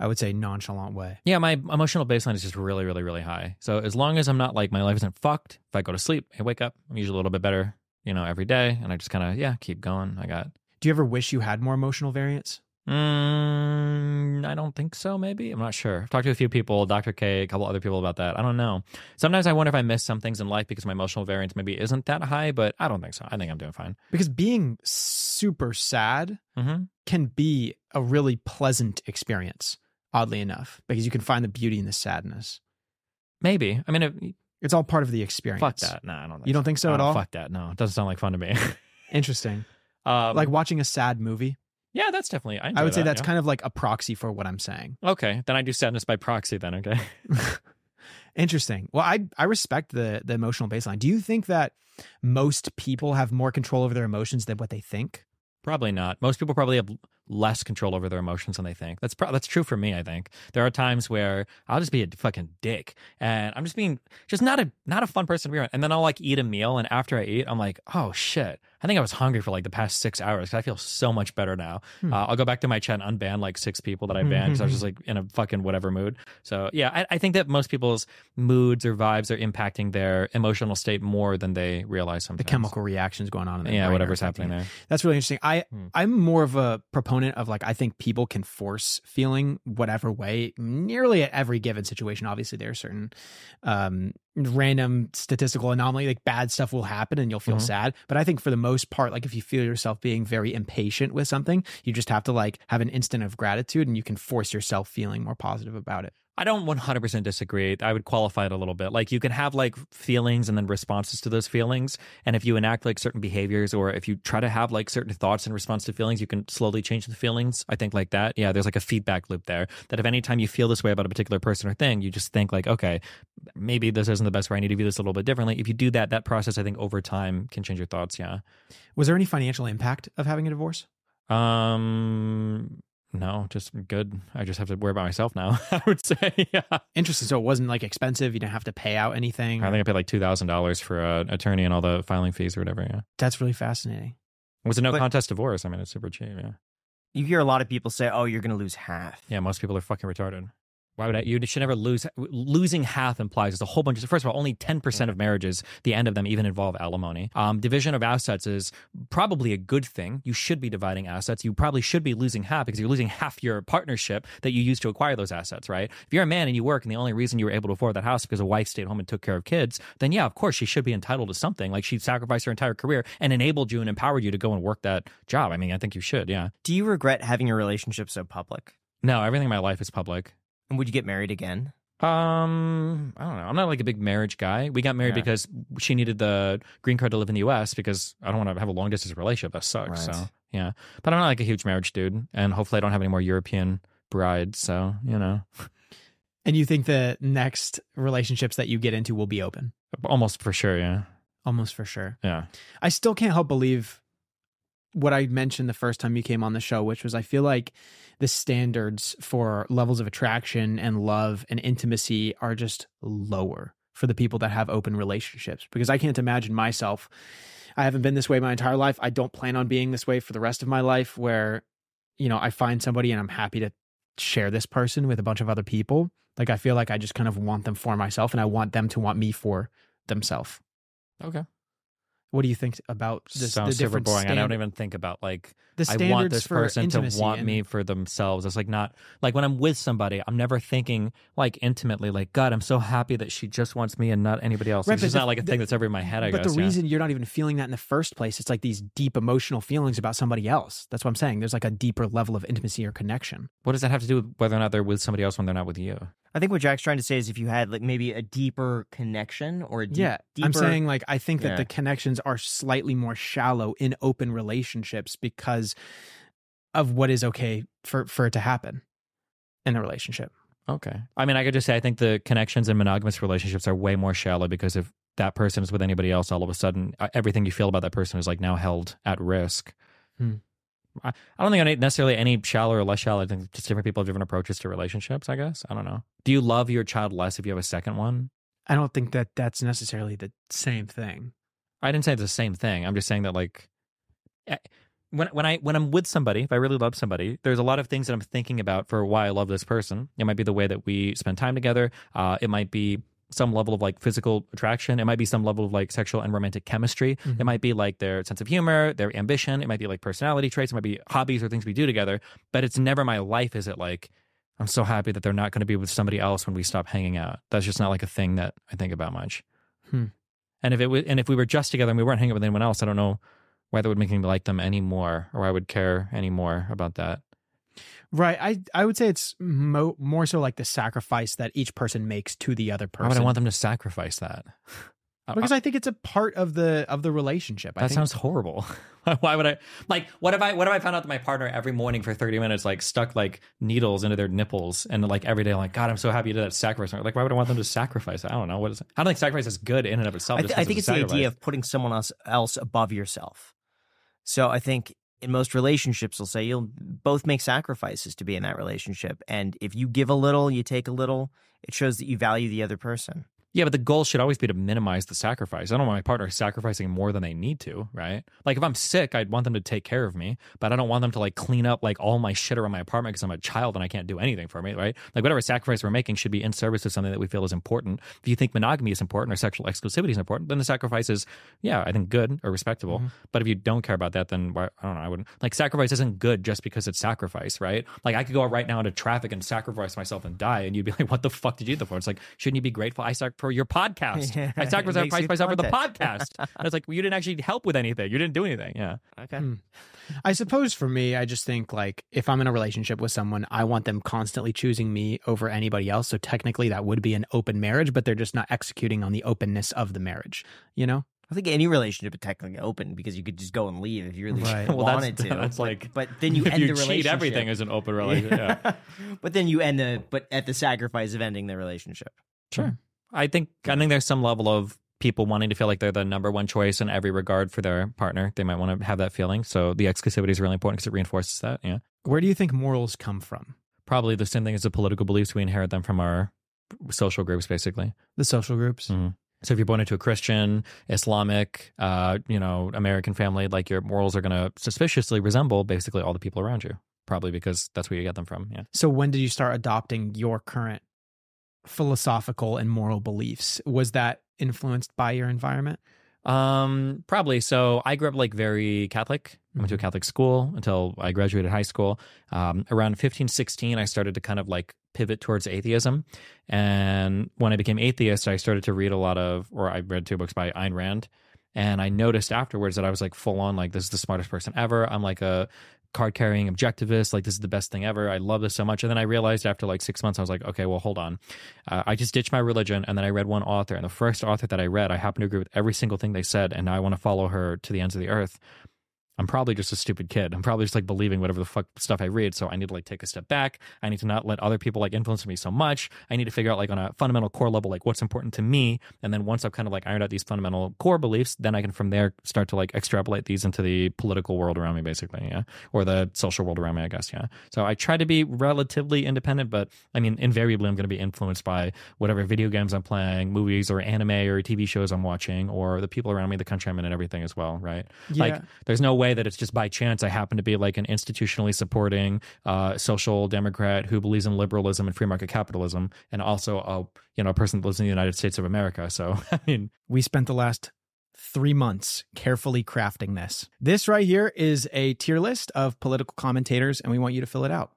[SPEAKER 3] I would say, nonchalant way.
[SPEAKER 1] Yeah, my emotional baseline is just really, really, really high. So as long as I'm not like my life isn't fucked, if I go to sleep, I wake up, I'm usually a little bit better, you know, every day, and I just kind of yeah keep going. I got.
[SPEAKER 3] Do you ever wish you had more emotional variance?
[SPEAKER 1] Mm, I don't think so. Maybe I'm not sure. I've talked to a few people, Dr. K, a couple other people about that. I don't know. Sometimes I wonder if I miss some things in life because my emotional variance maybe isn't that high, but I don't think so. I think I'm doing fine.
[SPEAKER 3] Because being super sad
[SPEAKER 1] Mm-hmm.
[SPEAKER 3] can be a really pleasant experience, oddly enough, because you can find the beauty in the sadness.
[SPEAKER 1] Maybe. I mean, it,
[SPEAKER 3] It's all part of the experience.
[SPEAKER 1] fuck that. No, I don't. Think
[SPEAKER 3] You don't think so at all?
[SPEAKER 1] Fuck that. No, it doesn't sound like fun to me.
[SPEAKER 3] Interesting.
[SPEAKER 1] um,
[SPEAKER 3] like watching a sad movie.
[SPEAKER 1] Yeah, that's definitely. I,
[SPEAKER 3] I would say that's kind of like a proxy for what I'm saying.
[SPEAKER 1] okay. Then I do sadness by proxy. Then okay.
[SPEAKER 3] Interesting. Well, I I respect the the emotional baseline. Do you think that most people have more control over their emotions than what they think?
[SPEAKER 1] Probably not. Most people probably have less control over their emotions than they think. That's pro- that's true for me. I think there are times where I'll just be a fucking dick, and I'm just being just not a not a fun person to be around. And then I'll like eat a meal, and after I eat, I'm like, oh shit, I think I was hungry for like the past six hours. 'cause I feel so much better now.
[SPEAKER 3] Hmm.
[SPEAKER 1] Uh, I'll go back to my chat and unban like six people that I banned because I was just like in a fucking whatever mood. So yeah, I, I think that most people's moods or vibes are impacting their emotional state more than they realize sometimes.
[SPEAKER 3] The chemical reactions going on in their
[SPEAKER 1] yeah, whatever's happening there.
[SPEAKER 3] That's really interesting. I
[SPEAKER 1] Hmm.
[SPEAKER 3] I'm more of a proponent of like I think people can force feeling whatever way nearly at every given situation. Obviously, there are certain um, random statistical anomaly like bad stuff will happen and you'll feel
[SPEAKER 1] Mhm.
[SPEAKER 3] sad. But I think for the most part, like if you feel yourself being very impatient with something, you just have to like have an instant of gratitude and you can force yourself feeling more positive about it.
[SPEAKER 1] I don't 100% disagree. I would qualify it a little bit. Like you can have like feelings and then responses to those feelings. And if you enact like certain behaviors or if you try to have like certain thoughts in response to feelings, you can slowly change the feelings. I think like that. Yeah, there's like a feedback loop there that if anytime you feel this way about a particular person or thing, you just think like, okay, maybe this isn't the best way. I need to view this a little bit differently. If you do that, that process, I think over time can change your thoughts. Yeah.
[SPEAKER 3] Was there any financial impact of having a divorce?
[SPEAKER 1] Um, no, just good. I just have to worry about myself now. I would say, yeah.
[SPEAKER 3] Interesting. So it wasn't like expensive. You didn't have to pay out anything.
[SPEAKER 1] I think I paid like two thousand dollars for an attorney and all the filing fees or whatever. Yeah,
[SPEAKER 3] That's really fascinating.
[SPEAKER 1] it was a no
[SPEAKER 4] But-
[SPEAKER 1] contest divorce. I mean, it's super cheap. Yeah,
[SPEAKER 4] You hear a lot of people say, "Oh, you're going to lose half."
[SPEAKER 1] yeah. Most people are fucking retarded. Why would I? You should never lose. Losing half implies there's a whole bunch of. First of all, only ten percent of marriages, the end of them, even involve alimony. Um, division of assets is probably a good thing. You should be dividing assets. You probably should be losing half because you're losing half your partnership that you used to acquire those assets. Right? If you're a man and you work, and the only reason you were able to afford that house because a wife stayed home and took care of kids, then yeah, of course she should be entitled to something. Like she sacrificed her entire career and enabled you and empowered you to go and work that job. I mean, I think you should. Yeah.
[SPEAKER 4] Do you regret having your relationship so public?
[SPEAKER 1] No, everything in my life is public.
[SPEAKER 4] And would you get married again?
[SPEAKER 1] Um, I don't know. I'm not like a big marriage guy. We got married
[SPEAKER 4] Yeah.
[SPEAKER 1] because she needed the green card to live in the U.S. because I don't want to have a long distance relationship. That sucks.
[SPEAKER 4] Right.
[SPEAKER 1] So yeah, but I'm not like a huge marriage dude, and hopefully I don't have any more European brides. So you know,
[SPEAKER 3] And you think the next relationships that you get into will be open?
[SPEAKER 1] almost for sure. Yeah,
[SPEAKER 3] Almost for sure.
[SPEAKER 1] yeah.
[SPEAKER 3] I still can't help believe what I mentioned the first time you came on the show, which was I feel like the standards for levels of attraction and love and intimacy are just lower for the people that have open relationships. Because I can't imagine myself. I haven't been this way my entire life. I don't plan on being this way for the rest of my life, where, you know, I find somebody and I'm happy to share this person with a bunch of other people. Like I feel like I just kind of want them for myself and I want them to want me for themselves.
[SPEAKER 1] Okay.
[SPEAKER 3] What do you think about this?
[SPEAKER 1] Sounds
[SPEAKER 3] the
[SPEAKER 1] super boring. I don't even think about like
[SPEAKER 3] the
[SPEAKER 1] I want this
[SPEAKER 3] for
[SPEAKER 1] person to want
[SPEAKER 3] and-
[SPEAKER 1] me for themselves. It's like not like when I'm with somebody, I'm never thinking like intimately, like God, I'm so happy that she just wants me and not anybody else.
[SPEAKER 3] Right,
[SPEAKER 1] it's just
[SPEAKER 3] the-
[SPEAKER 1] not like a
[SPEAKER 3] the-
[SPEAKER 1] thing that's ever in my head. I guess.
[SPEAKER 3] but
[SPEAKER 1] guess.
[SPEAKER 3] the
[SPEAKER 1] yeah.
[SPEAKER 3] reason you're not even feeling that in the first place, it's like these deep emotional feelings about somebody else. That's what I'm saying. There's like a deeper level of intimacy or connection.
[SPEAKER 1] What does that have to do with whether or not they're with somebody else when they're not with you?
[SPEAKER 4] I think what Jack's trying to say is if you had like maybe a deeper connection or a deep,
[SPEAKER 3] yeah,
[SPEAKER 4] deeper,
[SPEAKER 3] I'm saying like I think that
[SPEAKER 4] Yeah.
[SPEAKER 3] the connections are slightly more shallow in open relationships because of what is okay for for it to happen in a relationship.
[SPEAKER 1] Okay. I mean, I could just say I think the connections in monogamous relationships are way more shallow because if that person is with anybody else, all of a sudden uh, everything you feel about that person is like now held at risk.
[SPEAKER 3] Hmm.
[SPEAKER 1] I, I don't think any, necessarily any shallow or less shallow. I think just different people have different approaches to relationships. I guess I don't know. Do you love your child less if you have a second one?
[SPEAKER 3] I don't think that that's necessarily the same thing.
[SPEAKER 1] I didn't say it's the same thing. I'm just saying that like, eh, when when I when I'm with somebody, if I really love somebody, there's a lot of things that I'm thinking about for why I love this person. It might be the way that we spend time together. Uh, it might be some level of like physical attraction. It might be some level of like sexual and romantic chemistry.
[SPEAKER 3] Mm-hmm.
[SPEAKER 1] It might be like their sense of humor, their ambition. It might be like personality traits. It might be hobbies or things we do together. But it's never my life. Is it like I'm so happy that they're not going to be with somebody else when we stop hanging out? That's just not like a thing that I think about much.
[SPEAKER 3] Hmm.
[SPEAKER 1] And if it was, and if we were just together and we weren't hanging out with anyone else, I don't know why that would make me like them anymore, or I would care anymore about that.
[SPEAKER 3] Right. I I would say it's mo- more so like the sacrifice that each person makes to the other person.
[SPEAKER 1] Why would I want them to sacrifice that?
[SPEAKER 3] because I think it's a part of the of the relationship. I
[SPEAKER 1] That
[SPEAKER 3] think,
[SPEAKER 1] sounds horrible. Why would I like? What if I? What if I found out that my partner every morning for thirty minutes like stuck like needles into their nipples and like every day I'm like God I'm so happy you did that sacrifice. Like why would I want them to sacrifice? I don't know what is. It? I don't think sacrifice is good in and of itself.
[SPEAKER 4] I, th- I think
[SPEAKER 1] it's
[SPEAKER 4] it's the idea of putting someone else else above yourself. So I think in most relationships, they'll say you'll both make sacrifices to be in that relationship, and if you give a little, you take a little. It shows that you value the other person.
[SPEAKER 1] Yeah, but the goal should always be to minimize the sacrifice. I don't want my partner sacrificing more than they need to, right? Like if I'm sick, I'd want them to take care of me, but I don't want them to like clean up like all my shit around my apartment because I'm a child and I can't do anything for me, right? Like whatever sacrifice we're making should be in service of something that we feel is important. If you think monogamy is important or sexual exclusivity is important, then the sacrifice is, yeah, I think good or respectable. Mm-hmm. But if you don't care about that, then why, I don't know. I wouldn't like sacrifice isn't good just because it's sacrifice, right? Like I could go out right now into traffic and sacrifice myself and die, and you'd be like, "What the fuck did you do that for?" It's like, shouldn't you be grateful? I sacrificed for your podcast.
[SPEAKER 4] Yeah,
[SPEAKER 1] I sacrificed
[SPEAKER 4] makes you
[SPEAKER 1] myself for the podcast. and it's like well, you didn't actually help with anything. You didn't do anything. Yeah.
[SPEAKER 4] Okay.
[SPEAKER 3] Hmm. I suppose for me, I just think like if I'm in a relationship with someone, I want them constantly choosing me over anybody else. So technically, that would be an open marriage, but they're just not executing on the openness of the marriage. You know?
[SPEAKER 4] I think any relationship is technically open because you could just go and leave if you really
[SPEAKER 3] Right.
[SPEAKER 1] Well,
[SPEAKER 4] wanted
[SPEAKER 1] that's,
[SPEAKER 4] to.
[SPEAKER 1] that's
[SPEAKER 4] But-
[SPEAKER 1] like,
[SPEAKER 4] but then you
[SPEAKER 1] if
[SPEAKER 4] end
[SPEAKER 1] you
[SPEAKER 4] the
[SPEAKER 1] cheat,
[SPEAKER 4] relationship.
[SPEAKER 1] everything is an open relationship. Yeah.
[SPEAKER 4] but then you end the but at the sacrifice of ending the relationship.
[SPEAKER 1] Sure. I think I think there's some level of people wanting to feel like they're the number one choice in every regard for their partner. They might want to have that feeling. So the exclusivity is really important because it reinforces that. Yeah.
[SPEAKER 3] Where do you think morals come from?
[SPEAKER 1] Probably the same thing as the political beliefs. We inherit them from our social groups, basically.
[SPEAKER 3] The social groups.
[SPEAKER 1] Mhm. So if you're born into a Christian, Islamic, uh, you know, American family, like your morals are going to suspiciously resemble basically all the people around you. Probably because that's where you get them from. Yeah.
[SPEAKER 3] So when did you start adopting your current philosophical and moral beliefs? Was that influenced by your environment?
[SPEAKER 1] Um, probably. So I grew up like very Catholic. I went to a Catholic school until I graduated high school. Um, around 15, 16, I started to kind of like pivot towards atheism. And when I became atheist, I started to read a lot of, or I read two books by Ayn Rand. And I noticed afterwards that I was like full on, like, this is the smartest person ever. I'm like a card carrying objectivist. Like, this is the best thing ever. I love this so much. And then I realized after like six months, I was like, okay, well, hold on. Uh, I just ditched my religion. And then I read one author. And the first author that I read, I happen to agree with every single thing they said. And now I want to follow her to the ends of the earth. I'm probably just a stupid kid. I'm probably just like believing whatever the fuck stuff I read. So I need to like take a step back. I need to not let other people like influence me so much. I need to figure out like on a fundamental core level, like what's important to me. And then once I've kind of like ironed out these fundamental core beliefs, then I can from there start to like extrapolate these into the political world around me, basically. Yeah. Or the social world around me, I guess. Yeah. So I try to be relatively independent, but I mean, invariably, I'm going to be influenced by whatever video games I'm playing, movies or anime or TV shows I'm watching, or the people around me, the country I'm in, and everything as well. Right.
[SPEAKER 3] Yeah.
[SPEAKER 1] Like, there's no way that it's just by chance I happen to be like an institutionally supporting uh, social democrat who believes in liberalism and free market capitalism, and also a you know a person that lives in the United States of America. So I mean,
[SPEAKER 3] We spent the last three months carefully crafting this. This right here is a tier list of political commentators, and we want you to fill it out.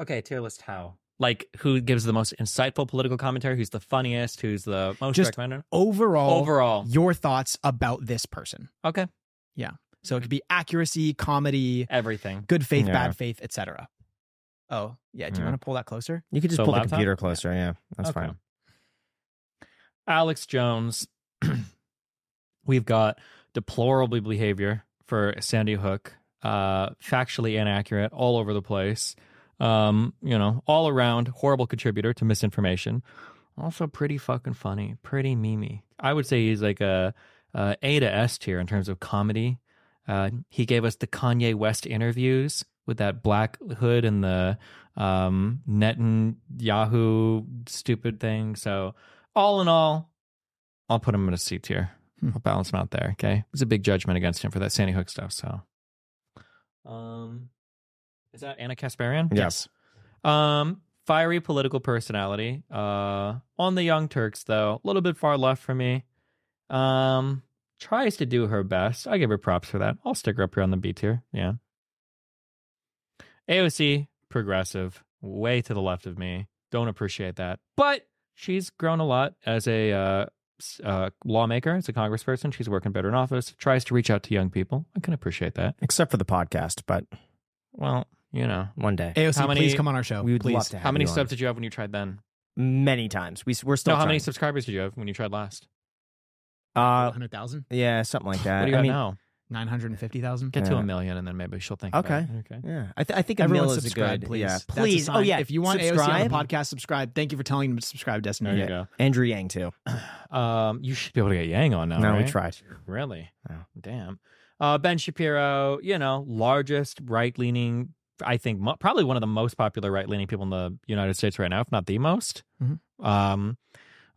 [SPEAKER 1] okay, tier list how. Like who gives the most insightful political commentary? Who's the funniest? Who's the most
[SPEAKER 3] Just
[SPEAKER 1] recommended?
[SPEAKER 3] Overall,
[SPEAKER 1] Overall,
[SPEAKER 3] your thoughts about this person.
[SPEAKER 1] okay,
[SPEAKER 3] So it could be accuracy, comedy,
[SPEAKER 1] everything.
[SPEAKER 3] good faith,
[SPEAKER 4] Yeah.
[SPEAKER 3] bad faith, etc. Oh, yeah. Do you
[SPEAKER 4] Yeah.
[SPEAKER 3] want to pull that closer?
[SPEAKER 4] You could just
[SPEAKER 1] So
[SPEAKER 4] pull the computer closer. Yeah, that's
[SPEAKER 1] Okay.
[SPEAKER 4] fine.
[SPEAKER 1] Alex Jones. We've got deplorable behavior for Sandy Hook, uh, factually inaccurate all over the place. Um, you know, all around horrible contributor to misinformation. Also, pretty fucking funny, pretty memey. I would say he's like a, a A to S tier in terms of comedy. Uh, he gave us the Kanye West interviews with that black hood and the um, Netanyahu stupid thing. So, all in all, I'll put him in a C tier.
[SPEAKER 3] Hmm.
[SPEAKER 1] I'll balance him out there. Okay, it was a big judgment against him for that Sandy Hook stuff. So, Um, is that Ana Kasparian?
[SPEAKER 4] Yes.
[SPEAKER 1] Um, fiery political personality. Uh, on the Young Turks though, a little bit far left for me. Um, tries to do her best. I give her props for that. I'll stick her up here on the B tier. Yeah. AOC, progressive, way to the left of me. Don't appreciate that. But she's grown a lot as a uh, uh, lawmaker, as a congressperson. She's working better in office, tries to reach out to young people. I can appreciate that.
[SPEAKER 4] Except for the podcast, but
[SPEAKER 1] Well, you know.
[SPEAKER 4] one day.
[SPEAKER 3] AOC,
[SPEAKER 1] How many-
[SPEAKER 3] please come on our show.
[SPEAKER 4] We would
[SPEAKER 3] please.
[SPEAKER 4] love to have
[SPEAKER 1] How many
[SPEAKER 4] you on.
[SPEAKER 1] subs did you have when you tried then?
[SPEAKER 4] Many times. We, we're still
[SPEAKER 1] no, how many subscribers did you have when you tried last?
[SPEAKER 4] Uh,
[SPEAKER 3] 100,000?
[SPEAKER 4] yeah, something like that.
[SPEAKER 1] what do you
[SPEAKER 4] I mean,
[SPEAKER 1] now?
[SPEAKER 3] 950,000?
[SPEAKER 1] Get to a million and then maybe she'll think
[SPEAKER 4] Okay.
[SPEAKER 1] about it. Okay.
[SPEAKER 4] Yeah, I, th- I think a
[SPEAKER 3] Everyone
[SPEAKER 4] mill is a
[SPEAKER 3] subscribe,
[SPEAKER 4] good.
[SPEAKER 3] please.
[SPEAKER 4] Yeah, please. Oh yeah,
[SPEAKER 3] If you want
[SPEAKER 4] subscribe.
[SPEAKER 3] AOC on the podcast, subscribe. Thank you for telling him to subscribe, Destiny.
[SPEAKER 1] There you
[SPEAKER 4] Yeah.
[SPEAKER 1] go.
[SPEAKER 4] Andrew Yang too.
[SPEAKER 1] Um, you should be able to get Yang on now.
[SPEAKER 4] no,
[SPEAKER 1] right?
[SPEAKER 4] we tried.
[SPEAKER 1] Really?
[SPEAKER 4] Oh.
[SPEAKER 1] Damn. Uh, ben Shapiro, you know, largest right leaning, I think mo- probably one of the most popular right leaning people in the United States right now, if not the most.
[SPEAKER 3] Mhm.
[SPEAKER 1] Um,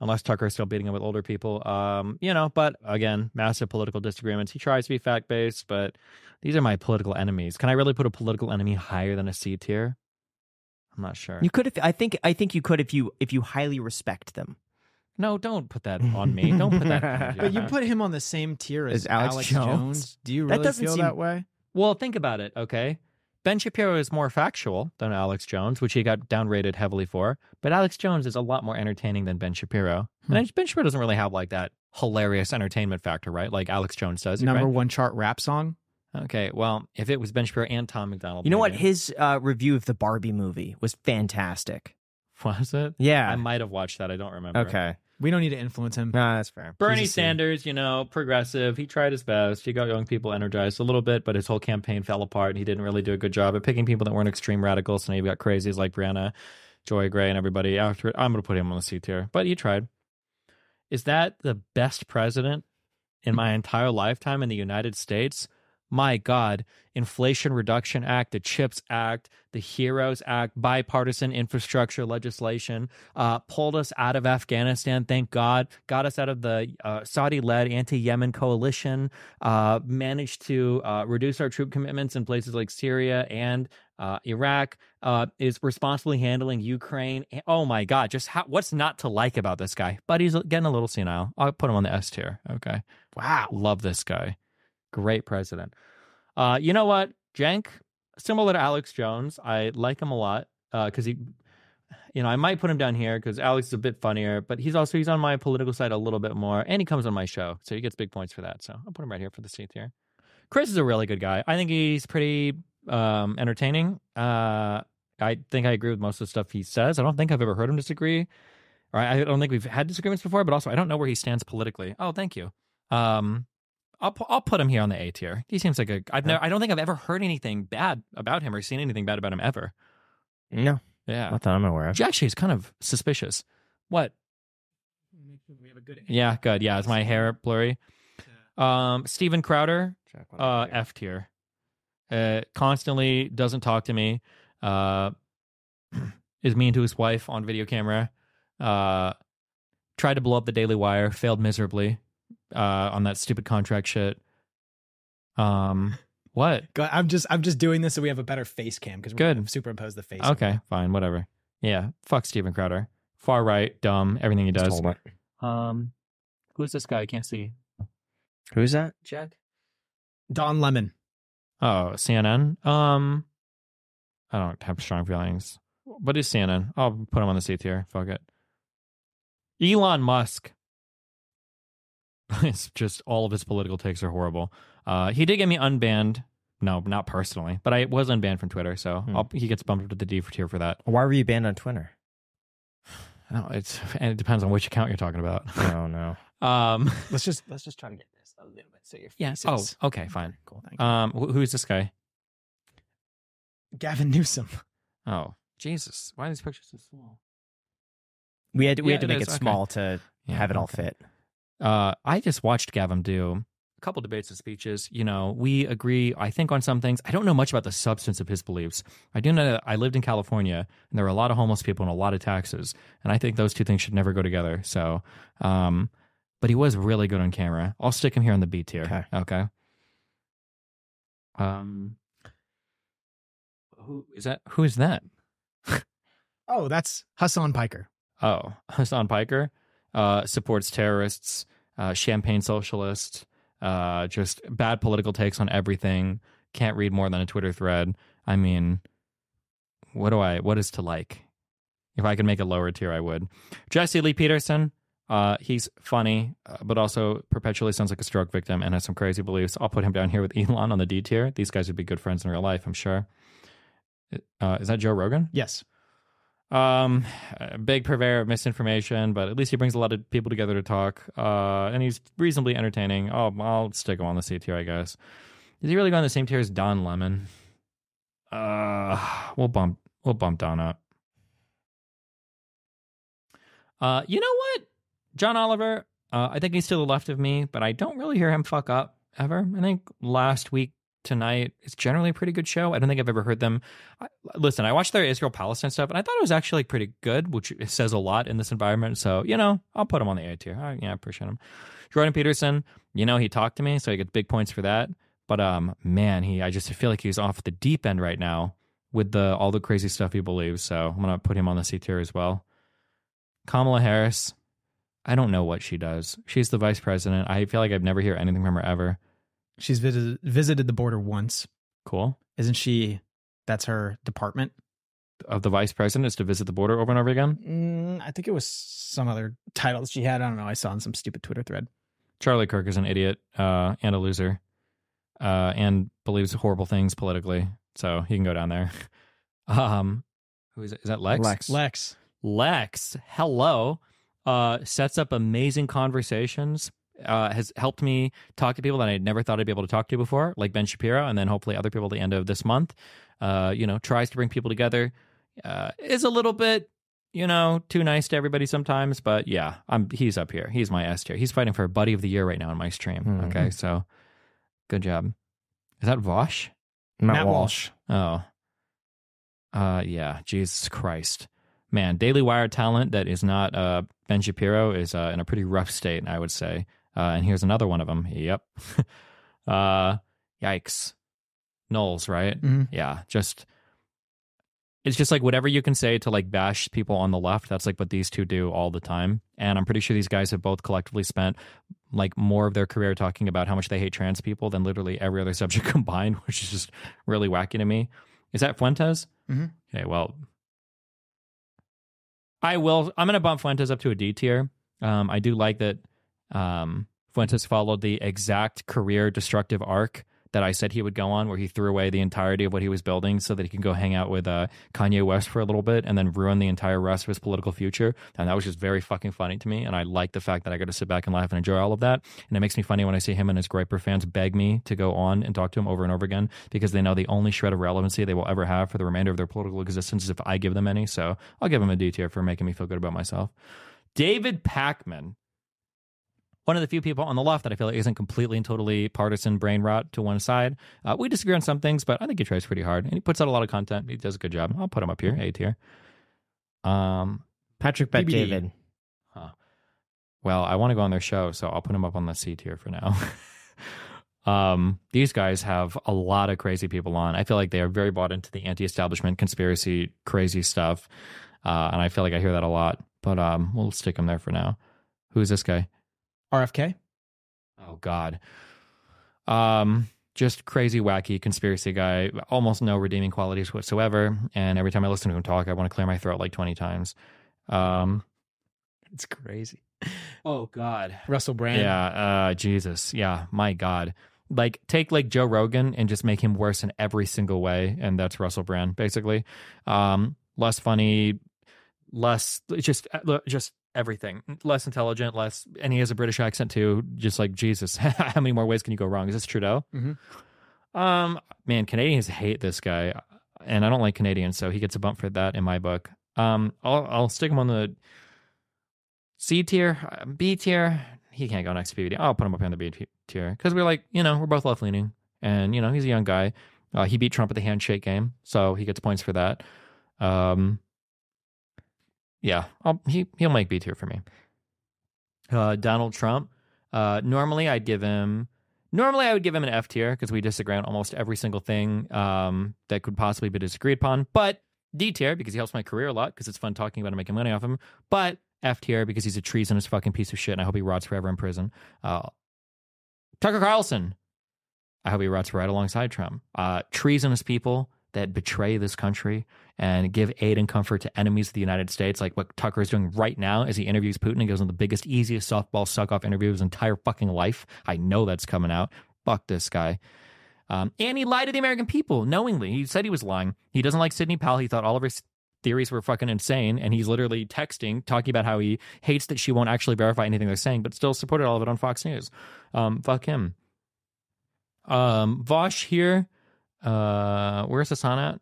[SPEAKER 1] unless Tucker's still beating him with older people. Um, you know, but again, massive political disagreements. He tries to be fact based, but these are my political enemies. Can I really put a political enemy higher than a C tier? I'm not sure.
[SPEAKER 4] You could if I think I think you could if you if you highly respect them.
[SPEAKER 1] no, don't put that on me. Don't put that. energy
[SPEAKER 3] But you put him on the same tier as,
[SPEAKER 4] As Alex
[SPEAKER 3] Alex,
[SPEAKER 4] Jones?
[SPEAKER 3] Jones. Do you
[SPEAKER 4] That
[SPEAKER 3] really
[SPEAKER 4] doesn't
[SPEAKER 3] feel
[SPEAKER 4] seem-
[SPEAKER 3] that way?
[SPEAKER 1] Well, think about it, okay? Ben Shapiro is more factual than Alex Jones, which he got downrated heavily for. But Alex Jones is a lot more entertaining than Ben Shapiro. And Ben Shapiro doesn't really have like that hilarious entertainment factor, right? Like Alex Jones does.
[SPEAKER 3] Number
[SPEAKER 1] right?
[SPEAKER 3] one chart rap song.
[SPEAKER 1] Okay, well, if it was Ben Shapiro and Tom MacDonald,
[SPEAKER 4] You know what?
[SPEAKER 1] maybe.
[SPEAKER 4] His uh, review of the Barbie movie was fantastic.
[SPEAKER 1] was it?
[SPEAKER 4] Yeah.
[SPEAKER 1] I might have watched that. I don't remember.
[SPEAKER 4] okay.
[SPEAKER 3] We don't need to influence him.
[SPEAKER 4] No, that's fair.
[SPEAKER 1] Bernie
[SPEAKER 3] He's a C.
[SPEAKER 1] Sanders, you know, progressive. He tried his best. He got young people energized a little bit, but his whole campaign fell apart. And he didn't really do a good job at picking people that weren't extreme radicals. So now you've got crazies like Briahna, Joy Gray, and everybody after it. I'm going to put him on the C tier, but he tried. Is that the best president in my entire lifetime in the United States? My God, Inflation Reduction Act, the CHIPS Act, the HEROES Act, bipartisan infrastructure legislation, uh, pulled us out of Afghanistan, thank God, got us out of the uh, Saudi led anti Yemen coalition, uh, managed to uh, reduce our troop commitments in places like Syria and uh, Iraq, uh, is responsibly handling Ukraine. Oh my God, just how, what's not to like about this guy? But he's getting a little senile. I'll put him on the S tier. Okay.
[SPEAKER 3] Wow.
[SPEAKER 1] Love this guy. Great president. Uh, you know what, Cenk? Similar to Alex Jones, I like him a lot because he, you know, I might put him down here because Alex is a bit funnier, but he's also he's on my political side a little bit more, and he comes on my show, so he gets big points for that. So I'll put him right here for the C here. Chris is a really good guy. I think he's pretty um, entertaining. Uh, I think I agree with most of the stuff he says. I don't think I've ever heard him disagree, I don't think we've had disagreements before. But also, I don't know where he stands politically. Oh, thank you. Um, I'll I'll put him here on the A tier. He seems like a. I've never. I don't think I've ever heard anything bad about him or seen anything bad about him ever.
[SPEAKER 4] No,
[SPEAKER 1] Yeah,
[SPEAKER 4] not that I'm aware of.
[SPEAKER 1] actually is kind of suspicious. What?
[SPEAKER 3] We have a good
[SPEAKER 1] Yeah, good. Yeah, is my hair blurry? Um, Steven Crowder, uh, F tier. Uh, constantly doesn't talk to me. Uh, is mean to his wife on video camera. Uh, tried to blow up the Daily Wire, failed miserably. Uh, on that stupid contract shit. Um, what?
[SPEAKER 3] Go- I'm just I'm just doing this so we have a better face cam because we're
[SPEAKER 1] Good.
[SPEAKER 3] gonna superimpose the face.
[SPEAKER 1] Okay, fine, whatever. Yeah, fuck Steven Crowder. Far right, dumb, everything he does. Um, who's this guy? I can't see.
[SPEAKER 4] Who's that?
[SPEAKER 1] Jack.
[SPEAKER 3] Don Lemon.
[SPEAKER 1] Oh, CNN. Um, I don't have strong feelings, but it's CNN. I'll put him on the C tier. Fuck it. Elon Musk. it's just all of his political takes are horrible. Uh, he did get me unbanned. No, not personally, but I was unbanned from Twitter, so
[SPEAKER 4] Hmm.
[SPEAKER 1] I'll, he gets bumped up to the D for tier for that.
[SPEAKER 4] Why were you banned on Twitter?
[SPEAKER 1] No, it's and it depends on which account you're talking about.
[SPEAKER 4] Oh no.
[SPEAKER 1] um,
[SPEAKER 3] Let's just let's just try to get this a little bit so your
[SPEAKER 1] yeah.
[SPEAKER 3] face
[SPEAKER 1] Oh, okay, fine.
[SPEAKER 3] cool. Thank you.
[SPEAKER 1] Um, wh- who's this guy?
[SPEAKER 3] Gavin Newsom.
[SPEAKER 1] Oh, Jesus! Why are these pictures so small?
[SPEAKER 4] We had to, we
[SPEAKER 1] Yeah,
[SPEAKER 4] had to
[SPEAKER 1] it
[SPEAKER 4] make
[SPEAKER 1] is.
[SPEAKER 4] it
[SPEAKER 1] Okay.
[SPEAKER 4] small to
[SPEAKER 1] Yeah,
[SPEAKER 4] have it all
[SPEAKER 1] okay.
[SPEAKER 4] fit.
[SPEAKER 1] Uh, I just watched Gavin do a couple debates and speeches. You know, we agree, I think, on some things. I don't know much about the substance of his beliefs. I do know that I lived in California and there were a lot of homeless people and a lot of taxes. And I think those two things should never go together. So, um, but he was really good on camera. I'll stick him here on the B tier.
[SPEAKER 4] Okay.
[SPEAKER 1] Okay. Um, Who is that? Who is that?
[SPEAKER 3] Oh, that's Hasan Piker.
[SPEAKER 1] Oh, Hasan Piker uh, supports terrorists, uh, champagne socialist, uh, just bad political takes on everything. Can't read more than a Twitter thread. I mean, what do I? What is to like? If I could make a lower tier, I would. Jesse Lee Peterson. Uh, he's funny, uh, but also perpetually sounds like a stroke victim and has some crazy beliefs. I'll put him down here with Elon on the D tier. These guys would be good friends in real life, I'm sure. Uh, is that Joe Rogan?
[SPEAKER 3] Yes.
[SPEAKER 1] Um, big purveyor of misinformation, but at least he brings a lot of people together to talk. Uh, and he's reasonably entertaining. Oh, I'll stick him on the C tier, I guess. Is he really going the same tier as Don Lemon? Uh, we'll bump we'll bump Don up. Uh, you know what? John Oliver, uh, I think he's to the left of me, but I don't really hear him fuck up ever. I think last week tonight It's generally a pretty good show. I don't think I've ever heard them. I, listen, I watched their Israel Palestine stuff, and I thought it was actually like, pretty good, which says a lot in this environment. So you know, I'll put them on the A tier. I, yeah, I appreciate him. Jordan Peterson, you know, he talked to me, so I get big points for that. But um, man, he I just feel like he's off the deep end right now with the all the crazy stuff he believes. So I'm gonna put him on the C tier as well. Kamala Harris, I don't know what she does. She's the vice president. I feel like I've never hear anything from her ever.
[SPEAKER 3] She's visited visited the border once.
[SPEAKER 1] Cool.
[SPEAKER 3] Isn't she? That's her department.
[SPEAKER 1] Of the vice president is to visit the border over and over again.
[SPEAKER 3] Mm, I think it was some other title that she had. I don't know. I saw in some stupid Twitter thread.
[SPEAKER 1] Charlie Kirk is an idiot uh, and a loser, uh, and believes horrible things politically. So he can go down there. Um, who is it? Is that Lex?
[SPEAKER 4] Lex.
[SPEAKER 3] Lex.
[SPEAKER 1] Lex, hello, uh, sets up amazing conversations. Uh, has helped me talk to people that I never thought I'd be able to talk to before, like Ben Shapiro, and then hopefully other people at the end of this month. Uh, you know, tries to bring people together. Uh, is a little bit, you know, too nice to everybody sometimes, but yeah, I'm he's up here. He's my S tier. He's fighting for Buddy of the Year right now on my stream.
[SPEAKER 4] Mhm.
[SPEAKER 1] Okay, so good job. Is that Vaush?
[SPEAKER 4] Matt,
[SPEAKER 3] Matt
[SPEAKER 4] Walsh.
[SPEAKER 1] Oh. Uh yeah, Jesus Christ. Man, Daily Wire talent that is not uh Ben Shapiro is uh, in a pretty rough state, I would say. Uh and here's another one of them. Yep. uh yikes. Knowles, right?
[SPEAKER 3] Mhm.
[SPEAKER 1] Yeah, just it's just like whatever you can say to like bash people on the left, that's like what these two do all the time. And I'm pretty sure these guys have both collectively spent like more of their career talking about how much they hate trans people than literally every other subject combined, which is just really wacky to me. Is that Fuentes?
[SPEAKER 3] Mhm.
[SPEAKER 1] Okay, well, I will. I'm going to bump Fuentes up to a D tier. Um, I do like that um, Fuentes followed the exact career destructive arc that I said he would go on, where he threw away the entirety of what he was building so that he can go hang out with uh, Kanye West for a little bit and then ruin the entire rest of his political future. And that was just very fucking funny to me. And I like the fact that I got to sit back and laugh and enjoy all of that. And it makes me funny when I see him and his Groyper fans beg me to go on and talk to him over and over again because they know the only shred of relevancy they will ever have for the remainder of their political existence is if I give them any. So I'll give him a D tier for making me feel good about myself. David Pakman one of the few people on the left that I feel like isn't completely and totally partisan brain rot to one side. Uh, we disagree on some things, but I think he tries pretty hard and he puts out a lot of content. He does a good job. I'll put him up here, A tier. Um,
[SPEAKER 4] Patrick Bet-David.
[SPEAKER 1] well, I want to go on their show, so I'll put him up on the C tier for now. um, these guys have a lot of crazy people on. I feel like they are very bought into the anti-establishment conspiracy crazy stuff, uh, and I feel like I hear that a lot. But um, we'll stick him there for now. Who's this guy?
[SPEAKER 3] RFK.
[SPEAKER 1] Oh God. Um, just crazy, wacky conspiracy guy. Almost no redeeming qualities whatsoever. And every time I listen to him talk, I want to clear my throat like twenty times. Um,
[SPEAKER 3] It's crazy.
[SPEAKER 1] oh God.
[SPEAKER 3] Russell Brand.
[SPEAKER 1] Yeah. Uh, Jesus. Yeah. My God. Like take like Joe Rogan and just make him worse in every single way, and that's Russell Brand basically. Um, less funny, less just uh, just everything less intelligent less and he has a british accent too just like jesus how many more ways can you go wrong is this trudeau
[SPEAKER 3] Mhm.
[SPEAKER 1] um man canadians hate this guy and i don't like canadians so he gets a bump for that in my book um i'll, I'll stick him on the c tier uh, b tier he can't go next to PVD. I'll put him up here on the b tier because we're like, you know, we're both left leaning, and you know, he's a young guy. Uh, he beat Trump at the handshake game, so he gets points for that. Um, yeah, I'll, he he'll make B tier for me. Uh, Donald Trump. Uh, normally I'd give him Normally, I would give him an F tier because we disagree on almost every single thing um, that could possibly be disagreed upon. But D tier because he helps my career a lot because it's fun talking about and making money off him. But F tier because he's a treasonous fucking piece of shit and I hope he rots forever in prison. Uh, Tucker Carlson. I hope he rots right alongside Trump. Uh, treasonous people that betray this country and give aid and comfort to enemies of the United States, like what Tucker is doing right now as he interviews Putin and goes on the biggest, easiest softball suck off interview of his entire fucking life. I know that's coming out. Fuck this guy. Um, and he lied to the American people knowingly. He said he was lying. He doesn't like Sidney Powell. He thought all of his theories were fucking insane. And he's literally texting, talking about how he hates that she won't actually verify anything they're saying, but still supported all of it on Fox News. Um, fuck him. Um, Vaush here. Uh, where's Hasan at?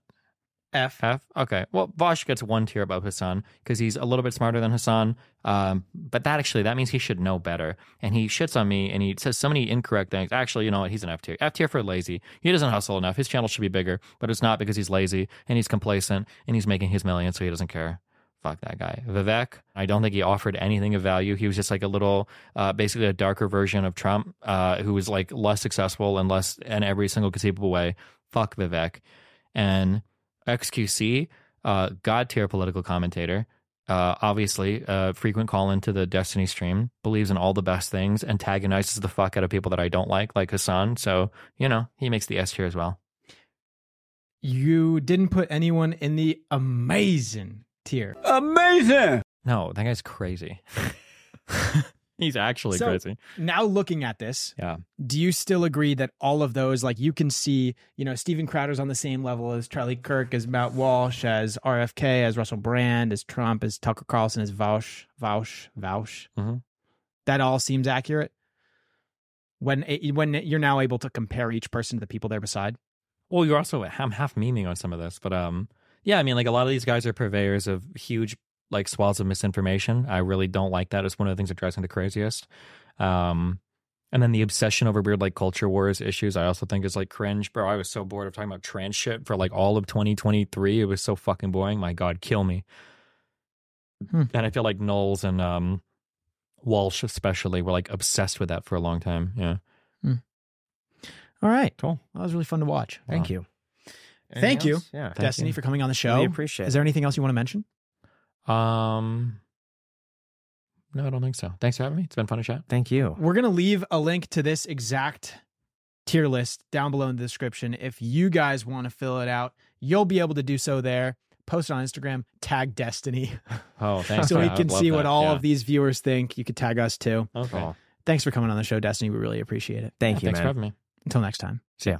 [SPEAKER 3] F.
[SPEAKER 1] F. Okay. Well, Vaush gets one tier above Hasan because he's a little bit smarter than Hasan. Um, but that actually that means he should know better. And he shits on me and he says so many incorrect things. Actually, you know what? He's an F tier. F tier for lazy. He doesn't hustle enough. His channel should be bigger, but it's not because he's lazy and he's complacent and he's making his millions, so he doesn't care. Fuck that guy. Vivek, I don't think he offered anything of value. He was just like a little, uh, basically a darker version of Trump, uh, who was like less successful and less in every single conceivable way. Fuck Vivek. And XQC, uh, God tier political commentator, uh, obviously, uh, frequent call into the Destiny stream, believes in all the best things, antagonizes the fuck out of people that I don't like, like Hasan. So, you know, he makes the S tier as well.
[SPEAKER 3] You didn't put anyone in the amazing tier.
[SPEAKER 7] Amazing.
[SPEAKER 1] No, that guy's crazy. He's actually
[SPEAKER 3] So-
[SPEAKER 1] crazy.
[SPEAKER 3] Now looking at this,
[SPEAKER 1] Yeah.
[SPEAKER 3] do you still agree that all of those, like you can see, you know, Steven Crowder's on the same level as Charlie Kirk, as Matt Walsh, as RFK, as Russell Brand, as Trump, as Tucker Carlson, as Vaush, Vaush, Vaush.
[SPEAKER 1] Mhm.
[SPEAKER 3] That all seems accurate. When it, when you're now able to compare each person to the people there beside.
[SPEAKER 1] Well, you're also I'm half memeing on some of this, but um, yeah, I mean, like a lot of these guys are purveyors of huge like swaths of misinformation. I really don't like that. It's one of the things that drives me the craziest. Um, and then the obsession over weird like culture wars issues, I also think is like cringe, bro. I was so bored of talking about trans shit for like all of 2023. It was so fucking boring. My God, kill me.
[SPEAKER 3] Hmm.
[SPEAKER 1] And I feel like Knowles and um, Walsh especially were like obsessed with that for a long time. Yeah.
[SPEAKER 3] All right.
[SPEAKER 1] Cool.
[SPEAKER 3] That was really fun to watch.
[SPEAKER 4] Thank you.
[SPEAKER 3] Thank
[SPEAKER 4] Anything
[SPEAKER 3] you,
[SPEAKER 4] else? Yeah.
[SPEAKER 3] Destiny,
[SPEAKER 1] you.
[SPEAKER 3] for coming on the show.
[SPEAKER 4] Really appreciate
[SPEAKER 3] Is
[SPEAKER 4] it.
[SPEAKER 3] there anything else you want to mention?
[SPEAKER 1] Um, no, I don't think so. Thanks for having me. It's been fun to chat.
[SPEAKER 4] Thank you.
[SPEAKER 3] We're going to leave a link to this exact tier list down below in the description. If you guys want to fill it out, you'll be able to do so there. Post it on Instagram, tag Destiny,
[SPEAKER 1] Oh, thanks.
[SPEAKER 3] so we can
[SPEAKER 1] would love
[SPEAKER 3] see what all
[SPEAKER 1] Yeah.
[SPEAKER 3] of these viewers think. You could tag us too.
[SPEAKER 1] Okay.
[SPEAKER 4] Cool.
[SPEAKER 3] Thanks for coming on the show, Destiny. We really appreciate it.
[SPEAKER 4] Thank you,
[SPEAKER 1] Thanks
[SPEAKER 4] man.
[SPEAKER 1] for having me.
[SPEAKER 3] Until next time.
[SPEAKER 4] See ya.